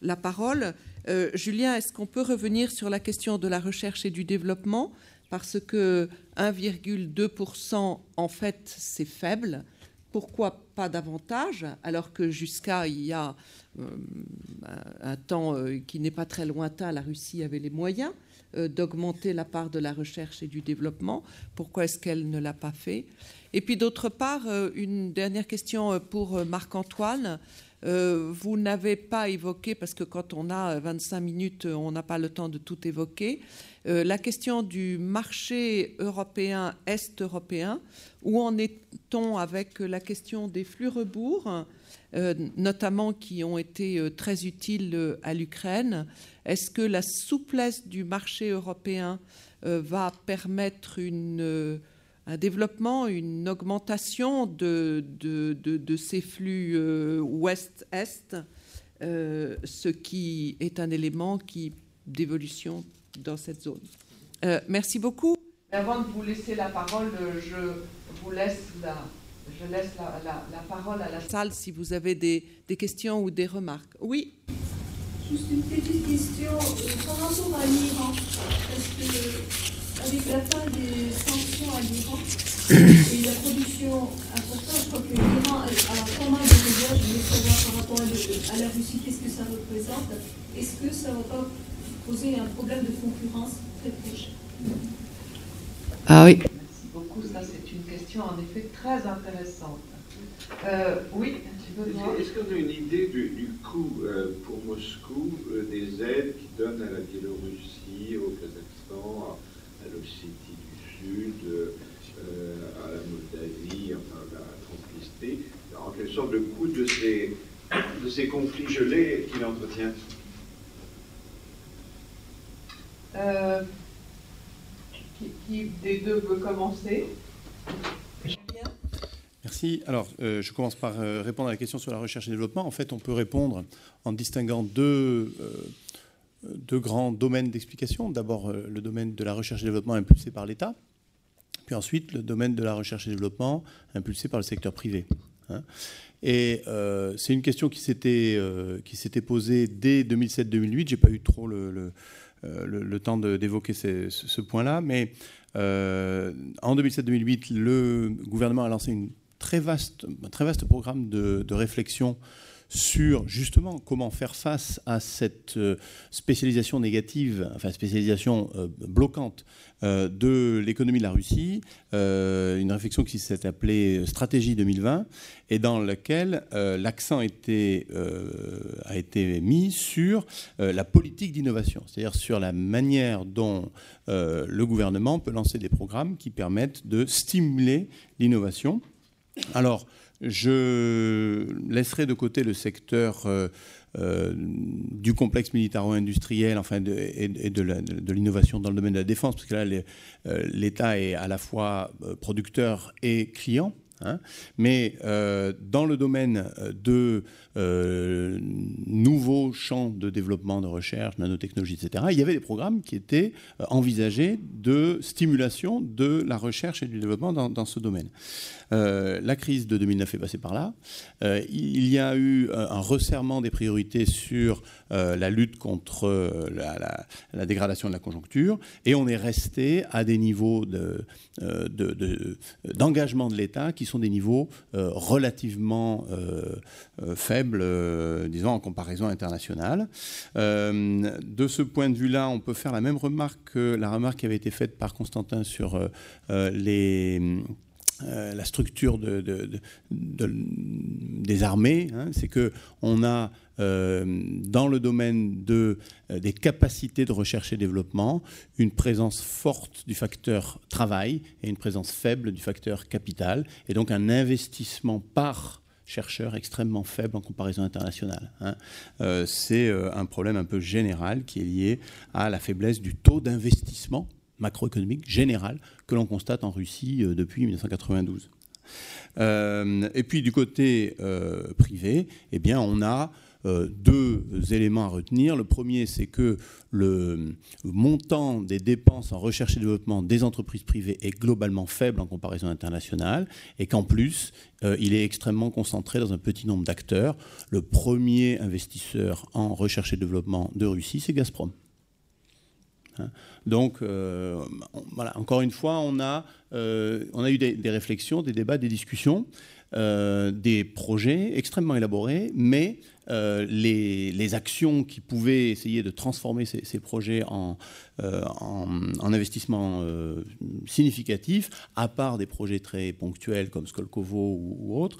la parole. Euh, Julien, est-ce qu'on peut revenir sur la question de la recherche et du développement? Parce que 1,2%, en fait, c'est faible. Pourquoi pas davantage Alors que jusqu'à il y a euh, un temps euh, qui n'est pas très lointain, la Russie avait les moyens? D'augmenter la part de la recherche et du développement. Pourquoi est-ce qu'elle ne l'a pas fait? Et puis d'autre part, une dernière question pour Marc-Antoine. Euh, vous n'avez pas évoqué, parce que quand on a 25 minutes, on n'a pas le temps de tout évoquer, euh, la question du marché européen, est-européen. Où en est-on avec la question des flux rebours, euh, notamment qui ont été très utiles à l'Ukraine? Est-ce que la souplesse du marché européen va permettre une un développement, une augmentation de, de, ces flux euh, ouest-est, euh, ce qui est un élément qui, d'évolution dans cette zone? Euh, merci beaucoup. Avant de vous laisser la parole, je vous laisse la, je laisse la, la, parole à la salle si vous avez des, des questions ou des remarques. Oui
Juste une petite question par rapport à l'Iran. Est-ce que avec la fin des sanctions à l'Iran *coughs* et la production importante, je crois que l'Iran a pas mal de dégâts. Je voulais savoir par rapport à, la Russie, qu'est-ce que ça représente? Est-ce que ça ne va pas poser un problème de concurrence très proche
Ah oui. Merci beaucoup. Ça, c'est une question en effet très intéressante. Euh, oui,
Est-ce qu'on a une idée du, coût euh, pour Moscou euh, des aides qui donnent à la Biélorussie, au Kazakhstan, à l'Ossétie du Sud, euh, à la Moldavie, enfin à la Transnistrie, en quelque sorte le coût de ces, de ces conflits gelés qu'il entretient?
Qui, des deux veut commencer
Merci. Alors, euh, je commence par répondre à la question sur la recherche et développement. En fait, on peut répondre en distinguant deux, deux grands domaines d'explication. D'abord, euh, le domaine de la recherche et développement impulsé par l'État, puis ensuite le domaine de la recherche et développement impulsé par le secteur privé. Hein. Et euh, c'est une question qui s'était euh, posée dès 2007-2008. J'ai pas eu trop le, le, temps d'évoquer ce, point-là, mais en 2007-2008, le gouvernement a lancé une très vaste, très vaste programme de, de réflexion sur justement comment faire face à cette euh, spécialisation négative, enfin spécialisation euh, bloquante euh, de l'économie de la Russie, une réflexion qui s'est appelée Stratégie 2020 et dans laquelle l'accent a été mis sur la politique d'innovation, c'est-à-dire sur la manière dont le gouvernement peut lancer des programmes qui permettent de stimuler l'innovation. Alors, je laisserai de côté le secteur euh, euh, du complexe militaro-industriel enfin et, de, l'innovation dans le domaine de la défense, parce que là, euh, l'État est à la fois producteur et client. Hein. Mais dans le domaine de euh, nouveaux champs de développement de recherche, nanotechnologie, etc., il y avait des programmes qui étaient euh, envisagés de stimulation de la recherche et du développement dans, ce domaine. la crise de 2009 est passée par là. il y a eu un resserrement des priorités sur la lutte contre la, dégradation de la conjoncture et on est resté à des niveaux d'engagement de, l'État qui sont des niveaux euh, relativement euh, euh, disons, en comparaison internationale. de ce point de vue-là, on peut faire la même remarque que la remarque qui avait été faite par Constantin sur les... la structure de, des armées, hein, c'est que on a euh, dans le domaine euh, des capacités de recherche et développement, une présence forte du facteur travail et une présence faible du facteur capital, et donc un investissement par chercheur extrêmement faible en comparaison internationale. Hein. Euh, c'est un problème un peu général qui est lié à la faiblesse du taux d'investissement macroéconomique général que l'on constate en Russie depuis 1992. et puis du côté privé, eh bien, on a euh, deux éléments à retenir. Le premier, c'est que le montant des dépenses en recherche et développement des entreprises privées est globalement faible en comparaison internationale et qu'en plus, euh, il est extrêmement concentré dans un petit nombre d'acteurs. Le premier investisseur en recherche et développement de Russie, c'est Gazprom. Hein? Donc, euh, voilà, encore une fois, on a, on a eu des, des, réflexions, des débats, des discussions, des projets extrêmement élaborés, mais euh, les, actions qui pouvaient essayer de transformer ces, projets en, euh, en, investissement euh, significatif, à part des projets très ponctuels comme Skolkovo ou, autres,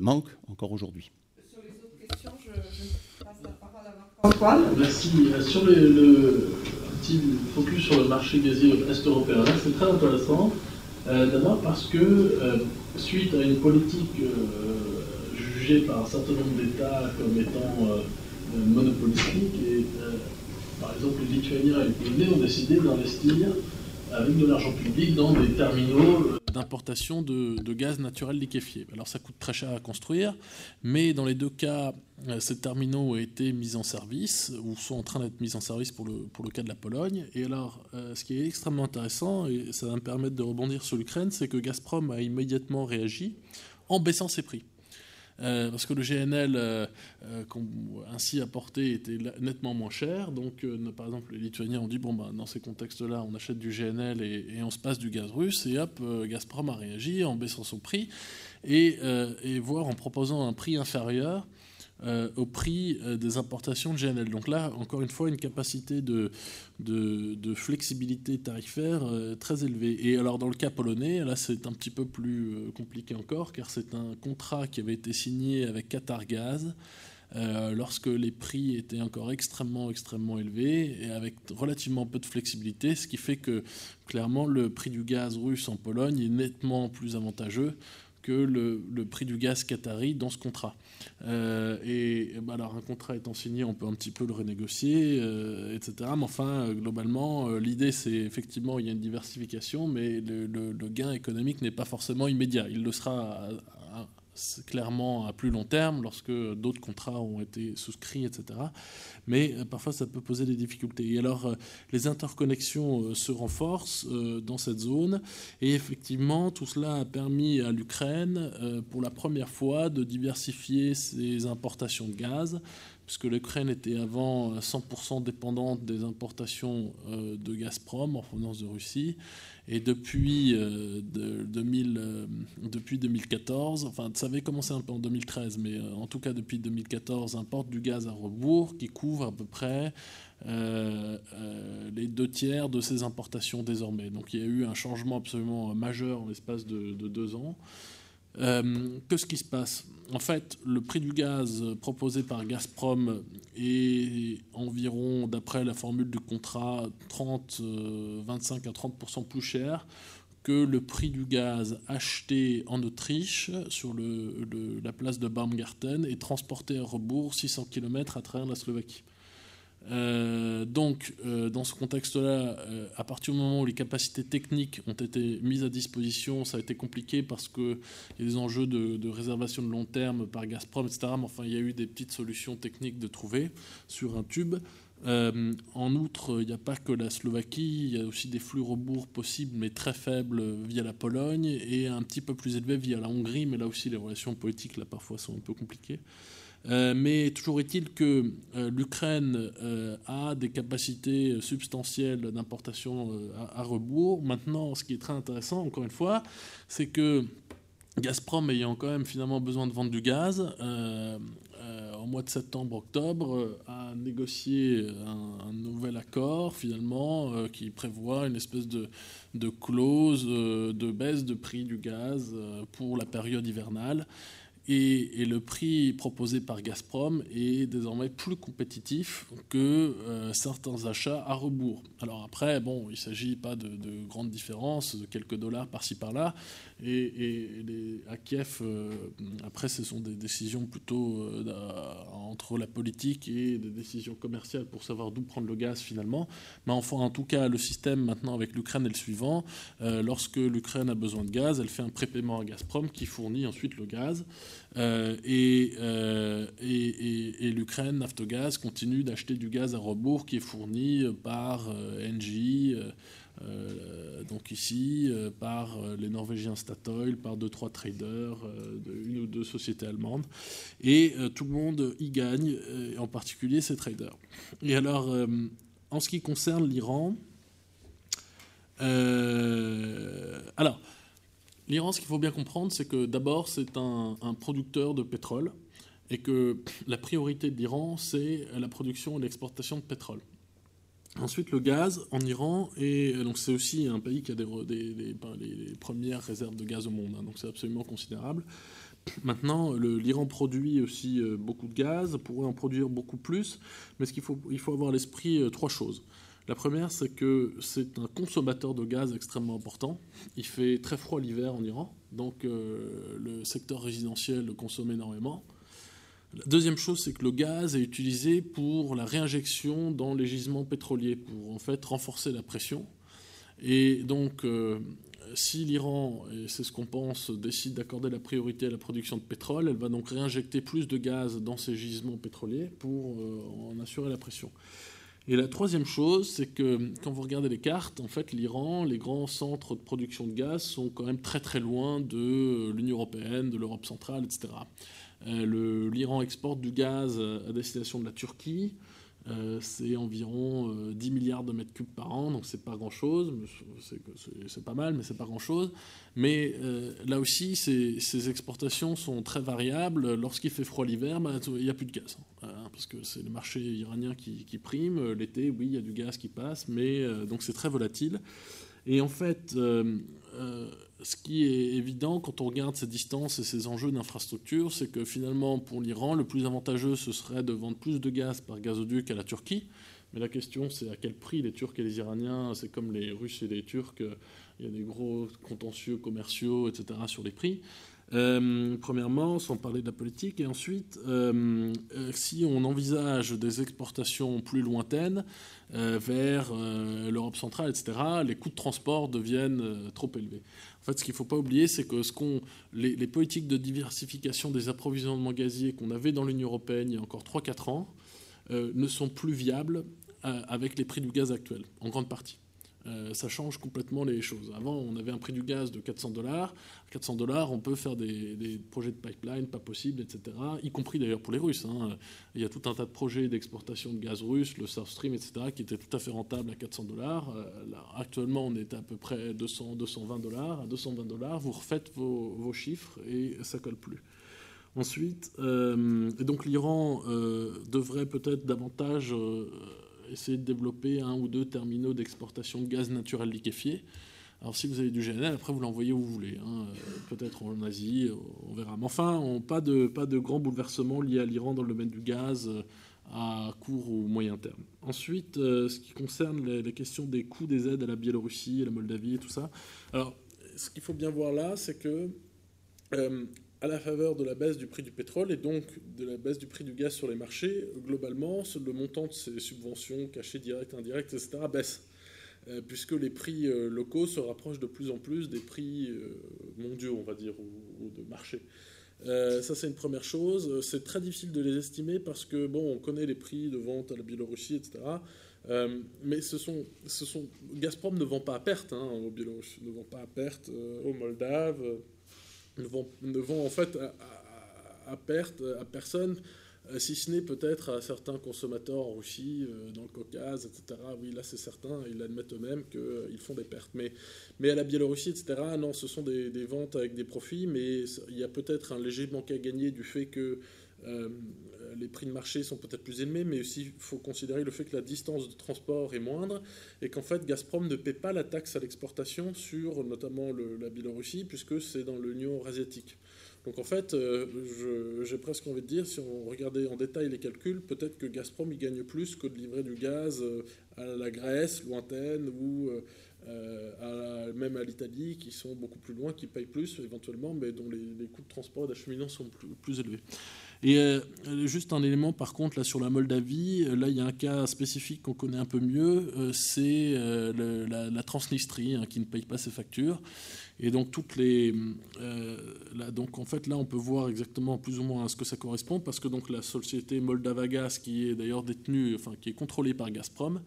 manquent encore aujourd'hui. Sur les autres questions, je, passe la
parole à. Merci. Sur le, petit focus sur le marché gazier est-européen, c'est très intéressant. D'abord parce que, suite à une politique par un certain nombre d'États comme étant euh, euh, monopolistiques. Et, euh, par exemple, les Lituaniens et les Polonais ont décidé d'investir avec de l'argent public dans des terminaux
d'importation de, gaz naturel liquéfié. Alors ça coûte très cher à construire, mais dans les deux cas, ces terminaux ont été mis en service ou sont en train d'être mis en service pour le, pour le cas de la Pologne. Et alors, ce qui est extrêmement intéressant, et ça va me permettre de rebondir sur l'Ukraine, c'est que Gazprom a immédiatement réagi en baissant ses prix. Euh, parce que le GNL euh, euh, ainsi apporté était nettement moins cher. Donc, par exemple, les Lituaniens ont dit bon, bah, dans ces contextes-là, on achète du GNL et, on se passe du gaz russe. Et hop, Gazprom a réagi en baissant son prix et, et voire en proposant un prix inférieur euh, au prix euh, des importations de GNL. Donc là, encore une fois, une capacité de, de, flexibilité tarifaire euh, très élevée. Et alors dans le cas polonais, là c'est un petit peu plus compliqué encore, car c'est un contrat qui avait été signé avec Qatar Gaz. lorsque les prix étaient encore extrêmement extrêmement élevés et avec relativement peu de flexibilité, ce qui fait que clairement le prix du gaz russe en Pologne est nettement plus avantageux que le, prix du gaz qatari dans ce contrat. Euh, et, bah, alors un contrat étant signé, on peut un petit peu le renégocier, euh, etc. Mais enfin, euh, globalement, l'idée c'est effectivement il y a une diversification, mais le gain économique n'est pas forcément immédiat. Il le sera clairement à plus long terme lorsque d'autres contrats ont été souscrits, etc. Mais euh, parfois, ça peut poser des difficultés. Et alors, euh, les interconnexions euh, se renforcent dans cette zone. Et effectivement, tout cela a permis à l'Ukraine, pour la première fois, de diversifier ses importations de gaz puisque l'Ukraine était avant 100% dépendante des importations de Gazprom en provenance de Russie. Et depuis, euh, euh, depuis 2014, enfin ça avait commencé un peu en 2013, mais euh, en tout cas depuis 2014, importe du gaz à rebours qui couvre à peu près les deux tiers de ces importations désormais. Donc il y a eu un changement absolument majeur en l'espace de, de, deux ans. Qu'est-ce qui se passe? En fait, le prix du gaz proposé par Gazprom est environ, d'après la formule du contrat, 30, 25 euh, à 30 plus cher que le prix du gaz acheté en Autriche sur le, la place de Baumgarten et transporté à rebours 600 km à travers la Slovaquie. Euh, donc, euh, dans ce contexte-là, euh, à partir du moment où les capacités techniques ont été mises à disposition, ça a été compliqué parce qu'il y a des enjeux de, réservation de long terme par Gazprom, etc. Mais enfin, il y a eu des petites solutions techniques de trouver sur un tube. en outre, il n'y a pas que la Slovaquie, il y a aussi des flux rebours possibles, mais très faibles via la Pologne, et un petit peu plus élevés via la Hongrie, mais là aussi les relations politiques, là, parfois, sont un peu compliquées. Euh, mais toujours est-il que euh, l'Ukraine euh, a des capacités substantielles d'importation à, rebours. Maintenant, ce qui est très intéressant, encore une fois, c'est que Gazprom ayant quand même finalement besoin de vendre du gaz, au mois de septembre-octobre, a négocié un, nouvel accord finalement qui prévoit une espèce de, de clause de baisse de prix du gaz pour la période hivernale et, le prix proposé par Gazprom est désormais plus compétitif que euh, certains achats à rebours. Alors après, bon, il ne s'agit pas de, de, grandes différences, de quelques dollars par-ci par-là, et, à Kiev, euh, après, ce sont des décisions plutôt euh, entre la politique et des décisions commerciales pour savoir d'où prendre le gaz finalement. Mais enfin, en tout cas, le système maintenant avec l'Ukraine est le suivant. Euh, lorsque l'Ukraine a besoin de gaz, elle fait un prépaiement à Gazprom qui fournit ensuite le gaz. et, l'Ukraine, Naftogaz, continue d'acheter du gaz à rebours qui est fourni par. Euh, donc ici, euh, par euh, les Norvégiens Statoil, par deux, trois traders, de une ou deux sociétés allemandes. Et tout le monde y gagne, en particulier ces traders. Et alors, en ce qui concerne l'Iran, alors, l'Iran, ce qu'il faut bien comprendre, c'est que d'abord, c'est un, producteur de pétrole et que la priorité de l'Iran, c'est la production et l'exportation de pétrole. Ensuite, le gaz en Iran, et donc c'est aussi un pays qui a des, les premières réserves de gaz au monde, hein, donc c'est absolument considérable. Maintenant, l'Iran produit aussi euh, beaucoup de gaz, pourrait en produire beaucoup plus, mais ce faut, il faut avoir à l'esprit euh, trois choses. La première, c'est que c'est un consommateur de gaz extrêmement important. Il fait très froid l'hiver en Iran, donc euh, le secteur résidentiel consomme énormément. La deuxième chose, c'est que le gaz est utilisé pour la réinjection dans les gisements pétroliers, pour en fait renforcer la pression. Et donc, euh, si l'Iran, et c'est ce qu'on pense, décide d'accorder la priorité à la production de pétrole, elle va donc réinjecter plus de gaz dans ces gisements pétroliers pour euh, en assurer la pression. Et la troisième chose, c'est que quand vous regardez les cartes, en fait, l'Iran, les grands centres de production de gaz sont quand même très très loin de l'Union européenne, de l'Europe centrale, etc. Euh, L'Iran exporte du gaz euh, à destination de la Turquie. Euh, c'est environ 10 milliards de mètres cubes par an, donc c'est pas grand-chose, c'est pas mal, mais c'est pas grand-chose. Mais là aussi, ces, exportations sont très variables. Lorsqu'il fait froid l'hiver, bah, il n'y a plus de gaz, hein, parce que c'est le marché iranien qui, qui prime. L'été, oui, il y a du gaz qui passe, mais donc c'est très volatile. Et en fait, ce qui est évident quand on regarde ces distances et ces enjeux d'infrastructure, c'est que finalement, pour l'Iran, le plus avantageux, ce serait de vendre plus de gaz par gazoduc à la Turquie. Mais la question, c'est à quel prix les Turcs et les Iraniens, c'est comme les Russes et les Turcs, il y a des gros contentieux commerciaux, etc., sur les prix. Euh, premièrement, sans parler de la politique, et ensuite, euh, euh, si on envisage des exportations plus lointaines vers l'Europe centrale, etc., les coûts de transport deviennent trop élevés. En fait, ce qu'il ne faut pas oublier, c'est que les, les, politiques de diversification des approvisionnements gaziers qu'on avait dans l'Union européenne il y a encore 3-4 ans ne sont plus viables avec les prix du gaz actuels, en grande partie. Euh, ça change complètement les choses. Avant, on avait un prix du gaz de 400 dollars. 400 dollars, on peut faire des, projets de pipeline pas possibles, etc. Y compris d'ailleurs pour les Russes. Hein. Il y a tout un tas de projets d'exportation de gaz russe, le South Stream, etc., qui étaient tout à fait rentables à 400 dollars. Euh, actuellement, on est à peu près 200, 220 dollars. À 220 dollars, vous refaites vos, chiffres et ça colle plus. Ensuite, euh, donc l'Iran devrait peut-être davantage essayer de développer un ou deux terminaux d'exportation de gaz naturel liquéfié. Alors si vous avez du GNL, après vous l'envoyez où vous voulez, hein. euh, peut-être en Asie, on verra. Mais enfin, pas, de, pas de grands bouleversements liés à l'Iran dans le domaine du gaz euh, à court ou moyen terme. Ensuite, euh, ce qui concerne les, questions des coûts des aides à la Biélorussie, à la Moldavie et tout ça. Alors, ce qu'il faut bien voir là, c'est que à la faveur de la baisse du prix du pétrole et donc de la baisse du prix du gaz sur les marchés, globalement, le montant de ces subventions cachées directes, indirectes, etc., baisse. Euh, puisque les prix euh, locaux se rapprochent de plus en plus des prix euh, mondiaux, on va dire, ou, de marché. ça, c'est une première chose. C'est très difficile de les estimer parce que, bon, on connaît les prix de vente à la Biélorussie, etc. mais ce sont, ce sont, Gazprom ne vend pas à perte hein, aux Biélorusses, ne vend pas à perte aux Moldaves, ne vend, ne vend en fait à perte à personne euh, si ce n'est peut-être à certains consommateurs en Russie, euh, dans le Caucase, etc. Oui, là c'est certain, ils admettent eux-mêmes qu'ils font des pertes. Mais, mais à la Biélorussie, etc., non, ce sont des, ventes avec des profits, mais il y a peut-être un léger manque à gagner du fait que euh, les prix de marché sont peut-être plus élevés, mais aussi il faut considérer le fait que la distance de transport est moindre et qu'en fait Gazprom ne paie pas la taxe à l'exportation sur notamment la Biélorussie, puisque c'est dans l'Union asiatique. Donc en fait, euh, j'ai presque envie de dire, si on regardait en détail les calculs, peut-être que Gazprom il gagne plus que de livrer du gaz euh, à la Grèce lointaine ou euh, même à l'Italie, qui sont beaucoup plus loin, qui payent plus éventuellement, mais dont les, coûts de transport et d'acheminement sont plus élevés. Et euh, juste un élément, par contre, là sur la Moldavie, euh, là il y a un cas spécifique qu'on connaît un peu mieux, euh, c'est la, Transnistrie hein, qui ne paye pas ses factures. Et donc toutes les, donc en fait là on peut voir exactement plus ou moins à ce que ça correspond, parce que donc la société Moldavagas, qui est d'ailleurs détenue, enfin qui est contrôlée par Gazprom,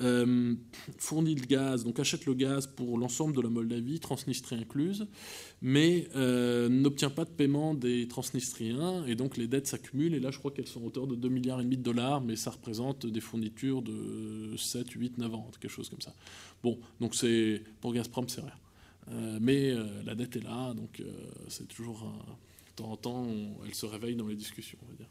euh, fournit le gaz, donc achète le gaz pour l'ensemble de la Moldavie, Transnistrie incluse, mais euh, n'obtient pas de paiement des Transnistriens, et donc les dettes s'accumulent, et là je crois qu'elles sont à hauteur de 2 milliards de dollars, mais ça représente des fournitures de 7, 8, 9 ans, quelque chose comme ça. Bon, donc c'est pour Gazprom c'est rien. Euh, mais la dette est là, donc c'est toujours de temps en temps, elle se réveille dans les discussions, on va dire.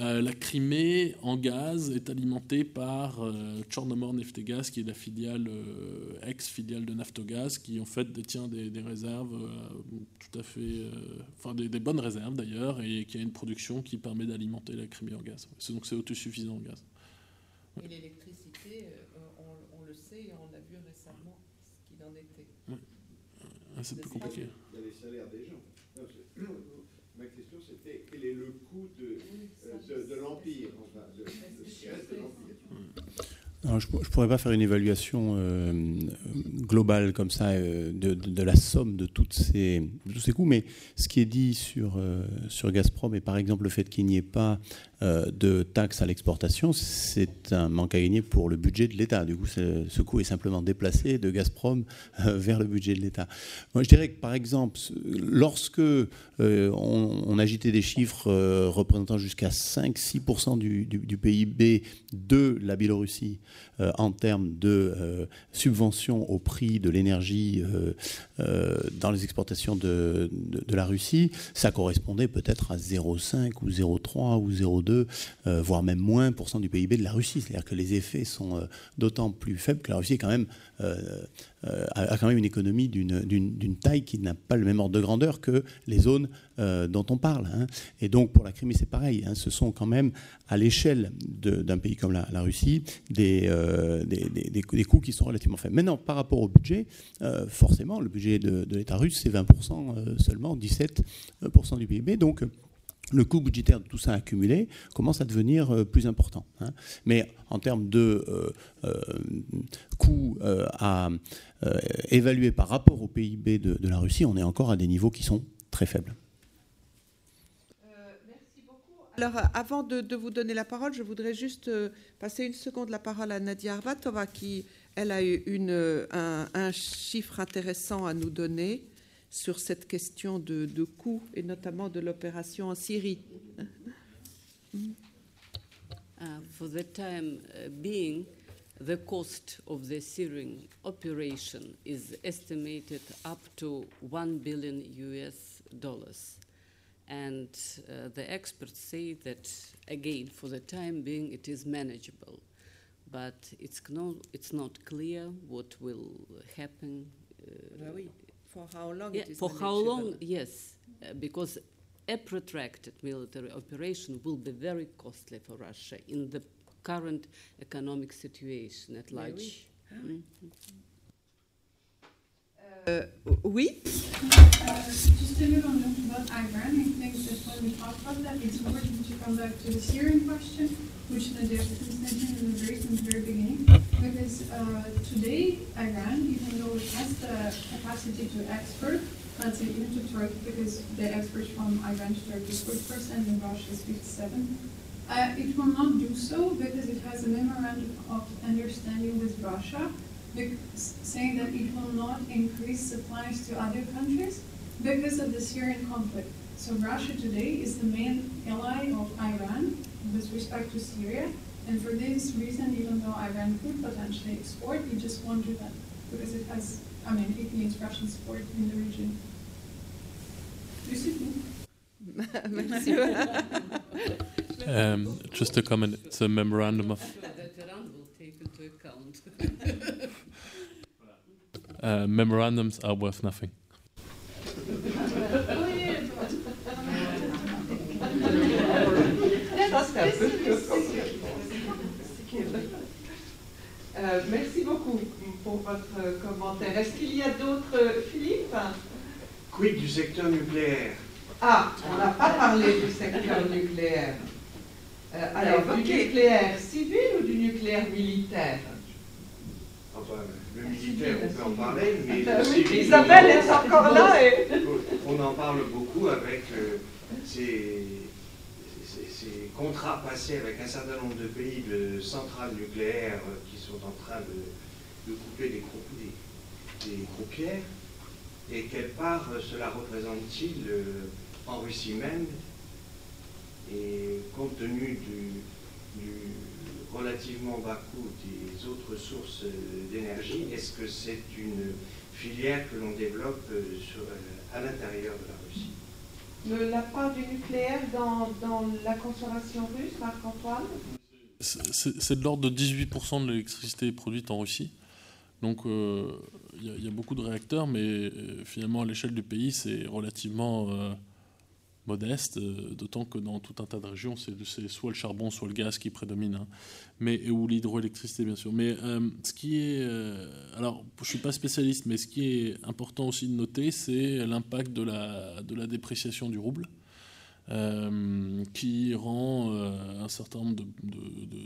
Euh, la Crimée en gaz est alimentée par euh, Chornomor Neftegas, qui est la filiale euh, ex-filiale de Naftogaz, qui en fait détient des, réserves tout à fait, enfin des, bonnes réserves d'ailleurs, et qui a une production qui permet d'alimenter la Crimée en gaz. Donc c'est autosuffisant en gaz.
Et l'électricité, on, le sait, et on l'a vu récemment ce qu'il en était.
C'est plus compliqué.
Il y a les salaires des gens. C'était *clears throat* quel est le coût de, euh, de, l'Empire, enfin, de, de l'Empire.
Je ne pourrais pas faire une évaluation euh, globale comme ça euh, de, la somme de, toutes ces, tous ces coûts, mais ce qui est dit sur, euh, sur Gazprom et par exemple le fait qu'il n'y ait pas de taxes à l'exportation, c'est un manque à gagner pour le budget de l'État. Du coup, ce coût est simplement déplacé de Gazprom vers le budget de l'État. Je dirais que par exemple, lorsque on, agitait des chiffres représentant jusqu'à 5-6% du, PIB de la Biélorussie, euh, en termes de euh, subventions au prix de l'énergie euh, dans les exportations de, la Russie, ça correspondait peut-être à 0,5 ou 0,3 ou 0,2, voire même moins pour cent du PIB de la Russie. C'est-à-dire que les effets sont d'autant plus faibles que la Russie est quand même euh, a, quand même une économie d'une taille qui n'a pas le même ordre de grandeur que les zones euh, dont on parle. Hein. Et donc pour la Crimée, c'est pareil. Hein. Ce sont quand même, à l'échelle d'un pays comme la, Russie, euh, des, des, coûts qui sont relativement faibles. Maintenant, par rapport au budget, forcément, le budget de, de l'État russe, c'est 20% seulement, 17% du PIB. Donc le coût budgétaire de tout ça accumulé commence à devenir euh, plus important. Hein. Mais en termes de euh, euh, coûts à évaluer par rapport au PIB de, la Russie, on est encore à des niveaux qui sont très faibles.
merci beaucoup. Alors, avant de, vous donner la parole, je voudrais juste passer une seconde la parole à Nadia Arbatova, qui, elle, a eu un chiffre intéressant à nous donner sur cette question de, de coût et notamment de l'opération en Syrie.
Uh, for the time uh, being, the cost of the Syrian operation is estimated up to 1 billion US dollars. And uh, the experts say that, again, for the time being, it is manageable. But it's, no, it's not clear what will happen.
Uh, oui. For how long?
Yeah, for how long? Yes, uh, because a protracted military operation will be very costly for Russia in the current economic situation at large.
Oui. Mm -hmm.
Euh, oui.
Uh, just a little note about Iran. I think that when we talk about that, it's important to come back to the Syrian question, which Nadia mentioned in the very, from the very beginning. Because uh, today, Iran, even though it has the capacity to export, let's say into Turkey, because the exports from Iran to Turkey is 40% and Russia is 57 uh, it will not do so because it has a memorandum of understanding with Russia saying that it will not increase supplies to other countries because of the Syrian conflict. So Russia today is the main ally of Iran with respect to Syria. And for this reason, even though Iran could potentially export, it just won't do that because it has, I mean, it needs Russian support in the region.
Merci. *laughs*
um, just a comment. It's a memorandum of. *laughs* Uh, memorandums are worth nothing. *laughs*
Euh, merci beaucoup pour votre commentaire. Est-ce qu'il y a d'autres, Philippe?
Quid du secteur nucléaire?
Ah, on n'a pas parlé du secteur nucléaire. Euh, alors, du nucléaire civil ou du nucléaire militaire?
Enfin, le militaire, on peut en parler, mais
Ah
le
oui,
civil,
Isabelle est encore là et-
On en parle beaucoup avec euh, ces, ces- contrats passés avec un certain nombre de pays de centrales nucléaires euh, qui sont en train de, couper des, crou- des, des croupières. Et quelle part euh, cela représente-t-il euh, en Russie même Et compte tenu du, relativement bas coût des autres sources d'énergie, est-ce que c'est une filière que l'on développe à l'intérieur de la Russie?
La part du nucléaire dans, la consommation russe, Marc-Antoine
C'est de l'ordre de 18% de l'électricité produite en Russie. Donc euh, il y a beaucoup de réacteurs, mais euh, finalement à l'échelle du pays, c'est relativement euh, modeste, euh, d'autant que dans tout un tas de régions, c'est soit le charbon, soit le gaz qui prédomine, hein. mais, ou l'hydroélectricité bien sûr. Mais euh, ce qui est... euh, alors, je ne suis pas spécialiste, mais ce qui est important aussi de noter, c'est l'impact de la, de la dépréciation du rouble. qui rend un certain nombre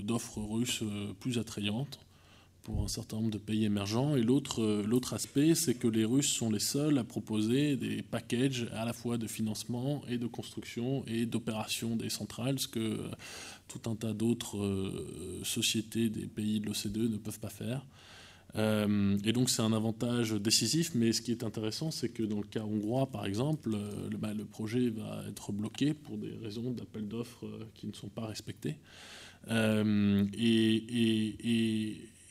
d'offres russes plus attrayantes pour un certain nombre de pays émergents. Et l'autre euh, l'autre aspect, c'est que les Russes sont les seuls à proposer des packages à la fois de financement et de construction et d'opération des centrales, ce que euh, tout un tas d'autres euh, sociétés des pays de l'OCDE ne peuvent pas faire. Et donc c'est un avantage décisif, mais ce qui est intéressant, c'est que dans le cas hongrois, par exemple, le, bah, le projet va être bloqué pour des raisons d'appel d'offres qui ne sont pas respectées. Et-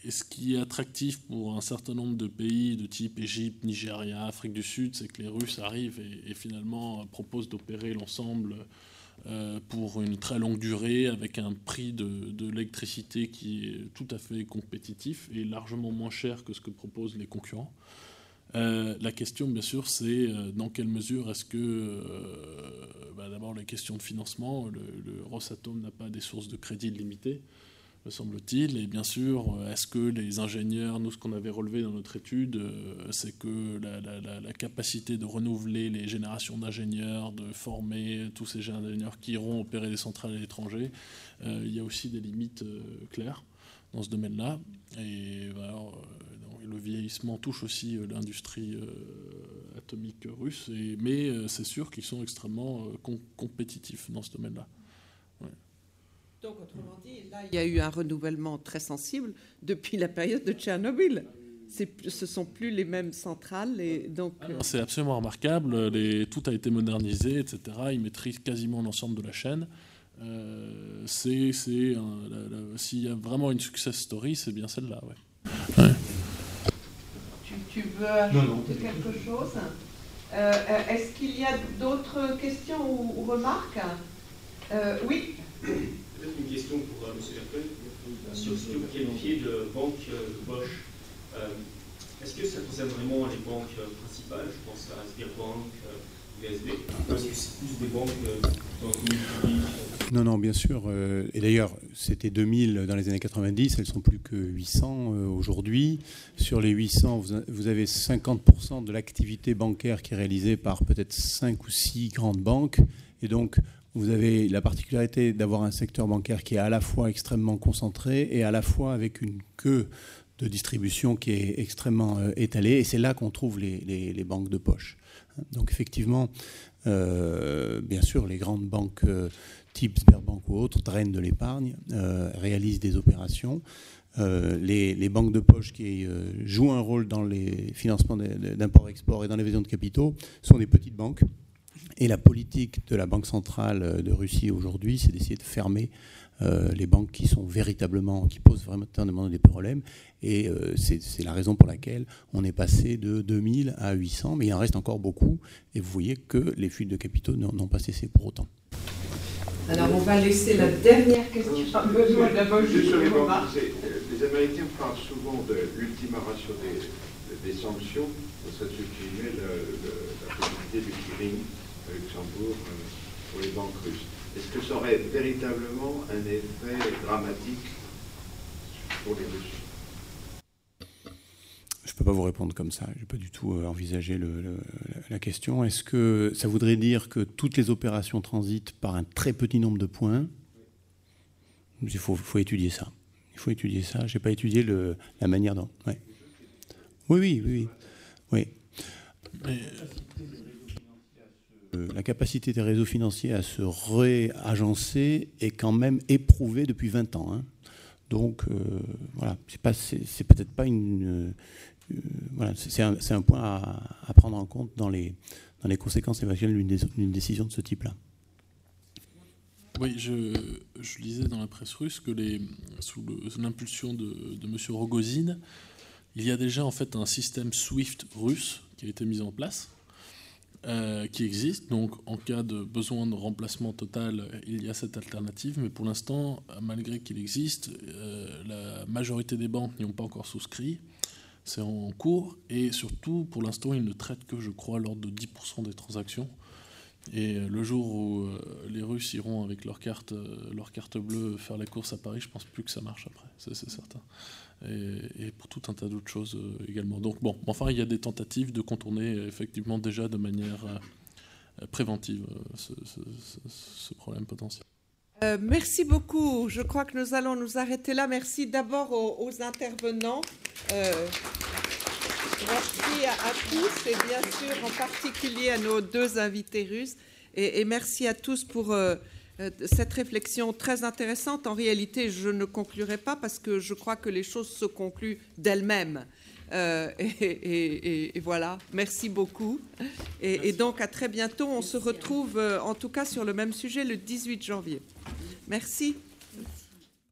et ce qui est attractif pour un certain nombre de pays de type Égypte, Nigeria, Afrique du Sud, c'est que les Russes arrivent et, finalement proposent d'opérer l'ensemble euh, pour une très longue durée avec un prix de, l'électricité qui est tout à fait compétitif et largement moins cher que ce que proposent les concurrents. Euh, la question, bien sûr, c'est euh, dans quelle mesure est-ce que, bah, d'abord, les questions de financement, le, le Rosatom n'a pas des sources de crédit limitées, me semble-t-il, et bien sûr, euh, est-ce que les ingénieurs, nous, ce qu'on avait relevé dans notre étude, euh, c'est que la, la- la- capacité de renouveler les générations d'ingénieurs, de former tous ces ingénieurs qui iront opérer des centrales à l'étranger, euh, il y a aussi des limites claires dans ce domaine-là. Et donc, le vieillissement touche aussi l'industrie atomique russe, mais c'est sûr qu'ils sont extrêmement com- compétitifs dans ce domaine-là.
Donc, autrement dit, là, il y a eu un renouvellement très sensible depuis la période de Tchernobyl. C'est- Ce sont plus les mêmes centrales. Et donc, euh,
C'est absolument remarquable. Les, tout a été modernisé, etc. Ils maîtrisent quasiment l'ensemble de la chaîne. Euh, c'est, s'il y a vraiment une success story, c'est bien celle-là. Ouais. Ouais.
Tu, tu veux ajouter
Non, non.
quelque chose? Euh, euh, Est-ce qu'il y a d'autres questions ou, ou remarques? Euh, Oui
Peut-être une question pour euh, M. Verpel sur ce que vous qualifiez de banque euh, Bosch. Euh, Est-ce que ça concerne vraiment les banques principales? Je pense à Sberbank, VSB Parce que c'est plus des banques
non, non, bien sûr. Et d'ailleurs, c'était 2000 dans les années 90, elles sont plus que 800 euh, aujourd'hui. Sur les 800, vous avez 50% de l'activité bancaire qui est réalisée par peut-être 5 ou 6 grandes banques. Et donc, vous avez la particularité d'avoir un secteur bancaire qui est à la fois extrêmement concentré et à la fois avec une queue de distribution qui est extrêmement euh, étalée. Et c'est là qu'on trouve les, banques de poche. Donc effectivement, bien sûr, les grandes banques type Sberbank ou autres, drainent de l'épargne, euh, réalisent des opérations. Euh, les, banques de poche qui euh, jouent un rôle dans les financements d'import-export et dans l'évasion de capitaux sont des petites banques. Et la politique de la Banque centrale de Russie aujourd'hui, c'est d'essayer de fermer les banques qui sont véritablement, qui posent vraiment des problèmes. Et c'est la raison pour laquelle on est passé de 2000 à 800, mais il en reste encore beaucoup. Et vous voyez que les fuites de capitaux n'ont pas cessé pour autant.
Alors on va laisser la dernière question. besoin
Juste les, les Américains parlent souvent de l'ultima ratio des, sanctions, ça de supprimer la possibilité du clearing à Luxembourg euh, pour les banques russes. Est-ce que ça aurait véritablement un effet dramatique pour les Russes?
Je ne peux pas vous répondre comme ça. Je n'ai pas du tout euh, envisagé la question. Est-ce que ça voudrait dire que toutes les opérations transitent par un très petit nombre de points? Il faut, étudier ça. Il faut étudier ça. Je n'ai pas étudié la manière dont. Oui, oui, oui. oui. Euh, la capacité des réseaux financiers à se réagencer est quand même éprouvée depuis 20 ans. Hein. Donc, euh, voilà, c'est peut-être pas une, voilà, c'est un, point à, prendre en compte dans les, dans les conséquences éventuelles d'une décision de ce type-là.
Oui, je, lisais dans la presse russe que sous l'impulsion de, de M. Rogozin, il y a déjà en fait un système SWIFT russe qui a été mis en place, euh, qui existe. Donc, en cas de besoin de remplacement total, il y a cette alternative. Mais pour l'instant, malgré qu'il existe, euh, la majorité des banques n'y ont pas encore souscrit. C'est en cours et surtout, pour l'instant, ils ne traitent que, je crois, l'ordre de 10% des transactions. Et le jour où euh, les Russes iront avec leur carte, leur carte bleue faire les courses à Paris, je pense plus que ça marche après, c'est certain. Et, pour tout un tas d'autres choses euh, également. Donc bon, enfin, il y a des tentatives de contourner effectivement déjà de manière préventive ce problème potentiel.
Euh, merci beaucoup. Je crois que nous allons nous arrêter là. Merci d'abord aux, intervenants. Euh, merci à, tous et bien sûr en particulier à nos deux invités russes. Et, merci à tous pour euh, cette réflexion très intéressante. En réalité, je ne conclurai pas parce que je crois que les choses se concluent d'elles-mêmes. et, voilà, merci beaucoup. Et, donc à très bientôt. On se retrouve en tout cas sur le même sujet le 18 janvier. Merci.